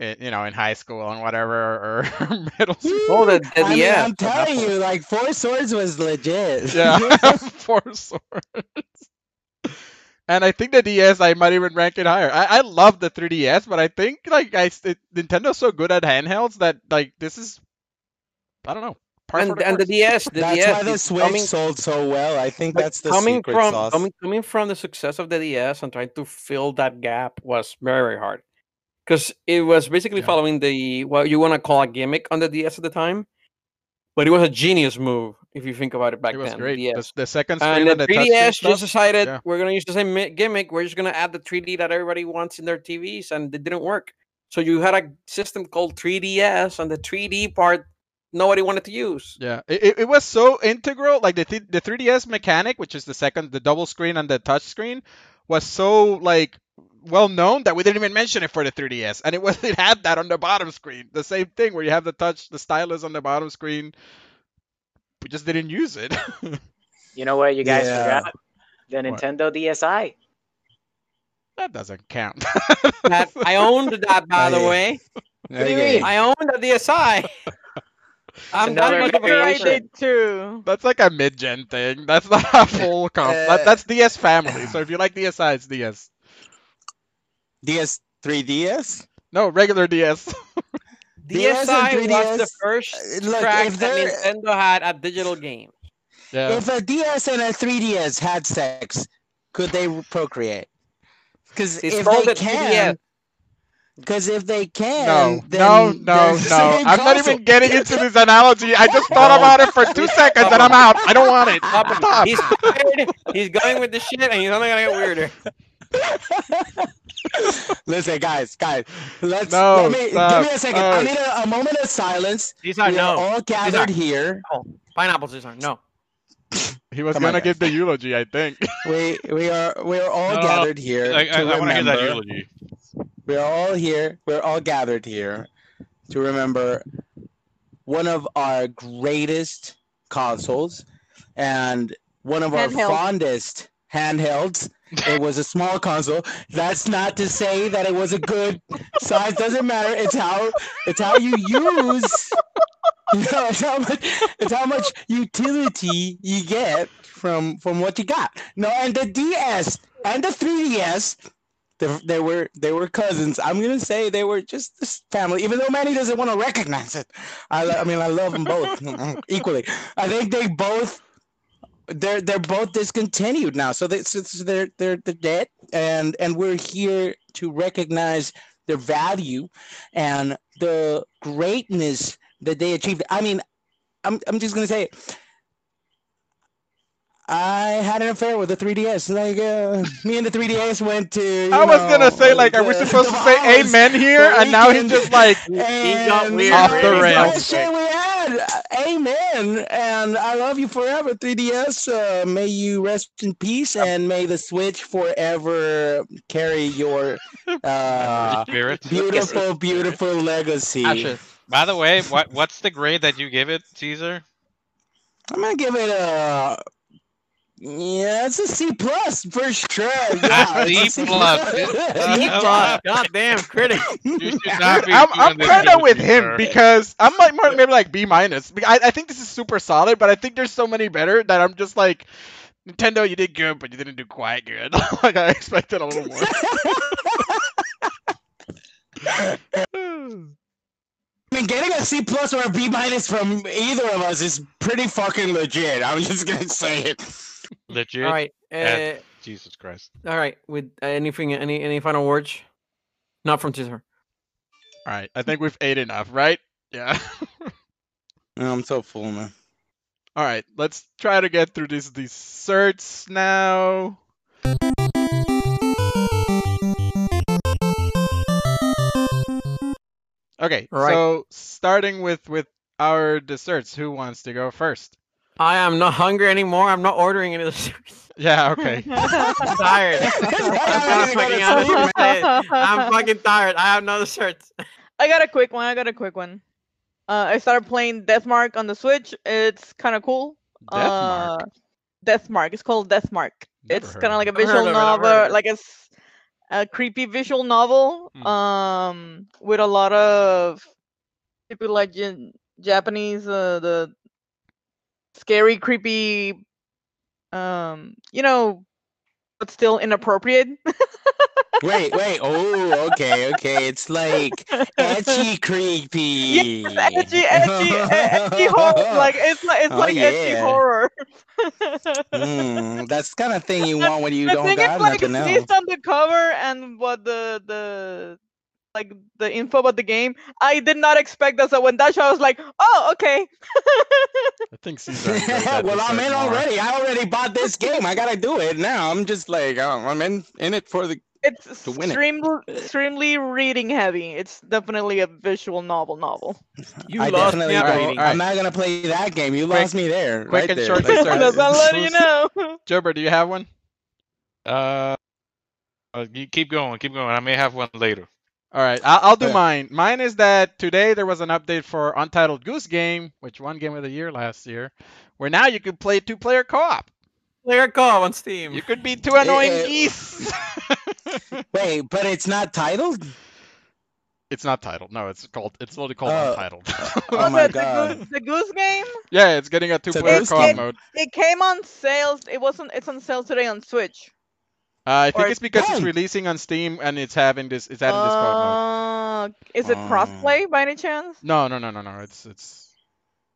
Speaker 1: and you know in high school and whatever or middle school.
Speaker 2: Oh, the, the
Speaker 4: I mean,
Speaker 2: DS.
Speaker 4: I'm telling you, like Four Swords was legit.
Speaker 1: Yeah, four swords. And I think the DS I might even rank it higher. I, I love the 3DS, but I think like I s- it, Nintendo's so good at handhelds that like this is I don't know. par
Speaker 2: and,
Speaker 1: the
Speaker 2: and the. DS, the
Speaker 4: that's
Speaker 2: DS
Speaker 4: why the
Speaker 2: is
Speaker 4: Switch
Speaker 2: coming,
Speaker 4: sold so well. I think
Speaker 2: But
Speaker 4: that's the
Speaker 2: coming
Speaker 4: secret
Speaker 2: from
Speaker 4: sauce.
Speaker 2: coming coming from the success of the DS and trying to fill that gap was very very hard because it was basically
Speaker 1: Yeah.
Speaker 2: following the what you want to call a gimmick on the DS at the time, but it was a genius move if you think about it back
Speaker 1: it was
Speaker 2: then.
Speaker 1: great.
Speaker 2: The
Speaker 1: The, the second screen
Speaker 2: And
Speaker 1: and
Speaker 2: the
Speaker 1: the,
Speaker 2: 3DS
Speaker 1: stuff.
Speaker 2: just decided
Speaker 1: yeah.
Speaker 2: we're gonna use the same gimmick. We're just gonna add the 3D that everybody wants in their TVs, and it didn't work. So you had a system called 3DS, and the 3D part nobody wanted to use.
Speaker 1: Yeah, it, it, it was so integral. Like the th- the 3DS mechanic, which is the second, the double screen and the touch screen, was so like well known that we didn't even mention it for the 3DS, and it was it had that on the bottom screen. The same thing where you have the touch, the stylus on the bottom screen. We just didn't use it.
Speaker 6: You know what you guys
Speaker 4: Yeah.
Speaker 6: forgot? The Nintendo DSi.
Speaker 1: that doesn't count.
Speaker 2: That I owned that, by the
Speaker 4: Hey.
Speaker 2: way.
Speaker 6: What do you mean?
Speaker 2: I owned the DSi. I'm that
Speaker 6: another
Speaker 2: much of a
Speaker 3: Sure, I did too.
Speaker 1: That's like a mid-gen thing. That's not a full comp.
Speaker 4: Uh,
Speaker 1: that, that's DS family. So if you like DSi, it's DS.
Speaker 4: DS 3DS.
Speaker 1: No, regular DS.
Speaker 4: DS and
Speaker 2: DSi was the
Speaker 4: 3DS,
Speaker 2: first
Speaker 4: uh, look,
Speaker 2: crack
Speaker 4: if
Speaker 2: that
Speaker 4: they're-
Speaker 2: Nintendo had a digital game.
Speaker 1: yeah.
Speaker 4: If a DS and a 3DS had sex, could they procreate? Because if they can,
Speaker 2: 3DS.
Speaker 4: because if they can,
Speaker 1: No,
Speaker 4: then
Speaker 1: no, no, no. I'm not even getting into this analogy. I just thought about it for two seconds and I'm out. I don't want it.
Speaker 2: Stop it.
Speaker 1: Stop.
Speaker 2: He's. He's going with the shit, and he's only gonna get weirder.
Speaker 4: Listen, guys, guys, let's
Speaker 1: No,
Speaker 4: let me
Speaker 1: stop,
Speaker 4: give me a second.
Speaker 1: stop.
Speaker 4: I need a, a moment of silence.
Speaker 2: These are
Speaker 4: we are all gathered here.
Speaker 2: pineapples. These are no.
Speaker 1: He was
Speaker 4: Come
Speaker 1: gonna give the eulogy, I think.
Speaker 4: We we are we are all
Speaker 5: No,
Speaker 4: gathered here
Speaker 5: I, I, I want to hear that eulogy.
Speaker 4: We are all here. We're all gathered here to remember one of our greatest consoles and one of our
Speaker 3: Handheld.
Speaker 4: fondest handhelds It was a small console. That's not to say that it was a good size. Doesn't matter. It's how it's how you use. You know, it's how much it's how much utility you get from from what you got. No, and the DS and the 3DS, they, they were they were cousins. I'm gonna say they were just this family. Even though Manny doesn't want to recognize it, I I mean I love them both equally. I think they both they're they're both discontinued now. So, they, so they're they're they're dead, and and we're here to recognize their value and the greatness that they achieved. I mean, I'm I'm just gonna say. It. I had an affair with the 3DS. Like, uh, me and the 3DS went to. you
Speaker 1: I was gonna say like, are we supposed to say
Speaker 4: Bahamas
Speaker 1: amen here? And now he's just like, he
Speaker 2: got
Speaker 4: And
Speaker 2: weird
Speaker 1: Off the
Speaker 4: that's
Speaker 1: rails.
Speaker 4: shit we had. Amen. And I love you forever, 3DS. Uh, may you rest in peace, and may the Switch forever carry your uh, beautiful, beautiful legacy.
Speaker 1: Ashes.
Speaker 5: By the way, what what's the grade that you give it, Cesar?
Speaker 4: I'm gonna give it a. Yeah, it's a C plus for sure. Yeah,
Speaker 5: C
Speaker 4: it's a
Speaker 5: plus.
Speaker 2: C plus. God damn, critic.
Speaker 5: You should
Speaker 1: Dude,
Speaker 5: not be
Speaker 1: I'm,
Speaker 5: doing
Speaker 1: I'm kind
Speaker 5: to
Speaker 1: of with him
Speaker 5: Cesar.
Speaker 1: because I'm like more maybe like B minus. I, I think this is super solid, but I think there's so many better that I'm just like, Nintendo, you did good, but you didn't do quite good. like I expected a little more.
Speaker 4: I mean, getting a C plus or a B minus from either of us is pretty fucking legit. I'm just gonna say it.
Speaker 5: Legit.
Speaker 2: All right. Uh,
Speaker 5: and- Jesus Christ.
Speaker 2: all right. With uh, anything, any any final words? Not from Cesar.
Speaker 1: All right, I think we've ate enough, right? Yeah.
Speaker 4: I'm so full, man.
Speaker 1: All right, let's try to get through these desserts now. Okay,
Speaker 2: Right.
Speaker 1: so starting with with our desserts, who wants to go first?
Speaker 2: I am not hungry anymore. I'm not ordering any of this.
Speaker 1: Yeah, okay.
Speaker 2: I'm tired. I'm, fucking of here. I'm fucking tired. I have no shirts.
Speaker 3: I got a quick one. I got a quick one. Uh, I started playing Deathmark on the Switch. It's kind of cool.
Speaker 1: Deathmark.
Speaker 3: Uh, Deathmark. It's called Deathmark.
Speaker 1: Never
Speaker 3: it's kind of
Speaker 1: of
Speaker 3: like a
Speaker 1: it.
Speaker 2: I've heard
Speaker 3: visual
Speaker 2: of it, I've heard
Speaker 3: novel,
Speaker 2: of it.
Speaker 3: like a, s- a creepy visual novel.
Speaker 1: Hmm.
Speaker 3: Um, with a lot of typical like Japanese, uh, the scary, creepy, um, you know, but still inappropriate.
Speaker 4: Wait, wait. Oh, okay, okay. It's like edgy, creepy.
Speaker 3: Yes, edgy, edgy, edgy horror. Like it's like it's
Speaker 4: Oh,
Speaker 3: like edgy horror.
Speaker 4: Mm, that's the kind of thing you want when you don't got
Speaker 3: is, like,
Speaker 4: nothing else.
Speaker 3: on the cover and what the the like the info about the game, I did not expect that. So when that show, I was like, oh, okay.
Speaker 1: I think Cesar. enjoyed
Speaker 4: well, I'm in
Speaker 1: more.
Speaker 4: already. I already bought this game. I gotta do it now. I'm just like, oh, I'm in in it for the.
Speaker 3: It's
Speaker 4: To win it.
Speaker 3: extremely, extremely reading heavy. It's definitely a visual novel. Novel.
Speaker 2: You
Speaker 4: I
Speaker 2: lost me
Speaker 4: definitely
Speaker 2: at
Speaker 1: Alright,
Speaker 4: don't-
Speaker 2: reading.
Speaker 1: alright.
Speaker 4: I'm not gonna play that game. You
Speaker 1: Quick-
Speaker 4: lost me there.
Speaker 1: quick
Speaker 4: right
Speaker 1: and
Speaker 4: there.
Speaker 1: short
Speaker 4: Like,
Speaker 1: dessert.
Speaker 3: That's
Speaker 1: Alright,
Speaker 3: I'm letting you know.
Speaker 1: Jobber, do you have one?
Speaker 5: Uh, uh, you keep going, keep going. I may have one later.
Speaker 1: All right, I'll, I'll do
Speaker 4: Yeah.
Speaker 1: mine. Mine is that today there was an update for Untitled Goose Game, which won Game of the Year last year, where now you could play two-player co-op.
Speaker 2: Player co-op on Steam.
Speaker 1: You could be two annoying geese.
Speaker 4: Wait, but it's not titled.
Speaker 1: it's not titled. No, it's called. It's literally called
Speaker 4: Oh.
Speaker 1: Untitled.
Speaker 4: Oh my
Speaker 3: it the
Speaker 4: God.
Speaker 3: goose, the goose game?
Speaker 1: yeah, it's getting a two-player co-op
Speaker 3: Game?
Speaker 1: mode.
Speaker 3: It came on sales. It wasn't. It's on sale today on Switch.
Speaker 1: Uh, I think
Speaker 3: Or-
Speaker 1: it's because it's releasing on Steam and it's having this. It's having this co-op mode.
Speaker 3: Uh, is it
Speaker 4: Oh.
Speaker 3: crossplay by any chance?
Speaker 1: No, no, no, no, no. It's it's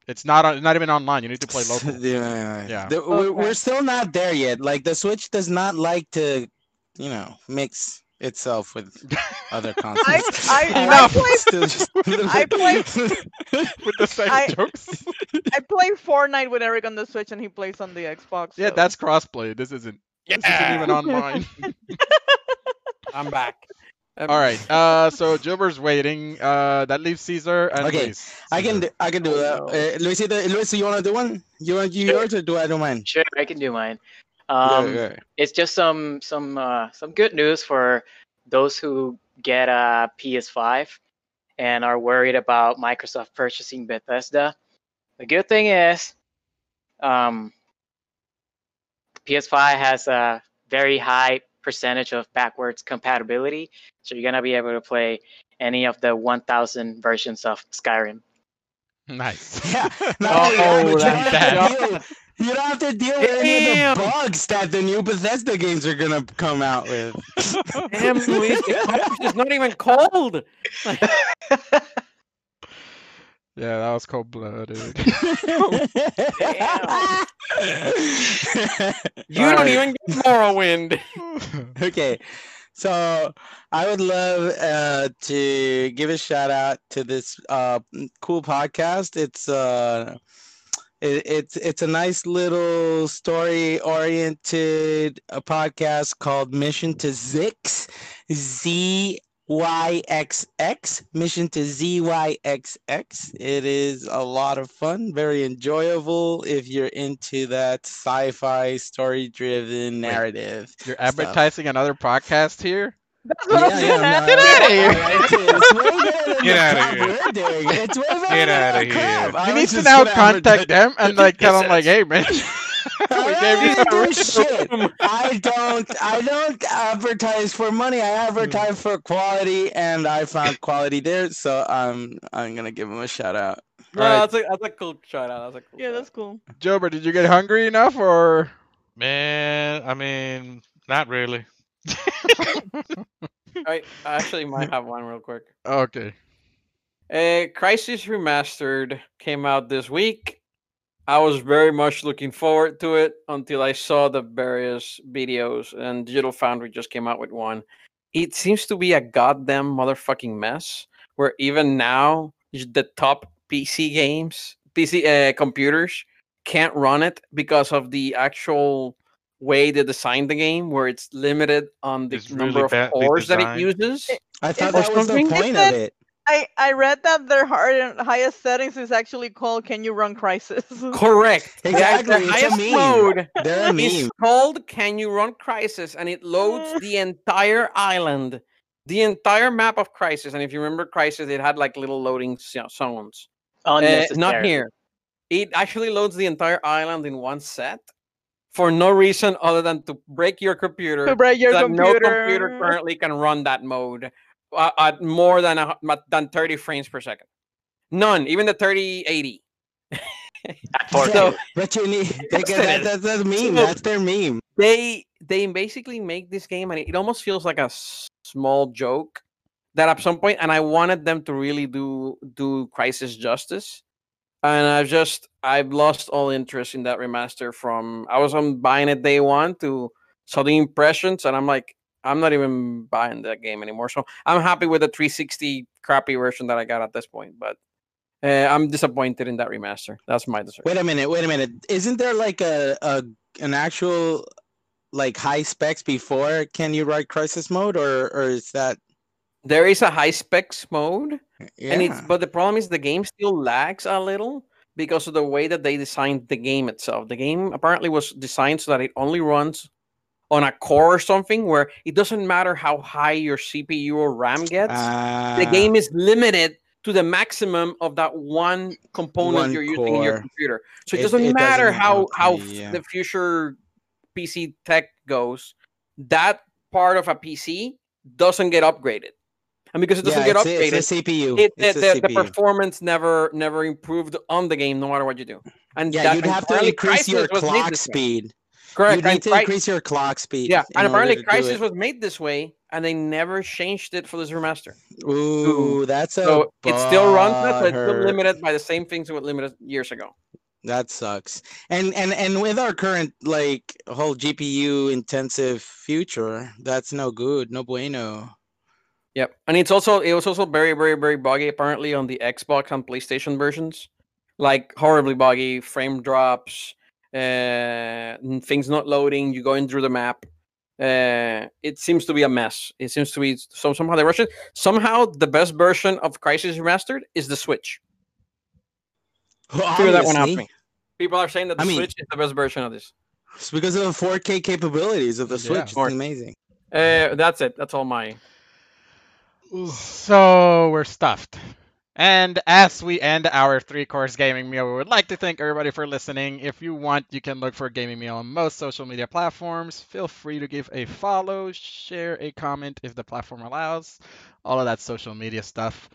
Speaker 1: it's not on, not even online. You need to play local.
Speaker 4: yeah.
Speaker 1: Yeah.
Speaker 4: The- we're, we're still not there yet. Like the Switch does not like to, you know, mix itself with other consoles.
Speaker 3: I- I
Speaker 1: Enough.
Speaker 3: play- I play-
Speaker 1: with the same
Speaker 3: I-
Speaker 1: jokes.
Speaker 3: I play Fortnite with Eric on the Switch, and he plays on the Xbox.
Speaker 1: Yeah,
Speaker 3: so-
Speaker 1: that's crossplay. This isn't. This isn't even online.
Speaker 2: I'm back. Um,
Speaker 1: All right. Uh, so Jilber's waiting. Uh, that leaves Cesar and
Speaker 4: Okay,
Speaker 1: Luis.
Speaker 4: I can do, I can do
Speaker 2: Oh,
Speaker 4: that.
Speaker 2: no.
Speaker 4: Uh, Luisito, Luis, you want to do one? You want to do
Speaker 6: Sure.
Speaker 4: yours or do I do mine?
Speaker 6: Sure, I can do mine.
Speaker 4: Yeah,
Speaker 6: Um,
Speaker 4: yeah.
Speaker 6: it's just some some uh, some good news for those who get a PS5 and are worried about Microsoft purchasing Bethesda. The good thing is, um, PS5 has a very high percentage of backwards compatibility. So you're gonna be able to play any of the 1,000 versions of Skyrim.
Speaker 1: Nice.
Speaker 4: Yeah. Not
Speaker 1: Oh, that's
Speaker 4: that,
Speaker 1: bad.
Speaker 4: but you, don't have oh, to deal, you don't have to deal with any of the bugs that the new Bethesda games are gonna come out with.
Speaker 2: Damn, Luis, the cartridge is not even cold.
Speaker 1: Yeah, that was cold blooded.
Speaker 2: You don't
Speaker 4: Alright.
Speaker 2: even get Morrowind.
Speaker 4: okay so i would love uh, to give a shout out to this uh, cool podcast it's uh it, it's it's a nice little story oriented uh podcast called mission to zix z Y X X Mission to ZYXX. It is a lot of fun, very enjoyable if you're into that sci-fi story-driven narrative.
Speaker 1: You're advertising another podcast here?
Speaker 3: That's what I'm saying.
Speaker 4: no,
Speaker 1: Get outta
Speaker 4: I-
Speaker 1: here.
Speaker 4: I like it. It's way better than
Speaker 5: Get
Speaker 4: the
Speaker 5: outta
Speaker 4: crap
Speaker 5: here.
Speaker 4: we're doing. It's way better
Speaker 5: Get
Speaker 4: than
Speaker 5: outta
Speaker 4: the crap.
Speaker 5: here.
Speaker 4: I
Speaker 1: You need to now contact them and like tell them like, hey man,
Speaker 4: I
Speaker 1: we gave you
Speaker 4: don't do shit. I don't. I don't advertise for money. I advertise for quality, and I found quality there. So I'm. I'm gonna give him a shout out.
Speaker 2: No,
Speaker 1: Alright.
Speaker 2: that's a that's a cool shout out. That's a cool.
Speaker 3: Yeah, that's cool.
Speaker 1: Jober, did you get hungry enough or?
Speaker 5: Man, I mean, not really.
Speaker 2: I I actually might have one real quick.
Speaker 1: Okay.
Speaker 2: A Crysis Remastered came out this week. I was very much looking forward to it until I saw the various videos, and Digital Foundry just came out with one. It seems to be a goddamn motherfucking mess. Where even now, the top PC games, PC uh, computers, can't run it because of the actual way they designed the game, where it's limited on the
Speaker 5: It's
Speaker 2: number
Speaker 5: really
Speaker 2: of
Speaker 5: badly
Speaker 2: cores that it uses.
Speaker 4: I thought
Speaker 3: Is
Speaker 4: that
Speaker 2: that
Speaker 4: was the point of
Speaker 3: it-
Speaker 4: it.
Speaker 3: I, I read that their hard, highest settings is actually called "Can you run Crysis?"
Speaker 2: Correct.
Speaker 4: Exactly,
Speaker 2: The
Speaker 4: it's a
Speaker 2: highest
Speaker 4: meme.
Speaker 2: mode
Speaker 4: They're a meme.
Speaker 2: called Can You Run Crysis and it loads the entire island, the entire map of Crysis. And if you remember Crysis, it had like little loading zo- zones. Uh, not here. It actually loads the entire island in one set for no reason other than to break your computer.
Speaker 3: to break your
Speaker 2: so that
Speaker 3: computer.
Speaker 2: no computer currently can run that mode uh, at more than a, than 30 frames per second. None, even the 3080.
Speaker 6: At 4K.
Speaker 2: So-
Speaker 4: But you need. They
Speaker 2: Yes,
Speaker 4: get,
Speaker 2: it
Speaker 4: that,
Speaker 2: is.
Speaker 4: that's meme.
Speaker 2: So-
Speaker 4: That's their meme.
Speaker 2: they they basically make this game and it almost feels like a s- small joke that at some point and i wanted them to really do do Crysis justice and i've just i've lost all interest in that remaster from i was on buying it day one to saw the impressions and i'm like i'm not even buying that game anymore so i'm happy with the 360 crappy version that i got at this point but uh, i'm disappointed in that remaster that's my decision
Speaker 4: Wait a minute. Wait a minute. Isn't there like a, a an actual like high specs before Can You Write Crysis mode, or or is that?
Speaker 2: there is a high specs mode
Speaker 4: Yeah.
Speaker 2: and it's but the problem is the game still lags a little because of the way that they designed the game itself the game apparently was designed so that it only runs on a core or something where it doesn't matter how high your cpu or ram gets the
Speaker 4: Ah,
Speaker 2: game is limited to the maximum of that one component
Speaker 4: One
Speaker 2: you're using in your computer. So it,
Speaker 4: It-
Speaker 2: doesn't
Speaker 4: it
Speaker 2: matter
Speaker 4: doesn't-
Speaker 2: how how
Speaker 4: yeah.
Speaker 2: the future pc tech goes that part of a pc doesn't get upgraded. And because it doesn't
Speaker 4: yeah,
Speaker 2: get upgraded
Speaker 4: it's a CPU.
Speaker 2: it,
Speaker 4: it's
Speaker 2: the,
Speaker 4: a
Speaker 2: the, the performance never never improved on the game no matter what you do. And
Speaker 4: yeah, you'd have to increase your
Speaker 2: Crysis was made
Speaker 4: clock speed.
Speaker 2: Correct
Speaker 4: You'd need to increase your clock speed.
Speaker 2: yeah and apparently
Speaker 4: Crysis
Speaker 2: was made this way and they never changed it for this remaster
Speaker 4: Ooh, that's a.
Speaker 2: so it still runs that so it's still limited by the same things it was limited years ago
Speaker 4: That sucks. And and and with our current like whole GPU intensive future, that's no good. No bueno.
Speaker 2: yep and it's also it was also very very very buggy apparently on the xbox and playstation versions like horribly buggy frame drops uh things not loading you're going through the map uh it seems to be a mess. It seems to be so somehow they rush it somehow the best version of Crysis remastered is the switch. Figure that one out me. People are saying that the
Speaker 4: I mean-
Speaker 2: switch is the best version of this.
Speaker 4: It's because of the 4K capabilities of the Switch.
Speaker 2: Or-
Speaker 4: It's amazing.
Speaker 2: uh that's it. That's all my
Speaker 1: So we're stuffed. And as we end our three course gaming meal, we would like to thank everybody for listening. If you want, you can look for Gaming Meal on most social media platforms. Feel free to give a follow, share a comment if the platform allows, all of that social media stuff.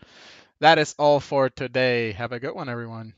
Speaker 1: That is all for today. Have a good one, everyone.